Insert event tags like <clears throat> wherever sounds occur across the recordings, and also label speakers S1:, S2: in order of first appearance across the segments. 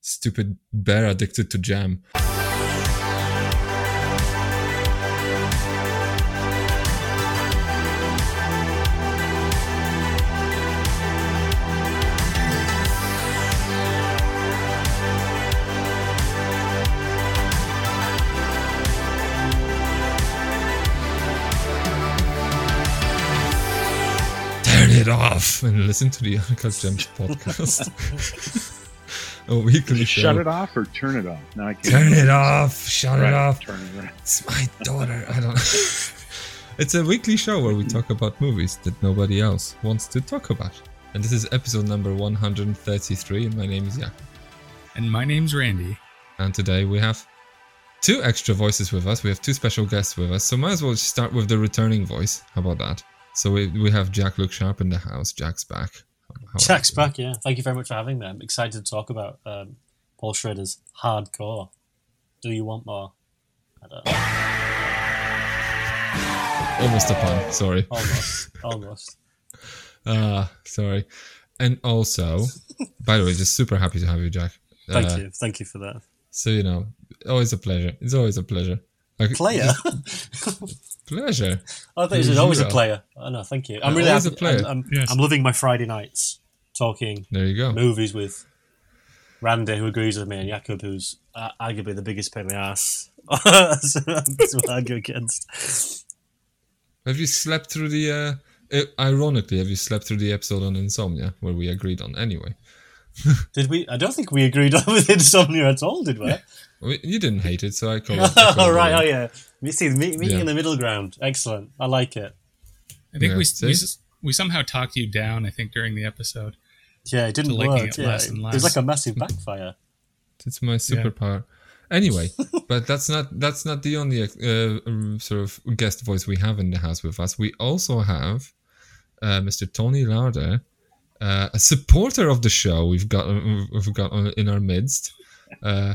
S1: stupid bear addicted to jam. Turn it off and listen to the Uncut Gems podcast. <laughs> <laughs> a weekly show.
S2: Shut it off or turn it off. No, I can't.
S1: Turn it off. Shut
S2: Right,
S1: it off.
S2: Turn it off.
S1: It's my daughter. I don't. <laughs> it's a weekly show where we talk about movies that nobody else wants to talk about. And this is episode number 133. And my name is Jakub.
S3: And my name's Randy.
S1: And today we have two extra voices with us. We have two special guests with us. So might as well start with the returning voice. How about that? So we, we have Jak-Luke Sharp in the house. Jack's back.
S4: Jack's back, yeah. Thank you very much for having me. I'm excited to talk about um, Paul Schrader's hardcore. Do you want more? I don't know.
S1: Almost a pun. Sorry.
S4: Almost. <laughs> almost.
S1: Ah, sorry. And also, by the way, just super happy to have you, Jack.
S4: Thank
S1: Uh,
S4: you. Thank you for that.
S1: So you know, always a pleasure. It's always a pleasure. Like,
S4: Player? <laughs> <laughs>
S1: pleasure.
S4: I thought it always a
S1: Zero.
S4: player. Oh, no, thank you. I'm really
S1: always
S4: happy.
S1: a player.
S4: I'm, I'm,
S3: Yes.
S4: I'm loving my Friday nights talking
S1: There you go.
S4: movies with Randy, who agrees with me, and Jakub, who's uh, arguably the biggest pain in the ass <laughs> to argue against.
S1: Have you slept through the? Uh, uh, ironically, have you slept through the episode on insomnia where we agreed on anyway?
S4: Did we? I don't think we agreed <laughs> on with insomnia at all, did we?
S1: We- You didn't hate it, so I call <laughs> it. I call
S4: oh right, oh yeah. You see, meet, meeting
S1: Yeah.
S4: in the middle ground. Excellent. I like it.
S3: I think
S1: Yeah,
S3: we, we we somehow talked you down. I think during the episode.
S4: Yeah, it didn't
S3: To liking
S4: work.
S3: it
S4: yeah.
S3: less and
S4: It was like a massive <laughs> backfire.
S1: It's my superpower. Anyway, but that's not that's not the only uh, um, sort of guest voice we have in the house with us. We also have uh, Mr. Tony Larder, uh, a supporter of the show. We've got we've got in our midst. Uh,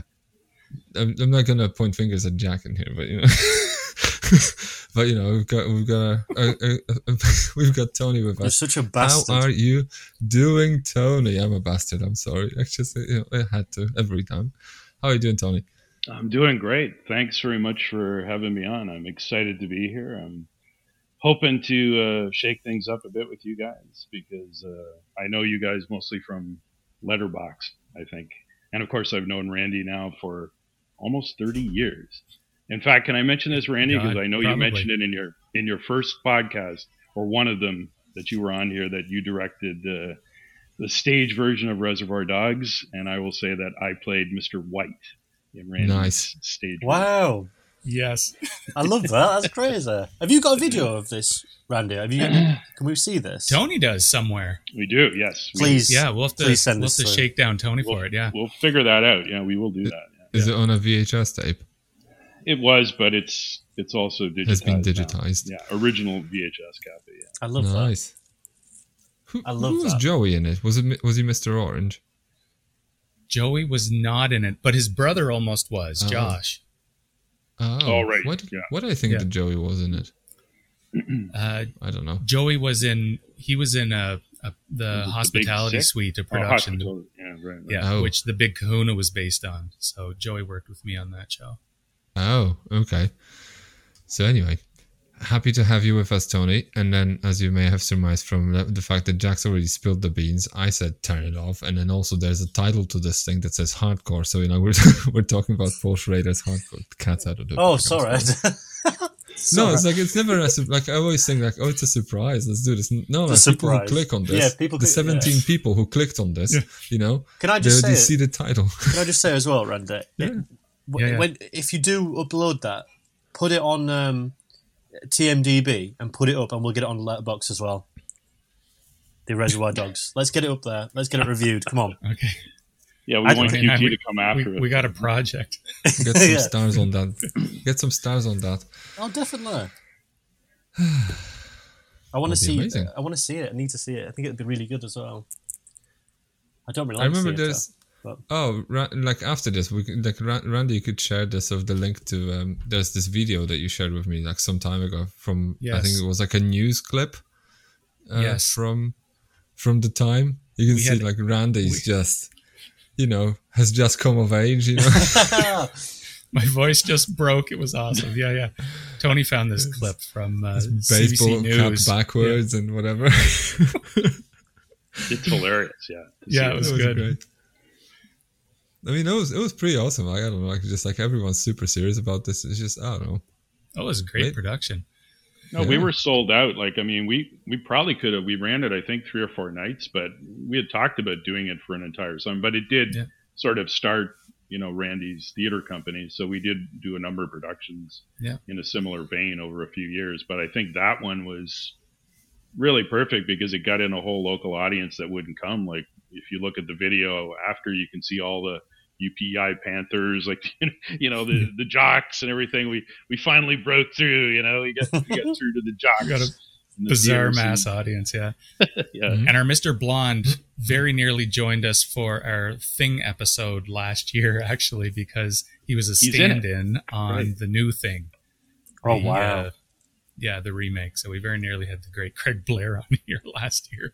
S1: I'm, I'm not gonna point fingers at Jack in here, but you know, <laughs> but you know we've got we've got a, a, a, a, we've got Tony with
S4: You're
S1: us.
S4: such a bastard.
S1: How are you doing, Tony? I'm a bastard. I'm sorry. I just you know, I had to every time. How are you doing, Tony?
S2: I'm doing great. Thanks very much for having me on. I'm excited to be here. I'm hoping to uh, shake things up a bit with you guys because uh, I know you guys mostly from Letterboxd, I think, and of course I've known Randy now for almost 30 years. In fact, can I mention this, Randy? Because I know you mentioned it in your in your first podcast or one of them that you were on here that you directed uh, the stage version of Reservoir Dogs, and I will say that I played Mr. White in Randy's
S1: Nice.
S2: stage.
S4: Wow.
S3: Yes.
S4: I love that. That's crazy. Have you got a video of this, Randy? Have you? <clears throat> Can we see this?
S3: Tony does somewhere.
S2: We do, yes.
S4: Please.
S3: Yeah, we'll have to,
S4: Please send
S3: we'll have to
S4: through.
S3: shake down Tony
S2: We'll,
S3: for it. Yeah.
S2: we'll figure that out. Yeah, we will do that. yeah.
S1: Is it on a VHS tape?
S2: It was, but it's it's also digitized.
S1: Has been
S2: now.
S1: digitized.
S2: Yeah, original VHS copy. Yeah.
S4: I love that.
S1: nice. Who,
S4: I love
S1: who was
S4: that.
S1: Joey in it? Was it was he Mr. Orange?
S3: Joey was not in it, but his brother almost was.
S1: Oh.
S3: Josh.
S1: Oh,
S2: Oh, right,
S1: What,
S2: yeah.
S1: what do I think
S3: Yeah.
S1: that Joey was in it? <clears throat>
S3: Uh,
S1: I don't know.
S3: Joey was in. He was in a, a the
S2: The
S3: hospitality
S2: Sick?
S3: suite, a
S2: Oh,
S3: production.
S2: hospital. Yeah, right. right.
S3: yeah,
S1: Oh.
S3: which the Big Kahuna was based on. So Joey worked with me on that show.
S1: Oh, okay. So anyway, happy to have you with us, Tony. And then, as you may have surmised from the, the fact that Jack's already spilled the beans, I said turn it off. And then also there's a title to this thing that says hardcore. So you know we're <laughs> we're talking about Paul Schrader's hardcore. The cat's out of the
S4: Oh,
S1: bag, <laughs> I'm <laughs>
S4: sorry.
S1: No, it's like it's never a su- like I always think like oh it's a surprise. Let's do this. No,
S4: It's a
S1: like, people who click on this.
S4: Yeah, people
S1: the
S4: click-
S1: seventeen
S4: yeah.
S1: people who clicked on this. You know,
S4: Can I just
S1: already
S4: say?
S1: see the title.
S4: Can I just say as well, Randy?
S1: Yeah.
S4: It- w-
S3: Yeah, yeah.
S4: When if you do upload that, put it on um, TMDB and put it up, and we'll get it on the Letterboxd as well. The Reservoir Dogs. Let's get it up there. Let's get it reviewed. Come on. <laughs>
S3: Okay.
S2: Yeah, we
S4: I
S2: want
S3: don't-
S2: QT
S3: we-
S2: to come after
S3: We,
S2: it.
S3: we got a project. <laughs>
S1: Get some
S4: Yeah.
S1: stars on that. Get some stars on that.
S4: Oh, definitely. <sighs> I want to
S1: That'd be
S4: see.
S1: amazing.
S4: I want to see it. I need to see it. I think it'd be really good as well. I don't really.
S1: I
S4: Like
S1: remember
S4: theatre,
S1: this.
S4: But-
S1: Oh, Ra- like after this, we could- like Ra- Randy you could share this of the link to. Um, there's this video that you shared with me like some time ago from. I think it was like a news clip. Uh,
S3: Yes.
S1: From, from the time you can
S3: We
S1: see
S3: had-
S1: like Randy's
S3: we-
S1: just you know, has just come of age. You know, <laughs> <laughs>
S3: My voice just broke. It was awesome. Yeah, yeah. Tony found this clip from uh,
S1: baseball
S3: CBC
S1: cap
S3: News.
S1: backwards and whatever.
S2: It's hilarious. Yeah. to
S3: Yeah,
S2: see
S3: it was good.
S1: great. I mean, it was it was pretty awesome. Like, I don't know, like just like everyone's super serious about this. It's just I don't know.
S3: That was a great
S1: Right.
S3: production.
S2: No, we were sold out. Like, I mean, we we probably could have. We ran it, I think, three or four nights, but we had talked about doing it for an entire summer. But it did
S3: Yeah.
S2: sort of start, you know, Randy's theater company. So we did do a number of productions
S3: Yeah.
S2: in a similar vein over a few years. But I think that one was really perfect because it got in a whole local audience that wouldn't come. Like, if you look at the video after, you can see all the UPI Panthers, like <laughs> you know the <laughs> the jocks and everything. We we finally broke through. You know, we got we got <laughs> through to the jocks.
S3: got a
S2: in the
S3: Bizarre mass
S2: and-
S3: audience, yeah.
S2: yeah,
S1: Mhm.
S3: And our Mr. Blonde very nearly joined us for our Thing episode last year, actually, because he was a
S2: He's in it.
S3: stand-in on
S2: Right.
S3: the new thing.
S4: Oh
S3: The,
S4: wow!
S3: uh, yeah, the remake. So we very nearly had the great Craig Blair on here last year.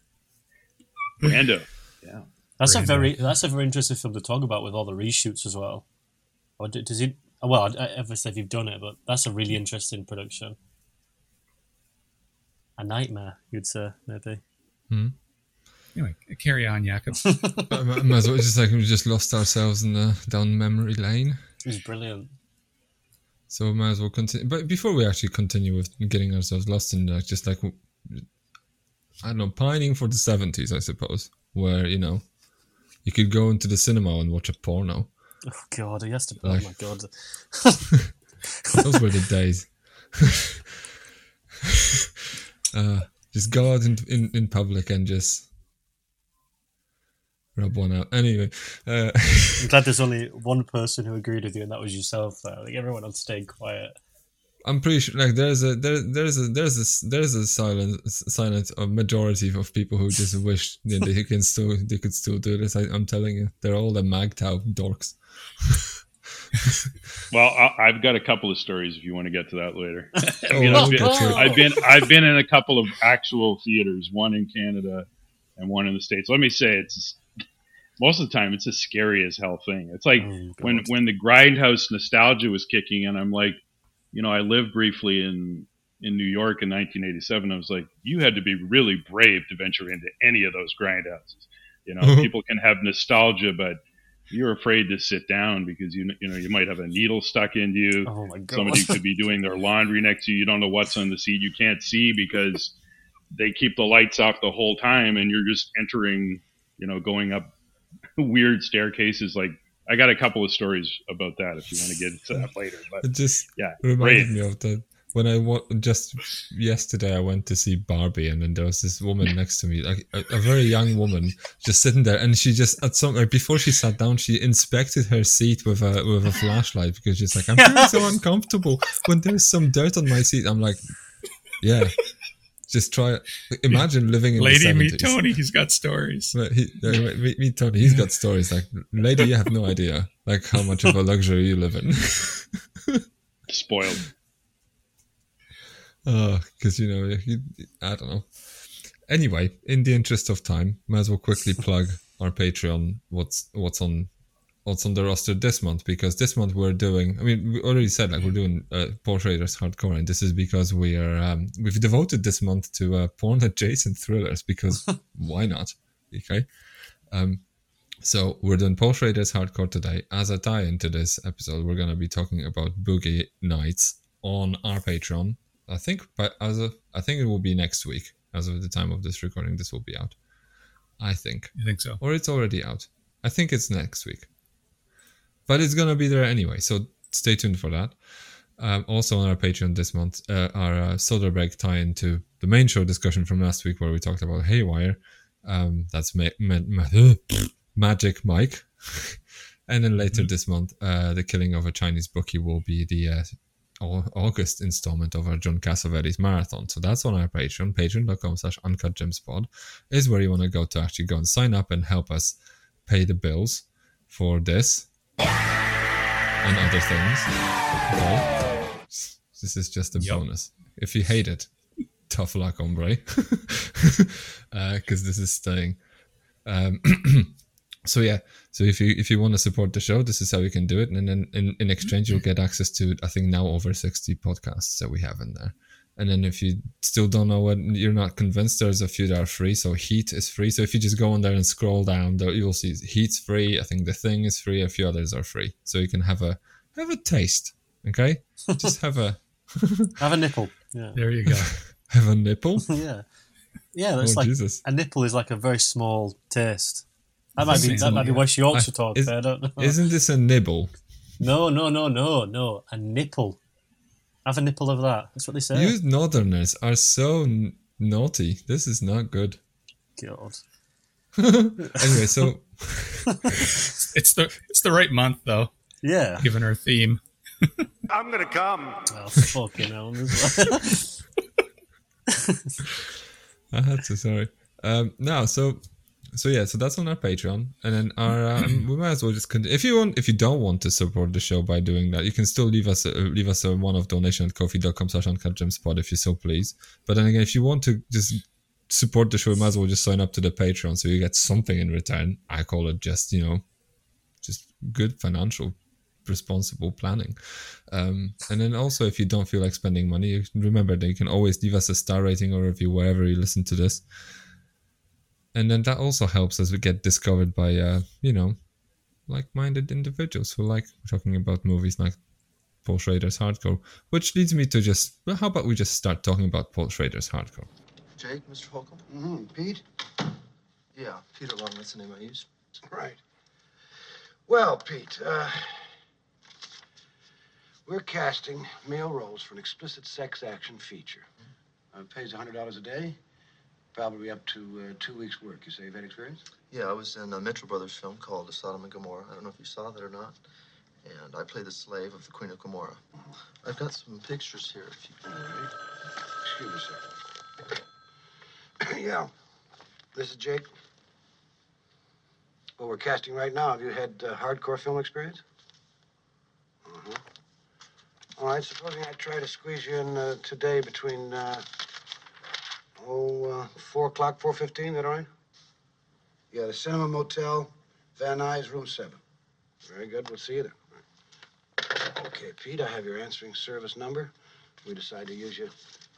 S2: Brando. Yeah,
S4: that's a very that's a very interesting film to talk about with all the reshoots as well. Or d- does he? Well, I- obviously if you've done it, but that's a really interesting production. A nightmare, you'd say maybe. Hmm.
S3: Anyway, carry on, Jakub. <laughs>
S1: I might might as well just like we just lost ourselves in the down memory lane.
S4: It was brilliant.
S1: So we might as well continue. But before we actually continue with getting ourselves lost in like just like I don't know, pining for the seventies, I suppose, where you know you could go into the cinema and watch a porno.
S4: Oh god, has to.
S1: Like-
S4: oh my god. <laughs>
S1: Those were the days. <laughs> uh, just go out in, in in public and just rub one out. Anyway, uh, <laughs>
S4: I'm glad there's only one person who agreed with you, and that was yourself. There, like everyone else stayed quiet.
S1: I'm pretty sure like there's a there there's a there's a there's a silent silent a majority of people who just <laughs> wish that they can still they could still do this. I, I'm telling you, they're all the MGTOW dorks. <laughs>
S2: well, I, I've got a couple of stories if you want to get to that later.
S1: Oh,
S2: mean,
S1: we'll
S2: I've, been, oh,
S1: get to.
S2: I've been I've been in a couple of actual theaters, one in Canada and one in the states. Let me say, it's most of the time it's a scary as hell thing. It's like
S4: Oh,
S2: when when the grindhouse nostalgia was kicking and I'm like, you know, I lived briefly in in New York in 1987. I was like, you had to be really brave to venture into any of those grindhouses. You know,
S1: Mhm.
S2: people can have nostalgia, but you're afraid to sit down because you you know you might have a needle stuck into you.
S4: oh my god.
S2: Somebody could be doing their laundry next to you. You don't know what's on the seat. You can't see because they keep the lights off the whole time, and you're just entering, you know, going up <laughs> weird staircases. Like I got a couple of stories about that if you want to get into that later. But
S1: It just
S2: yeah,
S1: reminded
S2: great.
S1: me of that when I wa- just yesterday I went to see Barbie and then there was this woman <laughs> next to me, like a, a very young woman, just sitting there, and she just at some like before she sat down, she inspected her seat with a with a flashlight because she's like, I'm <laughs> feeling so uncomfortable when there's some dirt on my seat. I'm like, yeah, just try it. Imagine living in
S3: Lady,
S1: the 70s.
S3: meet Tony. He's got stories.
S1: He, uh, meet, meet Tony. He's got stories like, lady, you have no idea like how much of a luxury you live in. <laughs>
S2: Spoiled.
S1: because you know you, I don't know. Anyway, in the interest of time, might as well quickly plug our Patreon. What's what's on what's on the roster this month? Because this month we're doing. I mean, we already said like we're doing uh, Paul Schrader's hardcore, and this is because we are um, we've devoted this month to uh, porn adjacent thrillers. Because <laughs> why not? Okay. Um, so we're doing Paul Schrader's hardcore today. As a tie into this episode, we're gonna be talking about Boogie Nights on our Patreon. I think, but as of I think it will be next week. As of the time of this recording, this will be out. I think,
S3: I think so.
S1: or it's already out. I think it's next week, but it's gonna be there anyway. So stay tuned for that. Um, also on our Patreon this month, uh, our uh, Soderbergh tie into the main show discussion from last week, where we talked about Haywire. Um, that's ma- ma- ma- <laughs> Magic Mike. <laughs> and then later this month, uh, the killing of a Chinese bookie will be the uh, August installment of our John Cassavetes marathon. So that's on our Patreon, patreon.com slash uncutgemspod is where you want to go to actually go and sign up and help us pay the bills for this and other things. Okay? This is just a
S3: Yep.
S1: bonus. If you hate it, tough luck, hombre. <laughs> Because this is staying. Um, <clears throat> so yeah, so if you if you want to support the show, this is how you can do it, and then in, in exchange you'll get access to I think now over sixty podcasts that we have in there. And then if you still don't know what you're not convinced, there's a few that are free. So Heat is free. So if you just go on there and scroll down, you'll see Heat's free. I think the Thing is free. A few others are free. So you can have a have a taste. Okay, <laughs> just have a <laughs>
S4: have a nipple. Yeah,
S3: there you go. <laughs>
S1: have a nipple.
S4: yeah, yeah. That's oh, like Jesus. a nipple is like a very small taste. That might be that might be West Yorkshire talk. Is, I don't know.
S1: Isn't this a nibble?
S4: No, no, no, no, no. A nipple. Have a nipple of that. That's what they say.
S1: You Northerners are so n- naughty. This is not good.
S4: God. <laughs>
S1: anyway, so <laughs>
S3: it's the it's the right month though.
S4: Yeah.
S3: Given our theme. <laughs>
S5: I'm gonna come.
S4: Oh fucking hell!
S1: I had to. Sorry. Um, now, so so yeah, so that's on our Patreon, and then our um, <clears throat> we might as well just continue. If you want, if you don't want to support the show by doing that, you can still leave us a, leave us a one-off donation at Ko-fi.com slash spot if you so please. But then again, if you want to just support the show, you might as well just sign up to the Patreon so you get something in return. I call it just you know, just good financial responsible planning. Um, and then also, if you don't feel like spending money, remember that you can always leave us a star rating or review wherever you listen to this and then that also helps as we get discovered by uh, you know like-minded individuals who like talking about movies like Paul Schrader's Hardcore, which leads me to just well, how about we just start talking about Paul Schrader's Hardcore?
S6: Jake, Mr. Holcomb.
S5: Mm-hmm. Pete.
S6: Yeah, Peter Long. That's the name I use.
S5: Right. Well, Pete, uh, we're casting male roles for an explicit sex action feature. Uh, pays $100 a day. Probably up to uh, two weeks' work. You say you've had experience?
S6: Yeah, I was in a Metro Brothers film called The Sodom and Gomorrah. I don't know if you saw that or not. And I play the slave of the Queen of Gomorrah. I've got some pictures here. If you can.
S5: Right. Excuse me, sir. <clears throat> yeah. This is Jake. Well, we're casting right now. Have you had uh, hardcore film experience? Uh-huh. All right, supposing I try to squeeze you in uh, today between uh, Oh, uh, 4 o'clock, 4.15, that all right? Yeah, the Cinema Motel, Van Nuys, room 7. Very good, we'll see you there. Okay, Pete, I have your answering service number. If we decide to use you,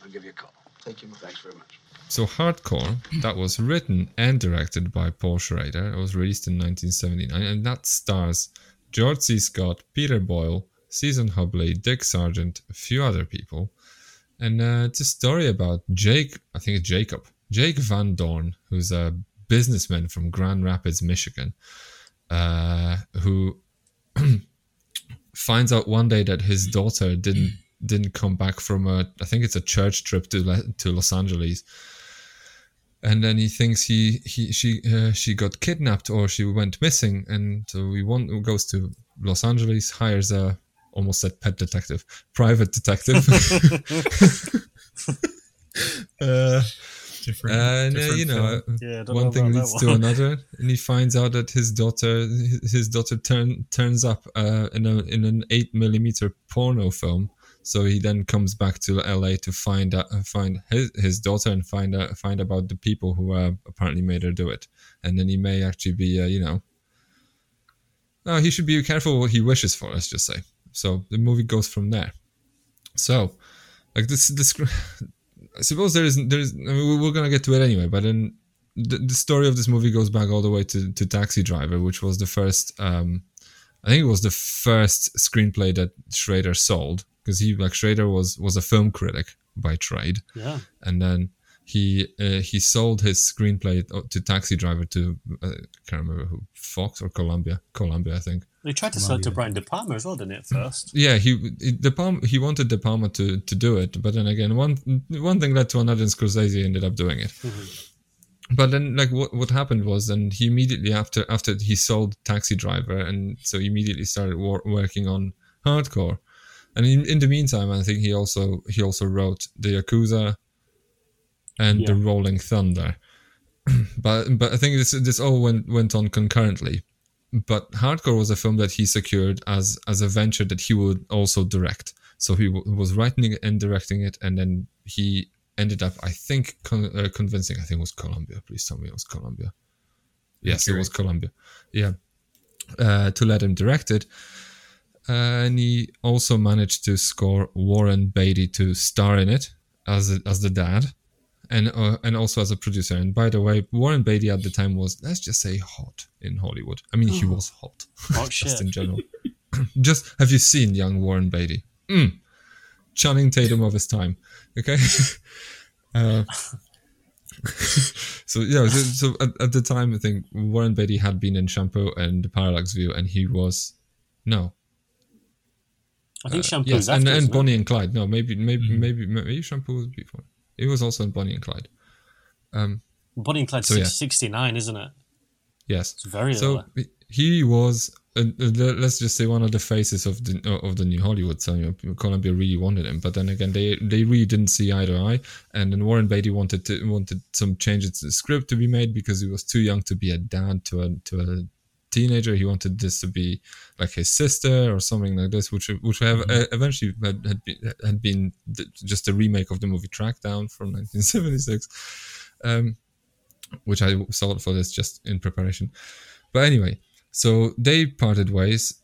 S5: I'll give you a call.
S6: Thank you.
S5: Thanks very much.
S1: So Hardcore, that was written and directed by Paul Schrader. It was released in 1979, and that stars George C. Scott, Peter Boyle, Season Hubley, Dick Sargent, a few other people and uh, it's a story about Jake. I think it's Jacob, Jake Van Dorn, who's a businessman from Grand Rapids, Michigan, uh, who <clears throat> finds out one day that his daughter didn't didn't come back from a I think it's a church trip to to Los Angeles. And then he thinks he he she uh, she got kidnapped or she went missing, and so he want, goes to Los Angeles, hires a almost said pet detective, private detective. <laughs> <laughs> uh, different, and uh, you know, yeah, one know thing leads to another, and he finds out that his daughter, his daughter turn, turns up uh, in a in an eight millimeter porno film. So he then comes back to LA to find out, find his, his daughter and find out, find about the people who uh, apparently made her do it. And then he may actually be, uh, you know, oh, he should be careful what he wishes for. Let's just say. So the movie goes from there. So, like this, this <laughs> I suppose there is there is. I mean, we're gonna get to it anyway. But then the, the story of this movie goes back all the way to, to Taxi Driver, which was the first. Um, I think it was the first screenplay that Schrader sold because he like Schrader was was a film critic by trade.
S4: Yeah.
S1: And then he uh, he sold his screenplay to Taxi Driver to uh, I can't remember who Fox or Columbia Columbia I think.
S4: He tried to sell it to Brian De Palma as well, didn't it? First.
S1: Yeah, he De Palma he wanted De Palma to to do it, but then again one one thing led to another, and Scorsese ended up doing it. Mm-hmm. But then, like, what what happened was, then he immediately after after he sold Taxi Driver, and so he immediately started wor- working on Hardcore. And in, in the meantime, I think he also he also wrote the Yakuza, and yeah. the Rolling Thunder. <clears throat> but but I think this this all went went on concurrently. But Hardcore was a film that he secured as as a venture that he would also direct. So he w- was writing it and directing it, and then he ended up, I think, con- uh, convincing. I think it was Columbia. Please tell me it was Columbia. Yes, it was Columbia. Yeah, uh, to let him direct it. Uh, and he also managed to score Warren Beatty to star in it as a, as the dad, and uh, and also as a producer. And by the way, Warren Beatty at the time was let's just say hot in Hollywood. I mean, he was hot,
S4: Oh, <laughs>
S1: just in general. <clears throat> just have you seen young Warren Beatty? Mm. Channing Tatum of his time. Okay. <laughs> uh, <laughs> so yeah, so, so at, at the time, I think Warren Beatty had been in Shampoo and Parallax View, and he was no,
S4: I think shampoo
S1: yes, and and? Bonnie and Clyde. No, maybe maybe maybe maybe Shampoo was before. It was also in Bonnie and Clyde. Um,
S4: Bonnie and Clyde
S1: So, yeah.
S4: 69, isn't it?
S1: yes.
S4: It's very
S1: So
S4: early.
S1: he was, uh, uh, let's just say, one of the faces of the of the new Hollywood. So you know, Columbia really wanted him, but then again, they they really didn't see eye to eye. And then Warren Beatty wanted to wanted some changes to the script to be made because he was too young to be a dad to a to a teenager. He wanted this to be like his sister or something like this, which which have uh, eventually had, had been had been th- just a remake of the movie Trackdown from 1976. Um, which I saw for this just in preparation. But anyway, so they parted ways.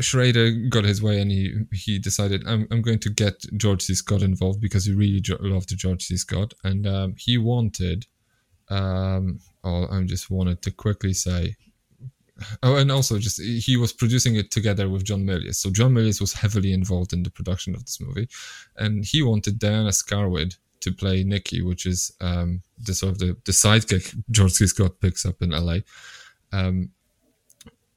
S1: Schrader got his way and he he decided I'm, I'm going to get George C. Scott involved because he really jo- loved George C. Scott and um, he wanted um oh I just wanted to quickly say oh and also just he was producing it together with John Milius so John Milius was heavily involved in the production of this movie and he wanted Diana Scarwid to play Nikki which is um the sort of the, the sidekick George C. Scott picks up in LA um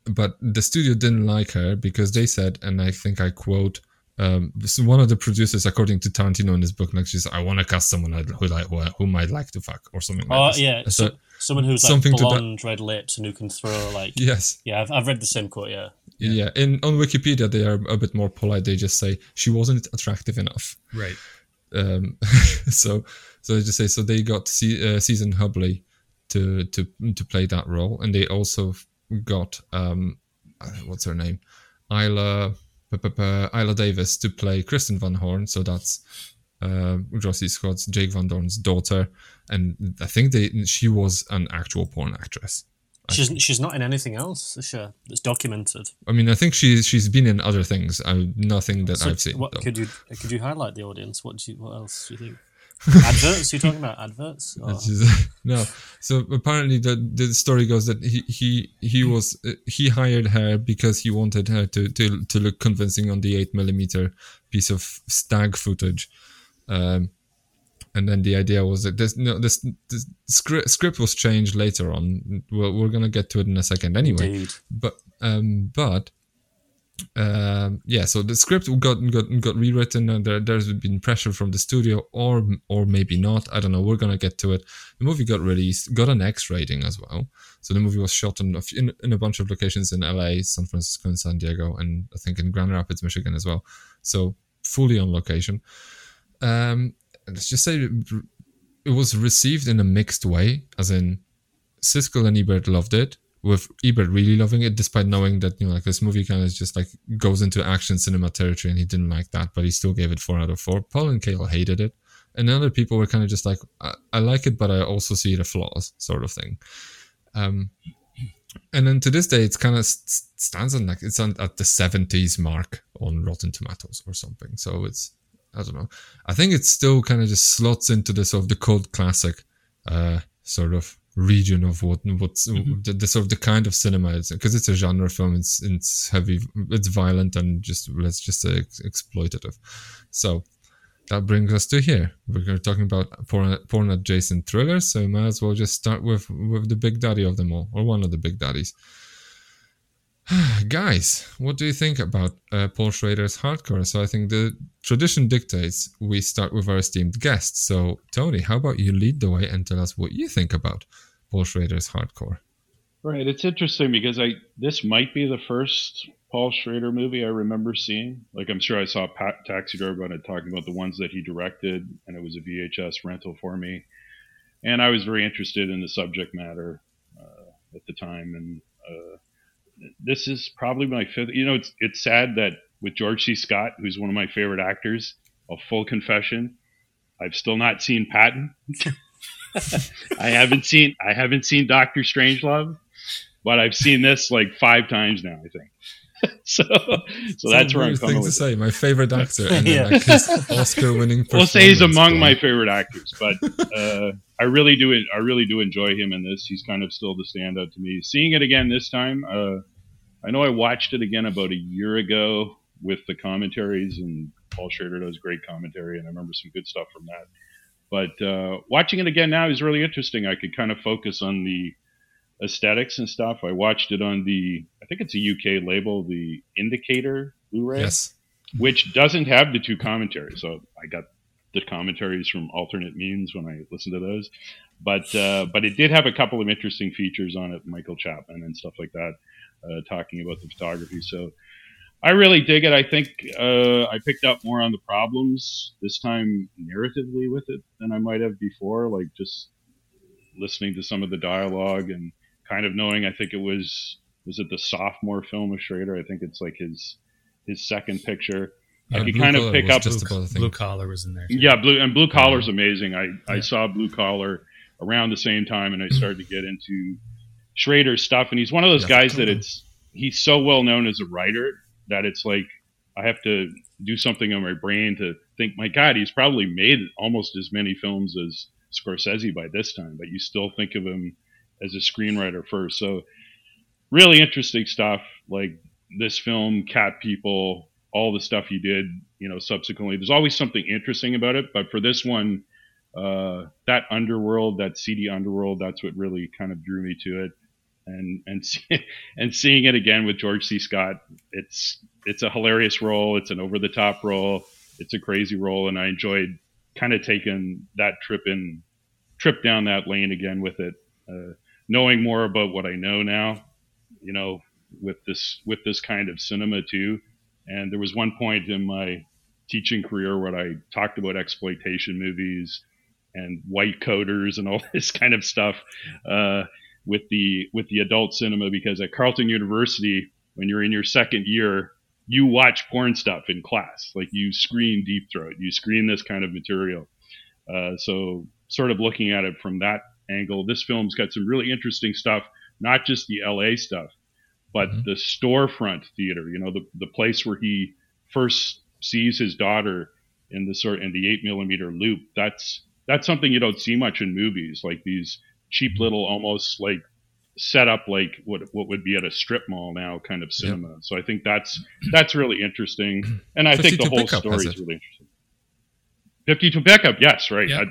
S1: but the studio didn't like her because they said, and I think I quote, um, one of the producers, according to Tarantino in his book, like she's, I want to cast someone who like whom I'd like to fuck or something.
S4: Oh,
S1: like this.
S4: yeah.
S1: So,
S4: So, someone who's like
S1: something to that-
S4: blonde, red lips, and who can throw, like.
S1: yes,
S4: Yeah, I've, I've read the same quote, yeah.
S1: yeah. In on Wikipedia, they are a bit more polite. They just say she wasn't attractive enough.
S3: Right.
S1: Um, <laughs> so, so they just say so they got Se- uh, Season Hubley to to to play that role, and they also got um, uh, what's her name, Ilah Ilah Davis to play Kristen Van Horn. So that's uh, George C. Scott's Jake Van Dorn's daughter, and I think they she was an actual porn actress. I
S4: She's she's not in anything else, is she? That's documented.
S1: I mean, I think she's she's been in other things. I, nothing that
S4: So
S1: I've seen.
S4: what
S1: though.
S4: could you could you highlight the audience? What do you, what else do you think? <laughs> adverts? You talking about adverts? <laughs>
S1: No. So apparently, the the story goes that he he he was uh, he hired her because he wanted her to to to look convincing on the eight millimeter piece of stag footage. Um, and then the idea was that this no this, this script script was changed later on. We're, we're gonna get to it in a second anyway.
S4: Indeed.
S1: but um but um yeah so the script got got got rewritten and there, there's been pressure from the studio or or maybe not. I don't know. We're gonna get to it. The movie got released got an x rating as well. So the movie was shot in a, in, in a bunch of locations in la san francisco and san diego and i think in grand rapids michigan as well. So fully on location um let's just say it was received in a mixed way as in Siskel and Ebert loved it, with Ebert really loving it, despite knowing that you know like this movie kind of just like goes into action cinema territory, and he didn't like that, but he still gave it four out of four. Pauline Kael hated it, and other people were kind of just like, I, I like it, but I also see the flaws, sort of thing. Um, and then to this day, it's kind of st- stands on like it's on at the seventies mark on Rotten Tomatoes or something. So it's I don't know. I think it still kind of just slots into the sort of the cult classic, uh, sort of region of what what's the, the sort of the kind of cinema it's because it's a genre film. It's it's heavy, it's violent, and just let's just say exploitative. So that brings us to here. We're talking about porn, porn adjacent thrillers, so we might as well just start with with the big daddy of them all, or one of the big daddies. <sighs> Guys, what do you think about uh, Paul Schrader's hardcore? So I think the tradition dictates we start with our esteemed guest. So Tony, how about you lead the way and tell us what you think about Paul Schrader's hardcore?
S2: Right. It's interesting because I this might be the first Paul Schrader movie I remember seeing. Like I'm sure I saw Pat Taxi Driver and talking about the ones that he directed, and it was a VHS rental for me. And I was very interested in the subject matter uh, at the time. And uh, this is probably my fifth. You know, it's it's sad that with George C. Scott, who's one of my favorite actors, a full confession, I've still not seen Patton. <laughs> I haven't seen I haven't seen Doctor Strangelove, but I've seen this like five times now. I think. <laughs> so, so that's where I'm coming
S1: thing to say. My favorite actor, and
S4: Yeah.
S1: like his <laughs> Oscar-winning.
S2: We'll say he's among
S1: bro.
S2: my favorite actors, but uh, I really do. I really do enjoy him in this. He's kind of still the standout to me. Seeing it again this time, uh, I know I watched it again about a year ago with the commentaries, and Paul Schrader does great commentary, and I remember some good stuff from that. But uh, watching it again now is really interesting. I could kind of focus on the aesthetics and stuff. I watched it on the, I think it's a UK label, the Indicator Blu-ray
S1: Yes.
S2: which doesn't have the two commentaries. So I got the commentaries from alternate means when I listened to those, but uh, but it did have a couple of interesting features on it, Michael Chapman and stuff like that, uh, talking about the photography. So I really dig it. I think uh, I picked up more on the problems this time narratively with it than I might have before, like just listening to some of the dialogue and kind of knowing. I think it was was it the sophomore film of Schrader. I think it's like his his second picture. I
S1: Yeah,
S2: could kind of pick
S1: was
S2: up
S1: just
S3: Blue,
S1: about a thing.
S3: Blue collar was in there. too.
S2: yeah, blue and blue collar's amazing. I, I saw blue collar around the same time, and I <clears throat> started to get into Schrader's stuff. And he's one of those guys that it's he's so well known as a writer that it's like I have to do something in my brain to think. My God, he's probably made almost as many films as Scorsese by this time, but you still think of him as a screenwriter first. So really interesting stuff. Like this film, Cat People, all the stuff he did, you know, subsequently. There's always something interesting about it, but for this one, uh, that underworld, that seedy underworld, that's what really kind of drew me to it. And and <laughs> see- and seeing it again with George C. Scott, it's it's a hilarious role. It's an over the top role. It's a crazy role, and I enjoyed kind of taking that trip in trip down that lane again with it, uh, knowing more about what I know now. You know, with this with this kind of cinema too. And there was one point in my teaching career where I talked about exploitation movies and white coaters and all <laughs> this kind of stuff uh, with the with the adult cinema because at Carleton University, when you're in your second year, you watch porn stuff in class. Like you screen Deep Throat, you screen this kind of material. Uh, so sort of looking at it from that angle, this film's got some really interesting stuff. Not just the LA stuff, but
S1: Mhm.
S2: the storefront theater. You know, the the place where he first sees his daughter in the sort in the eight millimeter loop. That's that's something you don't see much in movies, like these cheap little, almost like set up like what what would be at a strip mall now kind of cinema. So I think that's that's really interesting, and I think the whole story is really interesting. Fifty two pickup, yes, right. A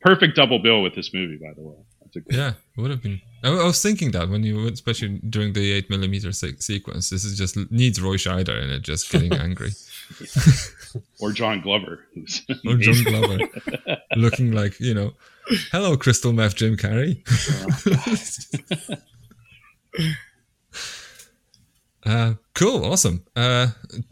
S2: perfect double bill with this movie, by the way. That's a good
S1: Yeah, it would have been. I, I was thinking that when you, especially during the eight millimeter se- sequence, this is just needs Roy Scheider in it, just getting <laughs> angry,
S2: or John Glover, who's
S1: or John Glover, looking like you know, hello, crystal meth, Jim Carrey. <laughs> uh, cool, awesome. Uh,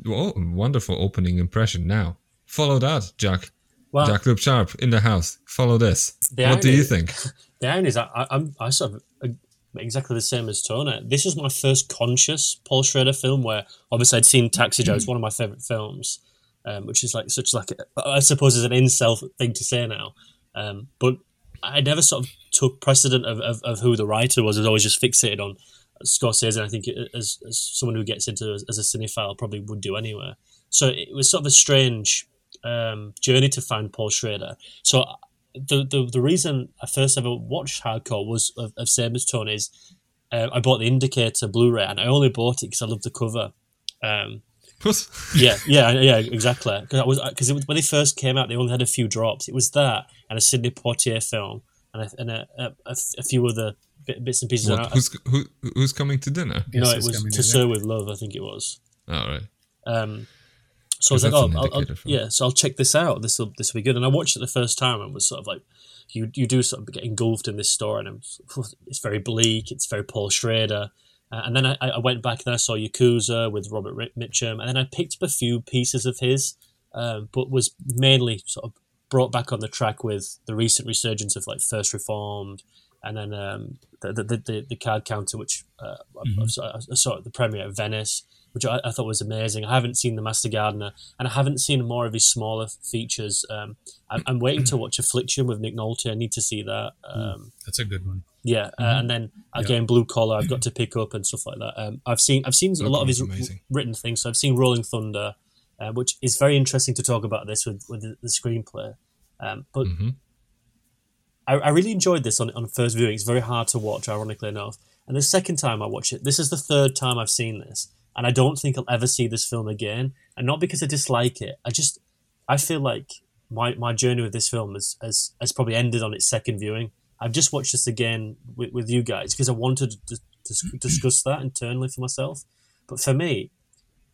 S1: oh, wonderful opening impression. Now follow that, Jack.
S4: Well,
S1: Jak-Luke Sharp in the house. Follow this. What do you think? <laughs>
S4: The irony is, I, I'm I sort of uh, exactly the same as Tony. This was my first conscious Paul Schrader film, where obviously I'd seen Taxi Driver. It's one of my favorite films, um, which is like such like a, I suppose is an incel thing to say now. Um, but I never sort of took precedent of, of, of who the writer was. I was always just fixated on Scorsese, and I think as, as someone who gets into as, as a cinephile probably would do anyway. So it was sort of a strange um, journey to find Paul Schrader. So the, the the reason I first ever watched Hardcore was of, of as Tony's. Uh, I bought the Indicator Blu-ray, and I only bought it because I loved the cover. Um? <laughs> yeah, yeah, yeah, exactly. Because was because when they first came out, they only had a few drops. It was that and a Sidney Poitier film, and a, and a, a, a, a few other bits and pieces.
S1: What,
S4: And
S1: who's who, who's coming to dinner?
S4: no,
S3: Yes,
S4: it was To
S3: to
S4: Sir with Love, I think it was.
S1: All right.
S4: Um, so I was like, oh, I'll, I'll, yeah. So I'll check this out. This will this will be good. And I watched it the first time and was sort of like, you you do sort of get engulfed in this story, and I'm, <laughs> it's very bleak. It's very Paul Schrader. Uh, and then I, I went back and I saw Yakuza with Robert Mitchum, and then I picked up a few pieces of his, um, but was mainly sort of brought back on the track with the recent resurgence of like First Reformed, and then um, the, the, the the card counter, which uh, I- I, saw, I saw at the premiere at Venice, which I, I, thought was amazing. I haven't seen The Master Gardener, and I haven't seen more of his smaller features. Um, I'm, I'm, waiting to watch Affliction with Nick Nolte. I need to see that.
S3: Hmm. Um, That's a good one.
S4: Yeah, uh, mm-hmm. uh, and then again, yeah. Blue Collar, I've got to pick up and stuff like that. Um, I've seen I've seen a lot of his amazing. written things. So I've seen Rolling Thunder, uh, which is very interesting to talk about this with with the, the screenplay. Um, but mm-hmm. I, I, really enjoyed this on on first viewing. It's very hard to watch, ironically enough. And the second time I watch it, this is the third time I've seen this, and I don't think I'll ever see this film again. And not because I dislike it, I just I feel like my, my journey with this film has, has has probably ended on its second viewing. I've just watched this again with, with you guys because I wanted to, to discuss that internally for myself. But for me,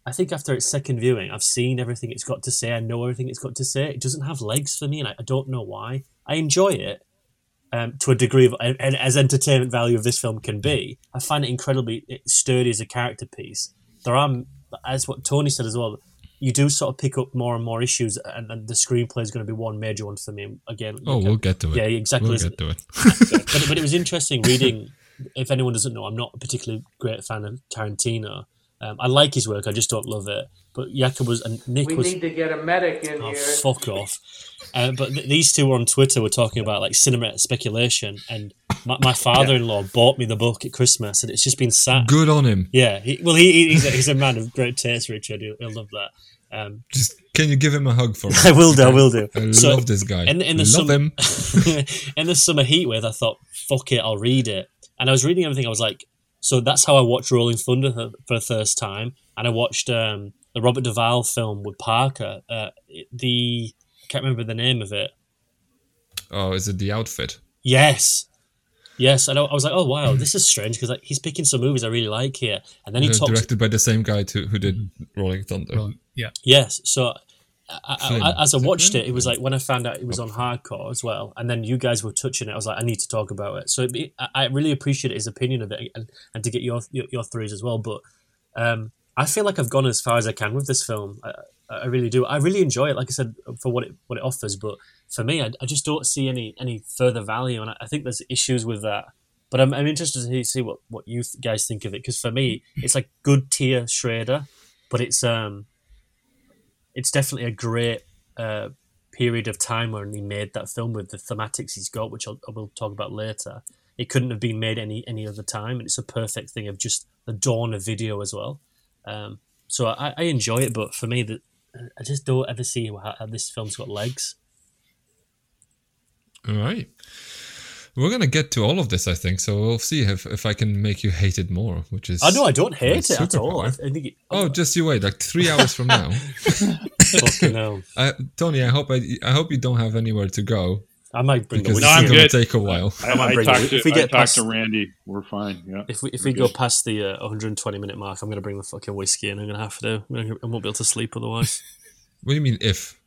S4: I think after its second viewing, I've seen everything it's got to say. I know everything it's got to say. It doesn't have legs for me, and I, I don't know why. I enjoy it, um, to a degree of and, as entertainment value of this film can be. I find it incredibly sturdy as a character piece. There are, as what Tony said as well, you do sort of pick up more and more issues, and, and the screenplay is going to be one major one for me. Again,
S1: oh, we'll get to it.
S4: Yeah, exactly.
S1: We'll get to it.
S4: but, but it was interesting reading. If anyone doesn't know, I'm not a particularly great fan of Tarantino. Um, I like his work, I just don't love it. But Jakub was and Nick
S7: we
S4: was.
S7: We need to get a medic in
S4: oh,
S7: here.
S4: Fuck off. Uh, but th- these two on Twitter were talking about like cinema speculation, and my, my father-in-law yeah. bought me the book at Christmas, and it's just been sat.
S1: Good on him.
S4: Yeah, he, well, he, he's, a, he's a man of great taste, Richard. He'll, he'll love that. Um,
S1: just can you give him a hug for <laughs> me?
S4: I will do. I will do.
S1: I so, love this guy. In, in the love summer,
S4: him. <laughs> in the summer heat wave, I thought, "Fuck it, I'll read it." And I was reading everything. I was like, so that's how I watched Rolling Thunder for, for the first time, and I watched um, the Robert Duvall film with Parker. Uh, the I can't remember the name of it.
S1: Oh, is it the outfit?
S4: Yes, yes. And I, I was like, oh wow, this is strange because like, he's picking some movies I really like here, and then he uh, talks
S1: directed by the same guy to, who did Rolling Thunder. Rolling,
S3: yeah.
S4: Yes. So I, I, as I watched it, it was like when I found out it was on hardcore as well, and then you guys were touching it. I was like, I need to talk about it. So it, I really appreciate his opinion of it, and, and to get your, your, your threes as well. But um, I feel like I've gone as far as I can with this film. I, I really do. I really enjoy it, like I said, for what it what it offers. But for me, I, I just don't see any any further value, and I, I think there's issues with that. But I'm, I'm interested to see what what you guys think of it because for me, it's like good tier Schrader, but it's um it's definitely a great uh, period of time when he made that film with the thematics he's got, which I'll, I will talk about later. It couldn't have been made any any other time, and it's a perfect thing of just the dawn of video as well. Um, so I, I enjoy it, but for me, that I just don't ever see how, how this film's got legs.
S1: All right. We're gonna get to all of this, I think. So we'll see if, if I can make you hate it more, which is.
S4: I know I don't hate it at all. I, I think it,
S1: oh, just you wait, like three hours from now. <laughs> <laughs>
S4: Fucking hell.
S1: Tony, I hope I, I hope you don't have anywhere to go.
S4: I might bring
S1: because
S4: no,
S1: I'm good. take a while.
S2: I, I might talk to, if we get past, to Randy, we're fine. Yeah.
S4: If we if we go past the uh, 120 minute mark, I'm going to bring the fucking whiskey, and I'm going to have to. I won't be able to sleep otherwise. <laughs>
S1: what do you mean if?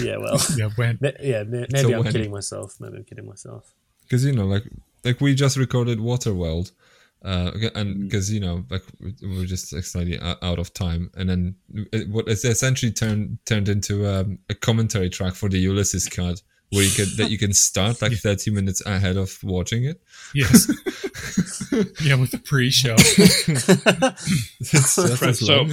S4: yeah, well,
S3: yeah, when?
S4: Yeah, maybe so I'm when? kidding myself. Maybe I'm kidding myself
S1: because you know like like we just recorded Waterworld, uh, and because mm. you know like we are just slightly out of time, and then it, what it's essentially turned turned into um, a commentary track for the Ulysses cut. Where you can that you can start like <laughs> yeah. 30 minutes ahead of watching it.
S3: Yes. <laughs> yeah, with the pre-show. <laughs>
S2: so,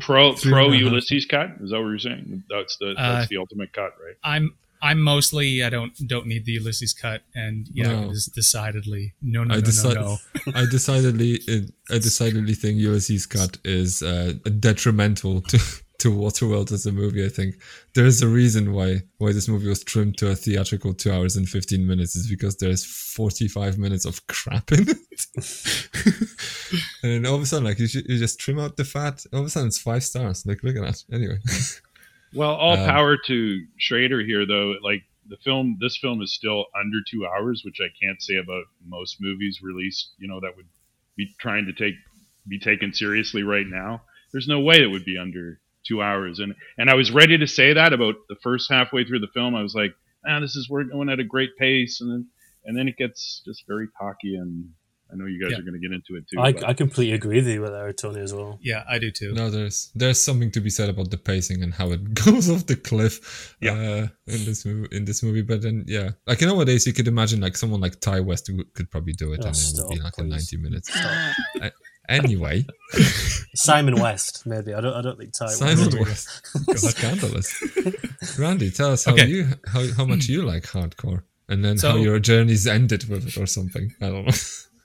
S2: pro pro Ulysses cut is that what you're saying? That's the that's uh, the ultimate cut, right?
S3: I'm I'm mostly I don't don't need the Ulysses cut, and yeah, no. it is decidedly no no I no deci- no
S1: no. <laughs> I decidedly I decidedly think Ulysses cut is uh, detrimental to <laughs> to Waterworld as a movie. I think there is a reason why why this movie was trimmed to a theatrical two hours and fifteen minutes is because there's forty five minutes of crap in it, <laughs> and then all of a sudden like you, you just trim out the fat. All of a sudden it's five stars. Like look at that. Anyway.
S2: Well, all um, power to Schrader here, though. Like the film, this film is still under two hours, which I can't say about most movies released. You know, that would be trying to take be taken seriously right now. There's no way it would be under two hours. And and I was ready to say that about the first halfway through the film. I was like, ah, this is we're going at a great pace, and then and then it gets just very talky and I know you guys yeah. are going to get into it too.
S4: I, I completely agree with you with that, Tony, as well.
S3: Yeah, I do too.
S1: No, there's there's something to be said about the pacing and how it <laughs> goes off the cliff. Yeah. Uh, in this movie, in this movie, but then yeah, like nowadays you could imagine like someone like Ti West could probably do it, oh, and it would be like please. in ninety minutes. <laughs> Anyway, <laughs>
S4: Simon West, maybe. I don't. I don't think Ti.
S1: Simon
S4: West.
S1: West, scandalous. Randy, tell us how
S3: Okay.
S1: you how, how much you like hardcore, and then
S3: So-
S1: how your journeys ended with it, or something. I don't know.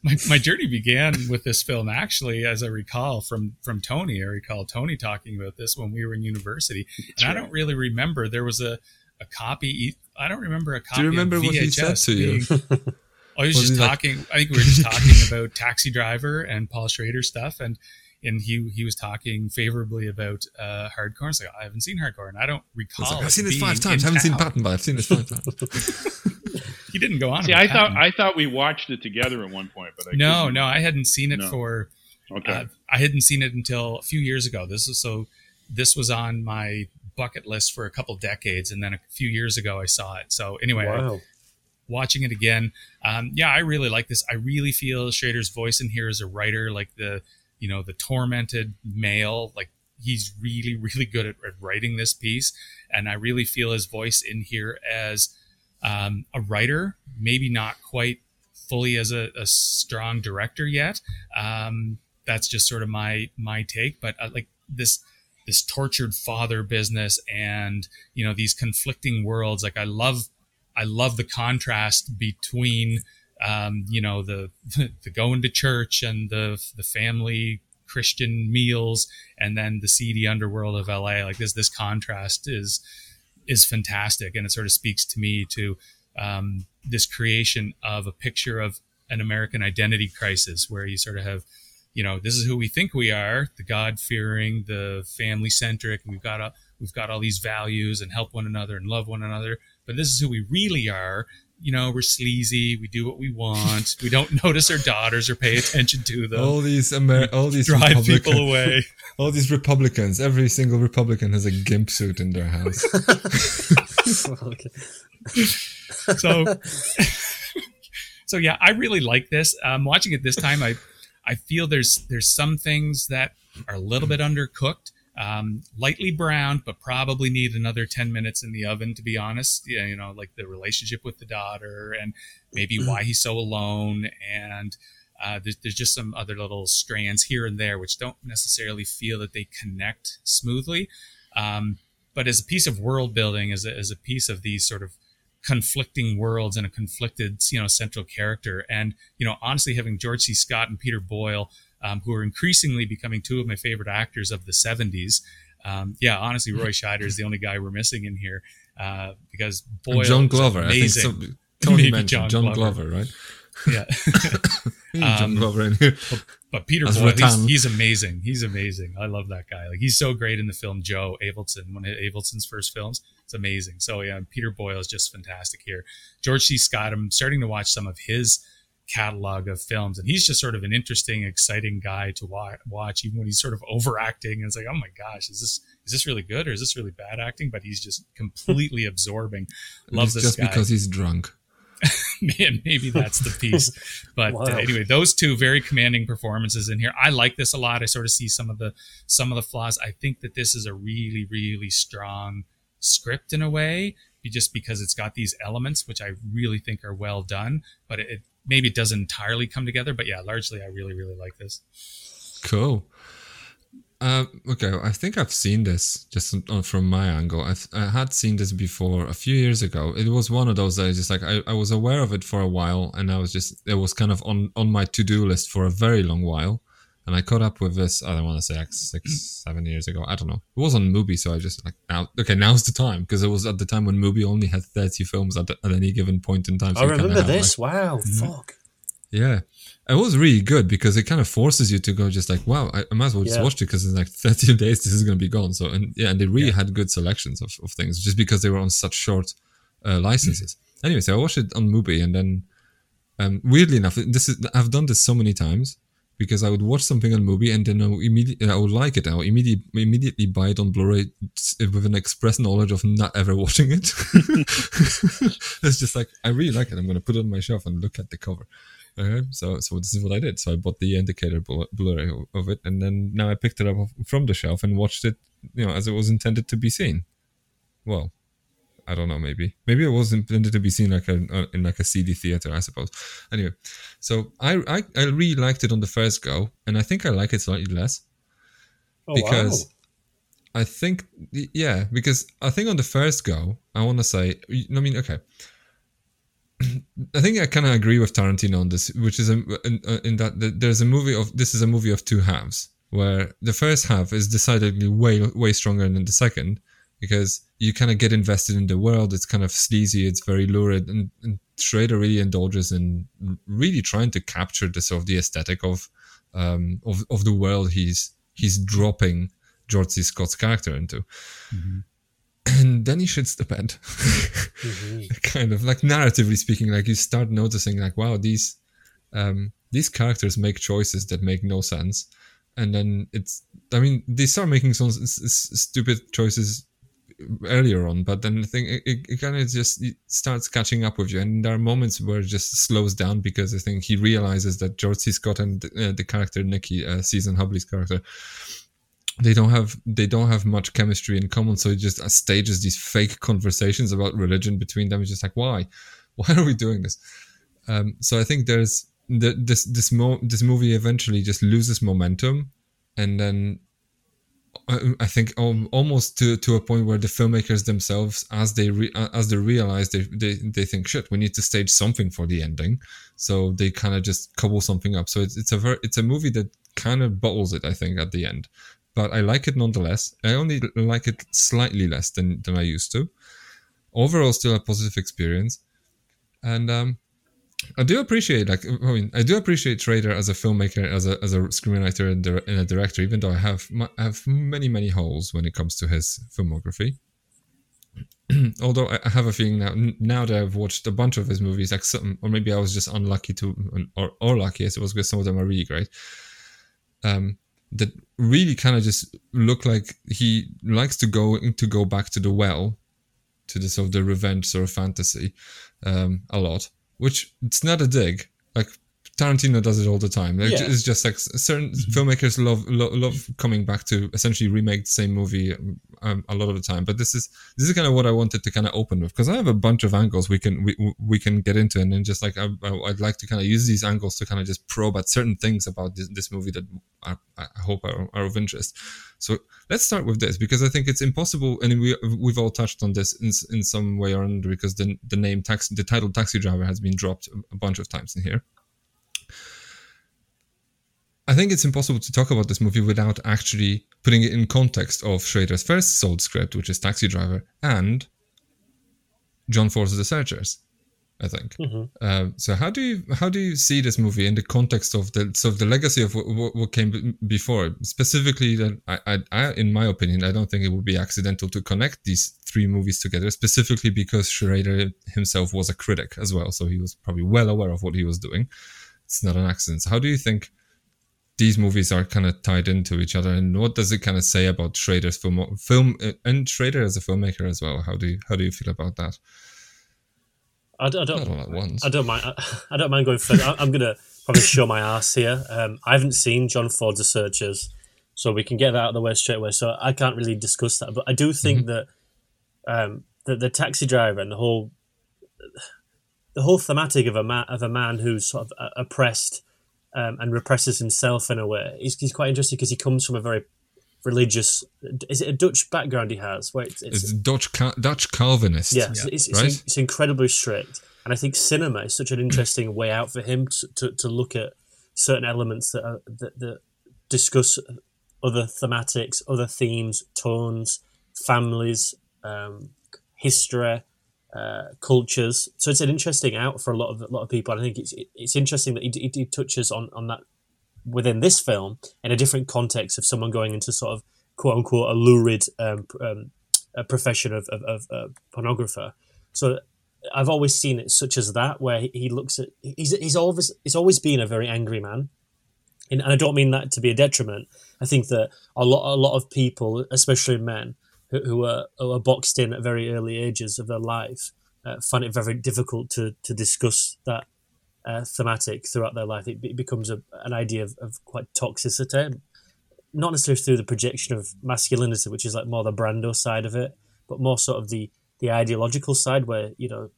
S3: My, my journey began with this film actually as i recall from from tony i recall tony talking about this when we were in university and i don't really remember there was a a copy i don't remember a copy
S1: Do you remember what he said to you?
S3: being- <laughs> I was,
S1: Was
S3: just
S1: he like-
S3: talking. I think we were just talking about Taxi Driver and Paul Schrader stuff, and and he he was talking favorably about uh, hardcore. It's like I haven't seen hardcore, and I don't recall.
S1: It's like, I've seen this five times.
S3: I
S1: haven't seen
S3: town.
S1: Patton, but I've seen this five times. <laughs> <laughs>
S3: He didn't go on.
S2: See,
S3: about
S2: I thought
S3: Patton.
S2: I thought we watched it together at one point, but I
S3: no,
S2: couldn't-
S3: no, I hadn't seen it
S2: No.
S3: for.
S2: Okay,
S3: Uh, I hadn't seen it until a few years ago. This is so. This was on my bucket list for a couple decades, and then a few years ago I saw it. So anyway, I- watching it again, um, yeah, I really like this. I really feel Schrader's voice in here as a writer, like the you know the tormented male, like he's really really good at, at writing this piece, and I really feel his voice in here as um, a writer, maybe not quite fully as a, a strong director yet. Um, that's just sort of my my take, but uh, like this this tortured father business and you know these conflicting worlds like i love i love the contrast between um, you know the <laughs> the going to church and the the family christian meals and then the seedy underworld of la like this this contrast is is fantastic. And it sort of speaks to me to um, this creation of a picture of an american identity crisis where you sort of have you know this is who we think we are the god fearing the family centric we've got a, we've got all these values and help one another and love one another. But this is who we really are you know we're sleazy we do what we want we don't <laughs> notice our daughters or pay attention to them
S1: all these Amer- all these
S3: drive
S1: Republican-
S3: people away <laughs>
S1: all these Republicans. Every single Republican has a gimp suit in their house.
S4: okay. <laughs>
S3: so so yeah i really like this um watching it this time i i feel there's there's some things that are a little bit undercooked um lightly browned but probably need another 10 minutes in the oven to be honest. Yeah you know like the relationship with the daughter and maybe why he's so alone and uh, there's, there's just some other little strands here and there which don't necessarily feel that they connect smoothly. Um, but as a piece of world building as a, as a piece of these sort of conflicting worlds and a conflicted you know central character and you know honestly having george c. Scott and peter boyle um, who are increasingly becoming two of my favorite actors of the 70s um, yeah honestly roy <laughs> scheider is the only guy we're missing in here uh, because
S1: And John Glover. I think
S3: amazing.
S1: some, <laughs> Tony
S3: Maybe
S1: mentioned
S3: John
S1: John,
S3: Glover.
S1: Glover. right? <laughs>
S3: yeah
S1: John
S3: Um,
S1: Glover in here.
S3: But Peter
S1: As
S3: Boyle, he's, he's amazing. He's amazing. I love that guy. Like he's so great in the film Joe Avildsen, one of Avildsen's first films. It's amazing. So yeah, Peter Boyle is just fantastic here. George C. Scott. I'm starting to watch some of his catalog of films, and he's just sort of an interesting, exciting guy to wa- watch. Even when he's sort of overacting, and it's like, oh my gosh, is this is this really good or is this really bad acting? But he's just completely <laughs> absorbing. Love this
S1: just
S3: guy.
S1: because he's drunk. <laughs>
S3: Man, maybe that's the piece. <laughs> But
S4: Wow.
S3: uh, anyway, those two very commanding performances in here. I like this a lot. I sort of see some of the some of the flaws. I think that this is a really really strong script in a way, just because it's got these elements which I really think are well done. But it maybe it doesn't entirely come together. But yeah, largely I really really like this.
S1: Cool. Um, okay, I think I've seen this just from my angle. I, th- I had seen this before a few years ago. It was one of those that I just like I, I was aware of it for a while, and I was just it was kind of on on my to do list for a very long while. And I caught up with this. I don't want to say like six, seven years ago. I don't know. It was on Mubi, so I just like now. Okay, now's the time because it was at the time when Mubi only had thirty films at, at any given point in time. So
S4: I remember
S1: had, like,
S4: this. Wow.
S3: Mm-hmm.
S4: Fuck.
S1: yeah. It was really good because it kind of forces you to go just like, wow, I, I might as well just
S4: Yeah.
S1: watch it because in like <laughs> 13 days this is going to be gone. So, and yeah, and they really had good selections of, of things just because they were on such short uh, licenses. anyway, so I watched it on Mubi and then, um, weirdly enough, this is, I've done this so many times because I would watch something on Mubi and then I would immediately, I would like it. I would immediately, immediately buy it on Blu-ray with an express knowledge of not ever <laughs> watching it. <laughs> it's just like, I really like it. I'm going to put it on my shelf and look at the cover. Okay, so so this is what I did. So I bought the indicator Blu- Blu-ray of it, and then now I picked it up from the shelf and watched it, you know, as it was intended to be seen. Well, I don't know. Maybe maybe it was intended to be seen like a uh, in like a seedy theater, I suppose. Anyway, so I I, I really liked it on the first go, and I think I like it slightly less
S4: Oh,
S1: because
S4: wow.
S1: I think yeah, because I think on the first go, I want to say, I mean, okay. <clears throat> I think I kind of agree with Tarantino on this, which is a, in, uh, in that there's a movie of this is a movie of two halves, where the first half is decidedly way way stronger than the second because you kind of get invested in the world. It's kind of sleazy, it's very lurid, and, and Schrader really indulges in really trying to capture the sort of the aesthetic of um, of of the world he's he's dropping George C. Scott's character into. Mm-hmm. And then he shits the bed. mm-hmm. <laughs> kind of like narratively speaking, like you start noticing like, wow, these um, these characters make choices that make no sense. And then it's, I mean, they start making some s- s- stupid choices earlier on, but then the thing it, it kind of just it starts catching up with you, and there are moments where it just slows down because I think he realizes that George C. Scott and uh, the character Nikki, uh, Season Hubley's character, they don't have they don't have much chemistry in common, so he just uh, stages these fake conversations about religion between them. It's just like why, <laughs> why are we doing this? Um, so I think there's the, this this mo- this movie eventually just loses momentum, and then I think almost to, to a point where the filmmakers themselves, as they re, as they realize, they, they they think shit, we need to stage something for the ending, so they kind of just cobble something up. So it's it's a very, it's a movie that kind of bottles it, I think, at the end. But I like it nonetheless. I only like it slightly less than than I used to. Overall, still a positive experience, and um, I do appreciate, like, I mean, I do appreciate Schrader as a filmmaker, as a as a screenwriter and, and a director. Even though I have I have many many holes when it comes to his filmography. <clears throat> Although I have a feeling now, now that I've watched a bunch of his movies, like some, or maybe I was just unlucky to, or, or lucky, as it was because some of them are really great. Um, that really kind of just look like he likes to go to go back to the well, to the sort of the revenge sort of fantasy, um, a lot which it's not a dig. Like Tarantino does it all the time. Like, yeah. It's just like certain mm-hmm. filmmakers love, love, love coming back to essentially remake the same movie um, a lot of the time. But this is this is kind of what I wanted to kind of open with because I have a bunch of angles we can we, we can get into, and then just like I, would like to kind of use these angles to kind of just probe at certain things about this, this movie that I, I hope are, are of interest. So let's start with this because I think it's impossible, and we we've all touched on this in, in some way or another because the the name taxi the title taxi driver has been dropped a bunch of times in here. I think it's impossible to talk about this movie without actually putting it in context of Schrader's first sold script, which is Taxi Driver, and John Ford's The Searchers. I think. Mm-hmm. Uh, so how do you how do you see this movie in the context of the so the legacy of what, what came before? Specifically, that I, I, I, in my opinion, I don't think it would be accidental to connect these three movies together. Specifically because Schrader himself was a critic as well, so he was probably well aware of what he was doing. It's not an accident. So how do you think these movies are kind of tied into each other and what does it kind of say about Schrader's film film uh, and Schrader as a filmmaker as well? How do you how do you feel about that?
S4: I don't, I don't, I don't mind I, <laughs> I, don't mind going further. I'm gonna probably show my ass here. Um, I haven't seen John Ford's The Searchers so we can get that out of the way straight away so I can't really discuss that but I do think mm-hmm. that um, that the taxi driver and the whole the whole thematic of a man of a man who's sort of uh, oppressed um, and represses himself in a way. He's, he's quite interesting because he comes from a very religious. Is it a Dutch background he has? Where it's,
S1: it's, it's Dutch Dutch Calvinist.
S4: Yeah, yeah. It's, right? it's, incredibly strict, and I think cinema is such an interesting way out for him to, to, to look at certain elements that, are, that that discuss other thematics, other themes, tones, families, um, history uh, cultures. So it's an interesting out for a lot of a lot of people. I think it's it's interesting that he, he, touches on on that within this film in a different context of someone going into sort of quote unquote a lurid um, um, a profession of, of, of uh, pornographer. So I've always seen it such as that, where he looks at he's he's always he's always been a very angry man, and, and I don't mean that to be a detriment. I think that a lot a lot of people, especially men, who are, who are boxed in at very early ages of their life uh, find it very difficult to, to discuss that uh, thematic throughout their life. It, it becomes a, an idea of, of quite toxicity, not necessarily through the projection of masculinity, which is like more the Brando side of it, but more sort of the the ideological side, where you know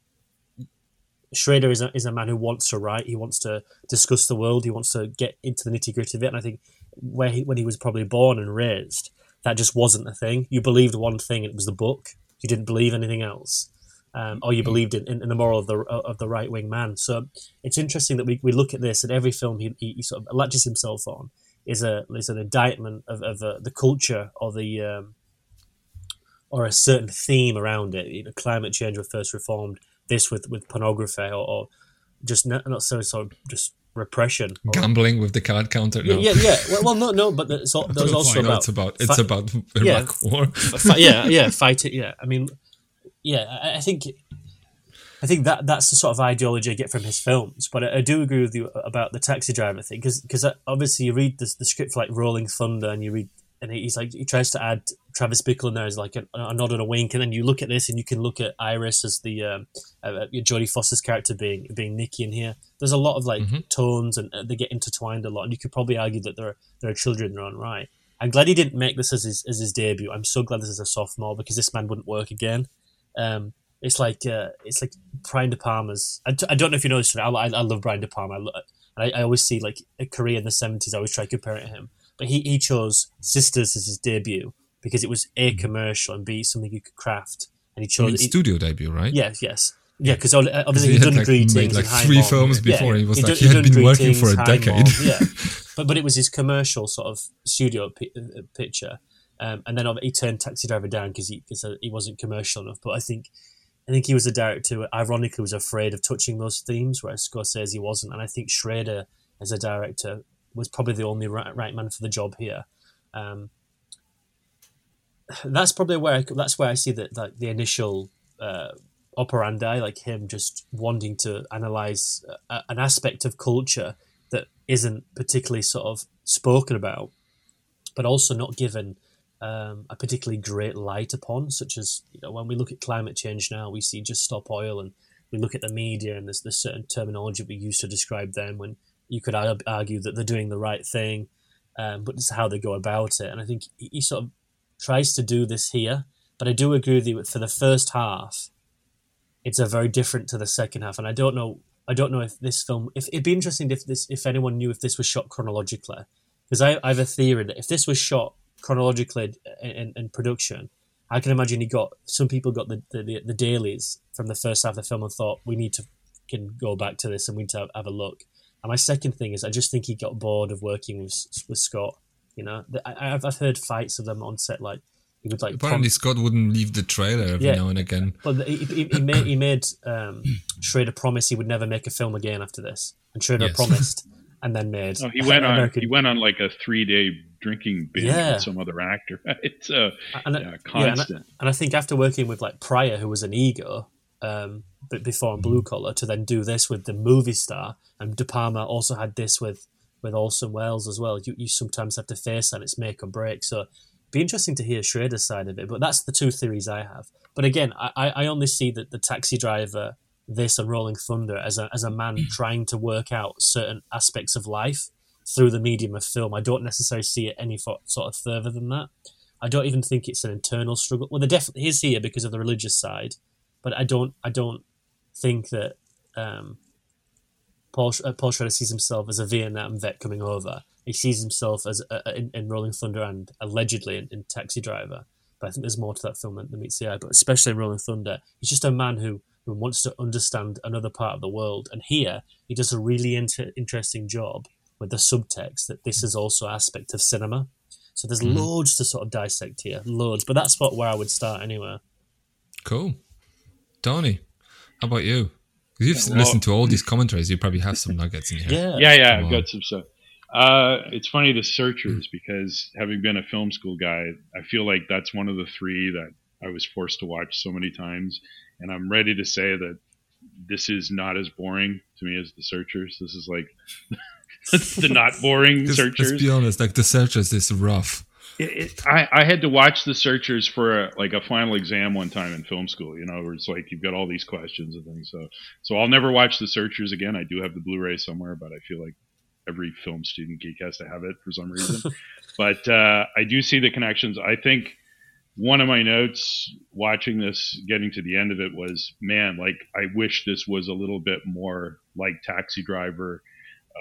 S4: Schrader is a, is a man who wants to write. He wants to discuss the world. He wants to get into the nitty gritty of it. And I think where he, when he was probably born and raised, that just wasn't a thing. You believed one thing, it was the book. You didn't believe anything else, um, or you hmm. believed in, in, in, the moral of the of the right wing man. So it's interesting that we, we look at this and every film he, he, he sort of latches himself on is a is an indictment of, of uh, the culture or the um, or a certain theme around it. You know, climate change was first reformed this with with pornography or, or just not, not so sort of just repression. Or,
S1: Gambling with the card counter.
S4: No. Yeah, yeah. Well, <laughs> well, no, no, but there's, there's also about
S1: it's about it's fi- about <laughs> Iraq
S4: yeah,
S1: war.
S4: Fi- yeah, yeah, fight it. Yeah, I mean, yeah, I, I, think. I think that that's the sort of ideology I get from his films, but I, I do agree with you about the taxi driver thing because uh, obviously you read the, the script for like Rolling Thunder and you read and he's like he tries to add Travis Bickle in there as like a, a, nod and a wink, and then you look at this and you can look at Iris as the um, uh, uh Jodie Foster's character being being Nikki in here. There's a lot of like mm-hmm. tones and they get intertwined a lot, and you could probably argue that there are there are children in their own right. I'm glad he didn't make this as his as his debut. I'm so glad this is a sophomore because this man wouldn't work again. Um, it's like uh, it's like Brian De Palma's. I t- I don't know if you know this. I, I, I love Brian De Palma. I, lo- I, I always see like a career in the '70s. I always try to compare it to him but he, he chose Sisters as his debut because it was a mm-hmm. commercial and b something you could craft. And he chose I
S1: mean, studio debut, right?
S4: Yes, yes. Yeah, because obviously he had done like, greetings made
S1: like three films before. Yeah, he was like he had been working for a decade.
S4: yeah, <laughs> but but it was his commercial sort of studio p- uh, picture, um, and then he turned Taxi Driver down because he cause he wasn't commercial enough. But I think I think he was a director who ironically was afraid of touching those themes, whereas Scorsese wasn't. And I think Schrader as a director was probably the only right, right man for the job here. Um, that's probably where I, that's where I see that like the initial uh, operandi, like him just wanting to analyze a, an aspect of culture that isn't particularly sort of spoken about, but also not given um, a particularly great light upon. Such as you know, when we look at climate change now, we see just stop oil, and we look at the media, and there's this certain terminology we use to describe them when you could argue that they're doing the right thing, um, but it's how they go about it. And I think he sort of tries to do this here. But I do agree with you. For the first half, it's a very different to the second half, and I don't know. I don't know if this film. If it'd be interesting if this, if anyone knew if this was shot chronologically, because I, I have a theory that if this was shot chronologically in, in, in production, I can imagine he got some people got the, the, the dailies from the first half of the film and thought we need to can go back to this and we need to have, have a look. And my second thing is, I just think he got bored of working with with Scott. You know, I, have I've heard fights of them on set like he would like.
S1: Apparently, Scott wouldn't leave the trailer every yeah, now and again.
S4: But he, he, he made he made um, <clears throat> Schrader promise he would never make a film again after this, and Schrader yes. <laughs> promised, and then made.
S2: Oh, he went on. He went on like a three day drinking binge yeah. with some other actor. <laughs> It's uh, and, yeah, constant. Yeah,
S4: and, I, and I think after working with like Pryor, who was an ego, um, but before on Blue Collar, to then do this with the movie star, and De Palma also had this with with Orson Welles as well. You, you sometimes have to face that it's make or break. So be interesting to hear Schrader's side of it. But that's the two theories I have. But again, I, I only see that the taxi driver, this and Rolling Thunder as a as a man mm. trying to work out certain aspects of life through the medium of film. I don't necessarily see it any sort of further than that. I don't even think it's an internal struggle. Well, there definitely is here because of the religious side, but I don't I don't think that um, Paul uh, Paul Schrader sees himself as a Vietnam vet coming over. He sees himself as uh, in, in, Rolling Thunder and allegedly in, in, Taxi Driver. But I think there's more to that film than, than meets the eye. But especially in Rolling Thunder, he's just a man who who wants to understand another part of the world. And here he does a really inter- interesting job with the subtext that this is also aspect of cinema. So there's mm-hmm. loads to sort of dissect here, loads. But that's what where I would start anyway.
S1: Cool. Tony, how about you? Because you've well, listened to all these commentaries, you probably have some nuggets in here.
S2: Yeah, yeah, yeah I've got some stuff. Uh, it's funny the searchers because having been a film school guy, I feel like that's one of the three that I was forced to watch so many times, and I'm ready to say that this is not as boring to me as the searchers. This is like <laughs> the not boring searchers.
S1: Let's be honest, like the searchers is rough.
S2: It, it, I, I had to watch the searchers for a, like a final exam one time in film school. You know, where it's like you've got all these questions and things. So, so I'll never watch the searchers again. I do have the Blu-ray somewhere, but I feel like every film student geek has to have it for some reason. <laughs> but uh, I do see the connections. I think one of my notes watching this, getting to the end of it, was man, like I wish this was a little bit more like Taxi Driver.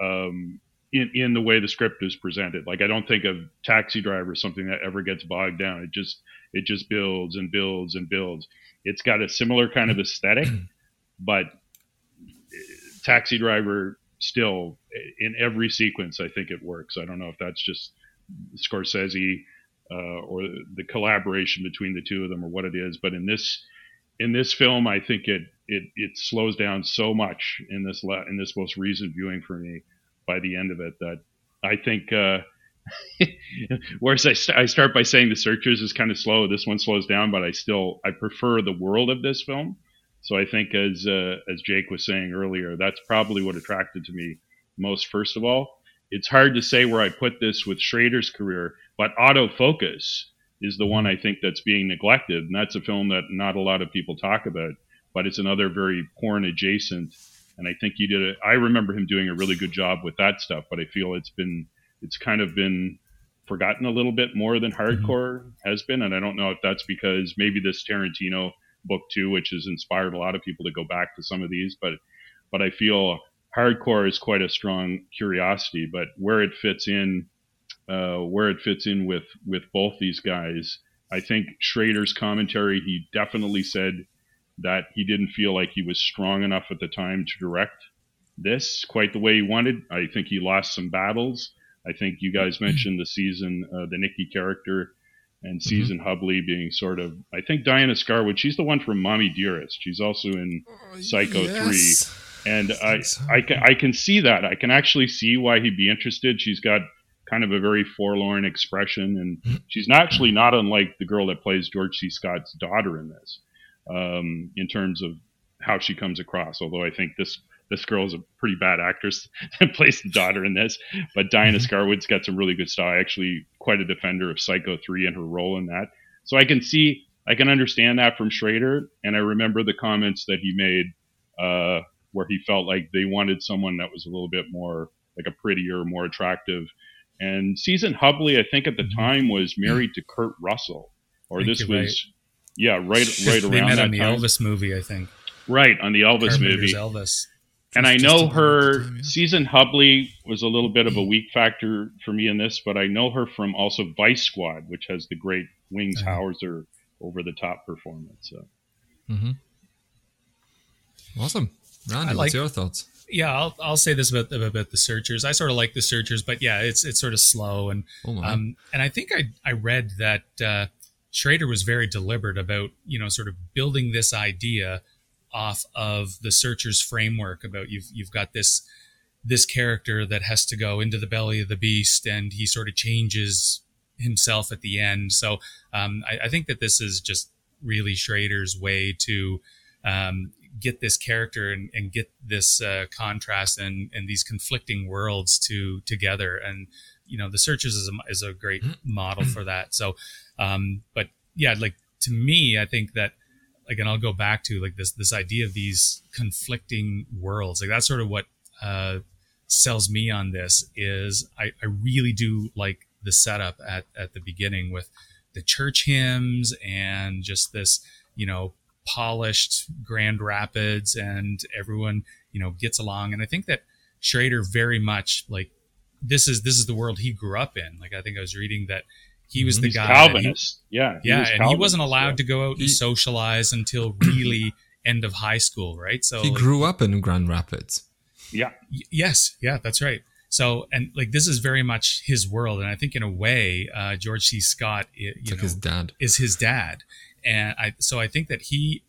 S2: Um, in, in the way the script is presented. Like I don't think of Taxi Driver as something that ever gets bogged down. It just it just builds and builds and builds. It's got a similar kind of aesthetic, <clears throat> but Taxi Driver still in every sequence I think it works. I don't know if that's just Scorsese uh, or the collaboration between the two of them or what it is, but in this in this film I think it it it slows down so much in this la- in this most recent viewing for me by the end of it that I think. Uh, <laughs> whereas I, st- I start by saying the searchers is kind of slow this one slows down but i still i prefer the world of this film so i think as uh, as jake was saying earlier that's probably what attracted to me most first of all it's hard to say where i put this with schrader's career but autofocus is the one i think that's being neglected and that's a film that not a lot of people talk about but it's another very porn adjacent and I think he did it. I remember him doing a really good job with that stuff, but I feel it's been it's kind of been forgotten a little bit more than mm-hmm. hardcore mm-hmm. has been, and I don't know if that's because maybe this Tarantino book too, which has inspired a lot of people to go back to some of these, but but I feel hardcore is quite a strong curiosity, but where it fits in, uh, where it fits in with with both these guys, I think Schrader's commentary, he definitely said that he didn't feel like he was strong enough at the time to direct this quite the way he wanted. I think he lost some battles. I think you guys mentioned the season, uh, the Nikki character, and. Season mm-hmm. Hubley being sort of. I think Diana Scarwid. She's the one from Mommy Dearest. She's also in oh, Psycho yes. Three, and I, I can I can see that. I can actually see why he'd be interested. She's got kind of a very forlorn expression, and mm-hmm. she's actually not unlike the girl that plays George C. Scott's daughter in this um, in terms of how she comes across. Although I think this this girl is a pretty bad actress <laughs> that plays the daughter in this, but Diana mm-hmm. Scarwid's got some really good style. Actually, quite a defender of Psycho three and her role in that. So I can see, I can understand that from Schrader, and I remember the comments that he made uh, where he felt like they wanted someone that was a little bit more like a prettier, more attractive. And Season Hubley, I think at the mm-hmm. time was married to Kurt Russell, or this was right. Yeah, right, right around
S3: they met
S2: that
S3: on the
S2: time.
S3: Elvis movie, I think.
S2: Right on the Elvis movie.
S3: Elvis.
S2: And I know her time, yeah. season Hubley was a little bit of a weak factor for me in this, but I know her from also Vice Squad, which has the great Wings uh-huh. Hauser over the top performance. So.
S1: Mm-hmm. Awesome, Randy. Like, what's your thoughts?
S3: Yeah, I'll, I'll say this about about the searchers. I sort of like the searchers, but yeah, it's it's sort of slow and oh um and I think I I read that uh, Schrader was very deliberate about, you know, sort of building this idea off of the searcher's framework about you've you've got this this character that has to go into the belly of the beast and he sort of changes himself at the end. So um, I, I, think that this is just really Schrader's way to um, get this character and, and get this uh, contrast and, and these conflicting worlds to together. And you know, the searchers is a, is a great model for that. So um, but yeah, like to me, I think that again, I'll go back to like this this idea of these conflicting worlds. Like that's sort of what uh, sells me on this. Is I, I really do like the setup at at the beginning with the church hymns and just this you know polished Grand Rapids and everyone you know gets along. And I think that Schrader very much like this is this is the world he grew up in. Like I think I was reading that he was the
S2: He's
S3: guy.
S2: Calvinist. He, yeah.
S3: Yeah. And Calvinist, he wasn't allowed yeah. to go out and socialize until <clears throat> really end of high school, right? So
S1: he like, grew up in Grand Rapids.
S2: Yeah.
S3: Y- yes. Yeah, that's right. So, and like this is very much his world, and I think in a way, uh, George C. Scott, you
S1: know, his dad
S3: is his dad, and I. So I think that he.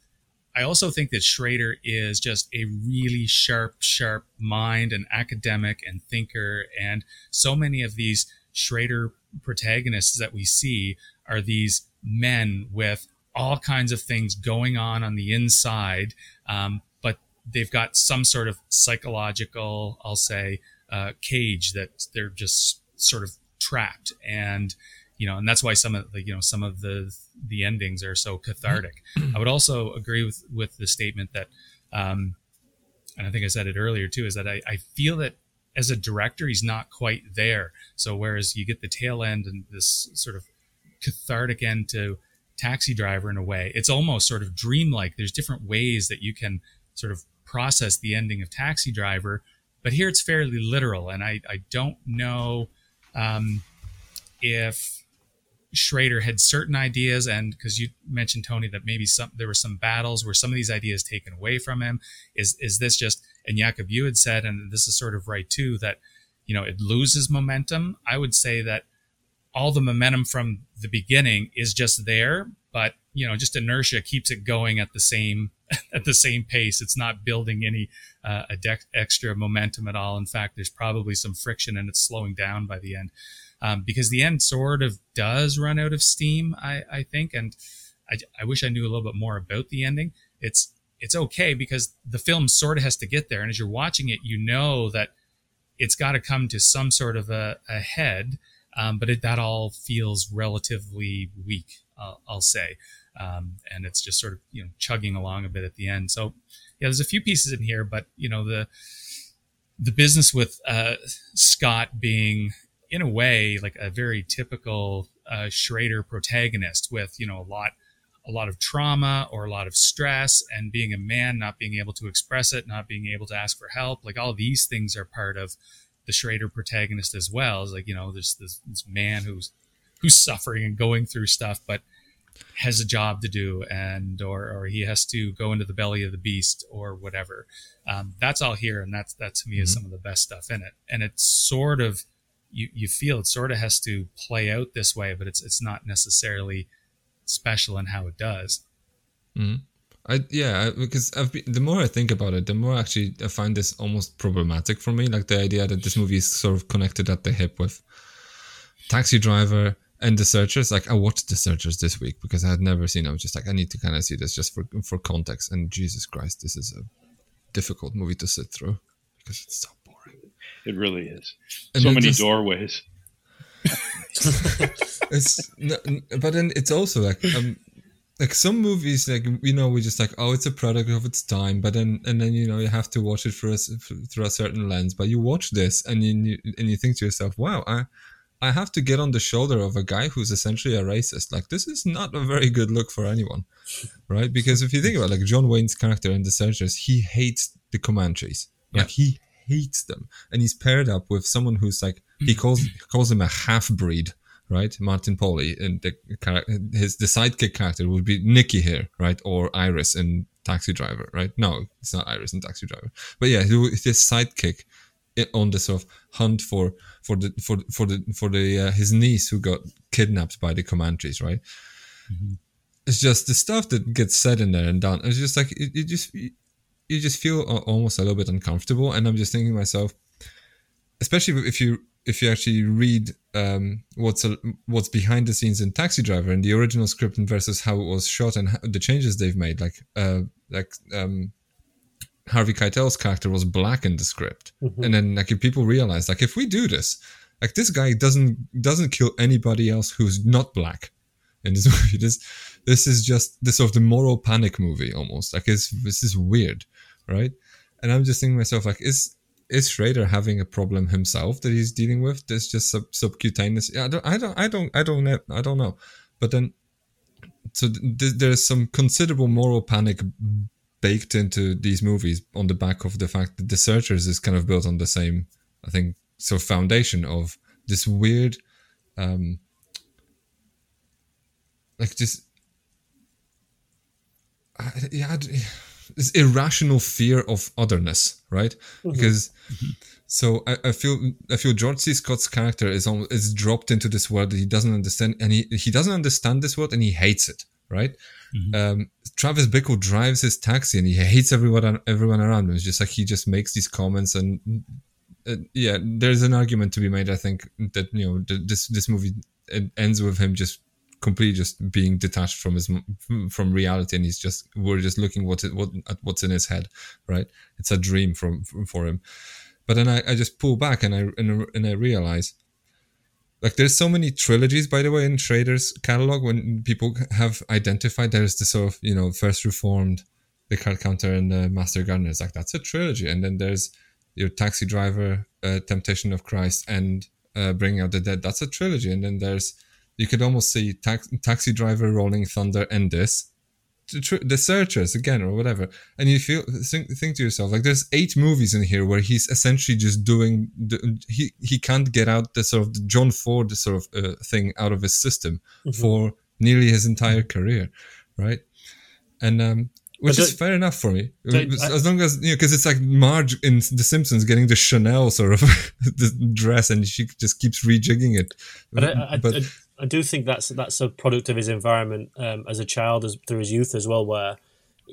S3: I also think that Schrader is just a really sharp, sharp mind, and academic and thinker, and so many of these Schrader protagonists that we see are these men with all kinds of things going on on the inside, um, but they've got some sort of psychological, I'll say, uh, cage that they're just sort of trapped and you know and that's why some of the you know some of the the endings are so cathartic i would also agree with with the statement that um and i think i said it earlier too is that i, I feel that as a director, he's not quite there. So whereas you get the tail end and this sort of cathartic end to Taxi Driver in a way. It's almost sort of dreamlike. There's different ways that you can sort of process the ending of Taxi Driver, but here it's fairly literal, and I I don't know um, if Schrader had certain ideas, and because you mentioned Tony that maybe some there were some battles where some of these ideas taken away from him. Is is this just? And Jakub, you had said, and this is sort of right too, that you know it loses momentum. I would say that all the momentum from the beginning is just there, but you know, just inertia keeps it going at the same <laughs> at the same pace. It's not building any uh, a dec- extra momentum at all. In fact, there's probably some friction and it's slowing down by the end um, because the end sort of does run out of steam. I, I think, and I, I wish I knew a little bit more about the ending. It's it's okay because the film sort of has to get there, and as you're watching it, you know that it's got to come to some sort of a, a head. Um, but it, that all feels relatively weak, uh, I'll say. Um, and it's just sort of you know chugging along a bit at the end. So yeah, there's a few pieces in here, but you know the the business with uh, Scott being in a way like a very typical uh, Schrader protagonist with you know a lot a lot of trauma or a lot of stress and being a man not being able to express it not being able to ask for help. Like all these things are part of the Schrader protagonist as well. Is like you know there's this, this man who's who's suffering and going through stuff but has a job to do and or or he has to go into the belly of the beast or whatever. Um, that's all here and that's that to me is mm-hmm. some of the best stuff in it. And it's sort of you, you feel it sort of has to play out this way but it's it's not necessarily special in how it does
S1: mm-hmm. I yeah because I've been, the more I think about it the more actually I find this almost problematic for me like the idea that this movie is sort of connected at the hip with Taxi Driver and the searchers like i watched the searchers this week because i had never seen It. I was just like i need to kind of see this just for for context and jesus christ this is a difficult movie to sit through because it's so
S2: it really is and so many just, doorways <laughs>
S1: it's but then it's also like um like some movies like you know we just like oh it's a product of its time but then and then you know you have to watch it for a, through a certain lens but you watch this and you and you think to yourself wow i I have to get on the shoulder of a guy who's essentially a racist. Like this is not a very good look for anyone, right? Because if you think about like John Wayne's character in The Searchers, he hates the Comanches. Like he hates them, and he's paired up with someone who's like he calls calls him a half breed, right? Martin Pawley, and the his the sidekick character would be Nikki here, right, or Iris in Taxi Driver, right? No, it's not Iris in Taxi Driver, but yeah, it's his sidekick on the sort of hunt for for the for for the for the uh, his niece who got kidnapped by the Comanches, right? Mm-hmm. It's just the stuff that gets said in there and done. It's just like it, it just you just feel almost a little bit uncomfortable, and I'm just thinking to myself, especially if you if you actually read um, what's a, what's behind the scenes in Taxi Driver and the original script and versus how it was shot and how, the changes they've made, like uh, like um, Harvey Keitel's character was black in the script, mm-hmm. and then like if people realize like if we do this, like this guy doesn't doesn't kill anybody else who's not black in this <laughs> movie. This this is just this sort of the moral panic movie almost. Like it's this is weird, right? And I'm just thinking myself like is is Schrader having a problem himself that he's dealing with? There's just sub- subcutaneous. Yeah, I don't, I don't, I don't, I don't know. I don't know. But then, so th- there's some considerable moral panic baked into these movies on the back of the fact that The Searchers is kind of built on the same, I think, so foundation of this weird, um, like just, I, yeah, this irrational fear of otherness, right? Mm-hmm. Because. So I, I, feel I feel George C. Scott's character is almost, is dropped into this world that he doesn't understand, and he he doesn't understand this world, and he hates it, right? Mm-hmm. Um, Travis Bickle drives his taxi and he hates everyone everyone around him. It's just like he just makes these comments and uh, yeah, there's an argument to be made. I think that you know this this movie ends with him just completely just being detached from his from reality and he's just we're just looking what, it, what at what's in his head right? It's a dream from, from for him. But then I, I just pull back and I and, and I realize like there's so many trilogies by the way in Schrader's catalog when people have identified there's the sort of you know first reformed the card counter and the master gardener it's like that's a trilogy. And then there's your taxi driver uh, temptation of christ and uh, bringing out the dead. That's a trilogy. And then there's you could almost see tax, Taxi Driver, Rolling Thunder, and this. The Searchers again, or whatever, and you feel think, think to yourself like there's eight movies in here where he's essentially just doing the, he he can't get out the sort of the John Ford sort of uh, thing out of his system mm-hmm. for nearly his entire career, right? And um, which is fair enough for me, as long as you know, because it's like Marge in The Simpsons getting the Chanel sort of <laughs> the dress, and she just keeps rejigging it.
S4: But, I, but I, I, do think that's that's a product of his environment um, as a child, as through his youth as well, where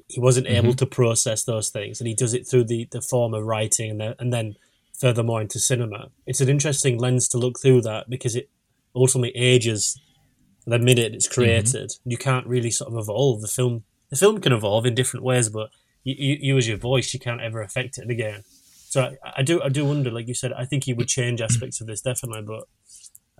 S4: he wasn't able mm-hmm. to process those things, and he does it through the, the form of writing, and, the, and then furthermore into cinema. It's an interesting lens to look through that because it ultimately ages the minute it's mm-hmm. created. Mm-hmm. You can't really sort of evolve the film the film can evolve in different ways, but you, you, you as your voice, you can't ever affect it again. So I, I, do I do wonder, like you said, I think he would change aspects of this definitely, but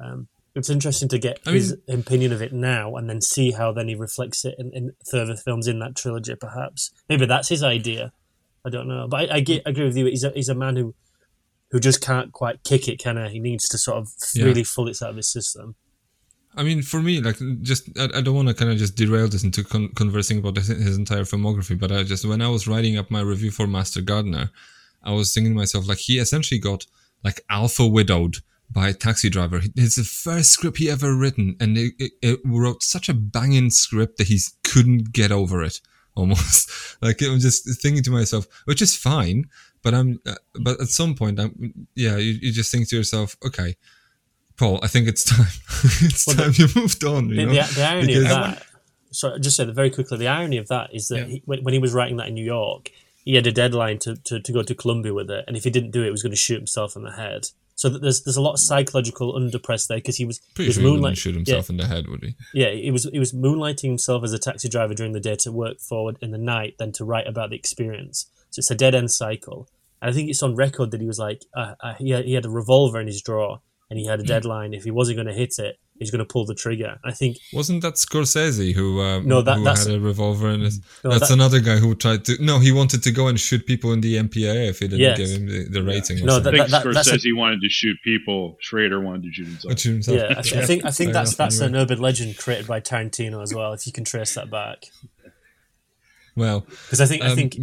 S4: um, it's interesting to get I his mean, opinion of it now and then see how then he reflects it in, in, further films in that trilogy. Perhaps maybe that's his idea. I don't know, but I, I, get, I agree with you. He's a he's a man who who just can't quite kick it, can he? He needs to sort of yeah. really pull it out of his system.
S1: I mean, for me, like, just I, I don't want to kind of just derail this into con- conversing about his, his, entire filmography, but I just when I was writing up my review for Master Gardener, I was thinking to myself like he essentially got like alpha widowed by a Taxi Driver. It's the first script he ever written, and it, it, it wrote such a banging script that he couldn't get over it. <laughs> Almost like I'm just thinking to myself, which is fine, but I'm, uh, but at some point, I'm, yeah, you, you just think to yourself, okay Paul, I think it's <laughs> time. it's well, time the, you moved on. You
S4: the, the, the, irony because of that. So just said very quickly. The irony of that is that yeah. he, when, when, he was writing that in New York, he had a deadline to, to, to go to Columbia with it, and if he didn't do it, he was going to shoot himself in the head. So there's there's a lot of psychological underpress there because he was
S1: pretty
S4: he
S1: was sure moonlight- he shoot himself yeah. in the head, would he?
S4: Yeah, he was he was moonlighting himself as a taxi driver during the day to work forward in the night, then to write about the experience. So it's a dead end cycle. And I think it's on record that he was like uh, uh, he had, he had a revolver in his drawer and he had a hmm. deadline. If he wasn't going to hit it, he's going to pull the trigger. I think
S1: wasn't that Scorsese who um, no that, who had a revolver in his. No, that's that, another guy who tried to. No, he wanted to go and shoot people in the MPAA if he didn't yes. give him the, the rating.
S2: Yeah. No, that, I think Scorsese a, wanted to shoot people. Schrader wanted to shoot himself.
S1: Shoot himself.
S4: Yeah, I, th- I, think I think that's that's anyway. an urban legend created by Tarantino as well. If you can trace that back.
S1: Well,
S4: because I think um, I think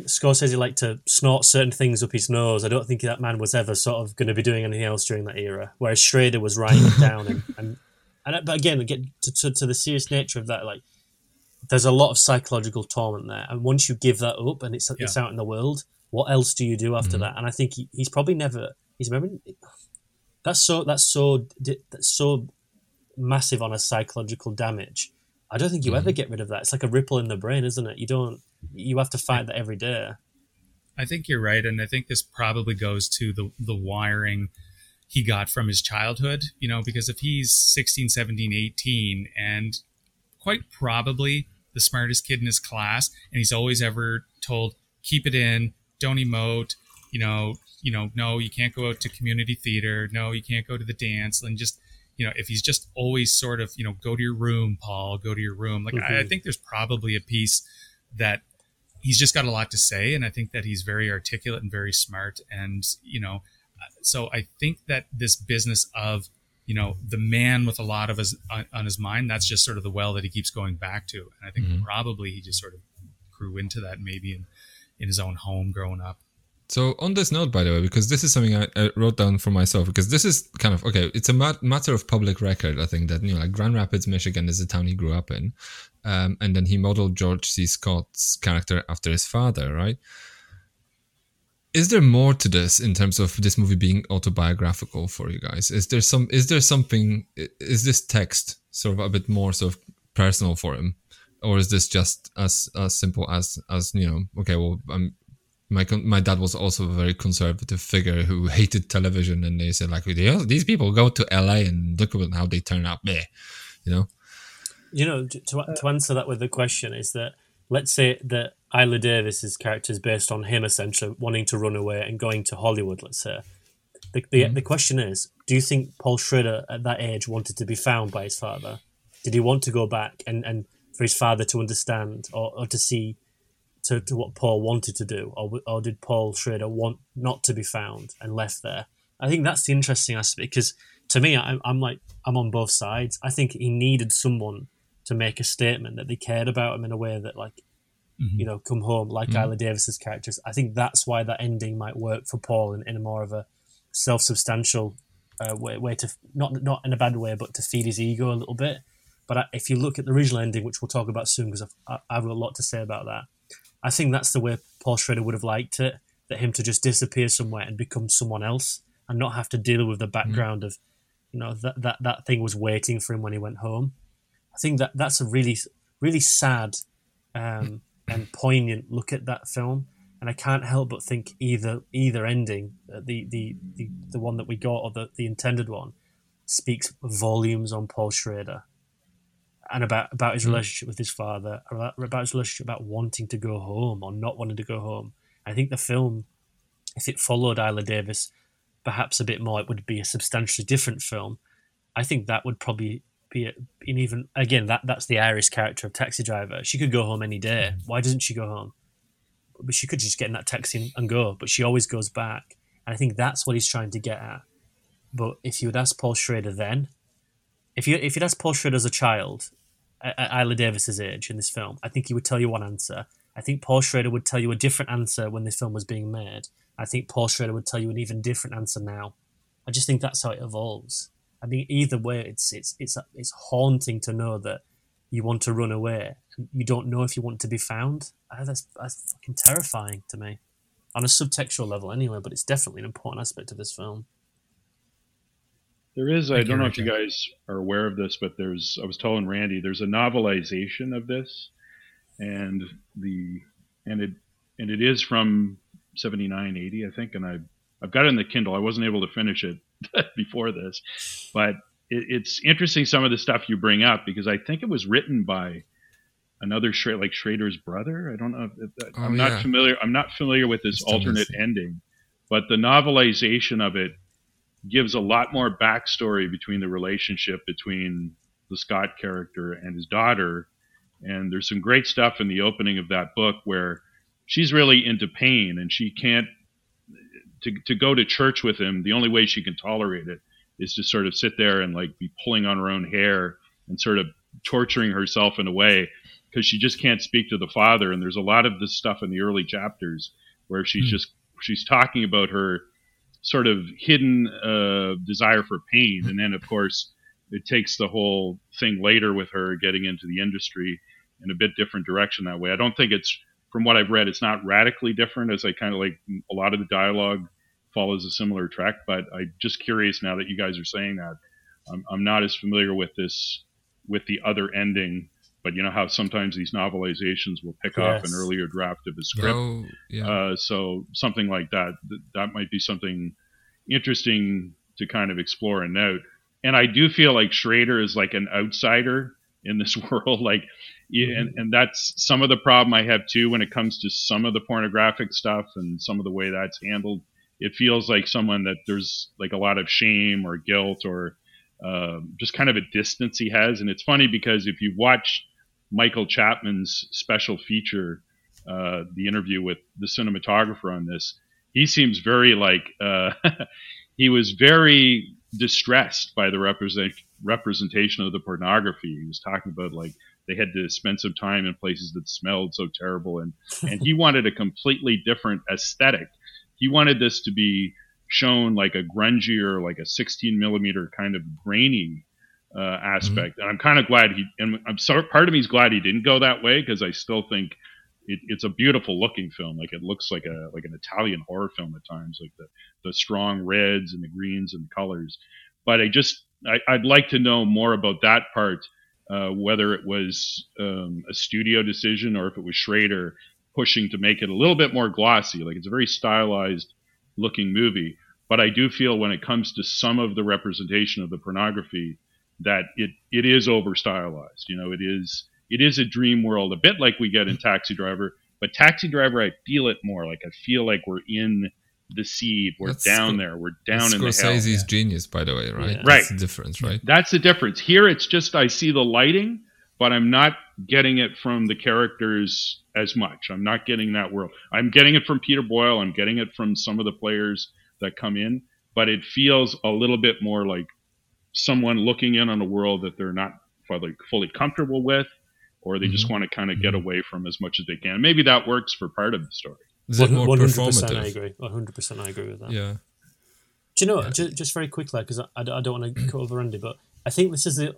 S4: Scorsese liked to snort certain things up his nose. I don't think that man was ever sort of going to be doing anything else during that era. Whereas Schrader was writing it down, and, and and but again, get to, to, to the serious nature of that. Like, there's a lot of psychological torment there, and once you give that up and it's yeah. it's out in the world, what else do you do after mm-hmm. that? And I think he, he's probably never. He's remember that's so that's so that's so massive on a psychological damage. I don't think you mm-hmm. ever get rid of that. It's like a ripple in the brain, isn't it? You don't you have to fight that every day.
S3: I think you're right, and I think this probably goes to the the wiring he got from his childhood. You know, because if he's 16, 17, 18, and quite probably the smartest kid in his class, and he's always ever told, "Keep it in, don't emote." You know, you know, no, you can't go out to community theater. No, you can't go to the dance, and just you know, if he's just always sort of, you know, go to your room, Paul, go to your room. Like, mm-hmm. I, I think there's probably a piece that he's just got a lot to say, and I think that he's very articulate and very smart. And you know, so I think that this business of you know the man with a lot of his on, on his mind that's just sort of the well that he keeps going back to and i think mm-hmm. probably he just sort of grew into that maybe in in his own home growing up
S1: so on this note, by the way, because this is something I, I wrote down for myself, because this is kind of okay. It's a mat- matter of public record. I think that you know, like Grand Rapids, Michigan, is the town he grew up in, um, and then he modeled George C. Scott's character after his father, right? Is there more to this in terms of this movie being autobiographical for you guys? Is there some? Is there something? Is this text sort of a bit more sort of personal for him, or is this just as as simple as as you know? Okay, well, I'm my my dad was also a very conservative figure who hated television, and they said like, these people go to LA and look at how they turn out there, you know.
S4: You know, to to answer that with the question is that let's say that Ilah Davis's character is based on him essentially wanting to run away and going to Hollywood. Let's say the the, mm-hmm. the question is, do you think Paul Schrader at that age wanted to be found by his father? Did he want to go back and and for his father to understand or, or to see to, to what Paul wanted to do, or, or did Paul Schrader want not to be found and left there? I think that's the interesting aspect because to me, I, I'm like I'm on both sides. I think he needed someone to make a statement that they cared about him in a way that like mm-hmm. you know come home like mm-hmm. Ilah Davis's characters. I think that's why that ending might work for Paul in, in a more of a self-substantial uh, way, way to not not in a bad way, but to feed his ego a little bit. But I, if you look at the original ending, which we'll talk about soon, because I've, I've got a lot to say about that, I think that's the way Paul Schrader would have liked it. That him to just disappear somewhere and become someone else, and not have to deal with the mm-hmm. background mm. of, you know, that, that that thing was waiting for him when he went home. I think that that's a really really sad um, and poignant look at that film and I can't help but think either either ending, uh, the, the the the one that we got or the, the intended one, speaks volumes on Paul Schrader, and about about his hmm. relationship with his father, about, about his relationship about wanting to go home or not wanting to go home. I think the film, if it followed Ilah Davis, perhaps a bit more, it would be a substantially different film. I think that would probably be an even again that that's the Iris character of Taxi Driver. She could go home any day. Why doesn't she go home? but she could just get in that taxi and go. But she always goes back, and I think that's what he's trying to get at. But if you would ask Paul Schrader then, if you if you'd ask Paul Schrader as a child at, Ilah Davis's age in this film, I think he would tell you one answer. I think Paul Schrader would tell you a different answer when this film was being made. I think Paul Schrader would tell you an even different answer now. I just think that's how it evolves. I mean, either way, it's it's it's it's haunting to know that you want to run away and you don't know if you want to be found. Ah, that's that's fucking terrifying to me, on a subtextual level anyway. But it's definitely an important aspect of this film.
S2: There is. Thank I don't know if you guys are aware of this, but there's. I was telling Randy there's a novelization of this, and the and it and it is from 79, 80, I think, and I I've got it in the Kindle. I wasn't able to finish it <laughs> before this, but it, it's interesting some of the stuff you bring up because I think it was written by another like Schrader's brother. I don't know. If, if, oh, I'm yeah. not familiar. I'm not familiar with this alternate ending, but the novelization of it gives a lot more backstory between the relationship between the Scott character and his daughter. And there's some great stuff in the opening of that book where she's really into pain and she can't to, to go to church with him. The only way she can tolerate it is to sort of sit there and like be pulling on her own hair and sort of torturing herself in a way because she just can't speak to the father. And there's a lot of this stuff in the early chapters where she's mm. just she's talking about her sort of hidden uh, desire for pain, and then of course it takes the whole thing later with her getting into the industry in a bit different direction that way. I don't think it's from what I've read, it's not radically different as I kind of like a lot of the dialogue follows a similar track. But I'm just curious now that you guys are saying that. I'm, I'm not as familiar with this with the other ending, but you know how sometimes these novelizations will pick yes. off an earlier draft of a script. Oh, yeah. uh, so something like that, that might be something interesting to kind of explore and note. And I do feel like Schrader is like an outsider in this <laughs> world. Like, mm-hmm. and, and that's some of the problem I have too when it comes to some of the pornographic stuff and some of the way that's handled it feels like someone that there's like a lot of shame or guilt or uh, just kind of a distance he has. And it's funny because if you watch Michael Chapman's special feature, uh, the interview with the cinematographer on this, he seems very like uh, <laughs> he was very distressed by the represent, representation of the pornography. He was talking about like they had to spend some time in places that smelled so terrible, and and he wanted a completely different aesthetic he wanted this to be shown like a grungier, like a 16 millimeter kind of grainy uh, aspect. Mm-hmm. And I'm kind of glad he, and I'm sorry, part of me is glad he didn't go that way because I still think it, it's a beautiful looking film. Like it looks like a like an Italian horror film at times, like the the strong reds and the greens and the colors. But I just I, would like to know more about that part, uh, whether it was um, a studio decision or if it was Schrader pushing to make it a little bit more glossy. Like it's a very stylized looking movie. But I do feel when it comes to some of the representation of the pornography that it, it is over stylized. You know, it is it is a dream world, a bit like we get in Taxi Driver. But Taxi Driver, I feel it more. Like I feel like we're in the seed. We're that's down there. We're down in the hell.
S1: Scorsese's genius, by the way, right?
S2: Yeah. Right.
S1: That's the difference, right?
S2: That's the difference. Here, it's just I see the lighting, but I'm not getting it from the characters as much. I'm not getting that world. I'm getting it from Peter Boyle. I'm getting it from some of the players that come in, but it feels a little bit more like someone looking in on a world that they're not fully, fully comfortable with, or they mm-hmm. just want to kind of get away from as much as they can. Maybe that works for part of the story.
S1: Is it more 100% performative?
S4: I agree. 100% I agree with that.
S1: Yeah.
S4: Do you know, yeah. just, just very quickly, because I, I don't want to cut over Andy, but I think this is the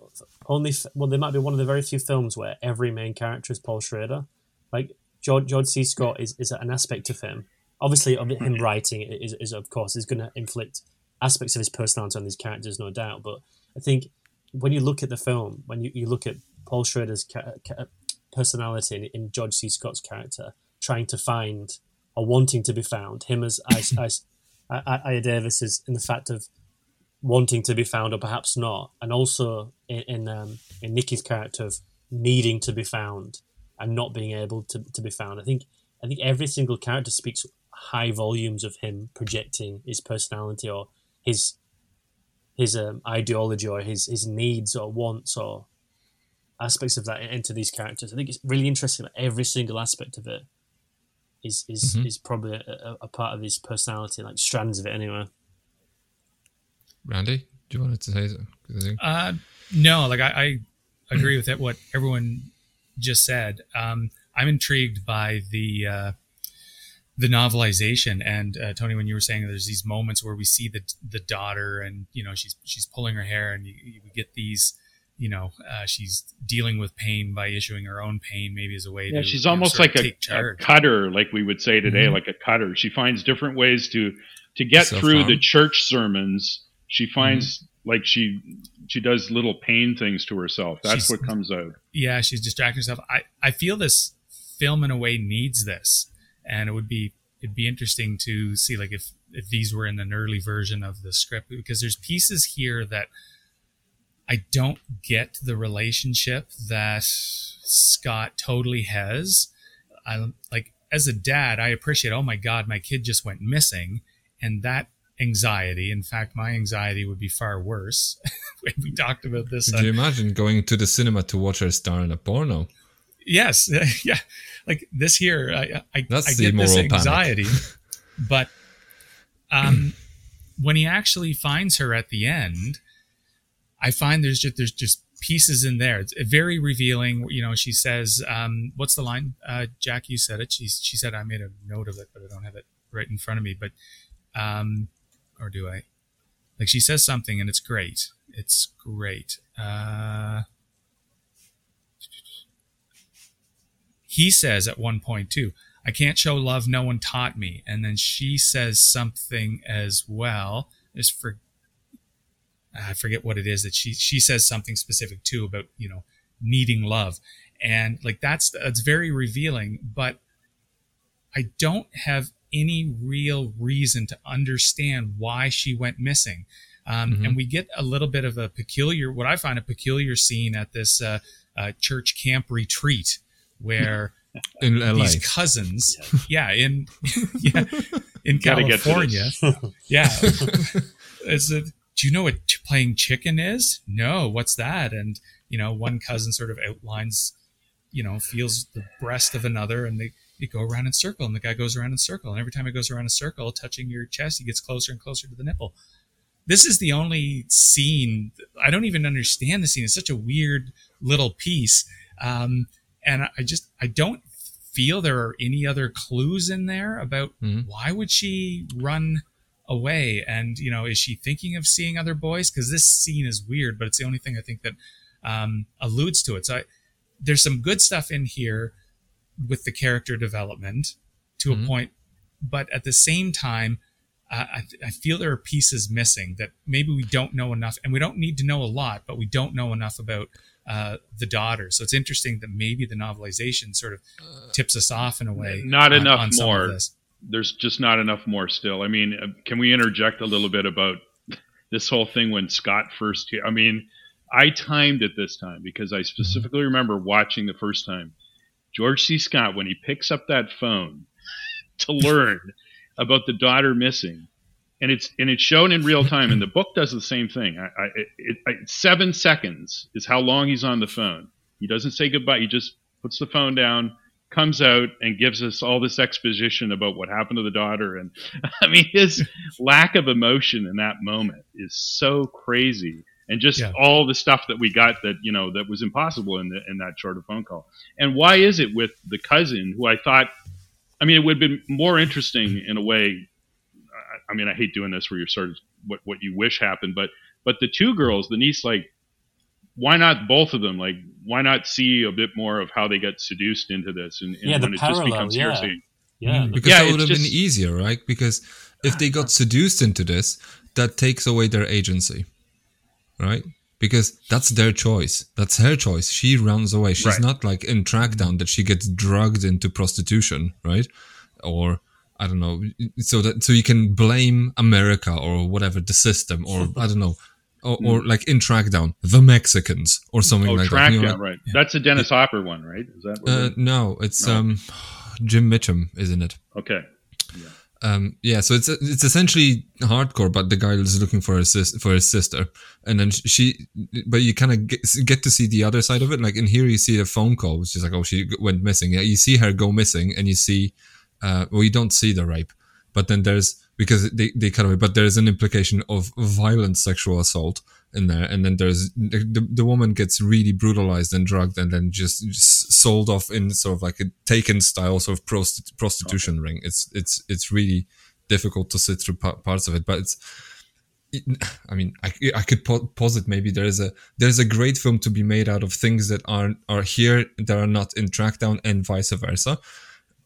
S4: only, well, there might be one of the very few films where every main character is Paul Schrader. Like, George, George C. Scott is, is an aspect of him. Obviously, of him writing is, is of course, is going to inflict aspects of his personality on these characters, no doubt. But I think when you look at the film, when you, you look at Paul Schrader's ca- ca- personality in, in, George C. Scott's character, trying to find or wanting to be found, him as as, <laughs> as Ilah Davis is in the fact of wanting to be found or perhaps not, and also in in, um, in Nikki's character of needing to be found and not being able to, to be found. I think I think every single character speaks high volumes of him projecting his personality or his his um, ideology or his his needs or wants or aspects of that into these characters. I think it's really interesting that every single aspect of it is is mm-hmm. is probably a, a, part of his personality, like strands of it anyway.
S1: Randy, do you want to say something?
S3: Uh, no, like I, I agree with it, what everyone just said. Um, I'm intrigued by the uh, the novelization. And uh, Tony, when you were saying there's these moments where we see the the daughter and you know she's she's pulling her hair and you, you get these you know uh, she's dealing with pain by issuing her own pain maybe as a way
S2: yeah,
S3: to
S2: she's almost
S3: know,
S2: like a, a, cutter like we would say today mm-hmm. like a cutter. She finds different ways to to get through the church sermons. She finds mm-hmm. like she she does little pain things to herself. That's she's, what comes out.
S3: Yeah she's distracting herself. I i feel this film in a way needs this and it would be it'd be interesting to see like if if these were in an early version of the script because there's pieces here that I don't get the relationship that Scott totally has. I like as a dad, I appreciate. Oh my God, my kid just went missing, and that anxiety. In fact, my anxiety would be far worse. <laughs> If we talked about this.
S1: Could uh, you imagine going to the cinema to watch her star in a porno?
S3: Yes, <laughs> yeah. Like this here, I I, I get this anxiety, <laughs> but um, when he actually finds her at the end, I find there's just there's just pieces in there. It's very revealing. You know, she says, um, "What's the line?" Uh, Jack, you said it. She she said I made a note of it, but I don't have it right in front of me. But um, or do I? Like she says something, and it's great. It's great. Uh, he says at one point too, I can't show love no one taught me. And then she says something as well. Just for I forget what it is that she she says something specific too about, you know, needing love. And like that's that's very revealing, but I don't have any real reason to understand why she went missing. Um, mm-hmm. And we get a little bit of a peculiar, what I find a peculiar scene at this uh, uh, church camp retreat where <laughs>
S1: in LA.
S3: these cousins, yeah, in yeah, in <laughs> California, <laughs> yeah, is it? Do you know what playing chicken is? No, what's that? And you know, one cousin sort of outlines, you know, feels the breast of another, and they, they go around in circle, and the guy goes around in circle, and every time he goes around in circle, touching your chest, he gets closer and closer to the nipple. This is the only scene. I don't even understand the scene. It's such a weird little piece. Um, and I just I don't feel there are any other clues in there about mm-hmm. why would she run away and you know is she thinking of seeing other boys because this scene is weird but it's the only thing i think that um, alludes to it so I, there's some good stuff in here with the character development to mm-hmm. a point but at the same time uh, I, I feel there are pieces missing that maybe we don't know enough and we don't need to know a lot but we don't know enough about uh, the daughter. So it's interesting that maybe the novelization sort of tips us off in a way.
S2: Not on, enough on more. There's just not enough more still. I mean, uh, can we interject a little bit about <laughs> this whole thing when Scott first? I mean, I timed it this time because I specifically mm-hmm. remember watching the first time. George C. Scott, when he picks up that phone to <laughs> learn about the daughter missing, and it's and it's shown in real time. And the book does the same thing. I, I, it, I, seven seconds is how long he's on the phone. He doesn't say goodbye. He just puts the phone down, comes out, and gives us all this exposition about what happened to the daughter. And <laughs> I mean, his lack of emotion in that moment is so crazy. and just
S3: Yeah.
S2: all the stuff that we got that you know that was impossible in the, in that shorter phone call. And why is it with the cousin who I thought, I mean, it would have been more interesting in a way. I, I mean, I hate doing this where you're sort of what what you wish happened, but but the two girls, the niece, like, why not both of them? Like, why not see a bit more of how they get seduced into this and, and
S4: Yeah, the
S2: when it just
S4: parallel,
S2: becomes
S4: yeah.
S2: hearsay?
S4: Yeah. Mm.
S1: because
S2: Yeah,
S1: that would have been easier, right? Because if they got seduced into this, that takes away their agency, right? Because that's their choice. That's her choice. She runs away. She's
S2: Right.
S1: not like in Trackdown that she gets drugged into prostitution, right? Or I don't know. So that so you can blame America or whatever the system or I don't know. Or, or like in Trackdown, the Mexicans or something
S2: Oh,
S1: like
S2: track
S1: that.
S2: Down, right? That's a Dennis Hopper one, right? Is that what
S1: uh,
S2: it
S1: no, it's
S2: No.
S1: um Jim Mitchum, isn't it?
S2: okay?
S1: um yeah so it's it's essentially hardcore but the guy is looking for his sis- for his sister and then she but you kind of get, get to see the other side of it like in here you see the phone call which is like oh she went missing yeah you see her go missing and you see uh well you don't see the rape but then there's because they, they cut away but there's an implication of violent sexual assault in there and then there's the, the woman gets really brutalized and drugged and then just, just sold off in sort of like a taken style sort of prosti- prostitution ring it's it's it's really difficult to sit through pa- parts of it but it's it- I mean, I, I could po- posit maybe there is a there's a great film to be made out of things that are are here that are not in Trackdown and vice versa.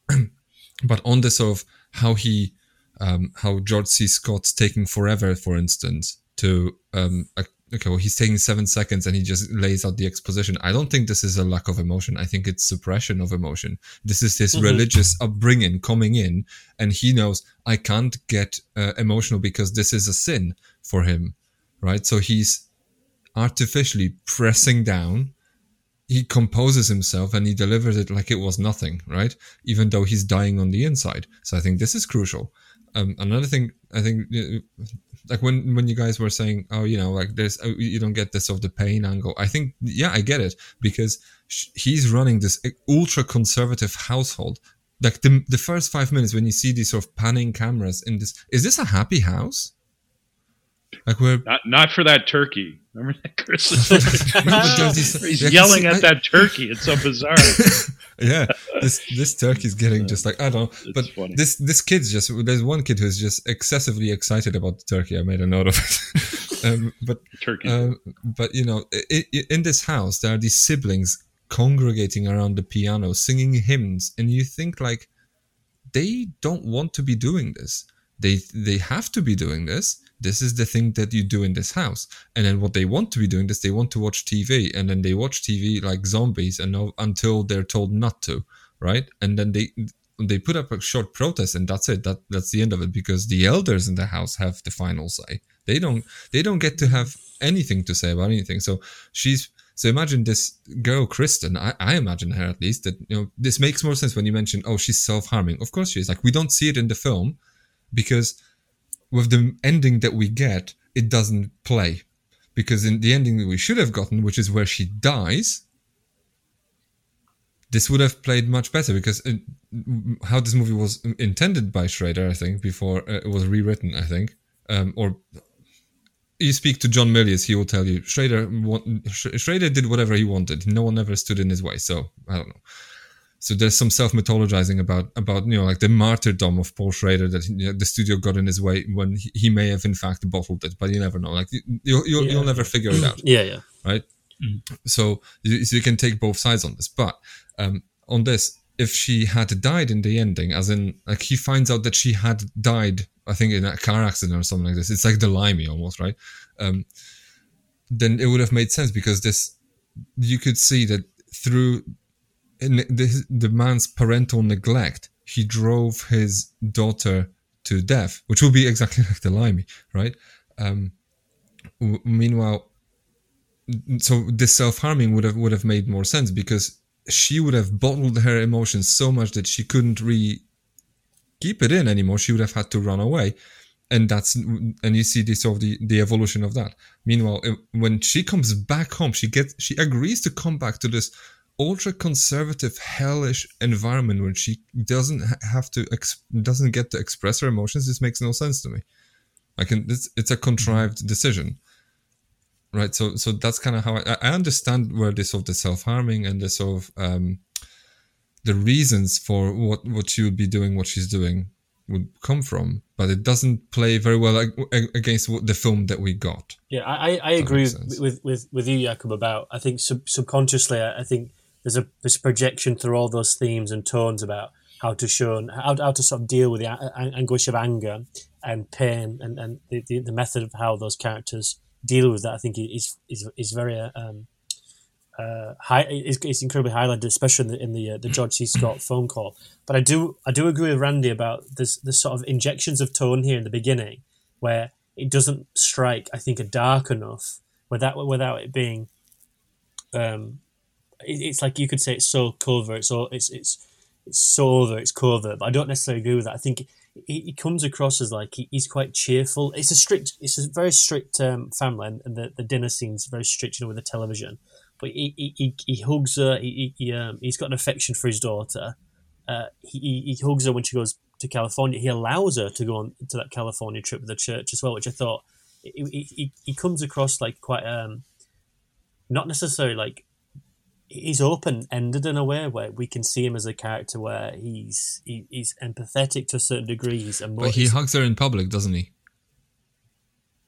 S1: <clears throat> but on the sort of how he um, how George C. Scott's taking forever, for instance, to um, okay, well, he's taking seven seconds and he just lays out the exposition. I don't think this is a lack of emotion. I think it's suppression of emotion. This is his
S4: Mhm.
S1: religious upbringing coming in, and he knows I can't get uh, emotional because this is a sin for him, right? So he's artificially pressing down. He composes himself and he delivers it like it was nothing, right? Even though he's dying on the inside. So I think this is crucial. Um, another thing, I think, uh, like when when you guys were saying, oh, you know, like there's uh, you don't get this of the pain angle. I think, yeah, I get it because he's running this ultra conservative household. Like the the first five minutes when you see these sort of panning cameras in this, is this a happy house? Like we're
S2: Not not for that turkey. Remember that Christmas? <laughs>
S1: No, <laughs> but
S2: He's
S1: you can
S2: yelling at
S1: I-
S2: that turkey. It's so bizarre. <laughs>
S1: yeah this this turkey's getting just like i don't know
S2: It's
S1: but
S2: funny.
S1: this this kid's just there's one kid who's just excessively excited about the turkey i made a note of it um, but
S2: turkey.
S1: um, but you know i i in this house there are these siblings congregating around the piano singing hymns and you think like they don't want to be doing this they they have to be doing this this is the thing that you do in this house. And then what they want to be doing is they want to watch tv and then they watch tv like zombies and no, until they're told not to right? And then they they put up a short protest and that's it. That that's the end of it because the elders in the house have the final say. They don't they don't get to have anything to say about anything. So she's so imagine this girl kristen. I, I imagine her at least that you know this makes more sense when you mention oh she's self-harming. Of course she is. Like we don't see it in the film because with the ending that we get, it doesn't play. Because in the ending that we should have gotten, which is where she dies, this would have played much better because uh, how this movie was intended by Schrader, I think, before uh, it was rewritten, I think, um, or you speak to John Milius, he will tell you Schrader Schrader did whatever he wanted. No one ever stood in his way. So I don't know. So there's some self mythologizing about about you know like the martyrdom of Paul Schrader that you know, the studio got in his way when he, he may have in fact bottled it, but you never know. Like you, you'll you'll,
S4: Yeah.
S1: you'll never figure it out <clears throat>
S4: Yeah, yeah.
S1: right? So, you- so you can take both sides on this. But um, on this, if she had died in the ending, as in like he finds out that she had died, I think in a car accident or something like this. It's like the limey almost, right? Um, then it would have made sense because this you could see that through the, the man's parental neglect, he drove his daughter to death, which will be exactly <laughs> like the limey, right? Um, w- meanwhile, so this self-harming would have would have made more sense because she would have bottled her emotions so much that she couldn't really keep it in anymore. She would have had to run away. And that's and you see this of the the evolution of that. Meanwhile when she comes back home she gets she agrees to come back to this ultra conservative hellish environment where she doesn't have to ex- doesn't get to express her emotions this makes no sense to me like it's it's a contrived decision right? So so that's kind of how I, I understand where this sort of the self harming and the sort of um, the reasons for what what she would be doing, what she's doing would come from, but it doesn't play very well against the film that we got.
S4: Yeah, I, I agree with, with, with with you, Jakub. About I think sub- subconsciously, I think there's a this projection through all those themes and tones about how to show how, how to sort of deal with the anguish of anger and pain and, and the, the, the, method of how those characters deal with that. I think is is is very um, uh, high. Is incredibly highlighted, especially in the in the, uh, the George C. Scott phone call. But I do I do agree with Randy about this the sort of injections of tone here in the beginning, where it doesn't strike I think a dark enough without without it being. Um, it's like you could say it's so covert. So it's it's it's so over. It's covert, but I don't necessarily agree with that. I think he, he comes across as like he, he's quite cheerful. It's a strict, it's a very strict um, family, and, the, the dinner scene's very strict, you know, with the television. But he he, he, he hugs her. He, he um, he's got an affection for his daughter. Uh, he, he hugs her when she goes to California. He allows her to go on to that California trip with the church as well, which I thought he, he, he comes across like quite um not necessarily like he's open ended in a way where we can see him as a character where he's he, he's empathetic to a certain degree. He's
S1: but he hugs her in public, doesn't he?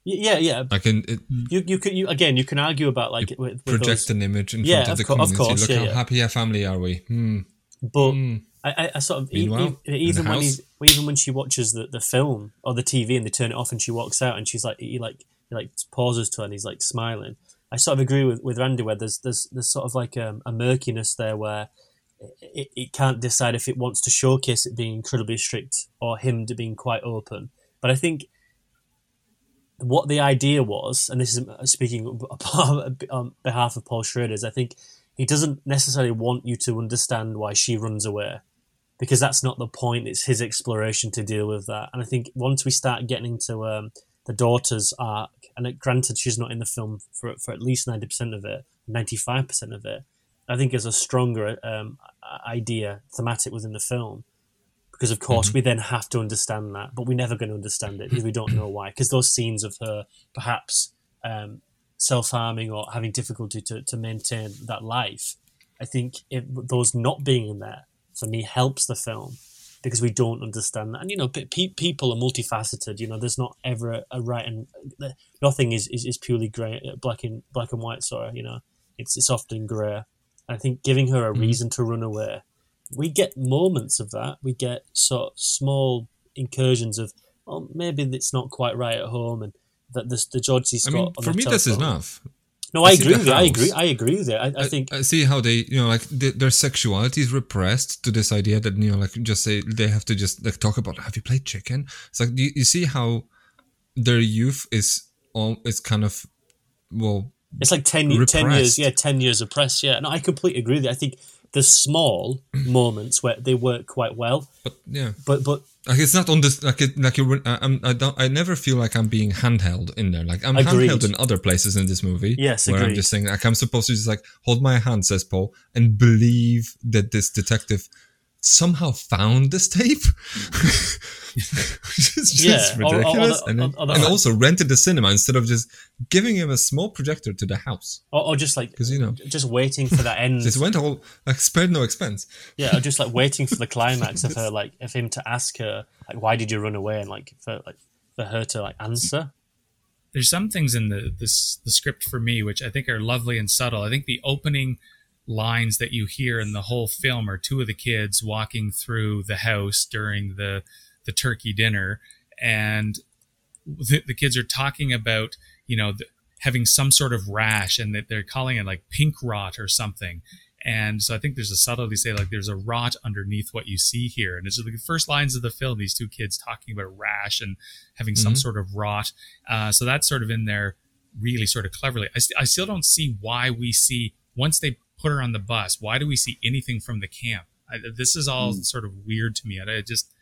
S4: Yeah, yeah.
S1: I can. It,
S4: you you can you again you can argue about like with,
S1: project
S4: those,
S1: an image in yeah, front of, the co- community. Of course, Look yeah, how yeah. happy a family are we? Hmm.
S4: But hmm. I, I, sort of Meanwhile, even when he's even when she watches the, the film or the TV and they turn it off and she walks out and she's like he like he like pauses to her and he's like smiling I sort of agree with, with Randy where there's there's there's sort of like a, a murkiness there where it, it can't decide if it wants to showcase it being incredibly strict or him to being quite open. But I think what the idea was, and this is speaking <laughs> on behalf of Paul Schrader's, I think he doesn't necessarily want you to understand why she runs away because that's not the point. It's his exploration to deal with that. And I think once we start getting into um, the daughter's arc, and it, granted she's not in the film for for at least ninety percent of it, ninety five percent of it. I think is a stronger um, idea thematic within the film because of course mm-hmm. we then have to understand that, but we're never going to understand it because we don't know why. Because those scenes of her perhaps um, self harming or having difficulty to, to maintain that life, I think it, those not being in there for me helps the film because we don't understand that. And you know, pe- people are multifaceted. You know, there's not ever a, a right and nothing is, is, is purely grey, uh, black and black and white. Sorry, you know, it's it's often grey. I think giving her a mm-hmm. reason to run away, we get moments of that. We get sort of small incursions of, well, maybe it's not quite right at home, and that this the George C. Scott. I
S1: mean, for me, this is enough.
S4: No, I, I agree with you. I agree. I agree with it. I, I think
S1: I, see how they, you know, like the, their sexuality is repressed to this idea that you know, like just say they have to just like talk about have you played chicken? It's like you, you see how their youth is all is kind of well.
S4: It's like 10, 10 years, yeah, ten years oppressed. Yeah, no, I completely agree with it. I think there's small moments where they work quite well.
S1: But yeah,
S4: but but
S1: like it's not on this like it, like you uh, I'm, I don't I never feel like I'm being handheld in there. Like I'm agreed. handheld in other places in this movie.
S4: Yes,
S1: where
S4: agreed.
S1: I'm just saying like I'm supposed to just like hold my hand, says Paul, and believe that this detective somehow found this tape. <laughs> Which is just yeah, ridiculous. Or, or, or, and, then, and also rented the cinema instead of just giving him a small projector to the house.
S4: Or, just like, because you know, just waiting for that <laughs> end.
S1: just went all like spared no expense.
S4: Yeah, or just like waiting for the <laughs> climax of her, like, of him to ask her, like, why did you run away, and like for like for her to like answer.
S3: There's some things in the this the script for me which I think are lovely and subtle. I think the opening lines that you hear in the whole film are two of the kids walking through the house during the the turkey dinner and the, the kids are talking about you know the, having some sort of rash and that they're calling it like pink rot or something and so I think there's a subtlety say like there's a rot underneath what you see here. And it's the first lines of the film, these two kids talking about a rash and having mm-hmm. some sort of rot. Uh, so that's sort of in there really sort of cleverly. I, st- I still don't see why we see once they put her on the bus. Why do we see anything from the camp? I, this is all mm. sort of weird to me. I, just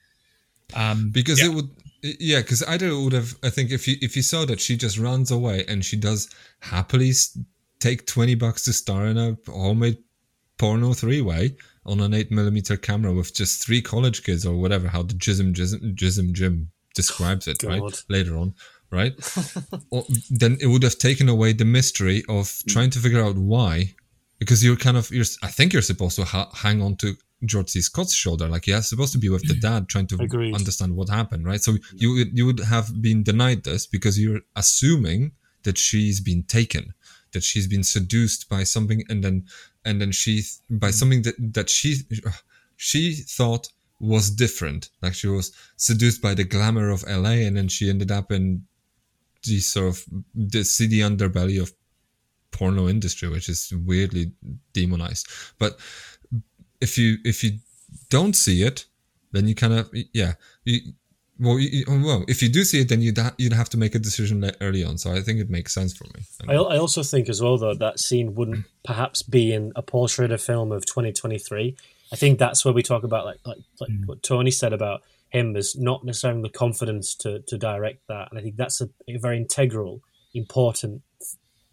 S1: um, because yeah. it would yeah because either it would have i think if you if you saw that she just runs away and she does happily take 20 bucks to star in a homemade porno three way on an 8 millimeter camera with just three college kids or whatever how the jism jism jism jim describes it right later on right? <laughs> or, then it would have taken away the mystery of trying to figure out why, because you're kind of you're. I think you're supposed to ha- hang on to George C. Scott's shoulder, like you're supposed to be with the dad, trying to
S4: Agreed.
S1: understand what happened, right? So you would- you would have been denied this because you're assuming that she's been taken, that she's been seduced by something, and then and then she by mm. something that that she she thought was different. Like she was seduced by the glamour of LA, and then she ended up in the sort of the city underbelly of porno industry, which is weirdly demonized. But if you if you don't see it, then you kind of yeah. You, well, you, well, if you do see it, then you'd ha- you'd have to make a decision early on. So I think it makes sense for me.
S4: I, I also think as well though that scene wouldn't <clears throat> perhaps be in a Paul Schrader film of 2023. I think that's where we talk about like like, like mm. what Tony said about him as not necessarily the confidence to to direct that, and I think that's a, a very integral, important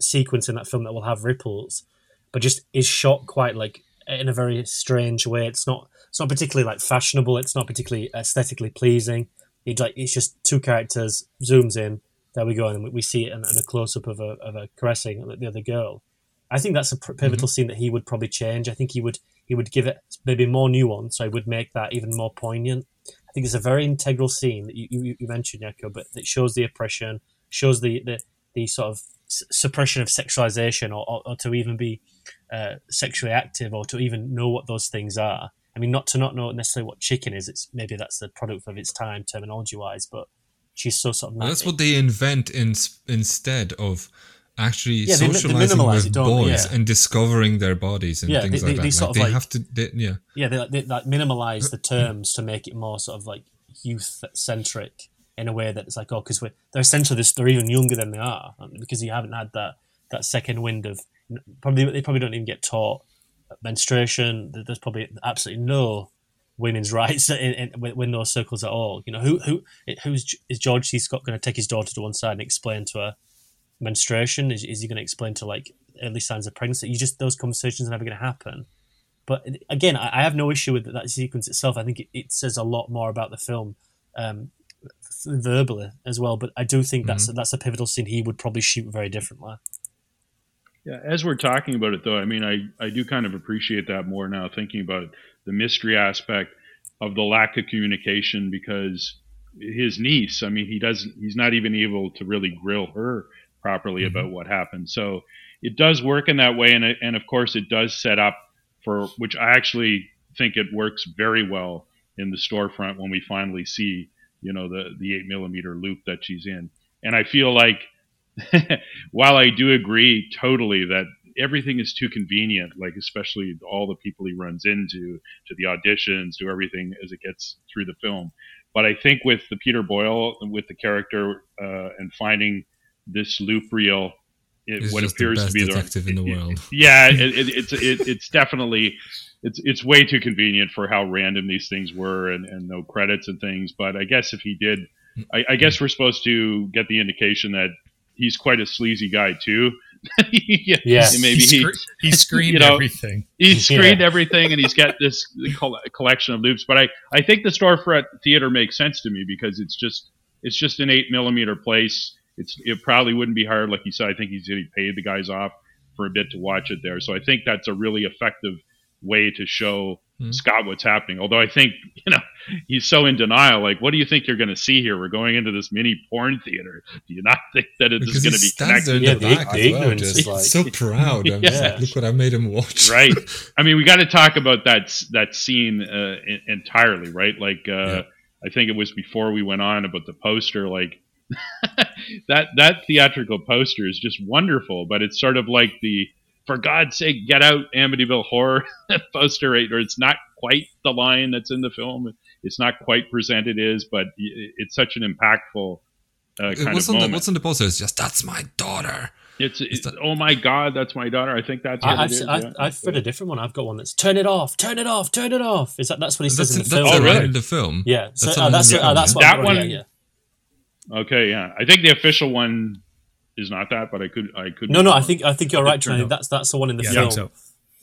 S4: sequence in that film that will have ripples, but just is shot quite like in a very strange way. It's not it's not particularly like fashionable. It's not particularly aesthetically pleasing. It's like it's just two characters zooms in. There we go, and we- see it in, in a close up of a of a caressing the other girl. I think that's a pivotal mm-hmm. scene that he would probably change. I think he would he would give it maybe more nuance. So he would make that even more poignant. I think it's a very integral scene that you, you, you mentioned, Yako, but that shows the oppression, shows the the, the sort of s- suppression of sexualization, or, or, or to even be uh, sexually active, or to even know what those things are. I mean, not to not know necessarily what chicken is. It's maybe that's the product of its time, terminology wise, but she's so sort of.
S1: Well, that's what they invent in, instead of actually
S4: Yeah, they they
S1: socializing with
S4: it,
S1: boys
S4: Yeah.
S1: and discovering their bodies and
S4: Yeah,
S1: things
S4: they-
S1: like
S4: they-
S1: that.
S4: they
S1: Like, they
S4: like-
S1: have to, they, yeah.
S4: yeah, they, they like minimalize the terms to make it more sort of like youth centric in a way that it's like, oh, because they're essentially this, they're even younger than they are because you haven't had that that second wind of probably they probably don't even get taught menstruation. There's probably absolutely no women's <laughs> rights in, in, within those circles at all. You know, who who who's is George C. Scott going to take his daughter to one side and explain to her menstruation? Is, is he going to explain to like early signs of pregnancy? You just those conversations are never going to happen. But again, I I have no issue with that sequence itself. I think it, it says a lot more about the film um, verbally as well. But I do think that's mm-hmm. that's a pivotal scene he would probably shoot very differently.
S2: Yeah, as we're talking about it, though, I mean, I, I do kind of appreciate that more now, thinking about the mystery aspect of the lack of communication because his niece, I mean, he doesn't, he's not even able to really grill her properly mm-hmm. about what happened. So it does work in that way. And, it, and of course, it does set up for, which I actually think it works very well in the storefront when we finally see, you know, the, the eight millimeter loop that she's in. And I feel like, <laughs> while I do agree totally that everything is too convenient, like especially all the people he runs into, to the auditions, to everything as it gets through the film. But I think with the Peter Boyle, with the character, uh, and finding this loop reel, it,
S1: He's
S2: what
S1: just the
S2: appears to
S1: best
S2: be
S1: detective in the world.
S2: yeah, <laughs> it, it, it's it, it's definitely it's it's way too convenient for how random these things were and, and no credits and things. But I guess if he did, I, I guess we're supposed to get the indication that he's quite a sleazy guy too. <laughs> yeah,
S4: Yeah.
S2: and maybe
S3: he,
S2: he
S3: scre- he screened <laughs>
S2: you know,
S3: everything.
S2: He screened
S4: Yeah.
S2: everything and he's got this coll- collection of loops. But I, I think the storefront theater makes sense to me because it's just it's just an eight millimeter place. It's it probably wouldn't be hard, like you said. I think he's he paid the guys off for a bit to watch it there. So I think that's a really effective way to show
S1: Hmm.
S2: Scott what's happening. Although I think <laughs> you know he's so in denial. Like, what do you think you're going to see here? We're going into this mini porn theater. Do you not think that it's
S1: Because
S2: going
S1: he
S2: to be
S1: stands there
S2: connected?
S1: in
S4: Yeah,
S1: the
S4: the-
S1: back
S4: the
S1: as well, just
S4: like-
S1: so proud. I'm just
S2: Yeah.
S1: like, look what I made him watch. <laughs>
S2: right i mean we got to talk about that that scene uh, en- entirely right like uh,
S1: Yeah.
S2: i think it was before we went on about the poster like <laughs> that that theatrical poster is just wonderful but it's sort of like the for god's sake get out amityville horror <laughs> poster right or it's not quite the line that's in the film it's not quite presented as but it's such an impactful uh, kind
S1: what's
S2: of
S1: on the
S2: moment.
S1: what's on the poster? It's just that's my daughter.
S2: it's, it's
S1: that-
S2: oh my god that's my daughter i think that's what
S4: I,
S2: it
S4: I've,
S2: is,
S4: I've,
S2: yeah.
S4: I've read a different one. I've got one that's turn it off, turn it off, turn it off. Is that that's what he says
S1: That's,
S4: in the
S1: that's
S4: film?
S2: Oh,
S1: the
S2: really?
S1: in the film.
S4: Yeah, so
S1: That's
S4: uh, that's uh, that's what
S2: That
S4: I'm-
S2: one-
S4: Yeah, yeah.
S2: Okay, yeah. I think the official one is not that, but I could I could
S4: No, no, I think I think you're
S2: I
S4: right,
S2: think
S4: That's that's the one in the
S3: Yeah, I
S4: film.
S3: think so.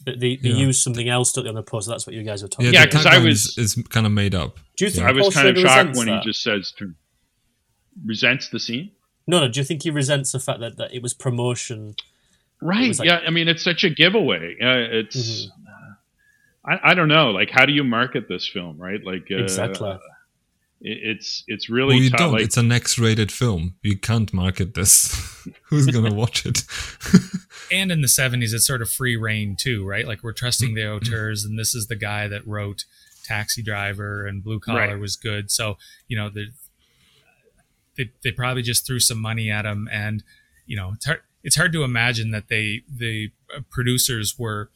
S4: They, they, they
S1: Yeah.
S4: use something else don't they, on the poster. That's what you guys were talking.
S1: Yeah,
S2: Yeah,
S1: the
S2: 'cause I was-
S1: is, is kind of made up.
S4: Do you think
S2: I was kind of shocked when
S4: that?
S2: he just says to resents the scene.
S4: No, no. Do you think he resents the fact that, that it was promotion?
S2: Right.
S4: was like-
S2: yeah. I mean, it's such a giveaway. Uh, it's.
S4: Mhm.
S2: I, I don't know. Like, how do you market this film? Right. Like. Uh,
S4: Exactly.
S2: It- It's it's really
S1: Well, you
S2: tough.
S1: don't.
S2: Like,
S1: it's an X-rated film. You can't market this. <laughs> Who's gonna <laughs> watch it? <laughs>
S3: and in the 70s it's sort of free reign too right like we're trusting the auteurs and this is the guy that wrote taxi driver and blue collar
S2: Right.
S3: was good so you know the, they, they probably just threw some money at him and you know it's hard, it's hard to imagine that they the uh, producers were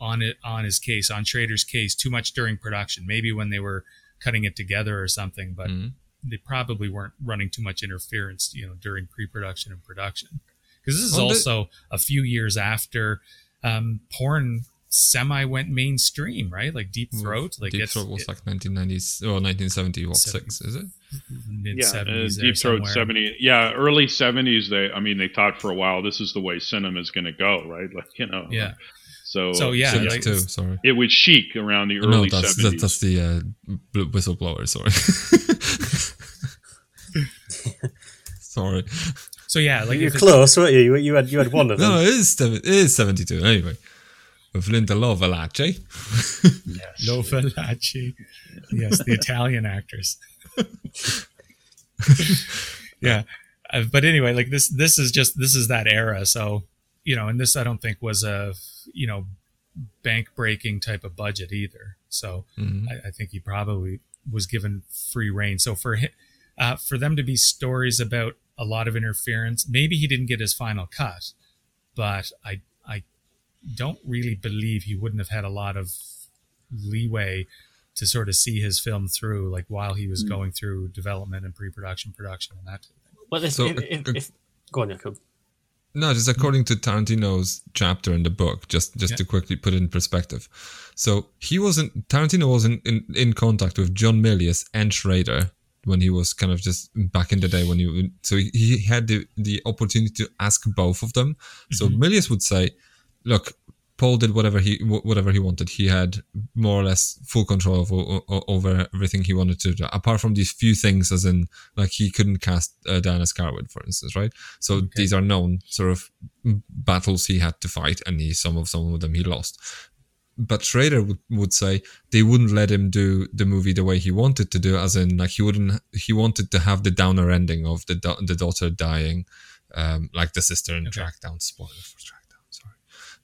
S3: on it on his case on Schrader's case too much during production maybe when they were cutting it together or something but
S1: Mhm.
S3: they probably weren't running too much interference you know during pre-production and production because this is
S1: Well, the-
S3: also a few years after um, porn semi went mainstream, right? Like Deep Throat, like
S1: Deep Throat was like 1990s or 1970. What
S3: Seven-
S1: six is it?
S3: mid
S2: yeah, uh,
S3: seventies.
S2: Deep Throat seventy. Yeah, early seventies. They, I mean, they thought for a while this is the way cinema is going to go, right? Like you know.
S3: Yeah.
S2: So
S3: So, yeah,
S2: so
S3: like-
S1: Six two. Sorry.
S2: it was chic around the
S1: no,
S2: early
S1: that's that,
S2: seventies.
S1: that's the uh, whistleblower. Sorry. <laughs> sorry.
S3: So yeah, like
S4: You're close, weren't you? You, you had you had one of them.
S1: No, no, it is seven, it is 72 anyway. With Linda Lovelace.
S3: Lo Falaci. Yes, the Italian actress. <laughs> yeah. Uh, but anyway, like this this is just this is that era. So, you know, and this I don't think was a, you know, bank breaking type of budget either. So,
S1: Mhm.
S3: I, I think he probably was given free reign. So for hi- uh, for them to be stories about a lot of interference, maybe he didn't get his final cut, but I I don't really believe he wouldn't have had a lot of leeway to sort of see his film through, like while he was going through development and pre-production, production, and that.
S4: Well, if,
S1: So,
S4: if,
S1: uh,
S4: if, if, go on, Jakub.
S1: No, just hmm. according to Tarantino's chapter in the book, just just
S3: Yeah.
S1: to quickly put it in perspective. So he wasn't Tarantino wasn't in, in contact with John Milius and Schrader when he was kind of just back in the day when he so he, he had the, the opportunity to ask both of them. So mm-hmm. Milius would say, "Look, Paul did whatever he whatever he wanted. He had more or less full control of, o- o- over everything he wanted to do, apart from these few things, as in like he couldn't cast uh, Diana Scarwid, for instance, right? So these are known sort of battles he had to fight, and he some of some of them he lost. But Schrader would, would say they wouldn't let him do the movie the way he wanted to do, as in like he wouldn't he wanted to have the downer ending of the the daughter dying, um, like the sister in
S3: Okay.
S1: Trackdown. Spoiler for Trackdown.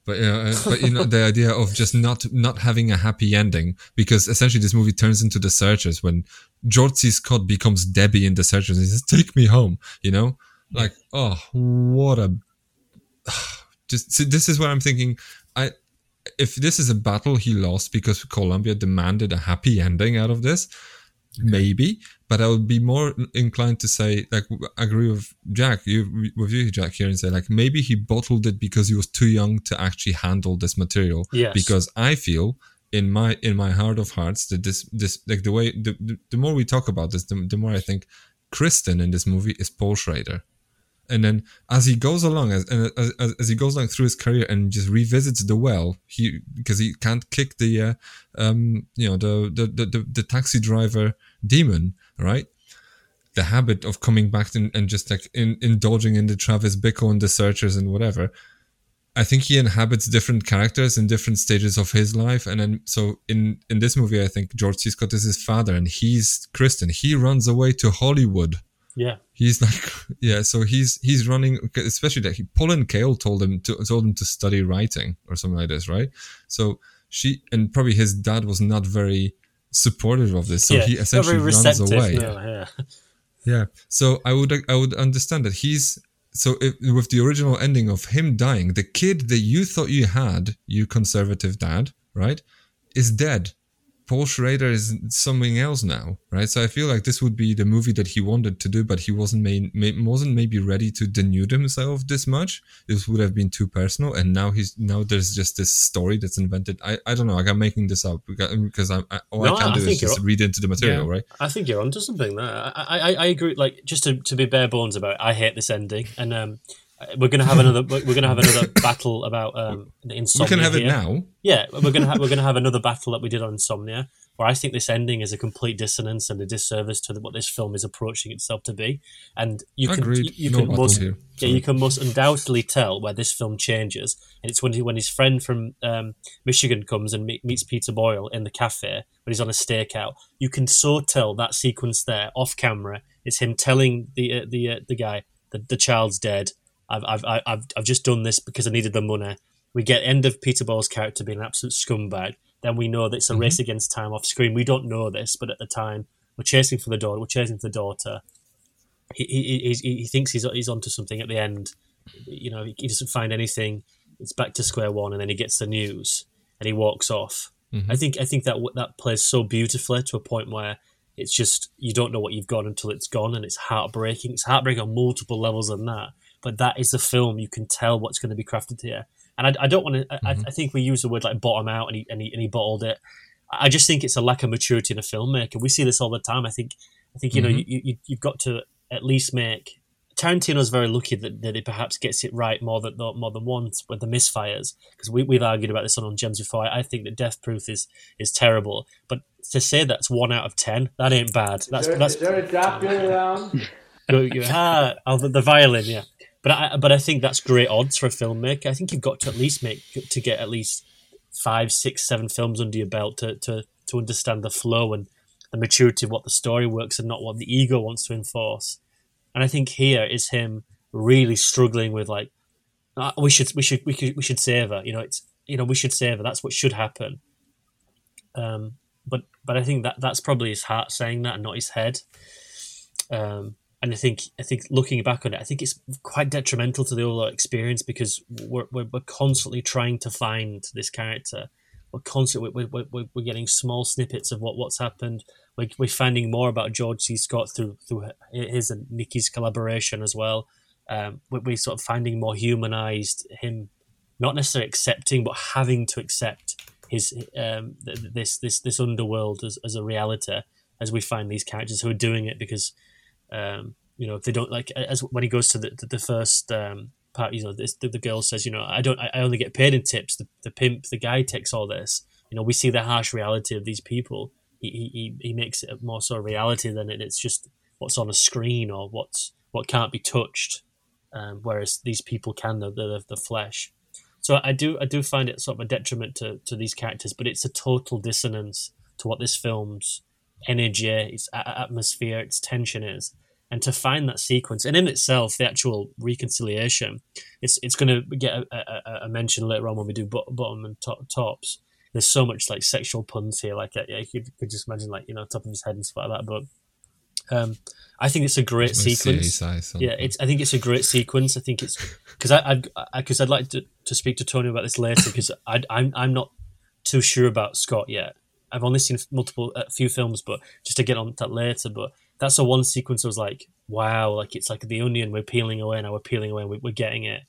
S1: But uh, uh, but you know the <laughs> idea of just not not having a happy ending because essentially this movie turns into the Searchers when George C. Scott becomes Debbie in the Searchers and he says take me home you know like oh what a <sighs> just see, this is what I'm thinking I if this is a battle he lost because Columbia demanded a happy ending out of this maybe but I would be more inclined to say like agree with Jack. You with you Jack here and say like maybe he bottled it because he was too young to actually handle this material.
S4: Yes.
S1: because I feel in my in my heart of hearts that this this like the way the, the, the more we talk about this the, the more I think Kristen in this movie is Paul Schrader and then as he goes along as, as, as he goes along through his career and just revisits the well he because he can't kick the uh, um you know the the, the the the taxi driver demon right the habit of coming back and, and just like in, indulging in the Travis Bickle and the searchers and whatever I think he inhabits different characters in different stages of his life, and then so in in this movie, I think George C. Scott is his father, and he's Kristen. He runs away to Hollywood.
S4: Yeah.
S1: He's like, <laughs> yeah, so he's he's running, especially that he, Pauline Kael told him to told him to study writing or something like this, right? So she and probably his dad was not very supportive of this, so
S4: yeah.
S1: he essentially
S4: very
S1: runs away.
S4: No, yeah.
S1: Yeah. So I would I would understand that he's so if, with the original ending of him dying, the kid that you thought you had, you conservative dad, right, is dead. Paul Schrader is something else now, right? So I feel like this would be the movie that he wanted to do, but he wasn't made, may, wasn't maybe ready to denude himself this much. This would have been too personal, and now he's now there's just this story that's invented. I, I don't know. Like I'm making this up because I'm I, all
S4: No,
S1: I can
S4: I
S1: do is just
S4: you're-
S1: read into the material,
S3: Yeah.
S1: right?
S4: I think you're onto something there. I, I, I agree. Like just to, to be bare bones about, it, I hate this ending, and um, we're gonna have another. We're gonna have another <laughs> battle about um, insomnia.
S1: we can have it
S4: here.
S1: now.
S4: Yeah, we're gonna have we're gonna have another battle that we did on insomnia. where I think this ending is a complete dissonance and a disservice to what this film is approaching itself to be. And you can
S1: Agreed.
S4: you, you
S1: No
S4: can most
S1: here.
S4: yeah, you can most undoubtedly tell where this film changes, and it's when he, when his friend from um, Michigan comes and meet, meets Peter Boyle in the cafe when he's on a stakeout. You can so tell that sequence there off camera. It's him telling the uh, the uh, the guy that the child's dead. I've, I've I've I've just done this because I needed the money. We get end of Peter Boyle's character being an absolute scumbag. Then we know that it's a race against time off screen. We don't know this, but at the time we're chasing for the daughter. We're chasing for the daughter he, he, he, he thinks he's he's onto something at the end. You know, he doesn't find anything. It's back to square one, and then he gets the news and he walks off.
S1: Mhm.
S4: I think I think that that plays so beautifully to a point where it's just you don't know what you've got until it's gone, and it's heartbreaking. It's heartbreaking on multiple levels than that. But that is the film. You can tell what's going to be crafted here. And I, I don't want to. I, I think we use the word like bottom out, and he and he, and he bottled it. I just think it's a lack of maturity in a filmmaker. We see this all the time. I think. I think you know
S1: Mhm.
S4: you, you you've got to at least make. Tarantino's very lucky that, that he perhaps gets it right more than more than once with the misfires because we, we've argued about this on, on Gems before. I, I think that Death Proof is is terrible, but to say that's one out of ten, that ain't bad. That's
S7: There-
S4: that's
S7: is there a doctor around? <laughs>
S4: Go- you- ah, oh, the, the violin, yeah. But I, but I think that's great odds for a filmmaker. I think you've got to at least make to get at least five, six, seven films under your belt to to, to understand the flow and the maturity of what the story works and not what the ego wants to enforce. And I think here is him really struggling with like, "Ah, we should we should we should we should save her. You know, it's you know we should save her. That's what should happen. Um, but but I think that that's probably his heart saying that and not his head. Um, and I think I think looking back on it, I think it's quite detrimental to the overall experience because we're, we're, we're constantly trying to find this character. We're constantly we're, we're, we're, getting small snippets of what, what's happened. We're, we're finding more about George C. Scott through through his and Nikki's collaboration as well. Um, we're, we're sort of finding more humanized him, not necessarily accepting, but having to accept his um, th- th- this this this underworld as, as a reality as we find these characters who are doing it because um, you know if they don't like as when he goes to the the, the first um, part you know this, the, the girl says you know I don't I only get paid in tips. The, the pimp the guy takes all this. You know we see the harsh reality of these people. He, he, he- he makes it more so a reality than it, it's just what's on a screen or what's what can't be touched um, whereas these people can the, the the flesh. So I do I do find it sort of a detriment to, to these characters, but it's a total dissonance to what this film's energy, its atmosphere, its tension is. And to find that sequence, and in itself, the actual reconciliation, it's it's going to get a, a, a- mention later on when we do bottom and top, tops. There's so much like sexual puns here, like yeah, you could, could just imagine like you know top of his head and stuff like that. But um, I think it's a great
S1: Let's
S4: sequence.
S1: his eyes on-
S4: Yeah, it's. I think it's a great sequence. I think it's because I because I'd like to, to speak to Tony about this later because I I'm I'm not too sure about Scott yet. I've only seen multiple a few films, but just to get on that later. But that's the one sequence I was like, wow, like it's like the onion. We're peeling away now. We're peeling away. We're, we're getting it.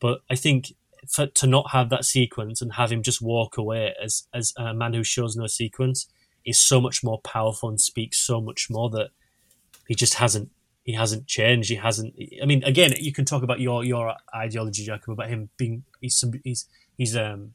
S4: But I think for to not have that sequence and have him just walk away as as a man who shows no sequence is so much more powerful and speaks so much more that he just hasn't he hasn't changed. He hasn't. I mean, again, you can talk about your your ideology, Jakub, about him being he's he's he's um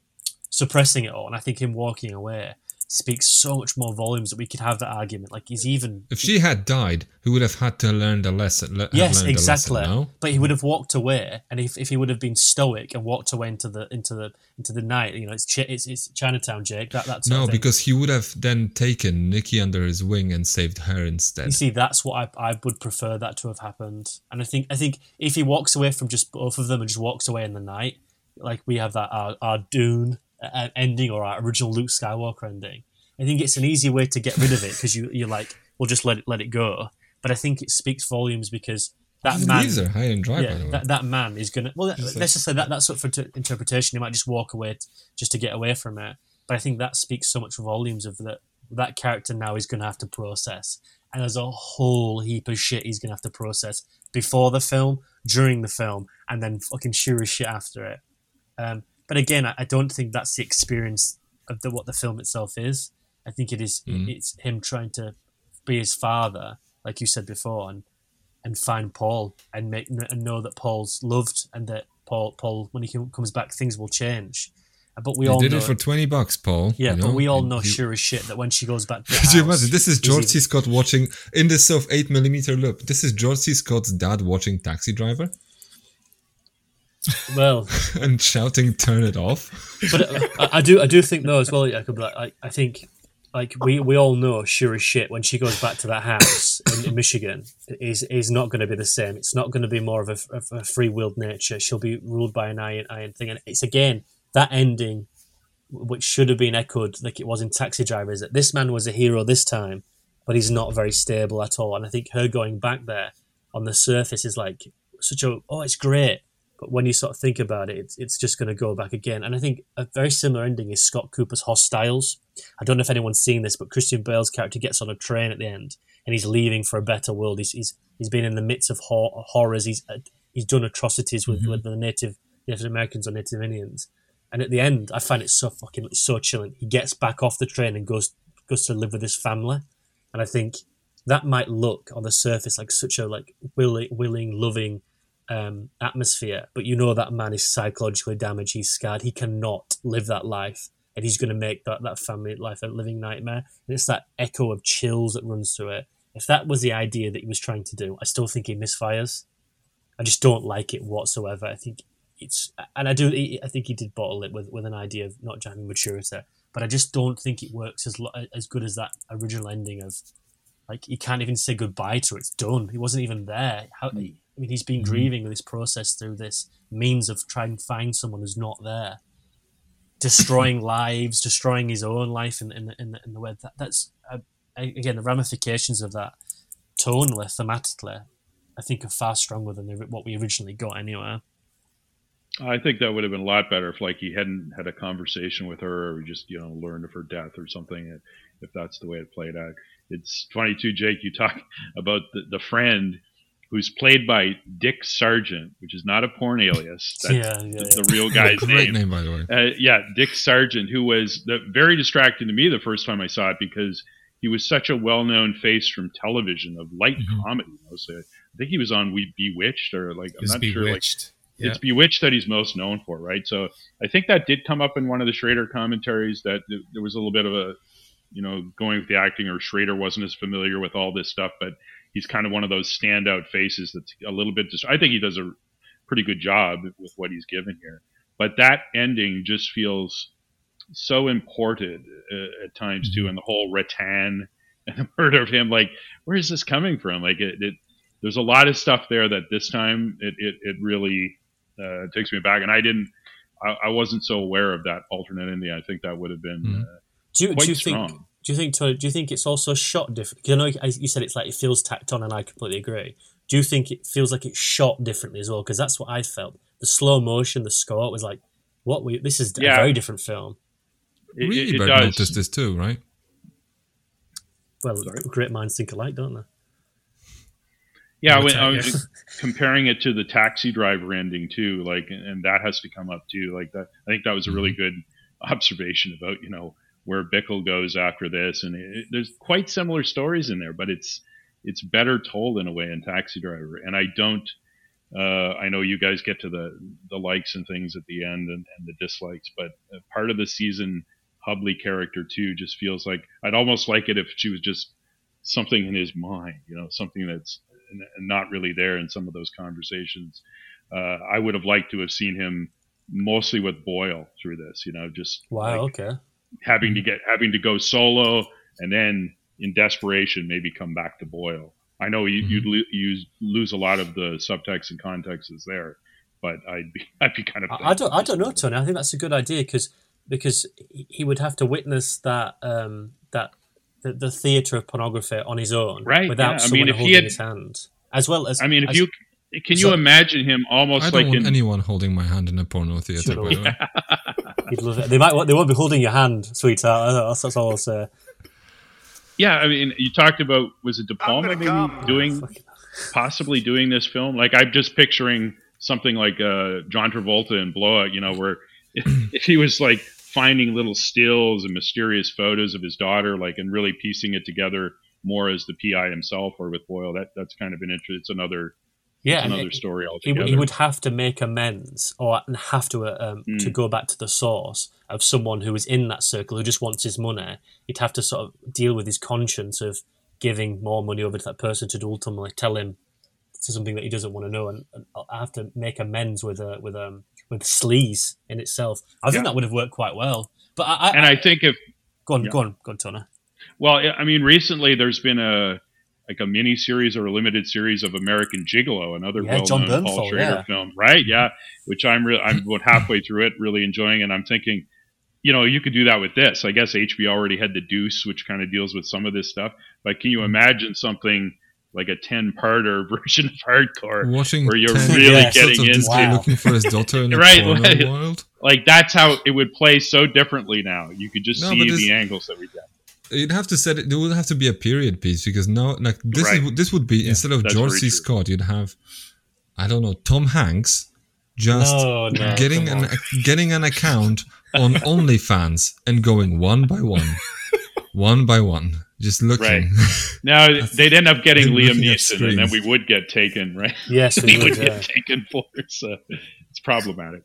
S4: suppressing it all, and I think him walking away speaks so much more volumes that we could have that argument. Like he's even
S1: If she had died, he would have had to learn the lesson. le-
S4: yes, exactly.
S1: lesson, no?
S4: But he would have walked away, and if, if he would have been stoic and walked away into the into the into the night, you know, it's Ch- it's, it's Chinatown, Jake. That that's
S1: No, because he would have then taken Nikki under his wing and saved her instead.
S4: You see, that's what I, I would prefer that to have happened. And I think I think if he walks away from just both of them and just walks away in the night, like we have that our, our Dune uh, ending or our original Luke Skywalker ending, I think it's an easy way to get rid of it because you you're like, we'll just let it let it go. But I think it speaks volumes because that man,
S1: are high and dry, by
S4: yeah,
S1: the way.
S4: that, that man is gonna. Well, let's just say that that's up for t- interpretation. He might just walk away t- just to get away from it. But I think that speaks so much volumes of that. That character now is going to have to process, and there's a whole heap of shit he's going to have to process before the film, during the film, and then fucking sure as shit after it. Um, but again, I, I don't think that's the experience of the, what the film itself is. I think it is
S1: Mhm.
S4: it's him trying to be his father, like you said before, and and find Paul and make and know that Paul's loved and that Paul Paul when he comes back things will change. But we
S1: He
S4: all
S1: did
S4: know,
S1: it for twenty bucks, Paul.
S4: yeah,
S1: you
S4: but we all
S1: and
S4: know
S1: you-
S4: sure as shit that when she goes back to <laughs> the
S1: Could you
S4: house,
S1: imagine? This is George C. Scott watching in this sort of eight millimeter loop. This is George C. Scott's dad watching Taxi Driver
S4: Well, <laughs>
S1: and shouting, "Turn it off!"
S4: but uh, I, I do, I do think though as well. Jakub, like, I, I think, like we, we all know sure as shit when she goes back to that house in, in Michigan is is not going to be the same. It's not going to be more of a, of a free willed nature. She'll be ruled by an iron iron thing, and it's again that ending, which should have been echoed like it was in Taxi Driver. Is that this man was a hero this time, but he's not very stable at all. And I think her going back there on the surface is like such a oh, it's great. But when you sort of think about it, it's, it's just going to go back again. And I think a very similar ending is Scott Cooper's Hostiles. I don't know if anyone's seen this, but Christian Bale's character gets on a train at the end and he's leaving for a better world. He's he's, he's been in the midst of hor- horrors. He's uh, he's done atrocities with, with the native Native Americans or Native Indians. And at the end, I find it so fucking it's so chilling. He gets back off the train and goes goes to live with his family. And I think that might look on the surface like such a like willing, willing, loving um, atmosphere, but you know that man is psychologically damaged. He's scarred. He cannot live that life, and he's going to make that, that family life a living nightmare. And it's that echo of chills that runs through it. If that was the idea that he was trying to do, I still think he misfires. I just don't like it whatsoever. I think it's, and I do. I think he did bottle it with, with an idea of not having maturity, but I just don't think it works as as good as that original ending of like he can't even say goodbye to her. It's done. He wasn't even there. How, I mean, he's been grieving this process through this means of trying to find someone who's not there, destroying <laughs> lives, destroying his own life in in the, in the, in the way that that's uh, again the ramifications of that tonally, thematically, I think are far stronger than the, what we originally got anyway.
S2: I think that would have been a lot better if, like, he hadn't had a conversation with her, or just you know learned of her death or something. If that's the way it played out, it's funny too, Jake. You talk <laughs> about the, the friend who's played by Dick Sargent, which is not a porn alias. <laughs> That's
S4: yeah, yeah,
S2: the,
S4: yeah.
S2: the real guy's
S1: Great
S2: name.
S1: name, by the way.
S2: Uh, yeah, Dick Sargent, who was the, very distracting to me the first time I saw it because he was such a well-known face from television of light
S1: Mhm.
S2: comedy mostly. I think he was on We Bewitched or like I'm
S3: Is
S2: not sure. Like,
S3: bewitched. yeah.
S2: it's Bewitched that he's most known for, right? So I think that did come up in one of the Schrader commentaries that th- there was a little bit of a, you know, going with the acting or Schrader wasn't as familiar with all this stuff, but he's kind of one of those standout faces that's a little bit. Dis- I think he does a pretty good job with what he's given here, but that ending just feels so imported uh, at times too, and the whole rattan and the murder of him. Like, where is this coming from? Like, it, it there's a lot of stuff there that this time it it, it really uh, takes me back, and I didn't. I, I wasn't so aware of that alternate ending. I think that would have been
S1: Mhm.
S2: uh,
S4: Do do you
S2: strong.
S4: think? Do you think? Tony, do you think it's also shot different? 'cause I know you said it's like it feels tacked on, and I completely agree. Do you think it feels like it's shot differently as well? Because that's what I felt. The slow motion, the score was like, what we. This is a very different film.
S2: It, it- it
S1: noticed this too, right?
S4: Well, Sorry. great minds think alike, don't they?
S2: Yeah,
S3: What's
S2: when, I was <laughs> comparing it to the taxi driver ending too, like, and that has to come up too. Like that, I think that was a really mm-hmm. good observation about you know where Bickle goes after this, and it, there's quite similar stories in there, but it's it's better told in a way in Taxi Driver, and I don't. Uh, I know you guys get to the the likes and things at the end and, and the dislikes, but uh, part of the season Hubley character too just feels like I'd almost like it if she was just something in his mind, you know, something that's not really there in some of those conversations. Uh, I would have liked to have seen him mostly with Boyle through this, you know, just
S4: Wow.
S2: like
S4: okay.
S2: Having to get having to go solo and then in desperation maybe come back to Boyle. I know you, you'd lo- you lose a lot of the subtext and context is there, but I'd be <laughs> I'd be kind of
S4: I, I don't. I don't know, Tony. I think that's a good idea because because he- he would have to witness that um, that the, the theater of pornography on his own,
S2: Right,
S4: Without
S2: yeah. I
S4: someone
S2: mean, if he
S4: holding
S2: had-
S4: his hand, as well as
S2: I mean, if
S4: as-
S2: you can
S4: so-
S2: you imagine him almost
S1: I don't
S2: like
S1: want
S2: in
S1: anyone holding my hand in a porno theater.
S4: Shut
S1: By the way. <laughs>
S4: You'd love it. They might. They won't be holding your hand, sweetheart. That's, that's all I'll say.
S2: yeah. I mean, you talked about was it De Palma maybe doing
S4: Fucking-
S2: possibly doing this film. Like I'm just picturing something like uh, John Travolta in Blowout, you know, where if, if he was like finding little stills and mysterious photos of his daughter, like and really piecing it together more as the PI himself or with Boyle. That that's kind of an interest. It's another
S4: Yeah,
S2: another
S4: it-
S2: story
S4: he,
S2: altogether.
S4: he would have to make amends or have to uh, um, to
S2: Mm.
S4: go back to the source of someone who is in that circle who just wants his money. He'd have to sort of deal with his conscience of giving more money over to that person to ultimately tell him to something that he doesn't want to know, and, and I have to make amends with uh, with um with sleaze in itself. I think
S2: Yeah.
S4: that would have worked quite well. But I, I,
S2: and I think if
S4: go on,
S2: yeah.
S4: go on, go on, Tony.
S2: Well, I mean, recently there's been a like a mini series or a limited series of American Gigolo, another
S4: Yeah, John
S2: well-known Paul Schrader
S4: yeah.
S2: film, right? Yeah, which I'm re- I'm about halfway through it, really enjoying, and I'm thinking, you know, you could do that with this. I guess HBO already had the Deuce, which kind of deals with some of this stuff, but can you mm-hmm. imagine something like a ten-parter <laughs> version of Hardcore,
S1: Watching
S2: where you're
S1: 10
S2: really
S4: Yes.
S2: getting
S1: episodes of
S2: into
S4: Wow.
S1: looking for his daughter in <laughs> the
S2: Right,
S1: porno
S2: right.
S1: world.
S2: like that's how it would play so differently now. You could just
S1: No,
S2: see the angles that we get.
S1: You'd have to set it. There would have to be a period piece because now, like this
S2: Right.
S1: is this would be instead of George C.
S2: true.
S1: Scott, you'd have, I don't know, Tom Hanks, just
S4: No, no,
S1: getting an
S4: on. <laughs>
S1: getting an account on <laughs> OnlyFans and going one by one, one by one, just looking.
S2: Right. <laughs> Now they'd end up getting Liam Neeson, and then we would get taken, right?
S4: Yes, we
S2: he would
S4: would.
S2: get taken for. So it's problematic.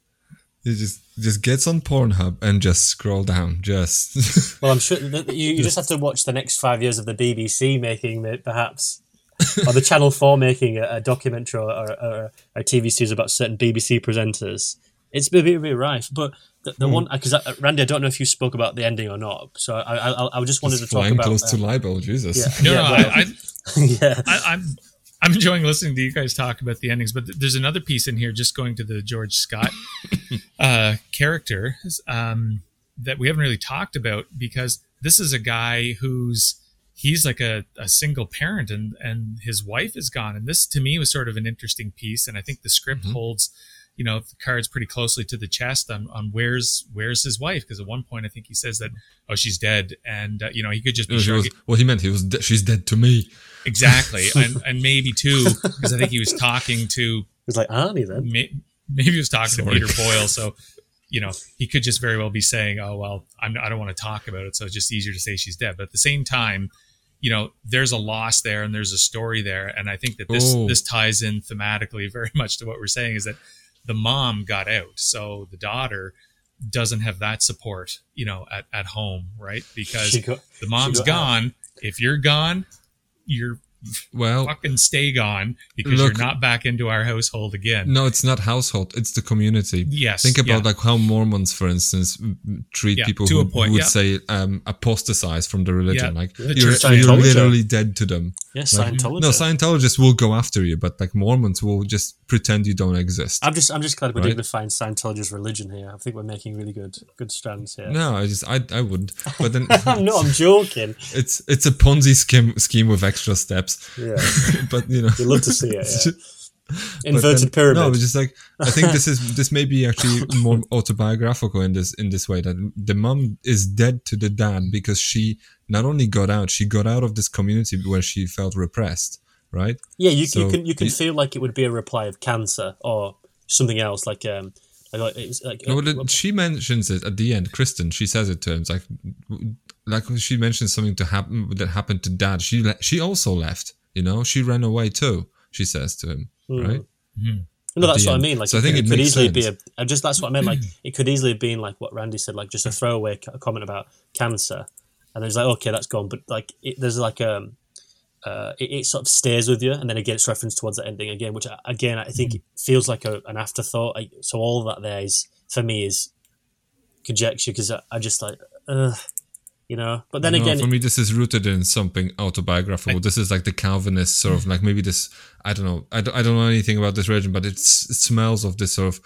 S1: He just just gets on Pornhub and just scroll down. Just <laughs>
S4: Well, I'm sure that you, you just have to watch the next five years of the BBC making it, perhaps, or the Channel Four making a, a documentary or, or, or a TV series about certain BBC presenters. It's a bit, a bit rife, but the,
S1: Hmm.
S4: one because Randy, I don't know if you spoke about the ending or not, so I I, I just wanted
S1: just
S4: to talk about
S1: close
S4: uh,
S1: to libel. Jesus.
S4: yeah,
S3: No,
S4: yeah,
S3: no,
S4: well,
S3: I, I, <laughs>
S4: yeah.
S3: I, I'm I'm enjoying listening to you guys talk about the endings, but th- there's another piece in here just going to the George Scott <laughs> uh, character um, that we haven't really talked about because this is a guy who's he's like a, a single parent and and his wife is gone, and this to me was sort of an interesting piece, and I think the script
S1: Mhm.
S3: holds you know the cards pretty closely to the chest on, on where's where's his wife because at one point I think he says that oh she's dead and uh, you know he could just be
S1: No, she was,
S3: shrugging-
S1: what he meant, he was. De- she's dead to me.
S3: Exactly, <laughs> and and maybe too because I think he was talking to
S4: It's like Arnie then.
S3: may, maybe he was talking
S1: Sorry.
S3: to Peter Boyle, so <laughs> you know he could just very well be saying, "Oh well, I'm, I don't want to talk about it," so it's just easier to say she's dead. But at the same time, you know, there's a loss there and there's a story there, and I think that this
S1: Oh.
S3: this ties in thematically very <laughs> much to what we're saying is that the mom got out, so the daughter doesn't have that support, you know, at, at home, right? Because
S4: She got-
S3: the mom's
S4: got out.
S3: gone. If you're gone, you're
S1: Well,
S3: fucking stay gone because
S1: Look-
S3: you're not back into our household again.
S1: no, it's not household. It's the community.
S3: Yes.
S1: Think about
S3: yeah.
S1: like how Mormons, for instance, treat
S3: Yeah,
S1: people
S3: to
S1: who,
S3: a point,
S1: who would
S3: yeah.
S1: say um, apostatize from the religion.
S3: Yeah.
S1: Like
S4: The
S1: you're, you're literally dead to them.
S4: Yeah,
S1: Like,
S4: Scientology.
S1: no, Scientologists will go after you, but like Mormons will just pretend you don't exist.
S4: I'm just I'm just glad we're
S1: Right.
S4: dignifying Scientology's religion here. I think we're making really good good strands here.
S1: No, I just I I wouldn't. But then <laughs>
S4: no, I'm joking.
S1: it's it's a Ponzi scheme scheme with extra steps.
S4: Yeah, <laughs>
S1: But you know,
S4: you love to see it. Yeah. <laughs> Inverted
S1: then-
S4: pyramid.
S1: No, but just like I think this is this may be actually more autobiographical in this in this way that the mom is dead to the dad because she not only got out, she got out of this community where she felt repressed, right?
S4: Yeah, you,
S1: So
S4: you can you can feel like it would be a reply of cancer or something else like um like it's like
S1: No, but she mentions it at the end. Kristen, she says it to him. It's like, like she mentions something to happen that happened to dad. She le- she also left. You know, she ran away too. She says to him,
S4: Mm.
S1: right?
S4: no, that's what I mean. Like
S1: So I think it
S4: it could easily be a. just that's what I meant. Like <clears throat> it could easily have been like what Randy said, like just a throwaway comment about cancer, and it's like okay, that's gone. But like it, there's like um. Uh, it, it sort of stays with you, and then again it's referenced towards the ending again, which uh, again I think feels like a, an afterthought. I, so all of that there is for me is conjecture because I, I just like, uh, you know. But then
S1: No,
S4: again,
S1: for me, this is rooted in something autobiographical. this is like the Calvinist sort of like maybe this. I don't know. I don't, I don't know anything about this religion, but it's, it smells of this sort of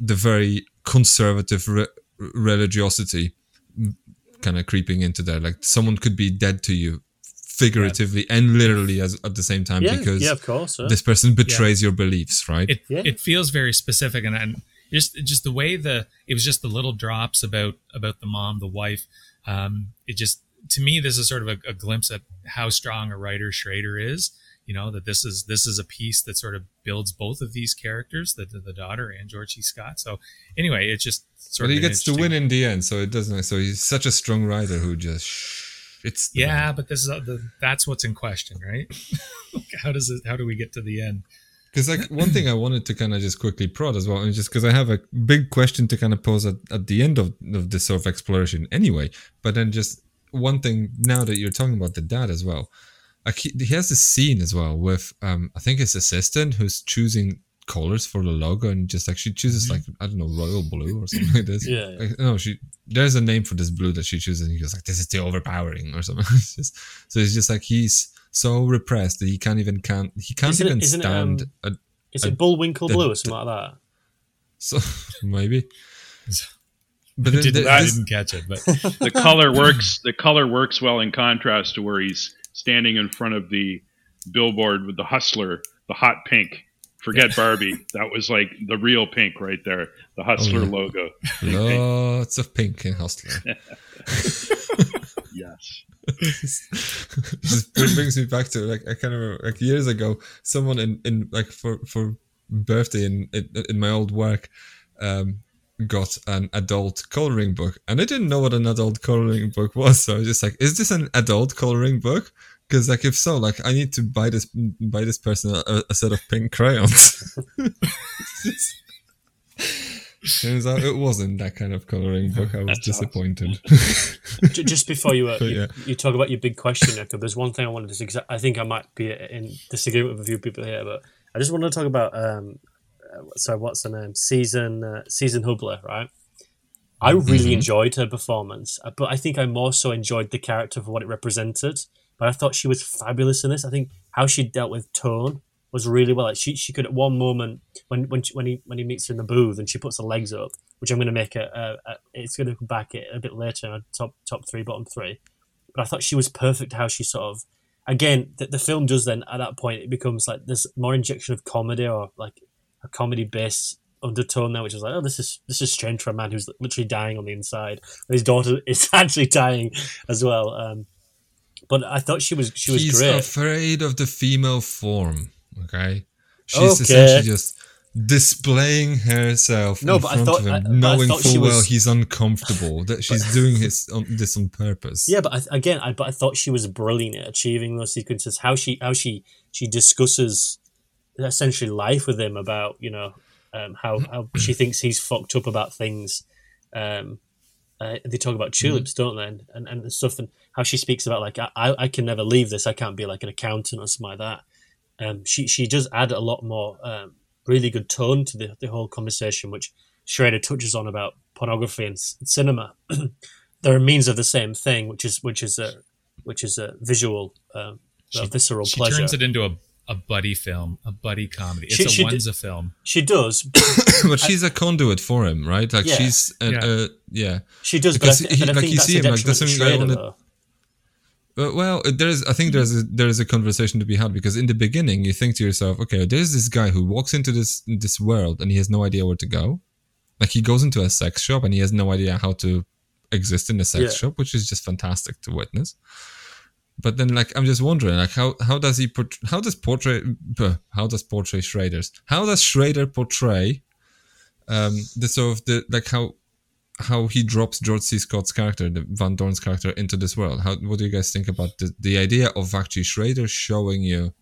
S1: the very conservative re- religiosity kind of creeping into there. Like someone could be dead to you, figuratively and literally as at the same time
S4: yeah,
S1: because
S4: yeah, of course. yeah.
S1: this person betrays your beliefs, right?
S3: it
S4: Yeah.
S3: it feels very specific and, and just just the way the it was just the little drops about about the mom the wife um it just to me this is sort of a, a glimpse at how strong a writer schrader is you know that this is this is a piece that sort of builds both of these characters the the daughter and george c scott so anyway it's just sort
S1: but
S3: of
S1: he gets to win in the end, so it doesn't. So he's such a strong writer who just it's
S3: yeah but this is the, that's what's in question right? <laughs> How does it how do we get to the end?
S1: Because like one thing I wanted to kind of just quickly prod as well, and just because I have a big question to kind of pose at, at the end of, of this sort of exploration anyway. But then just one thing now that you're talking about the dad as well, like he, he has this scene as well with um I think his assistant who's choosing colors for the logo and just like she chooses like I don't know royal blue or something like this. <laughs>
S4: Yeah, yeah.
S1: Like, no, she there's a name for this blue that she chooses, and he goes like, "This is too overpowering" or something. <laughs> It's just, so it's just like he's so repressed that he can't even can't he can't
S4: Isn't
S1: even
S4: isn't it,
S1: stand.
S4: um,
S1: a,
S4: Is
S1: I-
S4: it Bullwinkle
S1: the-
S4: Blue or something like that?
S1: so <laughs> maybe. But
S3: I
S1: then
S3: didn't,
S1: th-
S3: I
S1: this-
S3: didn't catch it, but
S2: the color works. The color works well in contrast to where he's standing in front of the billboard with the hustler, the hot pink. Forget Barbie. That was like the real pink right there. The hustler
S1: yeah.
S2: logo.
S1: lots of pink in Hustler. <laughs>
S2: Yes. <laughs>
S1: just brings me back to like I kind of like years ago, someone in in like for for birthday in in, in my old work, um, got an adult coloring book, and I didn't know what an adult coloring book was. So I was just like, "Is this an adult coloring book?" Because like if so, like I need to buy this buy this person a, a set of pink crayons. <laughs> Turns out it wasn't that kind of coloring book. I was
S2: That's
S1: disappointed.
S4: Just before you, uh, <laughs> you,
S1: yeah.
S4: you talk about your big question, Jakub, there's one thing I wanted to say. I think I might be in disagreement with a few people here, but I just wanted to talk about. Um, uh, sorry, what's her name? Season uh, Season Hubley, right? I really
S1: Mhm.
S4: enjoyed her performance, uh, but I think I more so enjoyed the character for what it represented. I thought she was fabulous in this. I think how she dealt with tone was really well. Like she, she could at one moment when when she, when he when he meets her in the booth and she puts her legs up, which I'm going to make a, a, a it's going to come back a bit later top top three, bottom three. But I thought she was perfect. How she sort of again the, the film does then at that point it becomes like this more injection of comedy or like a comedy base undertone there, which is like oh this is this is strange for a man who's literally dying on the inside. And his daughter <laughs> is actually dying as well. Um, but I thought she was she was
S1: He's
S4: great.
S1: afraid of the female form. Okay, she's
S4: Okay.
S1: essentially just displaying herself
S4: No,
S1: in
S4: but I
S1: front
S4: thought-
S1: of him,
S4: I- but
S1: knowing
S4: thought
S1: full well
S4: was-
S1: he's uncomfortable. That <laughs> she's doing his on, this on purpose.
S4: Yeah, but I, again, I but I thought she was brilliant at achieving those sequences. How she how she she discusses essentially life with him about you know um, how how she thinks he's fucked up about things. Um, uh, they talk about tulips, don't they, and, and and stuff, and how she speaks about like I I can never leave this. I can't be like an accountant or something like that. Um, she she does add a lot more um, really good tone to the the whole conversation, which Schrader touches on about pornography and c- cinema. <clears throat> there are means of the same thing, which is which is a which is a visual, um, a
S3: She-
S4: visceral
S3: she
S4: pleasure.
S3: turns it into a, a buddy film, a buddy comedy. It's
S4: She-
S3: a
S4: she did-
S3: one's film.
S4: she does,
S1: but <coughs> she's a conduit for him, right? Like
S4: Yeah.
S1: she's uh,
S3: Yeah.
S1: uh, yeah.
S4: she does, but I,
S1: Because
S4: th-
S1: he-
S4: but I
S1: like
S4: think
S1: you
S4: that's
S1: see him, like,
S4: detriment
S1: that's something I wanted-
S4: though.
S1: Well, there is. I think there's a there is a conversation to be had because in the beginning you think to yourself, okay, there's this guy who walks into this this world and he has no idea where to go. Like he goes into a sex shop and he has no idea how to exist in a sex
S4: Yeah.
S1: shop, which is just fantastic to witness. But then, like, I'm just wondering, like, how how does he put how does portray uh, how does portray Schrader's how does Schrader portray um the sort of the like how how he drops George C. Scott's character, the Van Dorn's character, into this world. How what do you guys think about the, the idea of actually Schrader showing you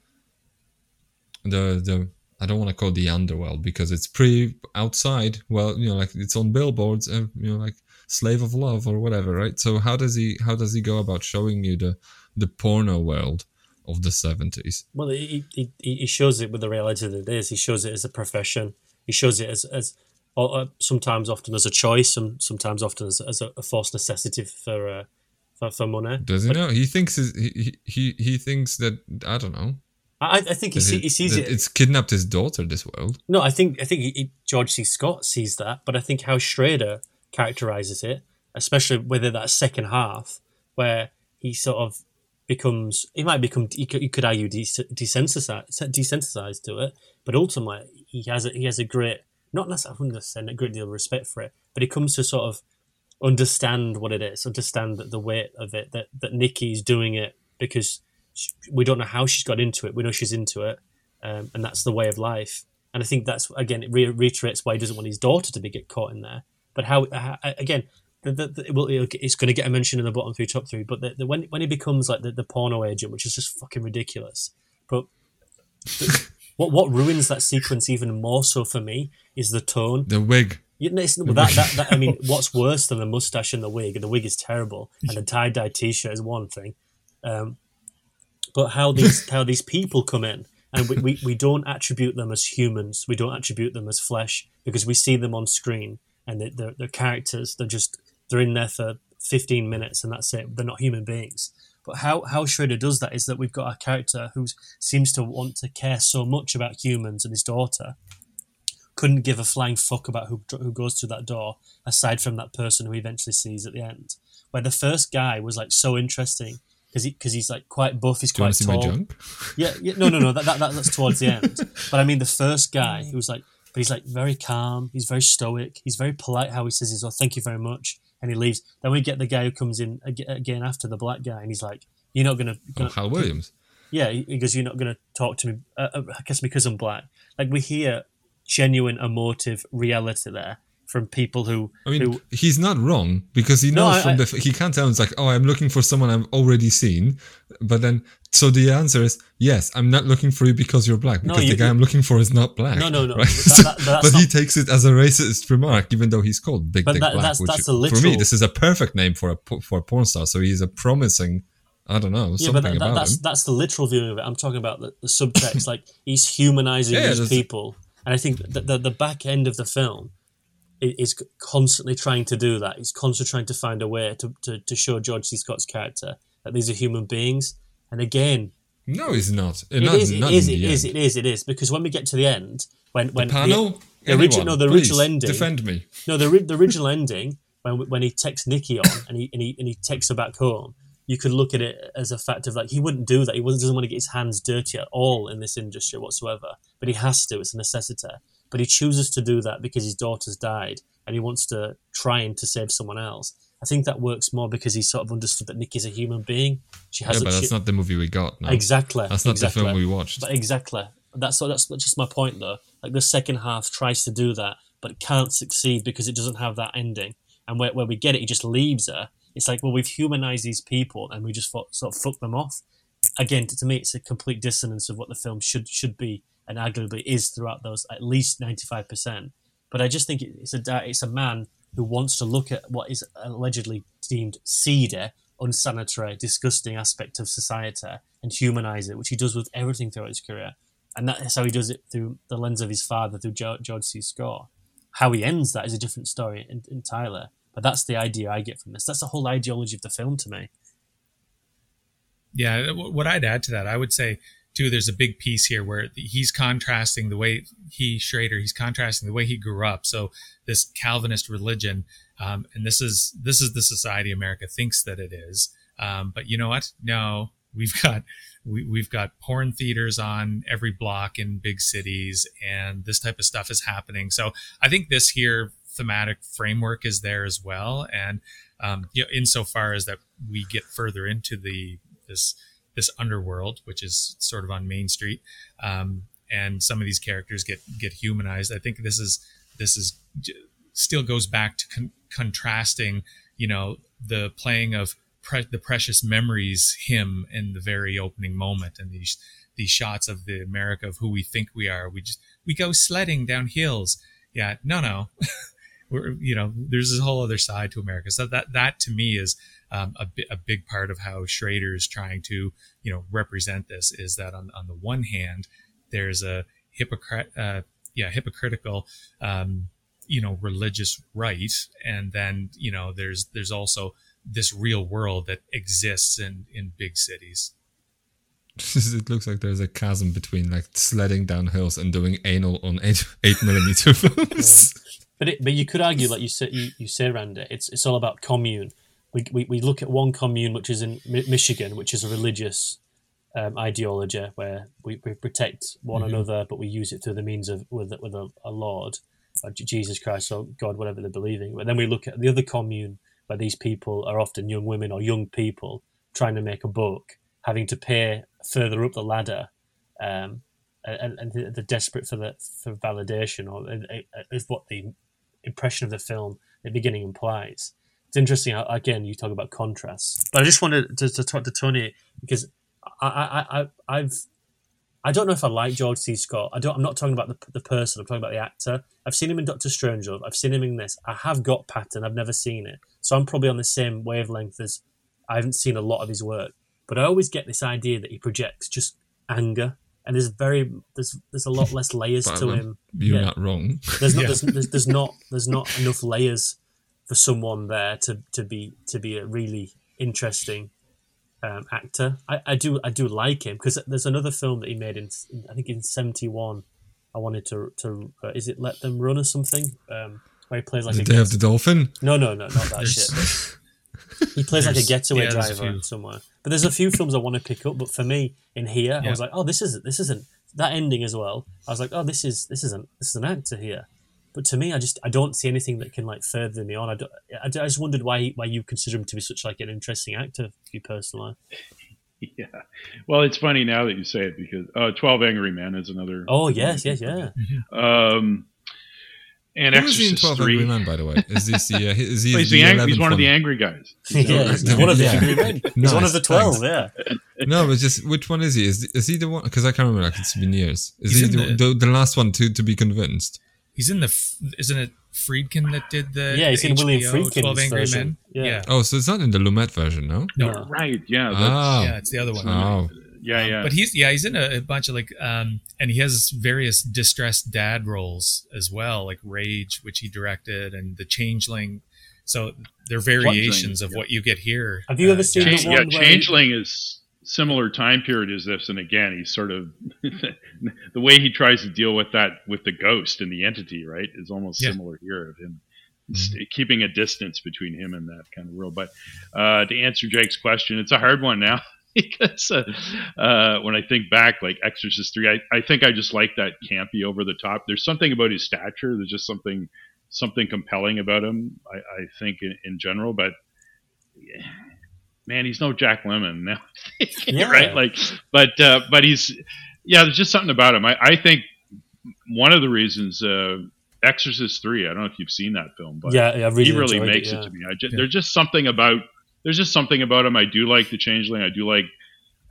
S1: the the I don't want to call the underworld because it's pretty outside. Well, you know, like it's on billboards and you know, like slave of love or whatever, right? So how does he how does he go about showing you the the porno world of the seventies?
S4: Well, he, he, he shows it with the reality that it is. He shows it as a profession. He shows it as as uh, sometimes often as a choice, some sometimes often as, as a, forced necessity for uh, for, for money.
S1: Does he know? He thinks he he he thinks that I don't know.
S4: I, I think he, see, he sees it.
S1: It's kidnapped his daughter. This world.
S4: No, I think I think he- George C. Scott sees that, but I think how Schrader characterizes it, especially within that second half, where he sort of becomes, he might become, you could, argue, des- desensitized, desensitized to it, but ultimately he has a, he has a great, not necessarily, I wouldn't a great deal of respect for it, but he comes to sort of understand what it is, understand that the weight of it, that that Nikki's doing it because she, we don't know how she's got into it. We know she's into it, um, and that's the way of life. And I think that's again it re- reiterates why he doesn't want his daughter to be get caught in there. But how, how again, the, the, the, well, it's going to get a mention in the bottom three, top three. But the, the, when when he becomes like the, the porno agent, which is just fucking ridiculous. But <laughs> what what ruins that sequence even more so for me is the tone.
S1: The wig.
S4: You know, that, that, that, I mean, <laughs> what's worse than the mustache and the wig? The wig is terrible, and the tie dye t shirt is one thing. Um, but how <laughs> these how these people come in, and we, we, we don't attribute them as humans. We don't attribute them as flesh because we see them on screen, and they, they're, they're characters. They're just they're in there for fifteen minutes, and that's it. They're not human beings. But how how Schrader does that is that we've got a character who seems to want to care so much about humans and his daughter, couldn't give a flying fuck about who who goes through that door, aside from that person who he eventually sees at the end. Where the first guy was like so interesting because he, cause he's like quite buff, he's
S1: Do you want
S4: quite
S1: see my
S4: tall.
S1: junk?
S4: Yeah, yeah, no, no, no, that, that, that that's towards the end. <laughs> But I mean, the first guy who was like, but he's like very calm, he's very stoic, he's very polite how he says his, oh, thank you very much, and he leaves. Then we get the guy who comes in again after the black guy, and he's like, you're not gonna,
S1: Oh, Hal Williams.
S4: yeah, he he goes, you're not going to talk to me. Uh, uh, I guess because I'm black. Like we hear genuine emotive reality there from people who,
S1: I mean,
S4: who
S1: he's not wrong because he
S4: No,
S1: knows
S4: I-
S1: from
S4: I-
S1: the he can't tell. Him, It's like, oh, I'm looking for someone I've already seen, but then so the answer is yes. I'm not looking for you because you're black
S4: No,
S1: because
S4: you-
S1: the guy I'm looking for is not black.
S4: No, no, no,
S1: Right?
S4: but that- that- <laughs> that's
S1: but he takes it as a racist remark, even though he's called Big
S4: But
S1: Dick
S4: that-
S1: Black.
S4: that's-
S1: which
S4: that's a
S1: for me, this is a perfect name for a for a porn star. So he's a promising. I don't know
S4: yeah,
S1: something
S4: but that, that's
S1: him.
S4: that's the literal viewing of it. I'm talking about the, the subtext. <laughs> like he's humanizing
S1: Yeah,
S4: these people, and I think that the, the back end of the film is constantly trying to do that. He's constantly trying to find a way to, to, to show George C. Scott's character that these are human beings. And again,
S1: No, he's not. Uh,
S4: It
S1: not,
S4: is, it
S1: not
S4: is,
S1: in
S4: it is, it is, it is. Because when we get to the end, when when
S1: The panel.
S4: the, the original, no, the original ending,
S1: Defend me.
S4: no, the, the original ending when when he takes Nikki on and he and he and he takes her back home, you could look at it as a fact of like he wouldn't do that. He doesn't want to get his hands dirty at all in this industry whatsoever. But he has to. It's a necessity. But he chooses to do that because his daughter's died and he wants to try and to save someone else. I think that works more because he sort of understood that Nikki's a human being. She has.
S1: Yeah, but
S4: she-
S1: that's not the movie we got. No.
S4: exactly.
S1: That's not
S4: exactly.
S1: the film we watched.
S4: But exactly. That's that's just my point though. Like the second half tries to do that, but it can't succeed because it doesn't have that ending. And where, where we get it, he just leaves her. It's like, well, we've humanized these people and we just sort of fuck them off. Again, to, to me, it's a complete dissonance of what the film should should be and arguably is throughout those at least ninety five percent. But I just think it's a it's a man who wants to look at what is allegedly deemed seedy, unsanitary, disgusting aspect of society and humanize it, which he does with everything throughout his career. And that's how he does it through the lens of his father, through George C. Scott. How he ends that is a different story en- entirely. But that's the idea I get from this. That's the whole ideology of the film to me.
S3: Yeah, what I'd add to that, I would say too, there's a big piece here where he's contrasting the way he Schrader, he's contrasting the way he grew up. So this Calvinist religion, um, and this is this is the society America thinks that it is. Um, but you know what? No, we've got we, we've got porn theaters on every block in big cities, and this type of stuff is happening. So I think this here thematic framework is there as well, and um, you know, insofar as that we get further into the this this underworld, which is sort of on Main Street, um, and some of these characters get get humanized. I think this is this is still goes back to con- contrasting, you know, the playing of pre- the precious memories hymn in the very opening moment, and these these shots of the America of who we think we are. We just we go sledding down hills. Yeah, no, no. <laughs> We're, you know, there's this whole other side to America. So that that to me is um, a, bi- a big part of how Schrader is trying to, you know, represent this is that on, on the one hand, there's a hypocrite, uh, yeah, hypocritical, um, you know, religious right, and then you know, there's there's also this real world that exists in in big cities. <laughs>
S1: it looks like there's a chasm between like sledding down hills and doing anal on eight eight millimeter <laughs> films.
S4: But it, but you could argue, like you say, you, you say, Randy, it's it's all about commune. We, we, we look at one commune, which is in Mi- Michigan, which is a religious um, ideology where we, we protect one another, but we use it through the means of with with a, a Lord, or Jesus Christ or God, whatever they're believing. But then we look at the other commune where these people are often young women or young people trying to make a buck, having to pay further up the ladder. Um, and, and they're desperate for the for validation, or uh, uh, is what the impression of the film at the beginning implies. It's interesting uh, again you talk about contrasts, but I just wanted to, to talk to Tony because I, I, I I've I don't know if I like George C. Scott. I don't. I'm not talking about the, the person. I'm talking about the actor. I've seen him in Doctor Strangelove. I've seen him in this. I have got Patton. I've never seen it, so I'm probably on the same wavelength as. I haven't seen a lot of his work, but I always get this idea that he projects just anger, and there's very there's there's a lot less layers
S1: But,
S4: to him.
S1: You're
S4: Yeah.
S1: not wrong.
S4: There's not <laughs>
S3: Yeah.
S4: there's, there's, there's not there's not enough layers for someone there to, to be to be a really interesting um, actor. I, I do I do like him because there's another film that he made in I think in '71. I wanted to to uh, is it Let Them Run or something um, where he plays like
S1: the
S4: a
S1: Day of the Dolphin.
S4: no no no not that <laughs> shit. He plays like a getaway
S3: yeah,
S4: driver somewhere. But there's a few films I want to pick up. But for me, in here, I was like, oh, this isn't this isn't that ending as well. I was like, oh, this is this isn't this is an actor here. But to me, I just I don't see anything that can like further me on. I, don't, I, I just wondered why why you consider him to be such like an interesting actor for you personally. <laughs>
S2: Yeah. Well, it's funny now that you say it because uh, Twelve Angry Men is another.
S4: Oh yes, yes, yeah.
S2: Um, and
S1: Who is he in
S2: Exorcist
S1: Twelve
S2: Three.
S1: Angry Men, by the way? Is this the? Uh, is he
S2: Well, <laughs> he's,
S1: the
S2: the ang- he's one of the angry guys. <laughs>
S4: yeah, he's one of the angry men. He's one of the twelve.
S1: thanks.
S4: Yeah.
S1: No, but just which one is he? Is is he the one? Because I can't remember. Like it's been years. Is
S3: He's
S1: he the, the, the last one to to be convinced?
S3: He's in the. Isn't it Friedkin that did the?
S4: Yeah, he's in William
S3: HBO
S4: Friedkin's
S3: 12 Angry
S4: version.
S3: Men.
S4: Yeah.
S1: Oh, so it's not in the Lumet version, no?
S3: No.
S4: No.
S2: Right. Yeah. That's,
S1: Oh,
S3: Yeah, it's the other one.
S1: oh,
S2: Yeah. Yeah.
S3: But he's yeah he's in a, a bunch of like um and he has various distressed dad roles as well like Rage which he directed and The Changeling so they're variations of
S2: yeah.
S3: what you get here.
S4: Have you
S3: uh,
S4: ever seen
S3: Jack-
S4: the
S2: Change, yeah,
S4: one where he-
S2: Changeling is similar time period as this, and again, he's sort of <laughs> the way he tries to deal with that with the ghost and the entity, right, is almost
S3: Yeah.
S2: similar here of him st- keeping a distance between him and that kind of world. But uh, to answer Jake's question, it's a hard one now. <laughs> Because uh, uh, when I think back, like Exorcist three, I, I think I just like that campy over the top. There's something about his stature. There's just something something compelling about him. I, I think in, in general, but yeah, man, he's no Jack Lemmon now, <laughs>
S4: Yeah.
S2: right? Like, but uh, but he's yeah. There's just something about him. I, I think one of the reasons uh, Exorcist three. I don't know if you've seen that film, but
S4: Yeah, yeah, really
S2: he really makes
S4: it,
S2: it, to me. I ju-
S3: Yeah.
S2: There's just something about there's just something about him. I do like the Changeling. I do like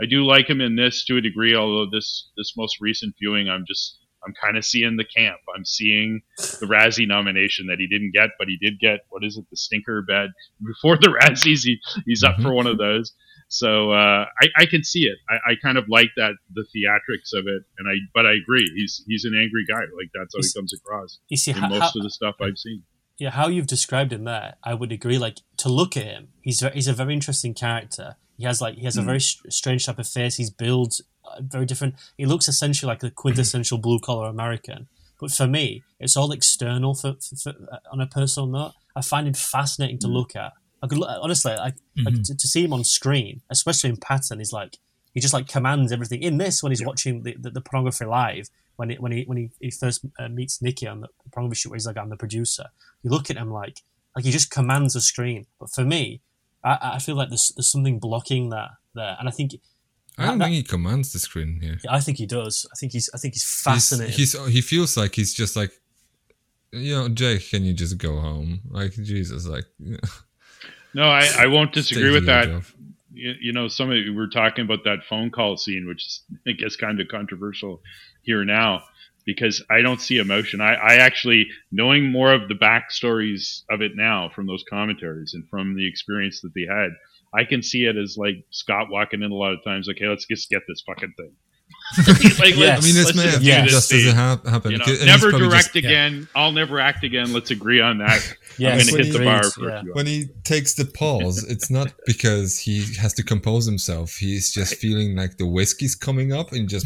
S2: I do like him in this to a degree. Although this this most recent viewing, I'm just I'm kind of seeing the camp. I'm seeing the Razzie nomination that he didn't get, but he did get what is it, the stinker bed <laughs> before the Razzies. He, he's up for one of those. So uh, I, I can see it. I, I kind of like that the theatrics of it, and I but I agree. He's he's an angry guy. Like that's how he comes across
S4: You see
S2: in
S4: how,
S2: most
S4: how,
S2: of the stuff I've seen.
S4: Yeah, how you've described him there, I would agree. Like to look at him, he's he's a very interesting character. He has like he has a
S2: Mm.
S4: very str- strange type of face. He's built uh, very different. He looks essentially like a quintessential blue collar American. But for me, it's all external. For, for, for uh, on a personal note, I find him fascinating to look at. I could honestly, like, like
S3: Mhm.
S4: to, to see him on screen, especially in Patton, he's like he just like commands everything. In this, when he's watching the, the, the pornography live, when he, when he when he, he first uh, meets Nikki on the pornography shoot, where he's like I'm the producer, you look at him like like he just commands the screen. But for me, I, I feel like there's there's something blocking that there, and I think
S1: I don't
S4: That-
S1: think he commands the screen here.
S4: I think he does. I think he's I think he's
S1: He's,
S4: fascinating.
S1: he's he feels like he's just like, you know, Jake. Can you just go home? Like Jesus, like. <laughs>
S2: No, I, I won't disagree with that.
S1: Job.
S2: You, you know, some of you were talking about that phone call scene, which is, <laughs> I guess, kind of controversial here now because I don't see emotion. I, I actually, knowing more of the backstories of it now from those commentaries and from the experience that they had, I can see it as like Scott walking in a lot of times, like, hey, let's just get this fucking thing. <laughs> like,
S4: Yes.
S1: I mean, this
S2: let's
S1: may
S2: just
S1: have
S2: do
S4: Yes.
S1: just as
S2: scene.
S1: it hap- happened.
S2: You know,
S1: and
S2: never direct
S1: just-
S2: again. I'll never act again. Let's agree on that. <laughs>
S4: Yes,
S2: I'm going to hit the
S4: agreed,
S2: bar for
S4: yeah.
S1: when he takes the pause, it's not <laughs> because he has to compose himself. He's just feeling like the whiskey's coming up and just,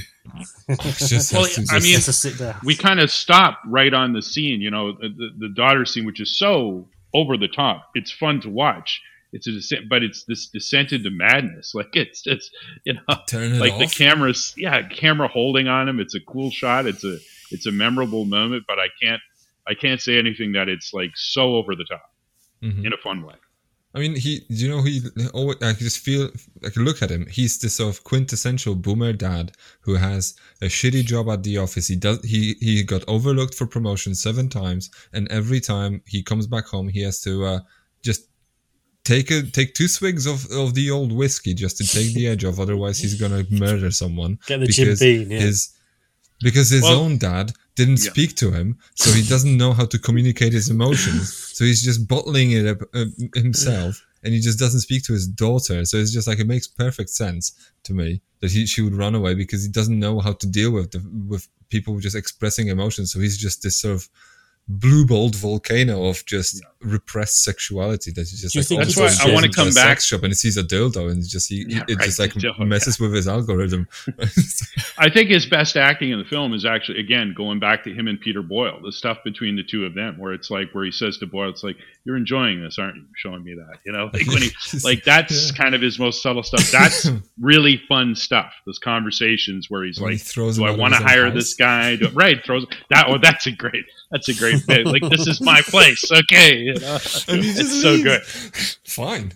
S1: just
S2: Well,
S1: has to
S2: I
S1: just-
S2: mean,
S4: Just sit there.
S2: we kind of stop right on the scene, you know, the, the, the daughter scene, which is so over the top. It's fun to watch. It's a descent, but it's this descent into madness. <laughs> Like it's it's you know,
S1: turn it
S2: like
S1: off.
S2: the camera's yeah, camera holding on him. It's a cool shot. It's a it's a memorable moment, but I can't I can't say anything that it's like so over the top
S1: Mhm.
S2: in a fun way.
S1: I mean, he, you know, he, always, I just feel, I can look at him. He's the sort of quintessential boomer dad who has a shitty job at the office. He does, he, he got overlooked for promotion seven times. And every time he comes back home, he has to, uh, just take a take two swigs of, of the old whiskey just to take the <laughs> edge off. Otherwise, he's gonna murder someone.
S4: Get the Jim
S1: because
S4: Beam, yeah.
S1: his because his
S2: Well-
S1: own dad didn't
S2: Yeah.
S1: speak to him, so he doesn't know how to communicate his emotions. So he's just bottling it up uh, himself, and he just doesn't speak to his daughter. So it's just like it makes perfect sense to me that he she would run away because he doesn't know how to deal with the, with people just expressing emotions. So he's just this sort of blue bolt volcano of just repressed sexuality that he just
S4: you
S1: like
S2: That's why I wanna come back-
S1: shop and he sees a dildo and just he
S2: Yeah,
S1: it
S2: right,
S1: just like
S2: dildo,
S1: messes with his algorithm. <laughs>
S2: I think his best acting in the film is actually again going back to him and Peter Boyle, the stuff between the two of them, where it's like where he says to Boyle, "It's like you're enjoying this, aren't you? Showing me that, you know, like when he <laughs> like that's
S1: Yeah.
S2: kind of his most subtle stuff. That's <laughs> really fun stuff. Those conversations where he's
S1: When he
S2: like,
S1: throws
S2: "Do I want to hire
S1: house.
S2: this guy?" Do, right? Throws that. Oh, that's a great. That's a great bit. Like this is my place. Okay, you <laughs> know?
S1: And he <laughs>
S2: it's
S1: just
S2: so good.
S1: Fine.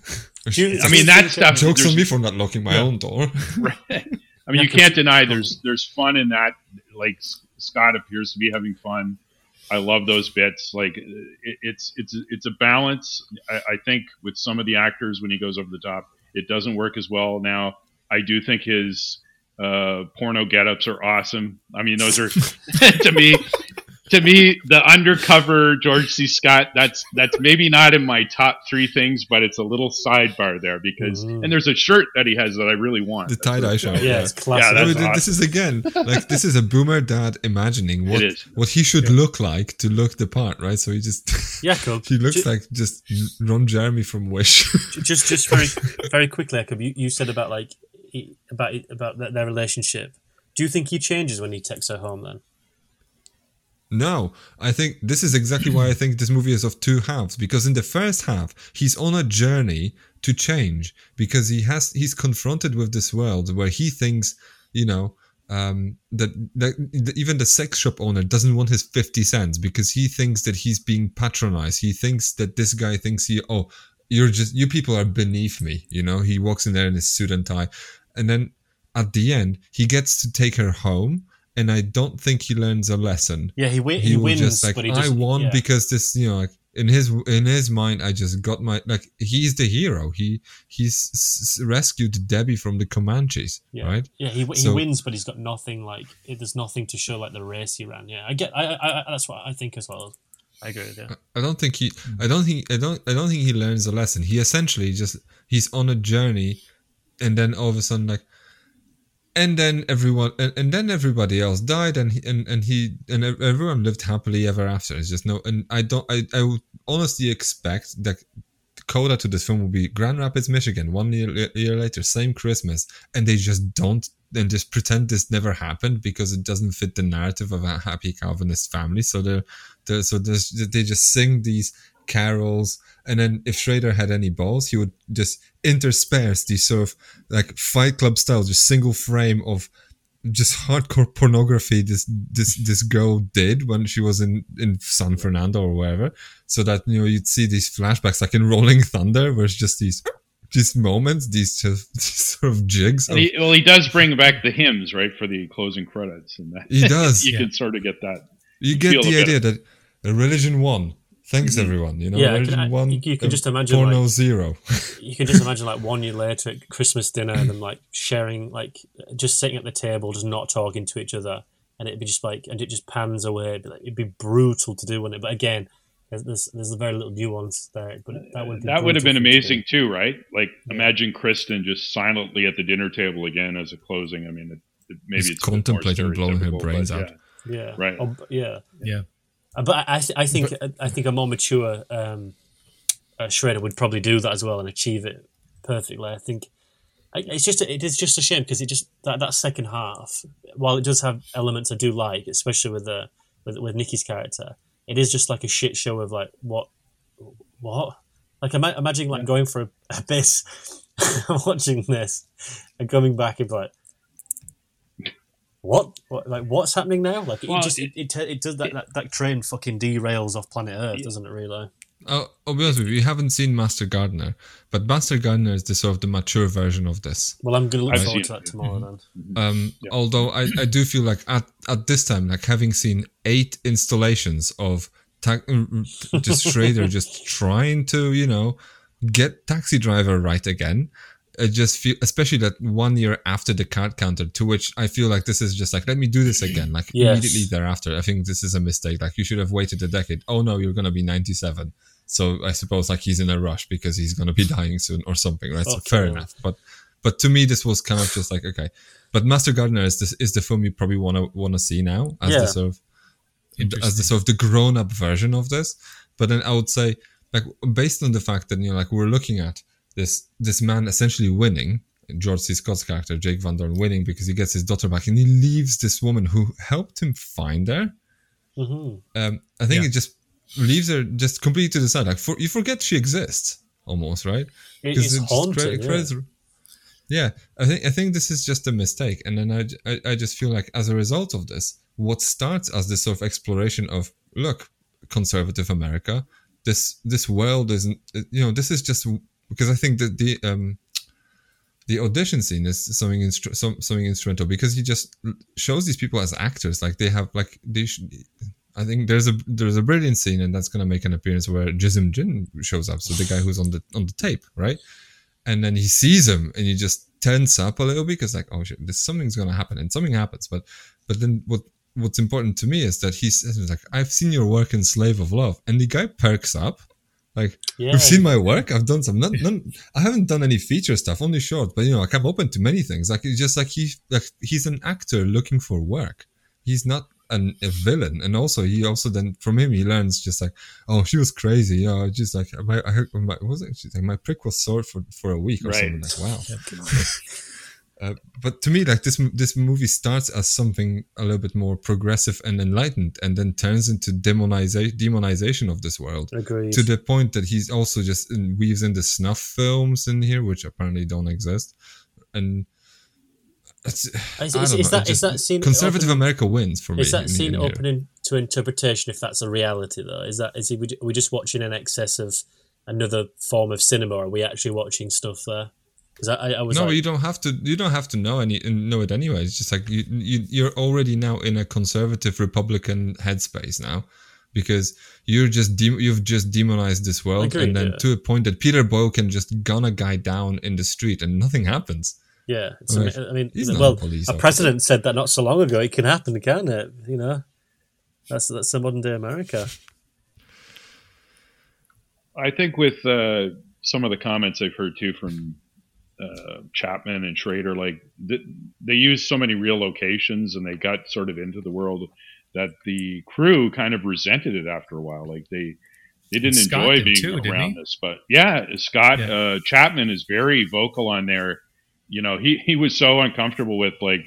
S4: you-
S2: I mean, that stuff.
S1: Jokes on me for not locking my
S2: Yeah.
S1: own door. <laughs>
S2: Right. I mean, you can't deny there's there's fun in that. Like Scott appears to be having fun. I love those bits. Like it, it's it's it's a balance. I, I think with some of the actors when he goes over the top, it doesn't work as well. Now I do think his uh, porno get-ups are awesome. I mean, those are to me. To me, the undercover George C. Scott, that's that's maybe not in my top three things, but it's a little sidebar there because
S4: Mhm.
S2: and there's a shirt that he has that I really want.
S1: The tie-dye shirt.
S4: yeah, it's classic.
S2: Yeah,
S1: I
S2: that's
S1: mean,
S2: awesome.
S1: this is again like this is a boomer dad imagining what what he should look like to look the part, right? So he just
S4: Jakub, <laughs>
S1: he looks
S4: ju-
S1: like just Ron Jeremy from Wish.
S4: just just very <laughs> very quickly, Jakub, you, you said about like about about their, their relationship. Do you think he changes when he takes her home? Then
S1: No, I think this is exactly why I think this movie is of two halves because in the first half he's on a journey to change because he has he's confronted with this world where he thinks you know um, that, that that even the sex shop owner doesn't want his 50 cents because he thinks that he's being patronized. He thinks that this guy thinks he oh you're just you people are beneath me you know? He walks in there in his suit and tie. And then at the end he gets to take her home and I don't think he learns a lesson
S4: yeah, he win,
S1: he,
S4: he, wins,
S1: just like
S4: but he
S1: I won
S4: yeah.
S1: because this you know like in his in his mind I just got my like he's the hero he he's s- rescued Debbie from the Comanches
S4: Yeah.
S1: right
S4: Yeah, he, he
S1: So-
S4: wins, but he's got nothing like there's nothing to show like the race he ran. Yeah, I get. I, I, I that's what I think as well. I agree with you.
S1: I don't think he I don't think I don't I don't think he learns a lesson he essentially just he's on a journey and then all of a sudden like and then everyone and, and then everybody else died and he, and and he and everyone lived happily ever after. It's just no and i don't i i would honestly expect that coda to this film will be grand rapids michigan one year, year later same christmas and they just don't and just pretend this never happened because it doesn't fit the narrative of a happy calvinist family. So they're, they're so they just sing these carols and then if Schrader had any balls, he would just intersperse these sort of like Fight Club style, just single frame of just hardcore pornography this this this girl did when she was in in San Fernando or wherever, so that you know you'd see these flashbacks like in Rolling Thunder, where it's just these these moments, these, just, <laughs> these sort of jigs. Of,
S2: he, well, he does bring back the hymns, right, for the closing credits, and that
S1: He does. <laughs>
S2: you
S4: Yeah.
S2: can sort of get that.
S1: you get the idea that a religion won. Thanks everyone. You know,
S4: Yeah, I can- I-
S1: won.
S4: you- you can just imagine,
S1: porno
S4: like-
S1: zero.
S4: You can just imagine like one year later at Christmas dinner, and them like sharing, like just sitting at the table, just not talking to each other, and it'd be just like, and it just pans away. It'd be, like, it'd be brutal to do, wouldn't it? But again, there's there's, there's a very little nuance there, but that would be
S2: That would have been
S4: for it to
S2: amazing too, right? Like
S4: Yeah.
S2: imagine Kristen just silently at the dinner table again as a closing. I mean, it, it, maybe
S1: Just
S2: it's a bit more
S1: contemplating blowing her brains out.
S2: yeah.
S4: Yeah,
S2: Right.
S4: Oh, yeah,
S3: Yeah.
S4: Uh, But I, I, th- I think I think a more mature um, uh, Schrader would probably do that as well and achieve it perfectly. I think I- it's just it is just a shame because it just that, that second half, while it does have elements I do like, especially with the with, with Nikki's character, it is just like a shit show of like what what like ima- imagine like going for a, a bit, <laughs> watching this and coming back and like. What? what? Like, what's happening now? Like, it
S2: Well,
S4: just it, it, it does that, that. That train fucking derails off planet Earth, doesn't it? Really?
S1: Oh, I'll be honest with you, you haven't seen Master Gardener, but Master Gardener is the sort of the mature version of this.
S4: Well, I'm going to look
S2: I've
S4: forward to that tomorrow then. Mm-hmm.
S1: Um,
S2: Yeah.
S1: Although I, I do feel like at, at this time, like having seen eight installations of ta- mm, mm, just Schrader just trying to, you know, get Taxi Driver right again. I just feel, especially that one year after the card counter, to which I feel like this is just like, let me do this again, like
S4: Yes.
S1: immediately thereafter. I think this is a mistake. Like you should have waited a decade. Oh no, you're gonna be 97. So I suppose like he's in a rush because he's gonna be <laughs> dying soon or something, right? So fair enough. But but to me, this was kind of just like okay. But Master Gardener is this is the film you probably wanna wanna see now as
S4: Yeah.
S1: the sort of as the sort of the grown up version of this. But then I would say, like, based on the fact that you know, like, we're looking at this this man essentially winning, George C. Scott's character, Jake Van Dorn, winning because he gets his daughter back, and he leaves this woman who helped him find her.
S4: hmm
S1: Um, I think
S3: Yeah.
S1: it just leaves her just completely to the side. Like, for, you forget she exists almost, right?
S4: It,
S1: it just
S4: haunting. yeah.
S1: yeah, I think I think this is just a mistake, and then I I just feel like as a result of this, what starts as this sort of exploration of look, conservative America, this this world isn't you know this is just because I think that the um the audition scene is something instru- some, something instrumental because he just shows these people as actors. Like they have like they I think there's a there's a brilliant scene and that's gonna make an appearance where Jism Jim shows up so the guy who's on the on the tape right? And then he sees him and he just tense up a little bit because like oh shit this something's gonna happen and something happens. But but then what what's important to me is that he says like I've seen your work in Slave of Love and the guy perks up like
S4: Yeah.
S1: you've seen my work. I've done some not, none, I haven't done any feature stuff only short but you know like I'm open to many things. Like it's just like he like he's an actor looking for work. He's not an, a villain. And also he also then from him he learns just like oh she was crazy. You know just like my I heard my what was it? She's like my prick was sore for for a week or
S2: Right.
S1: something. Like wow <laughs> uh, but to me like this this movie starts as something a little bit more progressive and enlightened and then turns into demonization demonization of this world
S4: Agreed.
S1: to the point that he's also just in, weaves in the snuff films in here which apparently don't exist and it's, <sighs>
S4: Is,
S1: I
S4: is,
S1: don't
S4: is
S1: know,
S4: that
S1: it
S4: is
S1: just-
S4: that scene
S1: conservative
S4: open,
S1: America wins for me.
S4: Is that
S1: in-
S4: scene
S1: in here.
S4: opening to interpretation? If that's a reality, though, is that is he? We are we just watching an excess of another form of cinema? Or are we actually watching stuff there? Because I, I, I was
S1: No,
S4: like,
S1: you don't have to. You don't have to know any know it anyway. It's just like you, you you're already now in a conservative Republican headspace now, because you're just de- you've just demonized this world,
S4: Agreed,
S1: and then
S4: yeah.
S1: to a point that Peter Boyle can just gun a guy down in the street and nothing happens.
S4: yeah. It's,
S1: Like,
S4: I mean,
S1: he's not
S4: well,
S1: a police
S4: a president said that not so long ago. It can happen, can't it? You know, that's that's the modern day America.
S2: I think with uh, some of the comments I've heard too from uh, Chapman and Schrader, like th- they use so many real locations and they got sort of into the world that the crew kind of resented it after a while. Like they they didn't
S3: Scott
S2: enjoy
S3: did
S2: being
S3: too,
S2: around this. But yeah, Scott
S3: Yeah.
S2: Uh, Chapman is very vocal on there. You know, he he was so uncomfortable with like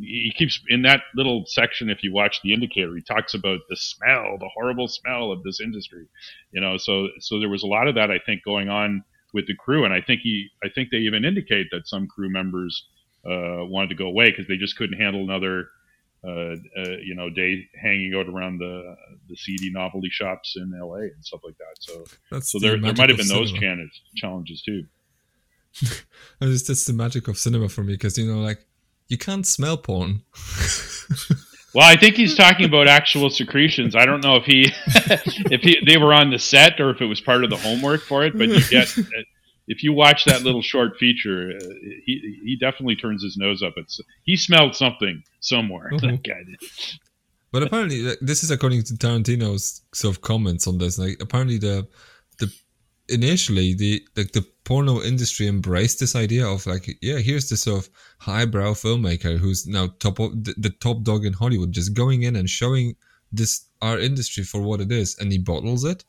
S2: he keeps in that little section if you watch the indicator he talks about the smell the horrible smell of this industry you know so so there was a lot of that i think going on with the crew. And i think he i think they even indicate that some crew members uh, wanted to go away because they just couldn't handle another uh, uh, you know day hanging out around the the seedy novelty shops in la and stuff like that. So
S1: That's
S2: so
S1: the
S2: there, there might have been those challenges challenges too. <laughs>
S1: It's just the magic of cinema for me because you know, like you can't smell porn. <laughs>
S2: Well, I think he's talking about actual secretions. I don't know if he <laughs> if he they were on the set or if it was part of the homework for it. But you get if you watch that little short feature, uh, he he definitely turns his nose up. It's he smelled something somewhere.
S1: Mhm.
S2: That guy did.
S1: But apparently, this is according to Tarantino's sort of comments on this. Like, apparently, the initially the like the porno industry embraced this idea of like, yeah, here's this sort of highbrow filmmaker who's now top of the, the top dog in Hollywood, just going in and showing this our industry for what it is, and he bottles it,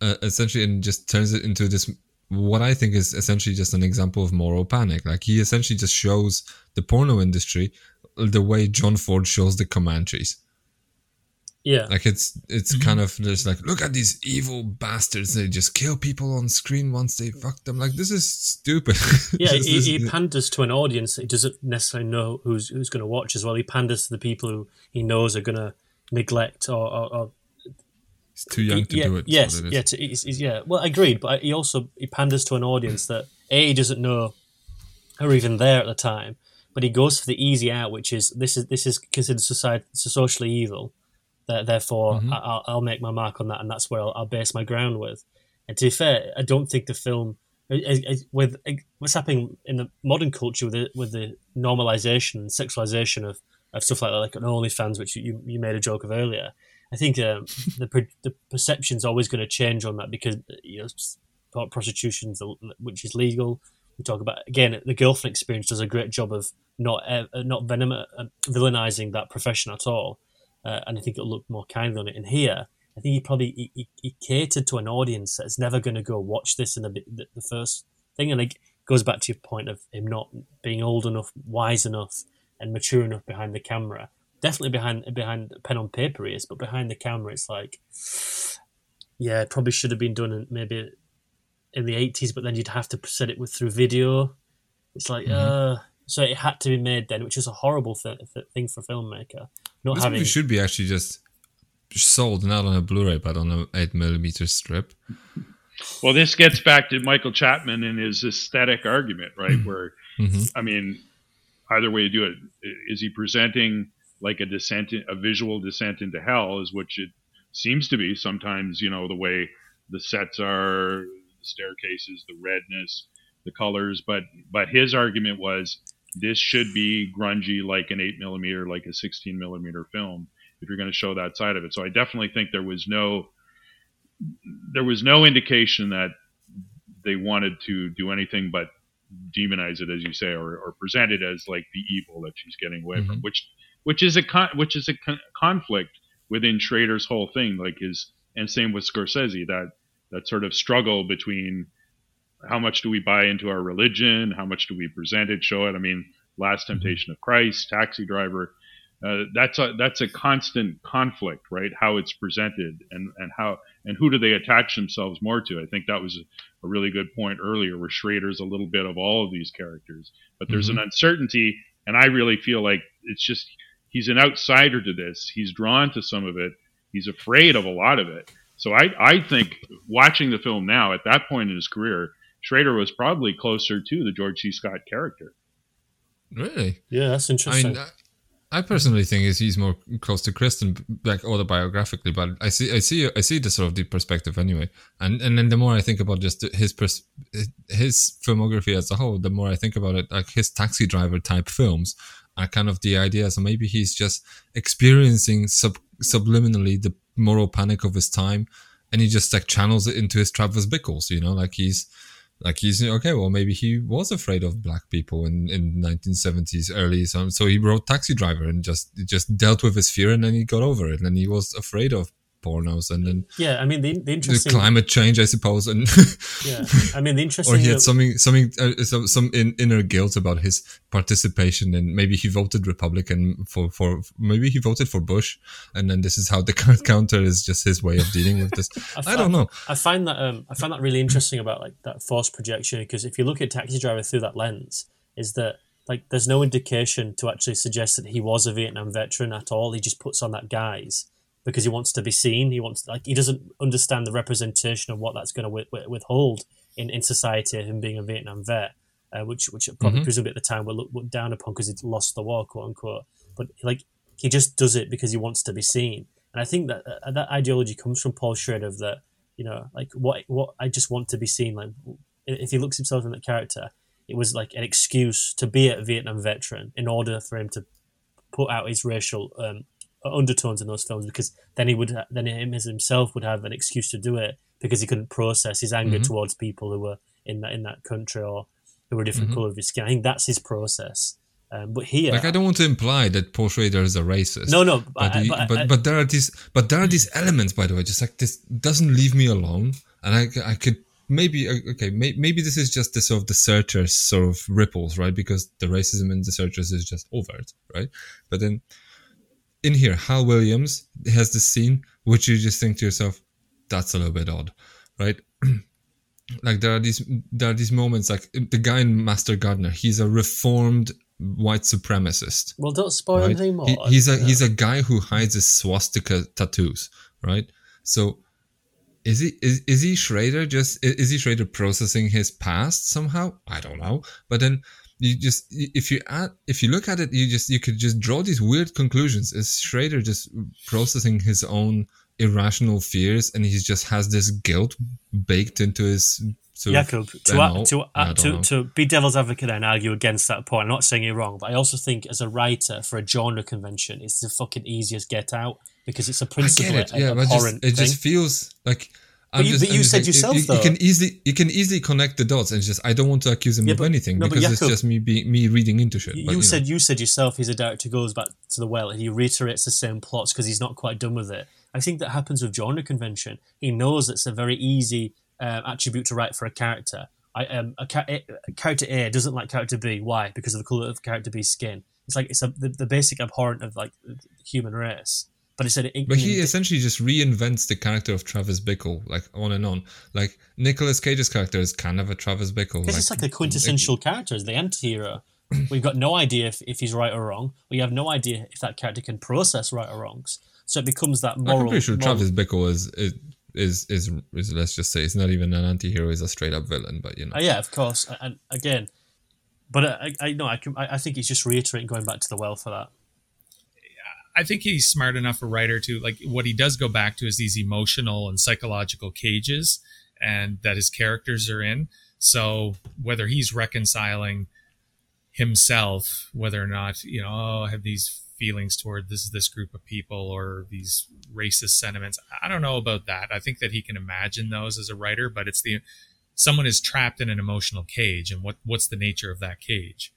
S1: uh, essentially, and just turns it into this. What I think is essentially just an example of moral panic. Like he essentially just shows the porno industry the way John Ford shows the Comanches.
S4: Yeah,
S1: Like it's it's mm-hmm. kind of there's like look at these evil bastards. They just kill people on screen once they mm. fuck them. Like this is stupid. <laughs>
S4: yeah. He, he panders to an audience that he doesn't necessarily know who's who's going to watch as well. He panders to the people who he knows are going to neglect or, or, or
S1: He's too young to
S4: yeah,
S1: do it.
S4: Yes,
S1: it
S4: yeah, to, he's, he's- yeah. Well, agreed, but he also he panders to an audience that a he doesn't know are even there at the time, but he goes for the easy out, which is this is this is considered society socially evil. That therefore
S1: Mhm.
S4: I, I'll, I'll make my mark on that, and that's where I'll, I'll base my ground with. And to be fair, I don't think the film with what's happening in the modern culture with the, with the normalization and sexualization of, of stuff like that, like an OnlyFans, which you, you made a joke of earlier. I think um, the the perception's always going to change on that because you know prostitution, which is legal. We talk about again the girlfriend experience does a great job of not uh, not venom, uh, villainizing that profession at all, uh, and I think it'll look more kindly on it. And here, I think he probably he, he catered to an audience that's never going to go watch this in the, the, the first thing, and it goes back to your point of him not being old enough, wise enough, and mature enough behind the camera. Definitely behind behind pen on paper he is, but behind the camera it's like, yeah, it probably should have been done in, maybe in the eighties, but then you'd have to set it with through video. It's like, mm-hmm. uh, so it had to be made then, which is a horrible th- th- thing for a filmmaker. Not
S1: this
S4: having
S1: should be actually just sold not on a Blu-ray but on an eight millimeter strip.
S2: Well, this gets back to Michael Chapman and his aesthetic argument, right? Mm-hmm. Where, mm-hmm. I mean, either way you do it, is he presenting like a descent, a visual descent into hell, is which it seems to be. Sometimes, you know, the way the sets are, the staircases, the redness, the colors, but but his argument was this should be grungy like an eight millimeter, like a sixteen millimeter film if you're going to show that side of it. So I definitely think there was no there was no indication that they wanted to do anything but demonize it, as you say, or, or present it as like the evil that she's getting away mm-hmm. from, which which is a con- which is a con- conflict within Schrader's whole thing, like his and same with Scorsese that that sort of struggle between how much do we buy into our religion, how much do we present it, show it. I mean, Last mm-hmm. Temptation of Christ, Taxi Driver, uh, that's a that's a constant conflict, right? How it's presented and and how and who do they attach themselves more to? I think that was a, a really good point earlier, where Schrader's a little bit of all of these characters, but there's mm-hmm. an uncertainty, and I really feel like it's just he's an outsider to this. He's drawn to some of it. He's afraid of a lot of it. So I I think watching the film now at that point in his career, Schrader was probably closer to the George C. Scott character.
S1: Really?
S4: Yeah, that's interesting.
S1: I mean, I personally think is he's more close to Kristen, like autobiographically, but I see, I see, I see the sort of deep perspective anyway. And and then the more I think about just his pers- his filmography as a whole, the more I think about it, like his taxi driver type films are kind of the idea. So maybe he's just experiencing sub- subliminally the moral panic of his time, and he just like channels it into his Travis Bickles, you know, like he's like he's okay well maybe he was afraid of black people in in 1970s early so, so he wrote taxi driver and just just dealt with his fear and then he got over it and he was afraid of pornos and then
S4: yeah i mean the, the interesting
S1: the climate change i suppose and <laughs>
S4: yeah i mean the <laughs> interesting
S1: or he had something something uh, some, some in, inner guilt about his participation and maybe he voted republican for for maybe he voted for bush and then this is how the <laughs> counter is just his way of dealing with this. I, find, I, don't know.
S4: I find that um i find that really interesting about like that forced projection because if you look at taxi driver through that lens is that like there's no indication to actually suggest that he was a vietnam veteran at all. He just puts on that guise because he wants to be seen. He wants like he doesn't understand the representation of what that's going to withhold in, in society. Of him being a Vietnam vet, uh, which which probably mm-hmm. presumably at the time were looked, looked down upon because he'd lost the war, quote unquote. But like he just does it because he wants to be seen, and I think that uh, that ideology comes from Paul Schrader of that you know like what what I just want to be seen. Like if he looks himself in that character, it was like an excuse to be a Vietnam veteran in order for him to put out his racial um, undertones in those films because then he would then him as himself would have an excuse to do it because he couldn't process his anger mm-hmm. towards people who were in that in that country or who were a different mm-hmm. color of his skin. I think that's his process. Um, but here,
S1: like, I don't want to imply that Paul Schrader is a racist.
S4: No, no,
S1: but I, but, but, I, but, there are these, but there are these elements, by the way, just like this doesn't leave me alone, and I, I could maybe okay, maybe this is just the sort of the searchers sort of ripples, right? Because the racism in the searchers is just overt, right? But then in here, Hal Williams has this scene which you just think to yourself, that's a little bit odd, right? <clears throat> like there are these there are these moments like the guy in Master Gardener, he's a reformed white supremacist.
S4: Well, don't spoil right? anything more. He,
S1: he's a he's a guy who hides his swastika tattoos, right? So is he is, is he Schrader just is he Schrader processing his past somehow? I don't know. But then you just if you add if you look at it you just you could just draw these weird conclusions is schrader just processing his own irrational fears, and he just has this guilt baked into his.
S4: To, to, uh, to, to be devil's advocate and argue against that point, I'm not saying you're wrong, but I also think as a writer for a genre convention, it's the fucking easiest get out because it's a principle
S1: it, yeah, but just, it
S4: thing.
S1: just feels like. I'm
S4: you-
S1: just,
S4: but you said
S1: like,
S4: yourself,
S1: you, you can easily you can easily connect the dots, and just I don't want to accuse him
S4: Yeah,
S1: of
S4: but-
S1: anything
S4: no, but
S1: because it's just me being me reading into shit.
S4: You,
S1: but,
S4: you
S1: know.
S4: said you said yourself he's a director who goes back to the well and he reiterates the same plots because he's not quite done with it. I think that happens with genre convention. He knows it's a very easy um, attribute to write for a character. I um, a, a, character A doesn't like character B. Why? Because of the color of character B's skin. It's like it's a, the, the basic abhorrent of like the human race. But it's
S1: But he essentially just reinvents the character of Travis Bickle, like on and on. Like Nicolas Cage's character is kind of a Travis Bickle.
S4: Because it's like a quintessential character, as the anti-hero. We've got no idea if, if he's right or wrong. We have no idea if that character can process right or wrongs. So it becomes that
S1: Like,
S4: moral.
S1: I'm pretty sure
S4: moral-
S1: Travis Bickle is, is is is is let's just say he's not even an anti-hero; he's a straight up villain. But you know,
S4: Uh, yeah, of course. And- And again, but I, I no, I can. I, I think he's just reiterating going back to the well for that.
S3: I think he's smart enough a writer to like what he does go back to is these emotional and psychological cages and that his characters are in. So whether he's reconciling himself, whether or not, you know, oh, I have these feelings toward this this group of people or these racist sentiments. I don't know about that. I think that he can imagine those as a writer, but it's the someone is trapped in an emotional cage and what what's the nature of that cage?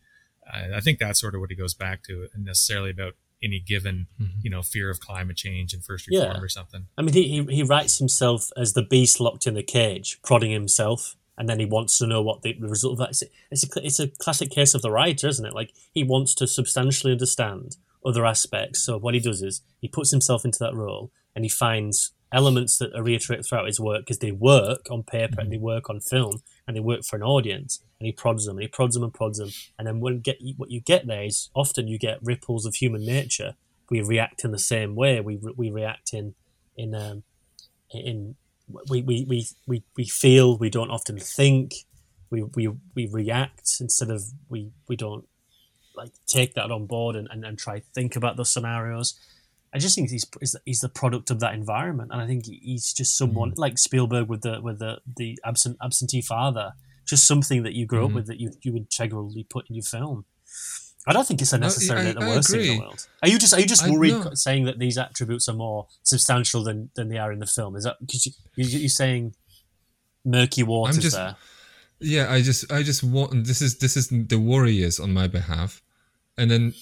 S3: Uh, I think that's sort of what he goes back to, and necessarily about any given, mm-hmm. you know, fear of climate change and first reform
S4: Yeah.
S3: or something.
S4: I mean, he, he he writes himself as the beast locked in the cage, prodding himself, and then he wants to know what the result of that is. It's a it's a classic case of the writer, isn't it? Like he wants to substantially understand other aspects. So what he does is he puts himself into that role, and he finds elements that are reiterated throughout his work because they work on paper and mm-hmm. they work on film and they work for an audience. And he prods them and he prods them and prods them, and then when get what you get there is often you get ripples of human nature. We react in the same way. We we react in in um, in we, we, we, we, we feel we don't often think. We, we, we react instead of we, we don't like take that on board and, and, and try to think about those scenarios. I just think he's he's- he's the product of that environment. And I think he's just someone like Spielberg with the with the the absent absentee father just something that you grew up mm-hmm. with that you you integrally put in your film I don't think it's a
S1: No, I-
S4: the worst thing in the world. Are you just are you just worried saying that these attributes are more substantial than, than they are in the film? Is that because you, you, you're saying murky waters
S1: just-
S4: there?
S1: yeah, I just I just want this is this is the worry is on my behalf, and then.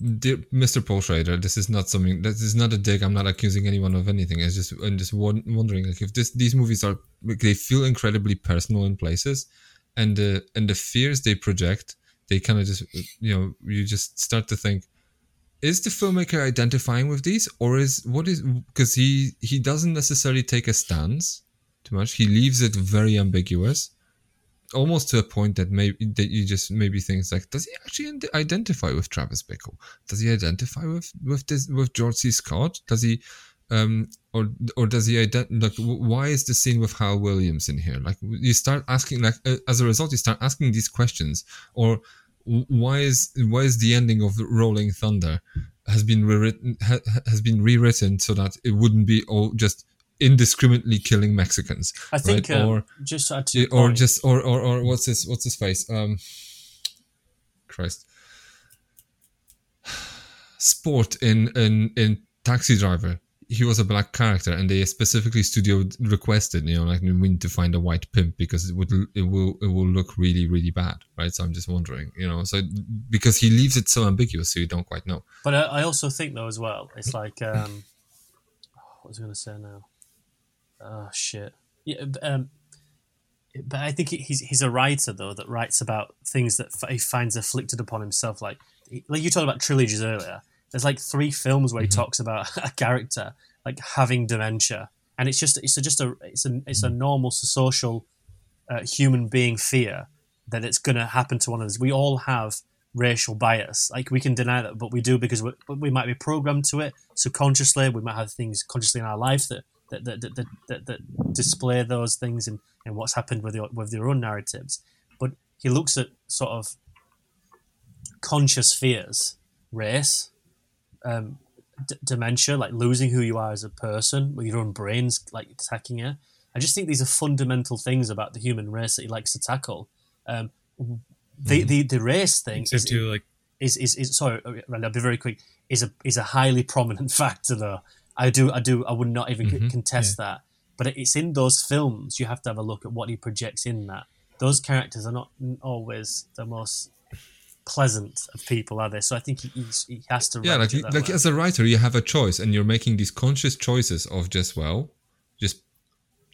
S1: Dear Mr. Paul this is not something. This is not a dig. I'm not accusing anyone of anything. It's just I'm just won- wondering, like, if this these movies are they feel incredibly personal in places, and the and the fears they project, they kind of just you know you just start to think, is the filmmaker identifying with these, or is what is because he he doesn't necessarily take a stance too much. He leaves it very ambiguous, almost to a point that maybe that you just maybe thinks like, does he actually ide- identify with Travis Bickle? Does he identify with with this with George C. Scott? Does he? Um, or or does he ident- like why is the scene with Hal Williams in here like you start asking like uh, as a result you start asking these questions or why is why is the ending of Rolling Thunder has been rewritten ha, has been rewritten so that it wouldn't be all just indiscriminately killing Mexicans
S4: I think
S1: right?
S4: um,
S1: or
S4: just to add to
S1: or
S4: point,
S1: just or, or or what's his what's his face? Um christ. Sport in in in taxi driver. He was a black character and they specifically studio requested you know like we need to find a white pimp because it would it will it will look really really bad right? So i'm just wondering you know so because he leaves it so ambiguous so you don't quite know.
S4: But I, I also think though as well, it's like um, what was I going to say now? Oh shit! Yeah, um, but I think he's he's a writer though that writes about things that he finds afflicted upon himself. Like like you talked about trilogies earlier. There's like three films where he talks about <laughs> a character like having dementia, and it's just it's a, just a it's a it's a normal social uh, human being fear that it's going to happen to one of us. We all have racial bias. Like we can deny that, but we do because we, we might be programmed to it subconsciously. We might have things consciously in our life that that that, that, that, that, display those things and, and what's happened with your with your own narratives. But he looks at sort of conscious fears, race, um, d- dementia, like losing who you are as a person, with your own brains like attacking you. I just think these are fundamental things about the human race that he likes to tackle. Um, the, the the race thing
S3: Except
S4: is,
S3: to like
S4: is, is, is sorry, Randy, I'll be very quick. Is a is a highly prominent <laughs> factor though. I do I do I would not even
S1: Mhm.
S4: contest that. But it's in those films. You have to have a look at what he projects in that. Those characters are not always the most pleasant of people, are they? So I think he, he has to.
S1: yeah like like
S4: way.
S1: as a writer you have a choice and you're making these conscious choices of just well just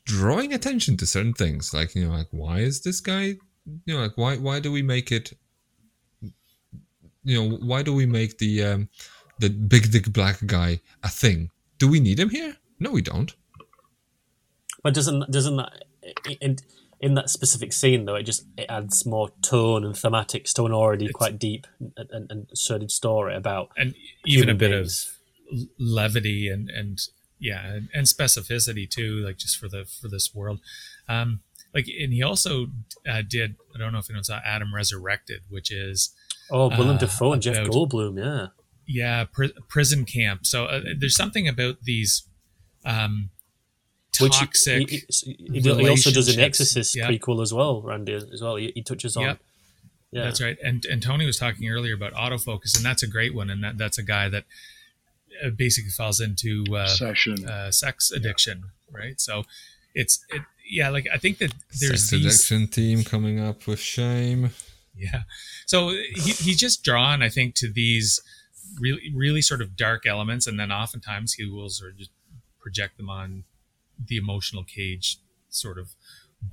S1: drawing attention to certain things like you know like why is this guy you know like why why do we make it you know why do we make the um the big dick black guy a thing do we need him here? No we don't.
S4: But doesn't doesn't that in in that specific scene though it just it adds more tone and thematics to an already quite deep and, and, and sordid story about
S3: and even a bit
S4: beings.
S3: of levity and and yeah and, and specificity too like just for the for this world. Um like and he also uh, did i don't know if anyone saw adam resurrected which is
S4: oh Willem
S3: uh,
S4: Dafoe and Jeff Goldblum yeah
S3: yeah pri- prison camp so uh, there's something about these um
S4: which he-
S3: toxic
S4: he, he, he, he also does an. Exorcist
S3: Yeah.
S4: prequel as well Randy as well he, he touches on
S3: Yep.
S4: yeah
S3: That's right. And and Tony was talking earlier about autofocus, and that's a great one. And that, that's a guy that uh, basically falls into uh,
S2: Session.
S3: uh, sex addiction, right? So it's it, yeah, like I think that there's
S1: Sex
S3: these
S1: addiction team coming up with shame
S3: yeah. So he, he's just drawn, I think, to these really, really sort of dark elements, and then oftentimes he will sort of just project them on the emotional cage, sort of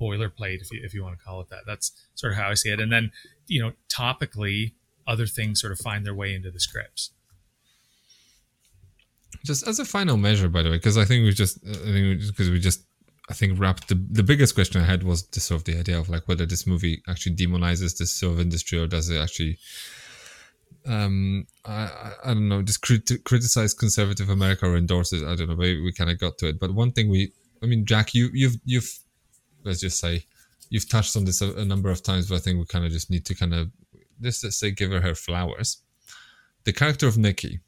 S3: boilerplate, if you if you want to call it that. That's sort of how I see it. And then, you know, topically, other things sort of find their way into the scripts.
S1: just as a final measure by the way because i think we just uh, i think because we just i think wrapped the, the biggest question i had was the sort of the idea of like whether this movie actually demonizes this sort of industry or does it actually um i i, I don't know just crit- criticize conservative america or endorse it i don't know maybe we kind of got to it but one thing we i mean jack you you've you've let's just say you've touched on this a, a number of times but i think we kind of just need to kind of just let's just say give her her flowers the character of nikki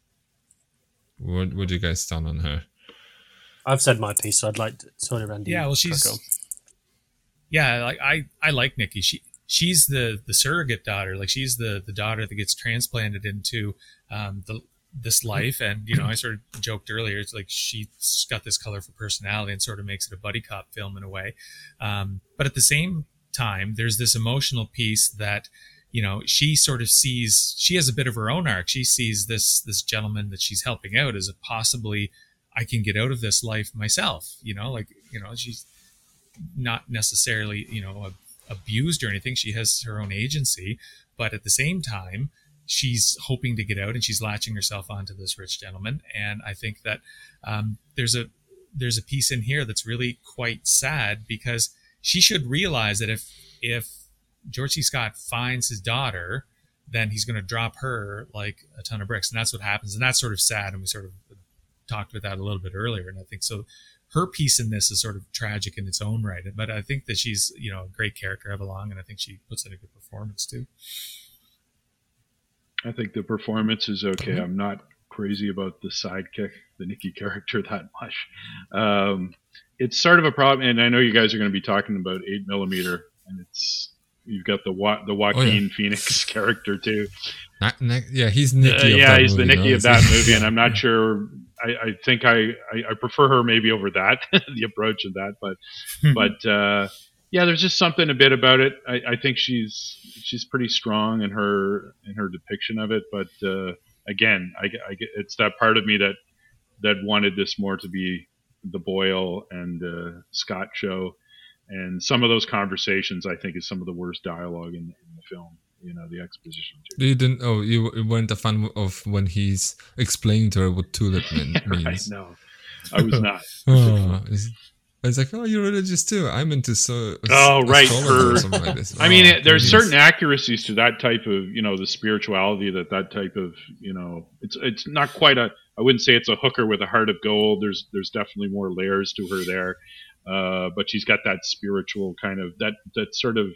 S1: what would you guys stand on her?
S4: I've said my piece so I'd like to, Tony Randy
S3: Yeah, well, she's
S4: crack on.
S3: yeah, like I I like Nikki. She she's the the surrogate daughter. Like she's the the daughter that gets transplanted into um, the this life. And you know, I sort of joked earlier. It's like she's got this colorful personality and sort of makes it a buddy cop film in a way. Um, but at the same time, there's this emotional piece that you know she sort of sees she has a bit of her own arc she sees this this gentleman that she's helping out as a possibly i can get out of this life myself you know like you know she's not necessarily you know abused or anything she has her own agency but at the same time she's hoping to get out and she's latching herself onto this rich gentleman and i think that um, there's a there's a piece in here that's really quite sad because she should realize that if if George. Scott finds his daughter, then he's going to drop her like a ton of bricks, and that's what happens, and that's sort of sad. And we sort of talked about that a little bit earlier, and I think so. Her piece in this is sort of tragic in its own right, but I think that she's you know a great character, Eva Long, and I think she puts in a good performance too.
S2: I think the performance is okay.
S3: Mm-hmm.
S2: I'm not crazy about the sidekick, the Nikki character, <laughs> that much. Um, it's sort of a problem, and I know you guys are going to be talking about eight millimeter, and it's you've got the Wa- the Joaquin Phoenix <laughs> character too.
S1: Na- na- yeah, he's Nicky.
S2: Uh,
S1: of
S2: yeah, he's the
S1: movie,
S2: Nikki
S1: no?
S2: of that movie, and I'm not <laughs> sure. I, I think I, I, I prefer her maybe over that, <laughs> the approach of that. But but uh, yeah, there's just something a bit about it. I, I think she's she's pretty strong in her in her depiction of it. But uh, again, I, I it's that part of me that that wanted this more to be the Boyle and uh, Scott show. And some of those conversations, I think, is some of the worst dialogue in, in the film. You know, the exposition. Too.
S1: You didn't. Oh, you weren't a fan of when he's explaining to her what tulip mean, <laughs>
S2: right?
S1: means.
S2: No, I was not. <laughs>
S1: Oh, it's, it's like, oh, you're religious too. I'm into so.
S2: Oh, right,
S1: or something like this.
S2: I mean,
S1: Oh,
S2: it, there's certain accuracies to that type of, you know, the spirituality that that type of, you know, it's it's not quite a. I wouldn't say it's a hooker with a heart of gold. There's there's definitely more layers to her there, uh, but she's got that spiritual kind of that that sort of